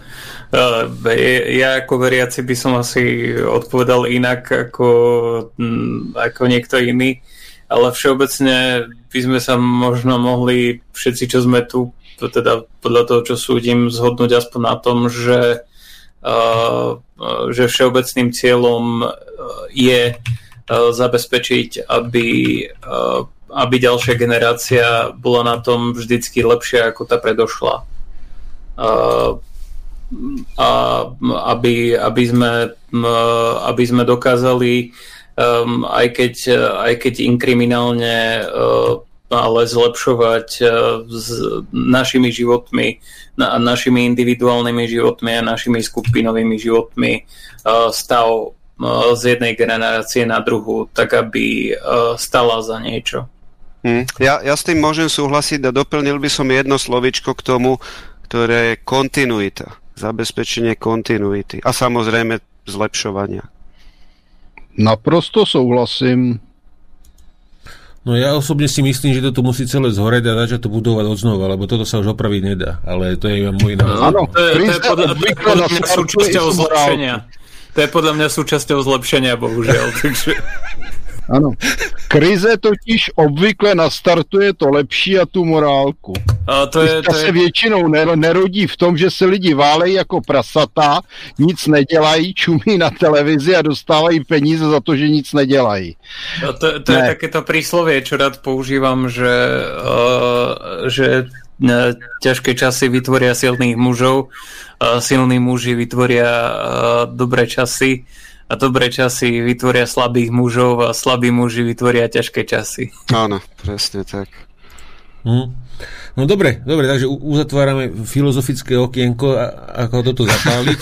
Uh, ja ako veriaci by som asi odpovedal inak ako, mm, ako niekto iný, ale všeobecne by sme sa možno mohli všetci, čo sme tu, teda podľa toho, čo súdim, zhodnúť aspoň na tom, že, že všeobecným cieľom je zabezpečiť, aby, aby ďalšia generácia bola na tom vždycky lepšia ako tá predošla. A aby, aby, sme, aby sme dokázali um, aj, keď, aj keď inkriminálne uh, ale zlepšovať uh, s našimi životmi, na, našimi individuálnymi životmi a našimi skupinovými životmi uh, stav uh, z jednej generácie na druhú, tak aby stala za niečo. Hmm. Ja, ja s tým môžem súhlasiť a doplnil by som jedno slovičko k tomu, ktoré je kontinuita zabezpečenie kontinuity a samozrejme zlepšovania. Naprosto souhlasím. No ja osobne si myslím, že toto musí celé zhoreť a začať to budovať od znova, lebo toto sa už opraviť nedá. Ale to je môj názor. Áno, to je, to je podľa, podľa mňa súčasťou zlepšenia. To je podľa mňa súčasťou zlepšenia, bohužiaľ. <laughs> Takže... Ano. Krize totiž obvykle nastartuje to lepší a tu morálku. A to je, to se je... většinou nerodí v tom, že se lidi válejí jako prasata, nic nedělají, čumí na televizi a dostávají peníze za to, že nic nedělají. A to, to ne. je takéto príslovie, čo rád používam, že, uh, že uh, ťažké časy vytvoria silných mužov, uh, silní muži vytvoria uh, dobré časy a dobré časy vytvoria slabých mužov a slabí muži vytvoria ťažké časy. Áno, presne tak. Hm. No dobre, dobre, takže uzatvárame filozofické okienko, a, ako toto zapáliť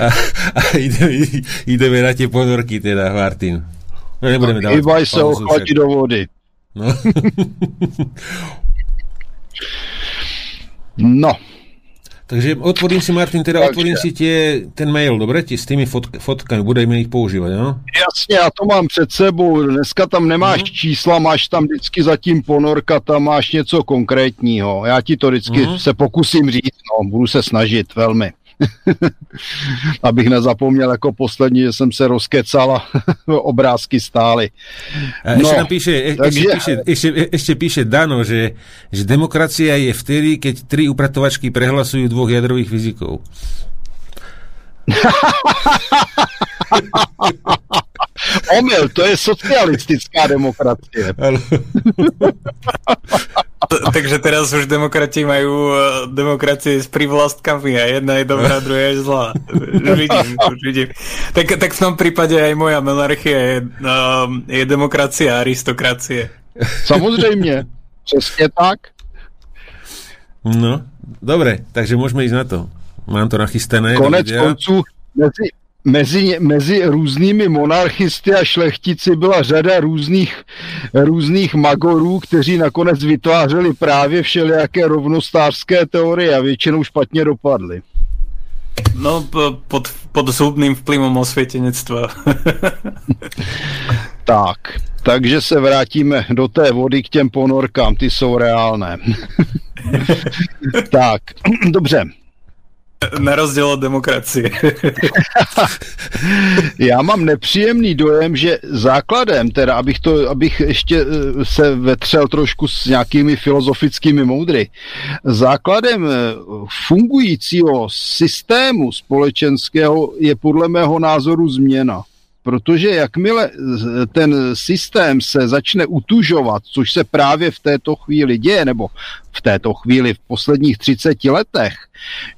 a, a ideme, ideme na tie ponorky teda, Martin. No nebudeme dávať Iba sa ochladiť do vody. No. no. Takže otvorím si, Martin, teda Takže. otvorím si tie, ten mail, dobre, ti s tými fotk- fotkami, budeme ich používať, no? Jasně, já to mám před sebou, dneska tam nemáš uh-huh. čísla, máš tam vždycky zatím ponorka, tam máš něco konkrétního, já ti to vždycky uh-huh. se pokusím říct, no, budu se snažit velmi. <laughs> Abych nezapomněl jako poslední, že jsem se rozkecal <laughs> obrázky stály. A ešte no, píše, e, takže... ešte, píše, ešte, ešte píše Dano, že, že demokracia je vtedy, keď tri upratovačky prehlasujú dvoch jadrových fyzikov. <laughs> Omyl, to je socialistická demokracie. Takže teraz už demokrati majú e, demokracie s privlastkami a jedna je dobrá, <laughs> druhá je zlá. Už vidím, už vidím. Tak, tak v tom prípade aj moja monarchia je, um, je demokracia a aristokracie. Samozrejme, <laughs> přesne tak. No, dobre, takže môžeme ísť na to. Mám to nachystané. Konec mezi, mezi, mezi různými monarchisty a šlechtici byla řada různých, různých magorů, kteří nakonec vytvářeli právě všelijaké rovnostářské teorie a většinou špatně dopadly. No, pod, pod zhubným vplyvom osvietenectva. <laughs> tak, takže se vrátíme do té vody k těm ponorkám, ty jsou reálné. <laughs> tak, dobře. Na rozdíl od demokracie. <laughs> Já mám nepříjemný dojem, že základem, teda abych, to, abych ještě eh, se vetřel trošku s nějakými filozofickými moudry, základem eh, fungujícího systému společenského je podle mého názoru změna. Protože jakmile ten systém se začne utužovat, což se právě v této chvíli děje, nebo v této chvíli v posledních 30 letech,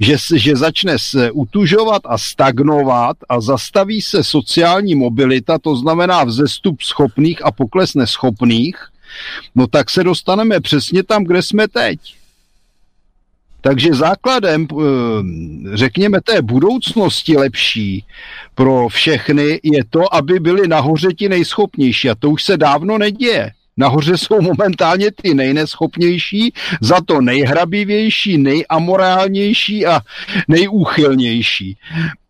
že, že začne se utužovat a stagnovat a zastaví se sociální mobilita, to znamená vzestup schopných a pokles neschopných, no tak se dostaneme přesně tam, kde jsme teď. Takže základem, eh, řekněme, té budoucnosti lepší pro všechny je to, aby byli nahoře ti nejschopnější. A to už se dávno neděje. Nahoře jsou momentálně ty nejneschopnější, za to nejhrabivější, nejamorálnější a nejúchylnější.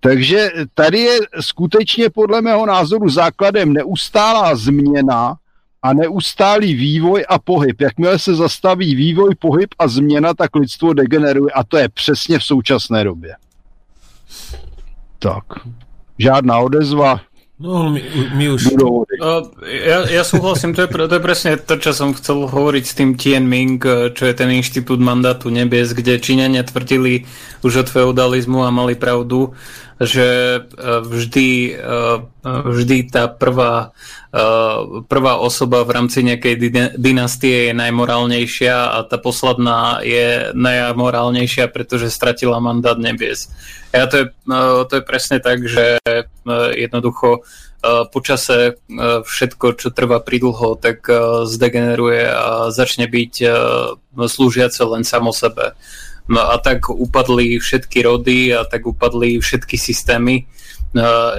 Takže tady je skutečně podle mého názoru základem neustálá změna a neustálý vývoj a pohyb. Jakmile se zastaví vývoj, pohyb a změna, tak lidstvo degeneruje. A to je přesně v současné době. Tak, žádná odezva, No, my, my už... Uh, ja, ja súhlasím, to je, to je presne to, čo som chcel hovoriť s tým Tianming, e, čo je ten inštitút mandátu nebies, kde Číňania tvrdili už od feudalizmu a mali pravdu, že e, vždy, e, vždy tá prvá, prvá osoba v rámci nejakej dynastie je najmorálnejšia a tá posledná je najmorálnejšia, pretože stratila mandát nebies. Ja to je, to je presne tak, že jednoducho počase všetko, čo trvá pridlho, tak zdegeneruje a začne byť slúžiace len samo sebe. No a tak upadli všetky rody a tak upadli všetky systémy.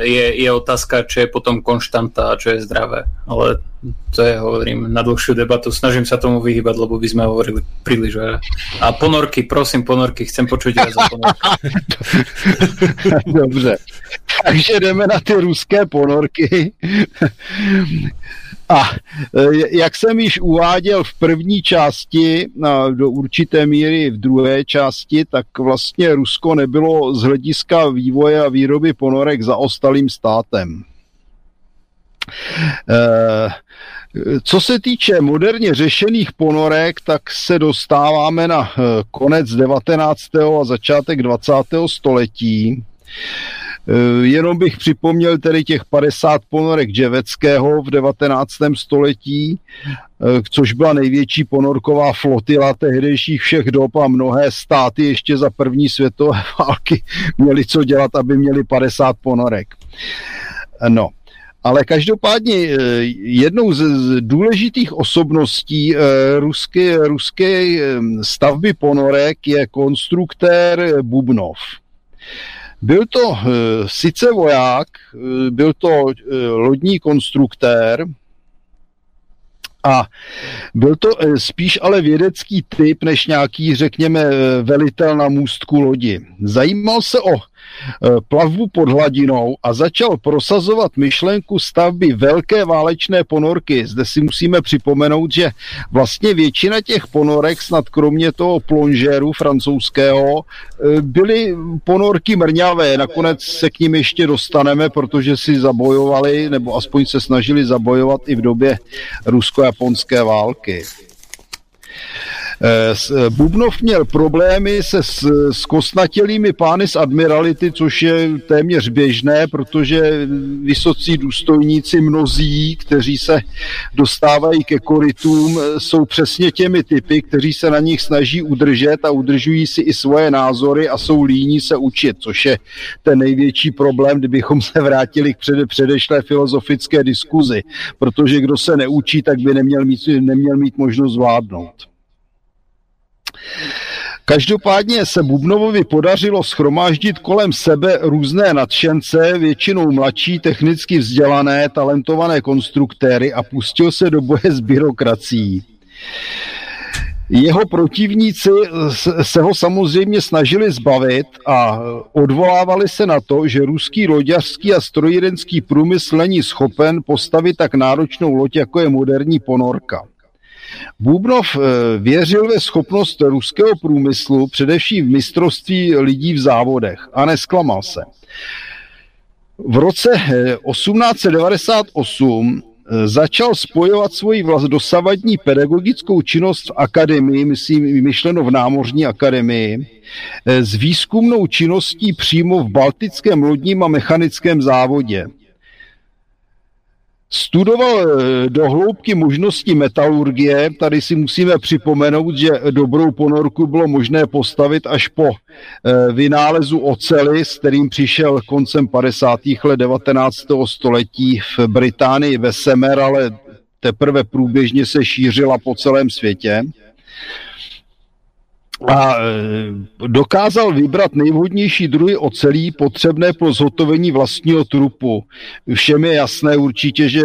Je, je otázka, čo je potom konštanta a čo je zdravé. Ale to je, hovorím, na dlhšiu debatu. Snažím sa tomu vyhybať, lebo by sme hovorili príliš veľa. A ponorky, prosím, ponorky, chcem počuť viac za ponorky. <laughs> Dobře. Takže jdeme na ty ruské ponorky. A e, jak jsem již uváděl v první části, do určité míry v druhé části, tak vlastně Rusko nebylo z hlediska vývoje a výroby ponorek zaostalým státem. E, Co se týče moderně řešených ponorek, tak se dostáváme na eh, konec 19. a začátek 20. století. Eh, jenom bych připomněl tedy těch 50 ponorek Dževeckého v 19. století, eh, což byla největší ponorková flotila tehdejších všech dob a mnohé státy ještě za první světové <laughs> války měli co dělat, aby měli 50 ponorek. No, ale každopádně eh, jednou z důležitých osobností ruské, ruské stavby ponorek je konstruktér Bubnov. Byl to uh, sice voják, uh, byl to uh, lodní konstruktér, a byl to spíš ale vědecký typ, než nějaký, řekněme, velitel na můstku lodi. Zajímal se o plavbu pod hladinou a začal prosazovat myšlenku stavby velké válečné ponorky. Zde si musíme připomenout, že vlastně většina těch ponorek, snad kromě toho plonžéru francouzského, eh, byly ponorky mrňavé. Nakonec se k ním ještě dostaneme, protože si zabojovali, nebo aspoň se snažili zabojovat i v době rusko-japonské války. Eh, eh, Bubnov měl problémy se s, s kosnatělými pány z admirality, což je téměř běžné, protože vysocí důstojníci mnozí, kteří se dostávají ke korytům, eh, jsou přesně těmi typy, kteří se na nich snaží udržet a udržují si i svoje názory a jsou líní se učit, což je ten největší problém, kdybychom se vrátili k přede, předešlé filozofické diskuzi, protože kdo se neučí, tak by neměl mít, neměl mít možnost zvládnout. Každopádně se Bubnovovi podařilo schromáždit kolem sebe různé nadšence, většinou mladší, technicky vzdělané, talentované konstruktéry a pustil se do boje s byrokracií. Jeho protivníci se ho samozřejmě snažili zbavit a odvolávali se na to, že ruský loďařský a strojírenský průmysl není schopen postavit tak náročnou loď, jako je moderní ponorka. Bubnov eh, věřil ve schopnost ruského průmyslu, především v mistrovství lidí v závodech a nesklamal se. V roce 1898 eh, eh, začal spojovat svoji vlast dosavadní pedagogickou činnost v akademii, myslím myšleno v námořní akademii, s výzkumnou činností přímo v Baltickém lodním a mechanickém závodě. Studoval eh, do hloubky možnosti metalurgie. Tady si musíme připomenout, že dobrou ponorku bylo možné postavit až po eh, vynálezu ocely, s kterým přišel koncem 50. let 19. století v Británii ve Semer, ale teprve průběžně se šířila po celém světě a e, dokázal vybrat nejvhodnější druhy ocelí potřebné pro zhotovení vlastního trupu. Všem je jasné určitě, že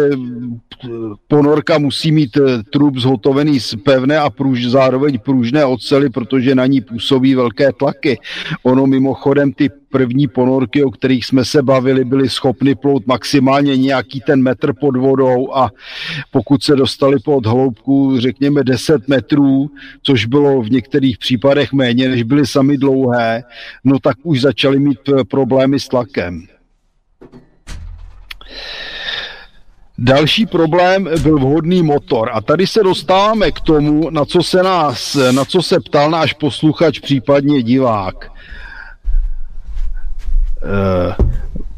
ponorka musí mít e, trup zhotovený z pevné a průž, zároveň pružné ocely, protože na ní působí velké tlaky. Ono mimochodem ty první ponorky, o kterých jsme se bavili, byly schopny plout maximálně nějaký ten metr pod vodou a pokud se dostali pod hloubku, řekněme 10 metrů, což bylo v některých případech méně, než byly sami dlouhé, no tak už začaly mít problémy s tlakem. Další problém byl vhodný motor. A tady se dostáváme k tomu, na co se nás, na co se ptal náš posluchač, případně divák. Uh,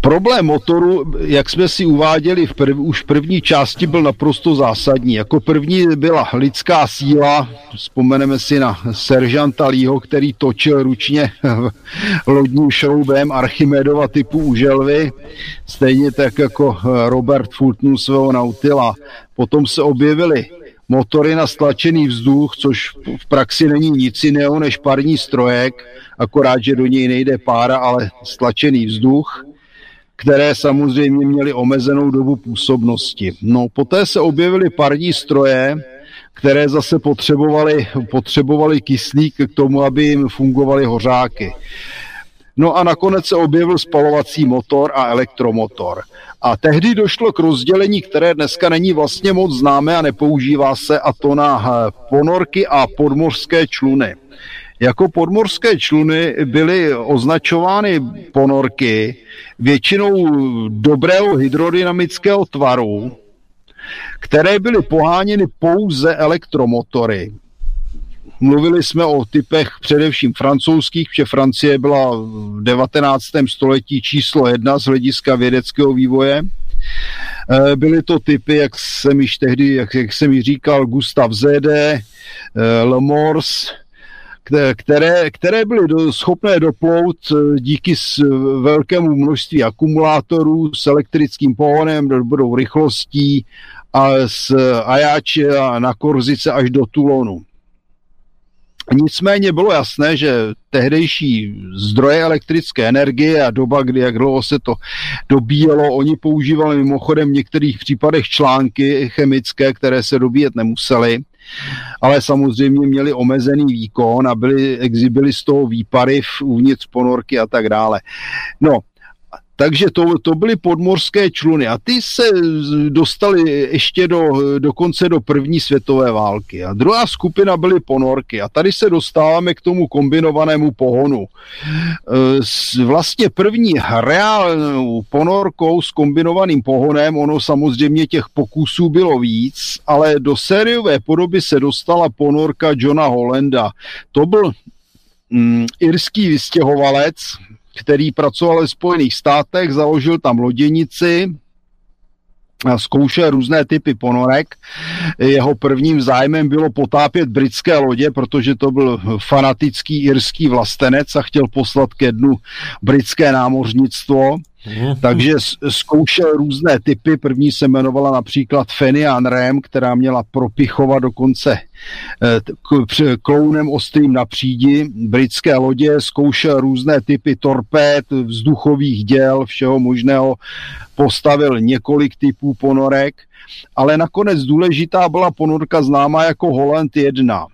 problém motoru, jak jsme si uváděli v prv, už v první části, byl naprosto zásadní. Jako první byla lidská síla, vzpomeneme si na seržanta Lího, který točil ručně lodním šroubem Archimedova typu uželvy, stejně tak jako Robert Fulton svého Nautila. Potom se objevily motory na stlačený vzduch, což v praxi není nic jiného než parní strojek, akorát, že do něj nejde pára, ale stlačený vzduch, které samozřejmě měly omezenou dobu působnosti. No, poté se objevily parní stroje, které zase potřebovaly, potřebovaly kyslík k tomu, aby jim fungovaly hořáky. No a nakonec se objevil spalovací motor a elektromotor. A tehdy došlo k rozdělení, které dneska není vlastně moc známé a nepoužívá se, a to na eh, ponorky a podmořské čluny. Jako podmorské čluny byly označovány ponorky většinou dobrého hydrodynamického tvaru, které byly poháněny pouze elektromotory. Mluvili jsme o typech především francouzských, protože Francie byla v 19. století číslo jedna z hlediska vědeckého vývoje. Eh, byly to typy, jak jsem již tehdy, jak, jak jsem již říkal, Gustav Zede, Le Morse, které, které byly do, schopné doplout eh, díky s velkému množství akumulátorů s elektrickým pohonem, dobrou rychlostí a z Ajáče na Korzice až do Tulonu. Nicméně bylo jasné, že tehdejší zdroje elektrické energie a doba, kdy jak dlouho se to dobíjelo, oni používali mimochodem v některých případech články chemické, které se dobíjet nemusely, ale samozřejmě měli omezený výkon a byly, byly z toho výpary uvnitř ponorky a tak dále. No, takže to, to byly podmorské čluny a ty se dostali ještě do, dokonce do první světové války. A druhá skupina byly ponorky a tady se dostáváme k tomu kombinovanému pohonu. E, vlastně první reálnou ponorkou s kombinovaným pohonem, ono samozřejmě těch pokusů bylo víc, ale do sériové podoby se dostala ponorka Johna Hollanda. To byl mm, irský vystěhovalec, který pracoval ve Spojených státech, založil tam loděnici, zkoušel různé typy ponorek. Jeho prvním zájmem bylo potápět britské lodě, protože to byl fanatický irský vlastenec a chtěl poslat ke dnu britské námořnictvo. Mhm. Takže zkoušel různé typy. První se jmenovala například Fenian Ram, která měla propichovat dokonce eh, klounem ostrým na přídi. Britské lodě zkoušel různé typy torpéd, vzduchových děl, všeho možného. Postavil několik typů ponorek, ale nakonec důležitá byla ponorka známá jako Holland 1.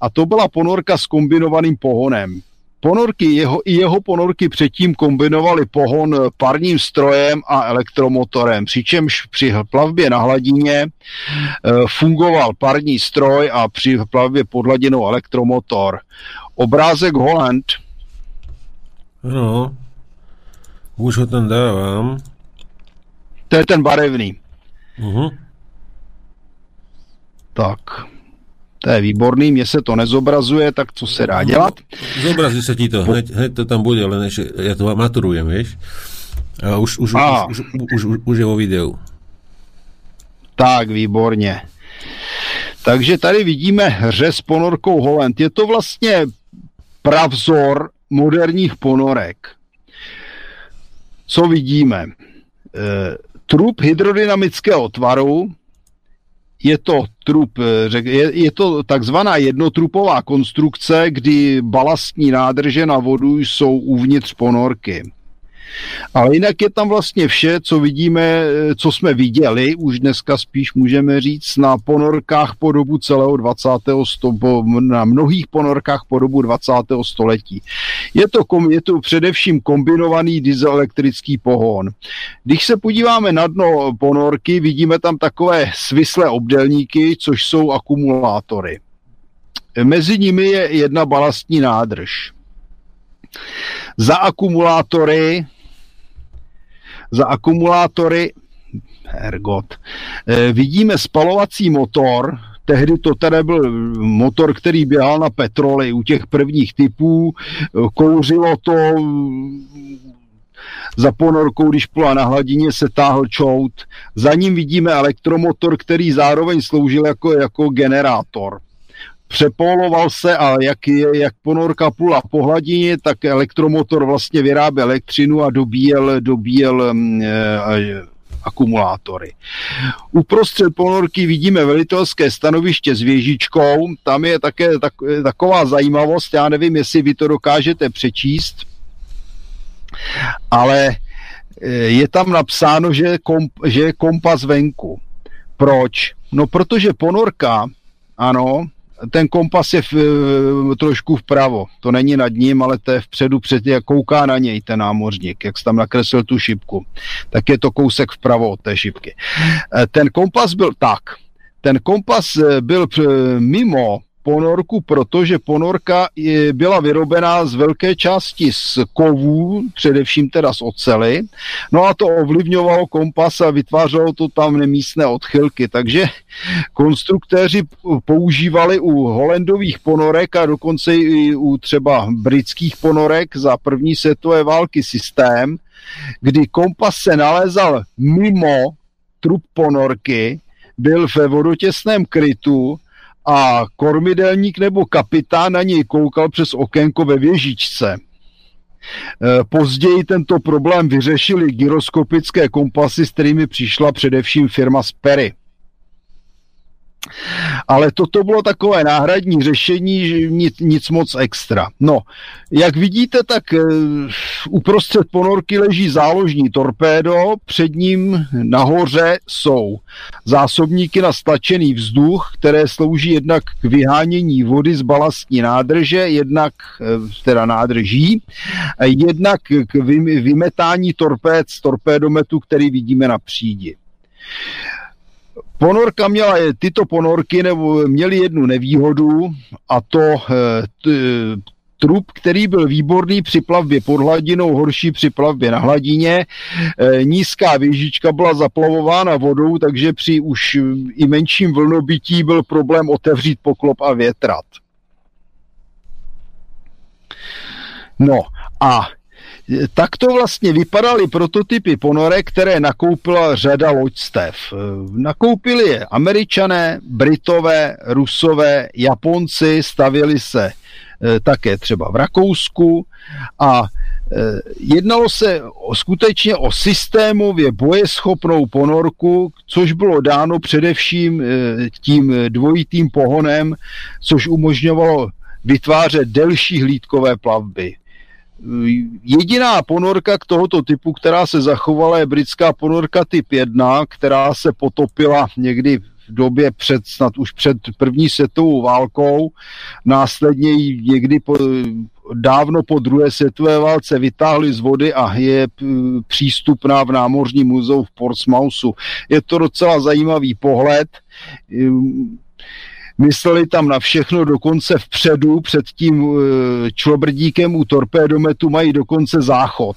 A to byla ponorka s kombinovaným pohonem ponorky, jeho, i jeho ponorky předtím kombinovaly pohon parním strojem a elektromotorem, přičemž při plavbě na hladině e, fungoval parní stroj a při plavbě pod hladinou elektromotor. Obrázek Holland. No, už ho tam dávám. To je ten barevný. Uh-huh. Tak. To je výborný, mně se to nezobrazuje, tak co se dá dělat? Zobrazí se ti to, hned, hned to tam bude, ale než já to maturujem, víš? A už, už, a. Už, už, už, už je o videu. Tak, výborně. Takže tady vidíme hře s ponorkou Holland. Je to vlastně pravzor moderních ponorek. Co vidíme? E, trup hydrodynamického tvaru, je to trup, eh, je, je to takzvaná jednotrupová konstrukce, kdy balastní nádrže na vodu jsou uvnitř ponorky. Ale jinak je tam vlastně vše, co vidíme, co jsme viděli, už dneska spíš můžeme říct, na ponorkách po dobu celého 20. století, na mnohých ponorkách po dobu 20. století. Je to, je to především kombinovaný dieselelektrický pohon. Když se podíváme na dno ponorky, vidíme tam takové svislé obdelníky, což jsou akumulátory. Mezi nimi je jedna balastní nádrž. Za akumulátory za akumulátory Hergot. E, vidíme spalovací motor, tehdy to tedy byl motor, který běhal na petroli u těch prvních typů, kouřilo to za ponorkou, když pula na hladině, se táhl čout. Za ním vidíme elektromotor, který zároveň sloužil jako, jako generátor přepoloval se a jak, je, jak ponorka plula po hladině, tak elektromotor vlastně vyráběl elektřinu a dobíjel, dobíjel mm, e, akumulátory. Uprostřed ponorky vidíme velitelské stanoviště s věžičkou, tam je také tak, taková zajímavost, já nevím, jestli vy to dokážete přečíst, ale e, je tam napsáno, že, komp, že je kompas venku. Proč? No protože ponorka, ano, ten kompas je v, trošku vpravo. To není nad ním, ale to je vpředu, před, jak kouká na něj ten námořník, jak tam nakreslil tu šipku. Tak je to kousek vpravo od té šipky. Eh, ten kompas byl tak. Ten kompas eh, byl mimo ponorku, protože ponorka byla vyrobená z velké části z kovů, především teda z ocely, no a to ovlivňovalo kompas a vytvářelo to tam nemístné odchylky, takže konstruktéři používali u holendových ponorek a dokonce i u třeba britských ponorek za první světové války systém, kdy kompas se nalézal mimo trup ponorky, byl ve vodotěsném krytu a kormidelník nebo kapitán na něj koukal přes okénko ve věžičce. E, později tento problém vyřešili gyroskopické kompasy, s kterými přišla především firma Sperry. Ale toto bylo takové náhradní řešení, nic, nic moc extra. No, jak vidíte, tak uh, uprostřed ponorky leží záložní torpédo, před ním nahoře jsou zásobníky na stlačený vzduch, které slouží jednak k vyhánění vody z balastní nádrže, jednak uh, teda nádrží, jednak k vymetání torpéd z torpédometu, který vidíme na přídi. Ponorka měla, tyto ponorky nebo měly jednu nevýhodu a to eh, t, trup, který byl výborný při plavbě pod hladinou, horší při plavbě na hladině. Eh, nízká věžička byla zaplavována vodou, takže při už i menším vlnobytí byl problém otevřít poklop a větrat. No a tak to vlastně vypadaly prototypy ponorek, které nakoupila řada loďstev. Nakoupili je američané, britové, rusové, japonci, stavili se eh, také třeba v Rakousku a eh, jednalo se skutečně o systémově bojeschopnou ponorku, což bylo dáno především tím dvojitým pohonem, což umožňovalo vytvářet delší hlídkové plavby. Jediná ponorka k tohoto typu, která se zachovala, je britská ponorka typ 1, která se potopila někdy v době před, snad už před první světovou válkou. Následně ji někdy po, dávno po druhé světové válce vytáhli z vody a je přístupná v námořním muzeu v Portsmouthu. Je to docela zajímavý pohled mysleli tam na všechno, dokonce vpředu před tím eh, člobrdíkem u torpédometu mají dokonce záchod,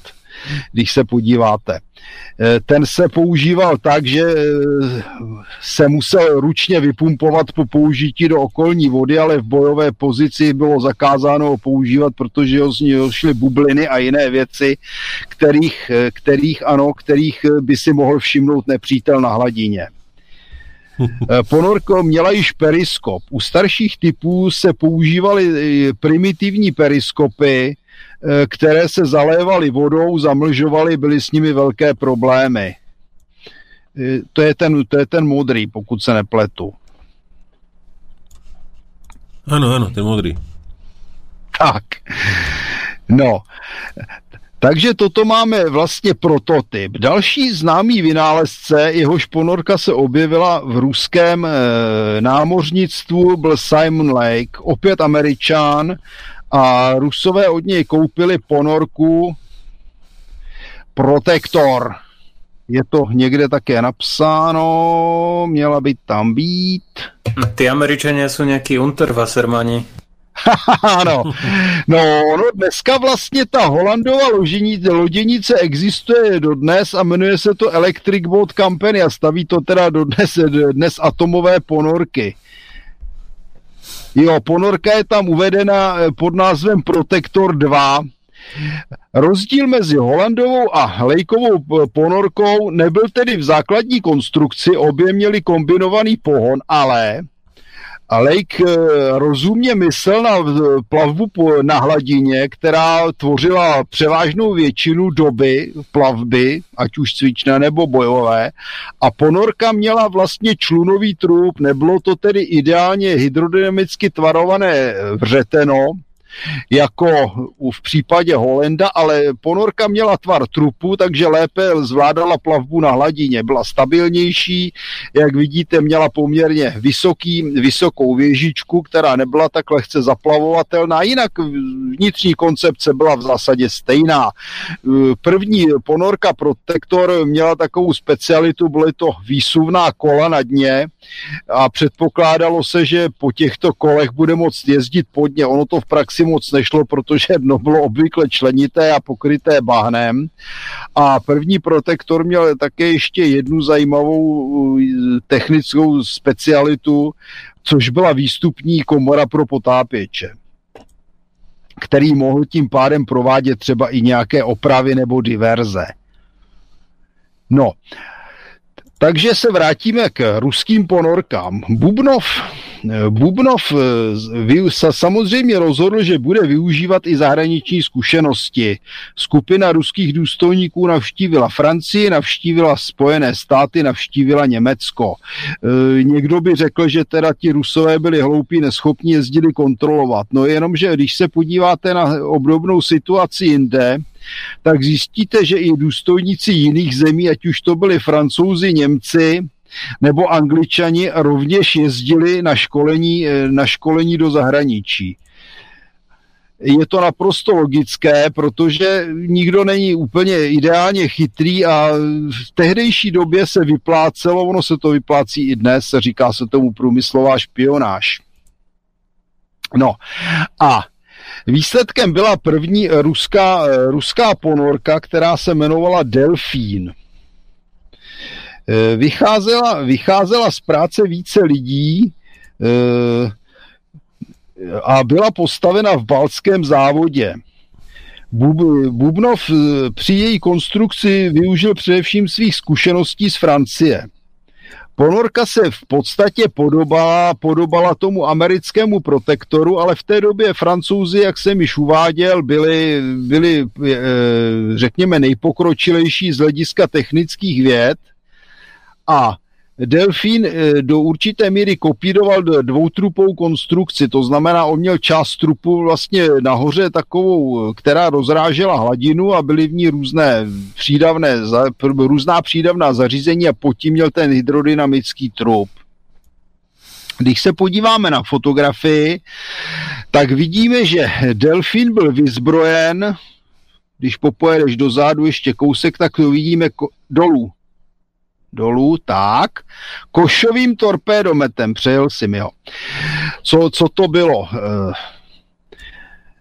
když se podíváte. Eh, ten se používal tak, že eh, se musel ručně vypumpovat po použití do okolní vody, ale v bojové pozici bylo zakázáno ho používat, protože z něho šly bubliny a jiné věci, kterých, kterých ano, kterých by si mohl všimnout nepřítel na hladině. Eh, ponorko měla již periskop. U starších typů se používaly eh, primitivní periskopy, eh, které se zalévaly vodou, zamlžovaly, byly s nimi velké problémy. To je ten, to je ten modrý, pokud se nepletu. Ano, ano, ten modrý. Tak. No, takže toto máme vlastně prototyp. Další známý vynálezce, jehož ponorka se objevila v ruském e, námořnictvu, byl Simon Lake, opět američan a rusové od něj koupili ponorku Protektor. Je to někde také napsáno, měla by tam být. Ty američané jsou nějaký Unterwassermani. <laughs> ano. No, ono dneska vlastně ta Holandová loděnice, existuje dodnes a jmenuje se to Electric Boat Company a staví to teda dodnes dnes atomové ponorky. Jo, ponorka je tam uvedena eh, pod názvem Protector 2. Rozdíl mezi Holandovou a Lejkovou ponorkou nebyl tedy v základní konstrukci, obě měly kombinovaný pohon, ale Lake eh, rozumně myslel na plavbu na hladině, která tvořila převážnou většinu doby plavby, ať už cvičné nebo bojové. A ponorka měla vlastně člunový trup, nebylo to tedy ideálně hydrodynamicky tvarované vřeteno, jako v případě Holenda, ale ponorka měla tvar trupu, takže lépe zvládala plavbu na hladině. Byla stabilnější, jak vidíte, měla poměrně vysoký, vysokou věžičku, která nebyla tak lehce zaplavovatelná, jinak vnitřní koncepce byla v zásadě stejná. První ponorka Protektor měla takovou specialitu, byly to výsuvná kola na dně, a předpokládalo se, že po těchto kolech bude moct jezdit pod ně. Ono to v praxi moc nešlo, protože dno bylo obvykle členité a pokryté bahnem a první protektor měl také ještě jednu zajímavou technickou specialitu, což byla výstupní komora pro potápěče který mohl tím pádem provádět třeba i nějaké opravy nebo diverze. No, takže se vrátíme k ruským ponorkám. Bubnov Bubnov eh, se samozřejmě rozhodl, že bude využívat i zahraniční zkušenosti. Skupina ruských důstojníků navštívila Francii, navštívila Spojené státy, navštívila Německo. Eh, někdo by řekl, že teda ti rusové byli hloupí, neschopní jezdili kontrolovat. No jenomže když se podíváte na obdobnou situaci jinde, tak zjistíte, že i důstojníci jiných zemí, ať už to byli francouzi, Němci, nebo angličani rovněž jezdili na školení, eh, na školení do zahraničí. Je to naprosto logické, protože nikdo není úplně ideálně chytrý a v tehdejší době se vyplácelo, ono se to vyplácí i dnes, říká se tomu průmyslová špionáž. No a Výsledkem byla první ruská, ruská ponorka, která se jmenovala Delfín. Eh, vycházela, vycházela z práce více lidí eh, a byla postavena v Balckém závodě. Bubnov eh, při její konstrukci využil především svých zkušeností z Francie. Ponorka se v podstatě podobala, podobala tomu americkému protektoru, ale v té době francouzi, jak jsem již uváděl, byli, byli řekněme, nejpokročilejší z hlediska technických věd a Delfín eh, do určité míry kopíroval dvoutrupou konstrukci, to znamená, on měl část trupu vlastně nahoře takovou, která rozrážela hladinu a byly v ní různé přídavné, různá přídavná zařízení a pod tím měl ten hydrodynamický trup. Když se podíváme na fotografii, tak vidíme, že delfín byl vyzbrojen, když popojedeš dozadu ještě kousek, tak to vidíme dolů dolů, tak, košovým torpédometem, přejel si ho. Co, co to bylo? Eh,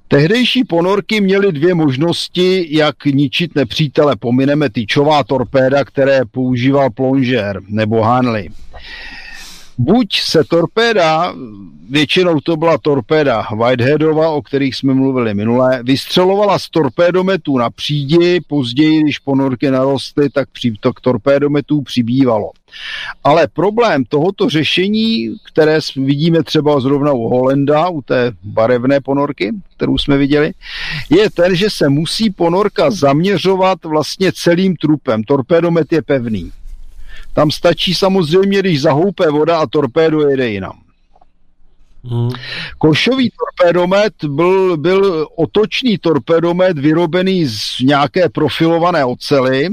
tehdejší ponorky měly dvě možnosti, jak ničit nepřítele. Pomineme tyčová torpéda, které používal Plonger nebo Hanley buď se torpéda, většinou to byla torpéda Whiteheadova, o kterých jsme mluvili minule, vystřelovala z torpédometů na přídi, později, když ponorky narostly, tak při, to k torpédometů přibývalo. Ale problém tohoto řešení, které vidíme třeba zrovna u Holenda, u té barevné ponorky, kterou jsme viděli, je ten, že se musí ponorka zaměřovat vlastně celým trupem. Torpédomet je pevný. Tam stačí samozřejmě, když zahoupe voda a torpédo jede jinam. Hmm. Košový torpédomet byl, byl otočný torpédomet vyrobený z nějaké profilované ocely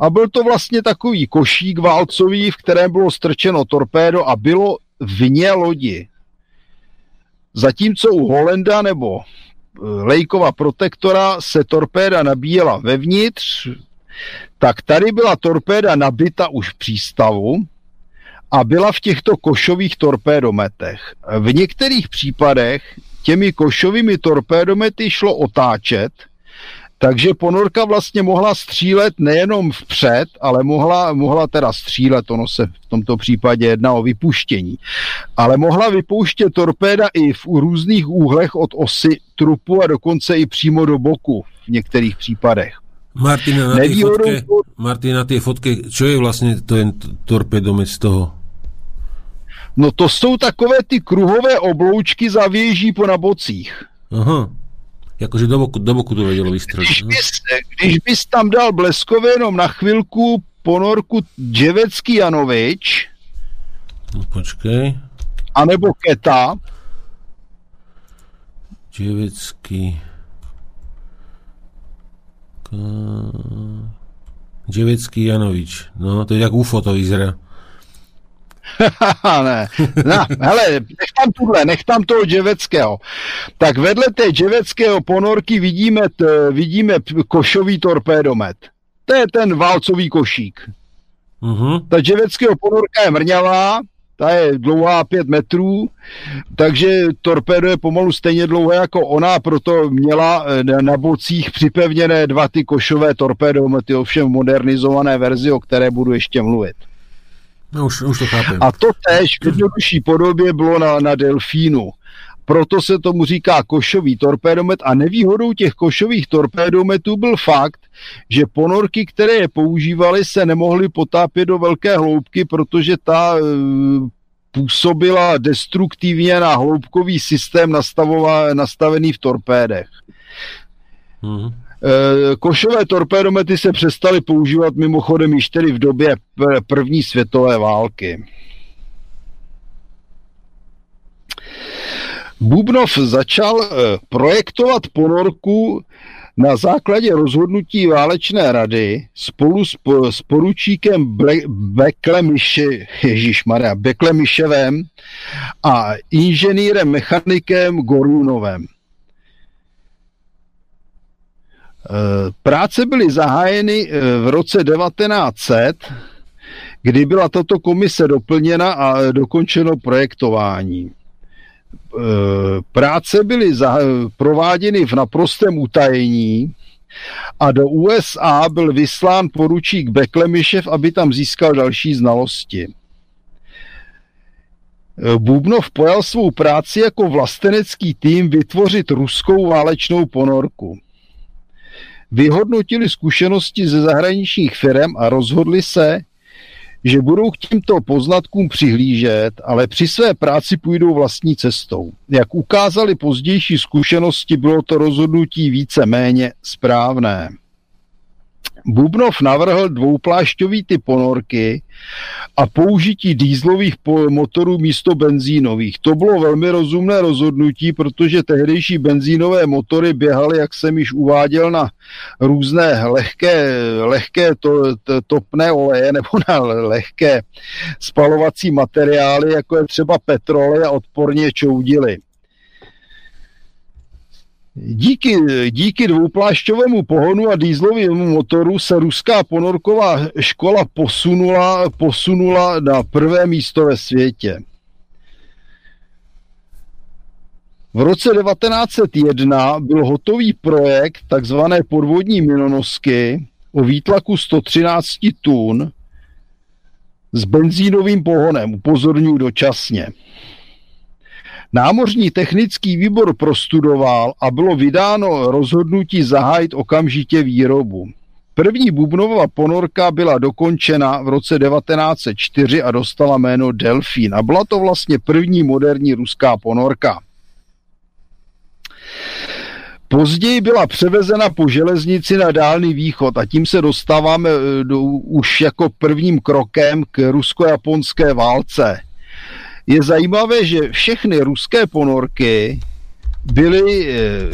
a byl to vlastně takový košík válcový, v kterém bylo strčeno torpédo a bylo vně lodi. Zatímco u Holenda nebo eh, Lejkova protektora se torpéda nabíjela vevnitř, tak tady byla torpéda nabita už v přístavu a byla v těchto košových torpédometech. V některých případech těmi košovými torpédomety šlo otáčet, takže ponorka vlastně mohla střílet nejenom vpřed, ale mohla, mohla teda střílet, ono se v tomto případě jedná o vypuštění, ale mohla vypouštět torpéda i v různých úhlech od osy trupu a dokonce i přímo do boku v některých případech. Martina, na tej fotke, Martina, na tej fotke, čo je vlastne ten torpedomet z toho? No to jsou takové ty kruhové obloučky za věží po na bocích. Aha. Jakože do boku, do boku to vědělo vystřelit. Když bys, když bys tam dal bleskově jenom na chvilku ponorku Dževecký Janovič, no, počkej. anebo Keta, Dževecký Devecký Janovič. No, to je jak UFO to vyzerá. <laughs> ne, no, hele, nech tam tuhle, nech tam toho Dževeckého. Tak vedle té Dževeckého ponorky vidíme, t, vidíme košový torpédomet. To je ten válcový košík. Uh-huh. Ta Ževeckého ponorka je mrňavá, ta je dlouhá 5 metrů, takže torpédo je pomalu stejně dlouhé jako ona, proto měla eh, na bocích připevněné dva ty košové torpédomety, ovšem modernizované verzi, o které budu ještě mluvit. No už, už to chápem. A to tež v jednodušší podobě bylo na, na Delfínu. Proto se tomu říká košový torpédomet a nevýhodou těch košových torpédometů byl fakt, že ponorky, které je používaly, se nemohly potápět do velké hloubky, protože ta e, působila destruktivně na hloubkový systém nastavený v torpédech. Mm-hmm. Košové torpédomety se přestaly používat mimochodem již tedy v době první světové války. Bubnov začal eh, projektovat ponorku na základě rozhodnutí válečné rady spolu s, s poručíkem Beklemiševem a inženýrem mechanikem Gorunovem. Eh, práce byly zahájeny eh, v roce 1900, kdy byla tato komise doplněna a dokončeno projektování. Eh, práce byly prováděny v naprostém utajení a do USA byl vyslán poručík Beklemišev, aby tam získal další znalosti. Eh, Bubnov pojal svou práci jako vlastenecký tým vytvořit ruskou válečnou ponorku. Vyhodnotili zkušenosti ze zahraničních firm a rozhodli se, že budou k tímto poznatkům přihlížet, ale při své práci půjdou vlastní cestou. Jak ukázali pozdější zkušenosti, bylo to rozhodnutí více méně správné. Bubnov navrhl dvouplášťový typ ponorky a použití dýzlových motorů místo benzínových. To bylo velmi rozumné rozhodnutí, protože tehdejší benzínové motory běhaly, jak jsem již uváděl, na různé lehké, lehké to, to, topné oleje nebo na lehké spalovací materiály, jako je třeba petroly a odporně čoudily. Díky, díky dvouplášťovému pohonu a dýzlovému motoru se ruská ponorková škola posunula, posunula na prvé místo ve světě. V roce 1901 byl hotový projekt takzvané podvodní minonosky o výtlaku 113 tun s benzínovým pohonem, upozorňuji dočasně. Námořní technický výbor prostudoval a bylo vydáno rozhodnutí zahájit okamžitě výrobu. První bubnová ponorka byla dokončena v roce 1904 a dostala jméno Delfín. A byla to vlastně první moderní ruská ponorka. Později byla převezena po železnici na Dálný východ a tím se dostáváme eh, do, už jako prvním krokem k rusko-japonské válce je zajímavé, že všechny ruské ponorky byly eh,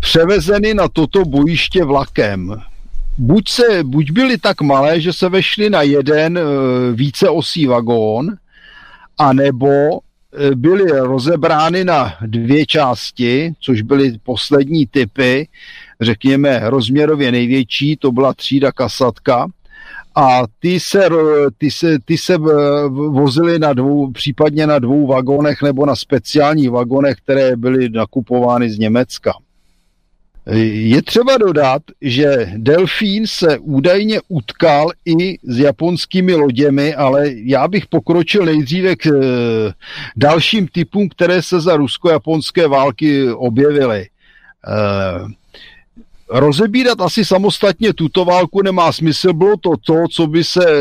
převezeny na toto bojiště vlakem. Buď, se, buď byly tak malé, že se vešly na jeden eh, více osí vagón, anebo eh, byly rozebrány na dvě části, což byly poslední typy, řekněme rozměrově největší, to byla třída kasatka, a ty se, ty se, ty se eh, vozily na dvou, případně na dvou vagonech nebo na speciálních vagonech, které byly nakupovány z Německa. Je třeba dodat, že Delfín se údajně utkal i s japonskými loděmi, ale já bych pokročil nejdříve k eh, dalším typům, které se za rusko-japonské války objevily. Rozebírat asi samostatně tuto válku nemá smysl. Bylo to to, co by se eh,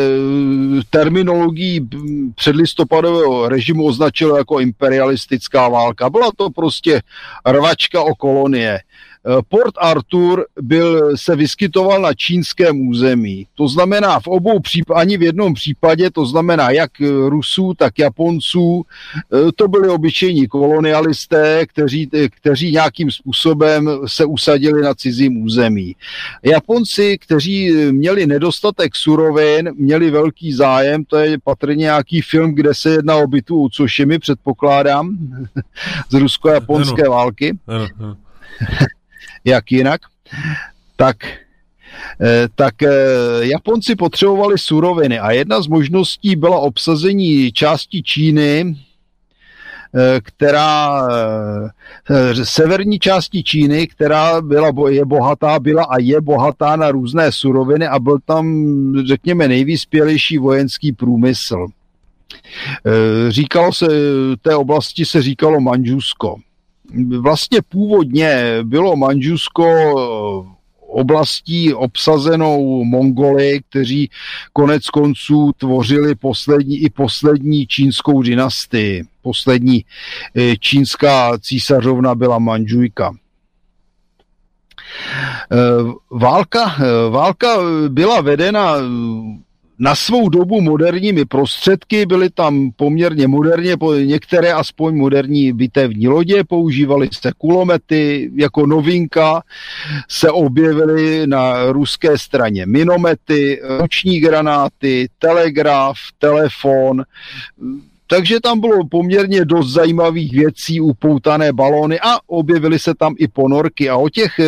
terminologií předlistopadového režimu označilo jako imperialistická válka. Byla to prostě rvačka o kolonie. Eh, Port Arthur byl, se vyskytoval na čínském území. To znamená v obou případech, ani v jednom případě, to znamená jak Rusů, tak Japonců, eh, to byli obyčejní kolonialisté, kteří, kteří nějakým způsobem se usadili na cizím území. Japonci, kteří měli nedostatek surovin, měli velký zájem, to je patrně nějaký film, kde se jedná o bitvu u Tsushimi, předpokládám, <laughs> z rusko-japonské války. Ano, ano jak jinak, tak tak Japonci potřebovali suroviny a jedna z možností byla obsazení části Číny, která severní části Číny, která byla, je bohatá, byla a je bohatá na různé suroviny a byl tam, řekněme, nejvyspělejší vojenský průmysl. Říkalo se, té oblasti se říkalo Manžusko. Vlastně původně bylo Manžusko oblastí obsazenou Mongoly, kteří konec konců tvořili poslední i poslední čínskou dynastii. Poslední eh, čínská císařovna byla Manžujka. Eh, válka, eh, válka byla vedena na svou dobu moderními prostředky, byly tam poměrně moderně, některé aspoň moderní bitevní lodě, používaly se kulomety, jako novinka se objevily na ruské straně minomety, ruční granáty, telegraf, telefon, takže tam bylo poměrně dost zajímavých věcí, upoutané balóny a objevily se tam i ponorky a o těch,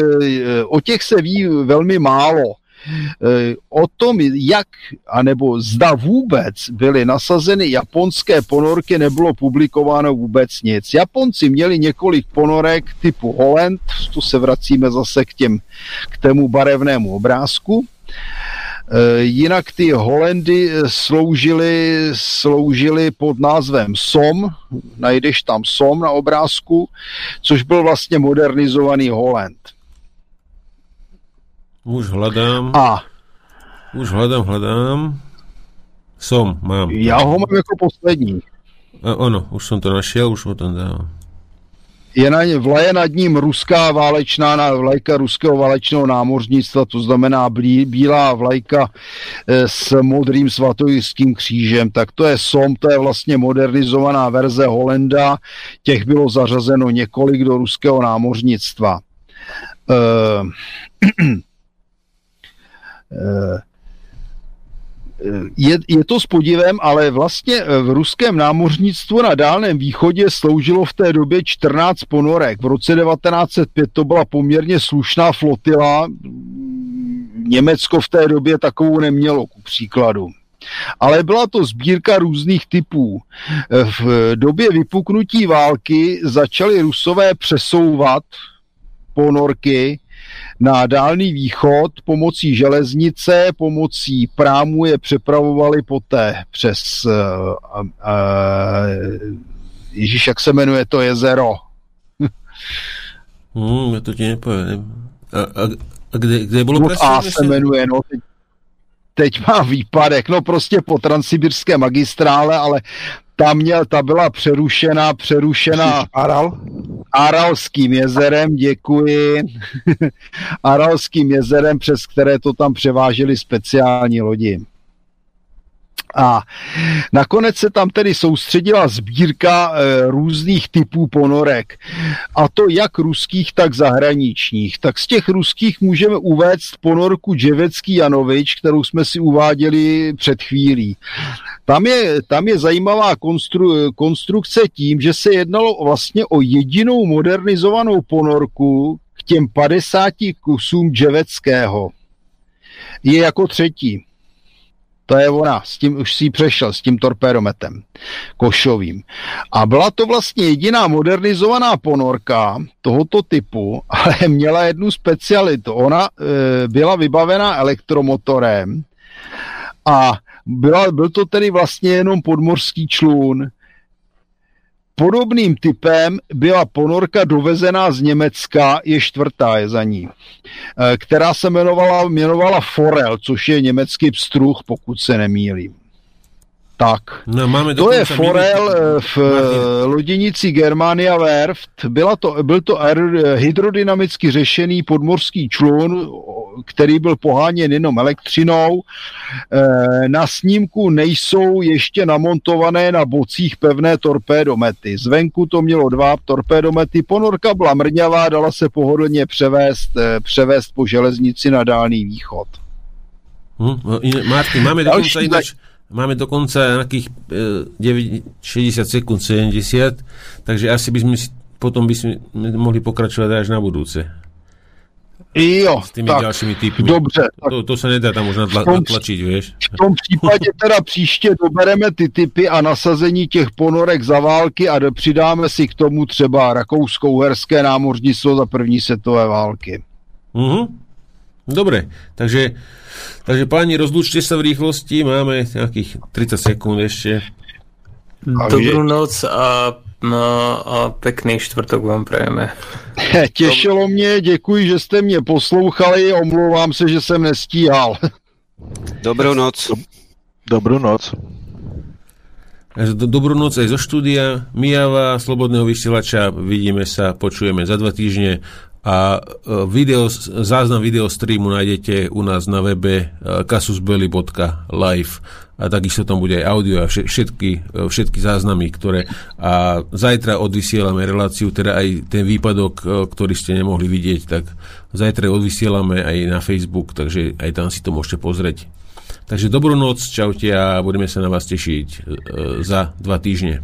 o těch se ví velmi málo. Eh, o tom, jak, anebo zda vůbec byly nasazeny japonské ponorky, nebylo publikováno vůbec nic. Japonci měli několik ponorek typu Holland, tu se vracíme zase k, těm, k tému barevnému obrázku, eh, Jinak ty Holendy sloužily, sloužily pod názvem SOM, najdeš tam SOM na obrázku, což byl vlastně modernizovaný Holland. Už hledám. A. Už hledám, hledám. Som, mám. Já ho mám jako poslední. A ono, už jsem to našel, už ho tam dám. Je na ně, vlaje nad ním ruská válečná vlajka ruského válečného námořnictva, to znamená blí, bílá vlajka e, s modrým svatojským křížem. Tak to je SOM, to je vlastně modernizovaná verze Holenda. Těch bylo zařazeno několik do ruského námořnictva. E, <clears throat> je, je to s podivem, ale vlastně eh, v ruském námořnictvu na Dálném východě sloužilo v té době 14 ponorek. V roce 1905 to byla poměrně slušná flotila. Německo v té době takovou nemělo, ku příkladu. Ale byla to sbírka různých typů. Eh, v době vypuknutí války začali rusové přesouvat ponorky na Dálný východ pomocí železnice, pomocí prámu je přepravovali poté přes uh, uh, Ježíš, jak se jmenuje to jezero? <laughs> hmm, já to ti nepovím. A, a, a kde, kde bylo přesně? A se jmenuje, no, teď, teď má výpadek, no prostě po transsibirské magistrále, ale ta měl, ta byla přerušena, přerušena Aral? Aralským jezerem, děkuji. <laughs> Aralským jezerem, přes které to tam převážely speciální lodi. A nakonec se tam tedy soustředila sbírka e, různých typů ponorek. A to jak ruských, tak zahraničních. Tak z těch ruských můžeme uvést ponorku Dževecký Janovič, kterou jsme si uváděli před chvílí. Tam je, tam je zajímavá konstru, konstrukce tím, že se jednalo vlastně o jedinou modernizovanou ponorku k těm 50 kusům Dževeckého. Je jako třetí. To je ona, s tím už si přešel, s tím torpédometem košovým. A byla to vlastně jediná modernizovaná ponorka tohoto typu, <laughs> ale měla jednu specialitu. Ona e, byla vybavená elektromotorem a byla, byl to tedy vlastně jenom podmorský člun, Podobným typem byla ponorka dovezená z Německa, je čtvrtá je za ní, eh, která se jmenovala, jmenovala Forel, což je německý pstruh, pokud se nemýlím. Tak. No, máme to je Forel eh, v Martin. loděnici Germania Werft. Byla to, byl to hydrodynamicky řešený podmorský člun, který byl poháněn jenom elektřinou. Eh, na snímku nejsou ještě namontované na bocích pevné torpédomety. Zvenku to mělo dva torpédomety. Ponorka byla mrňavá, dala se pohodlně převést, eh, převést po železnici na Dálný východ. Hm, no, Martin, máme dokonce ináč, máme dokonce nejakých e, 60 sekúnd, 70, takže asi by sme si potom by sme mohli pokračovať až na budúce. Jo, s tými tak, ďalšími typmi. Dobře. To, to sa nedá tam už natla, tom. V tom případě teda příště dobereme ty typy a nasazení těch ponorek za války a přidáme si k tomu třeba rakousko-uherské námořnictvo za první světové války. Uh-huh. Dobre, takže, takže páni, rozlúčte sa v rýchlosti, máme nejakých 30 sekúnd ešte. Dobrú noc a No a pekný čtvrtok vám prajeme. <laughs> Těšilo mě, děkuji, že jste mě poslouchali, omlouvám se, že jsem nestíhal. <laughs> Dobrou noc. Dobrú noc. Dobrú noc aj zo štúdia Mijava, Slobodného vysielača. Vidíme sa, počujeme za dva týždne a e, video, záznam videostreamu nájdete u nás na webe kasusbeli.live a takisto tam bude aj audio a všetky, e, všetky záznamy, ktoré a zajtra odvysielame reláciu, teda aj ten výpadok, e, ktorý ste nemohli vidieť, tak zajtra odvysielame aj na Facebook, takže aj tam si to môžete pozrieť. Takže dobrú noc, čaute a budeme sa na vás tešiť e, za dva týždne.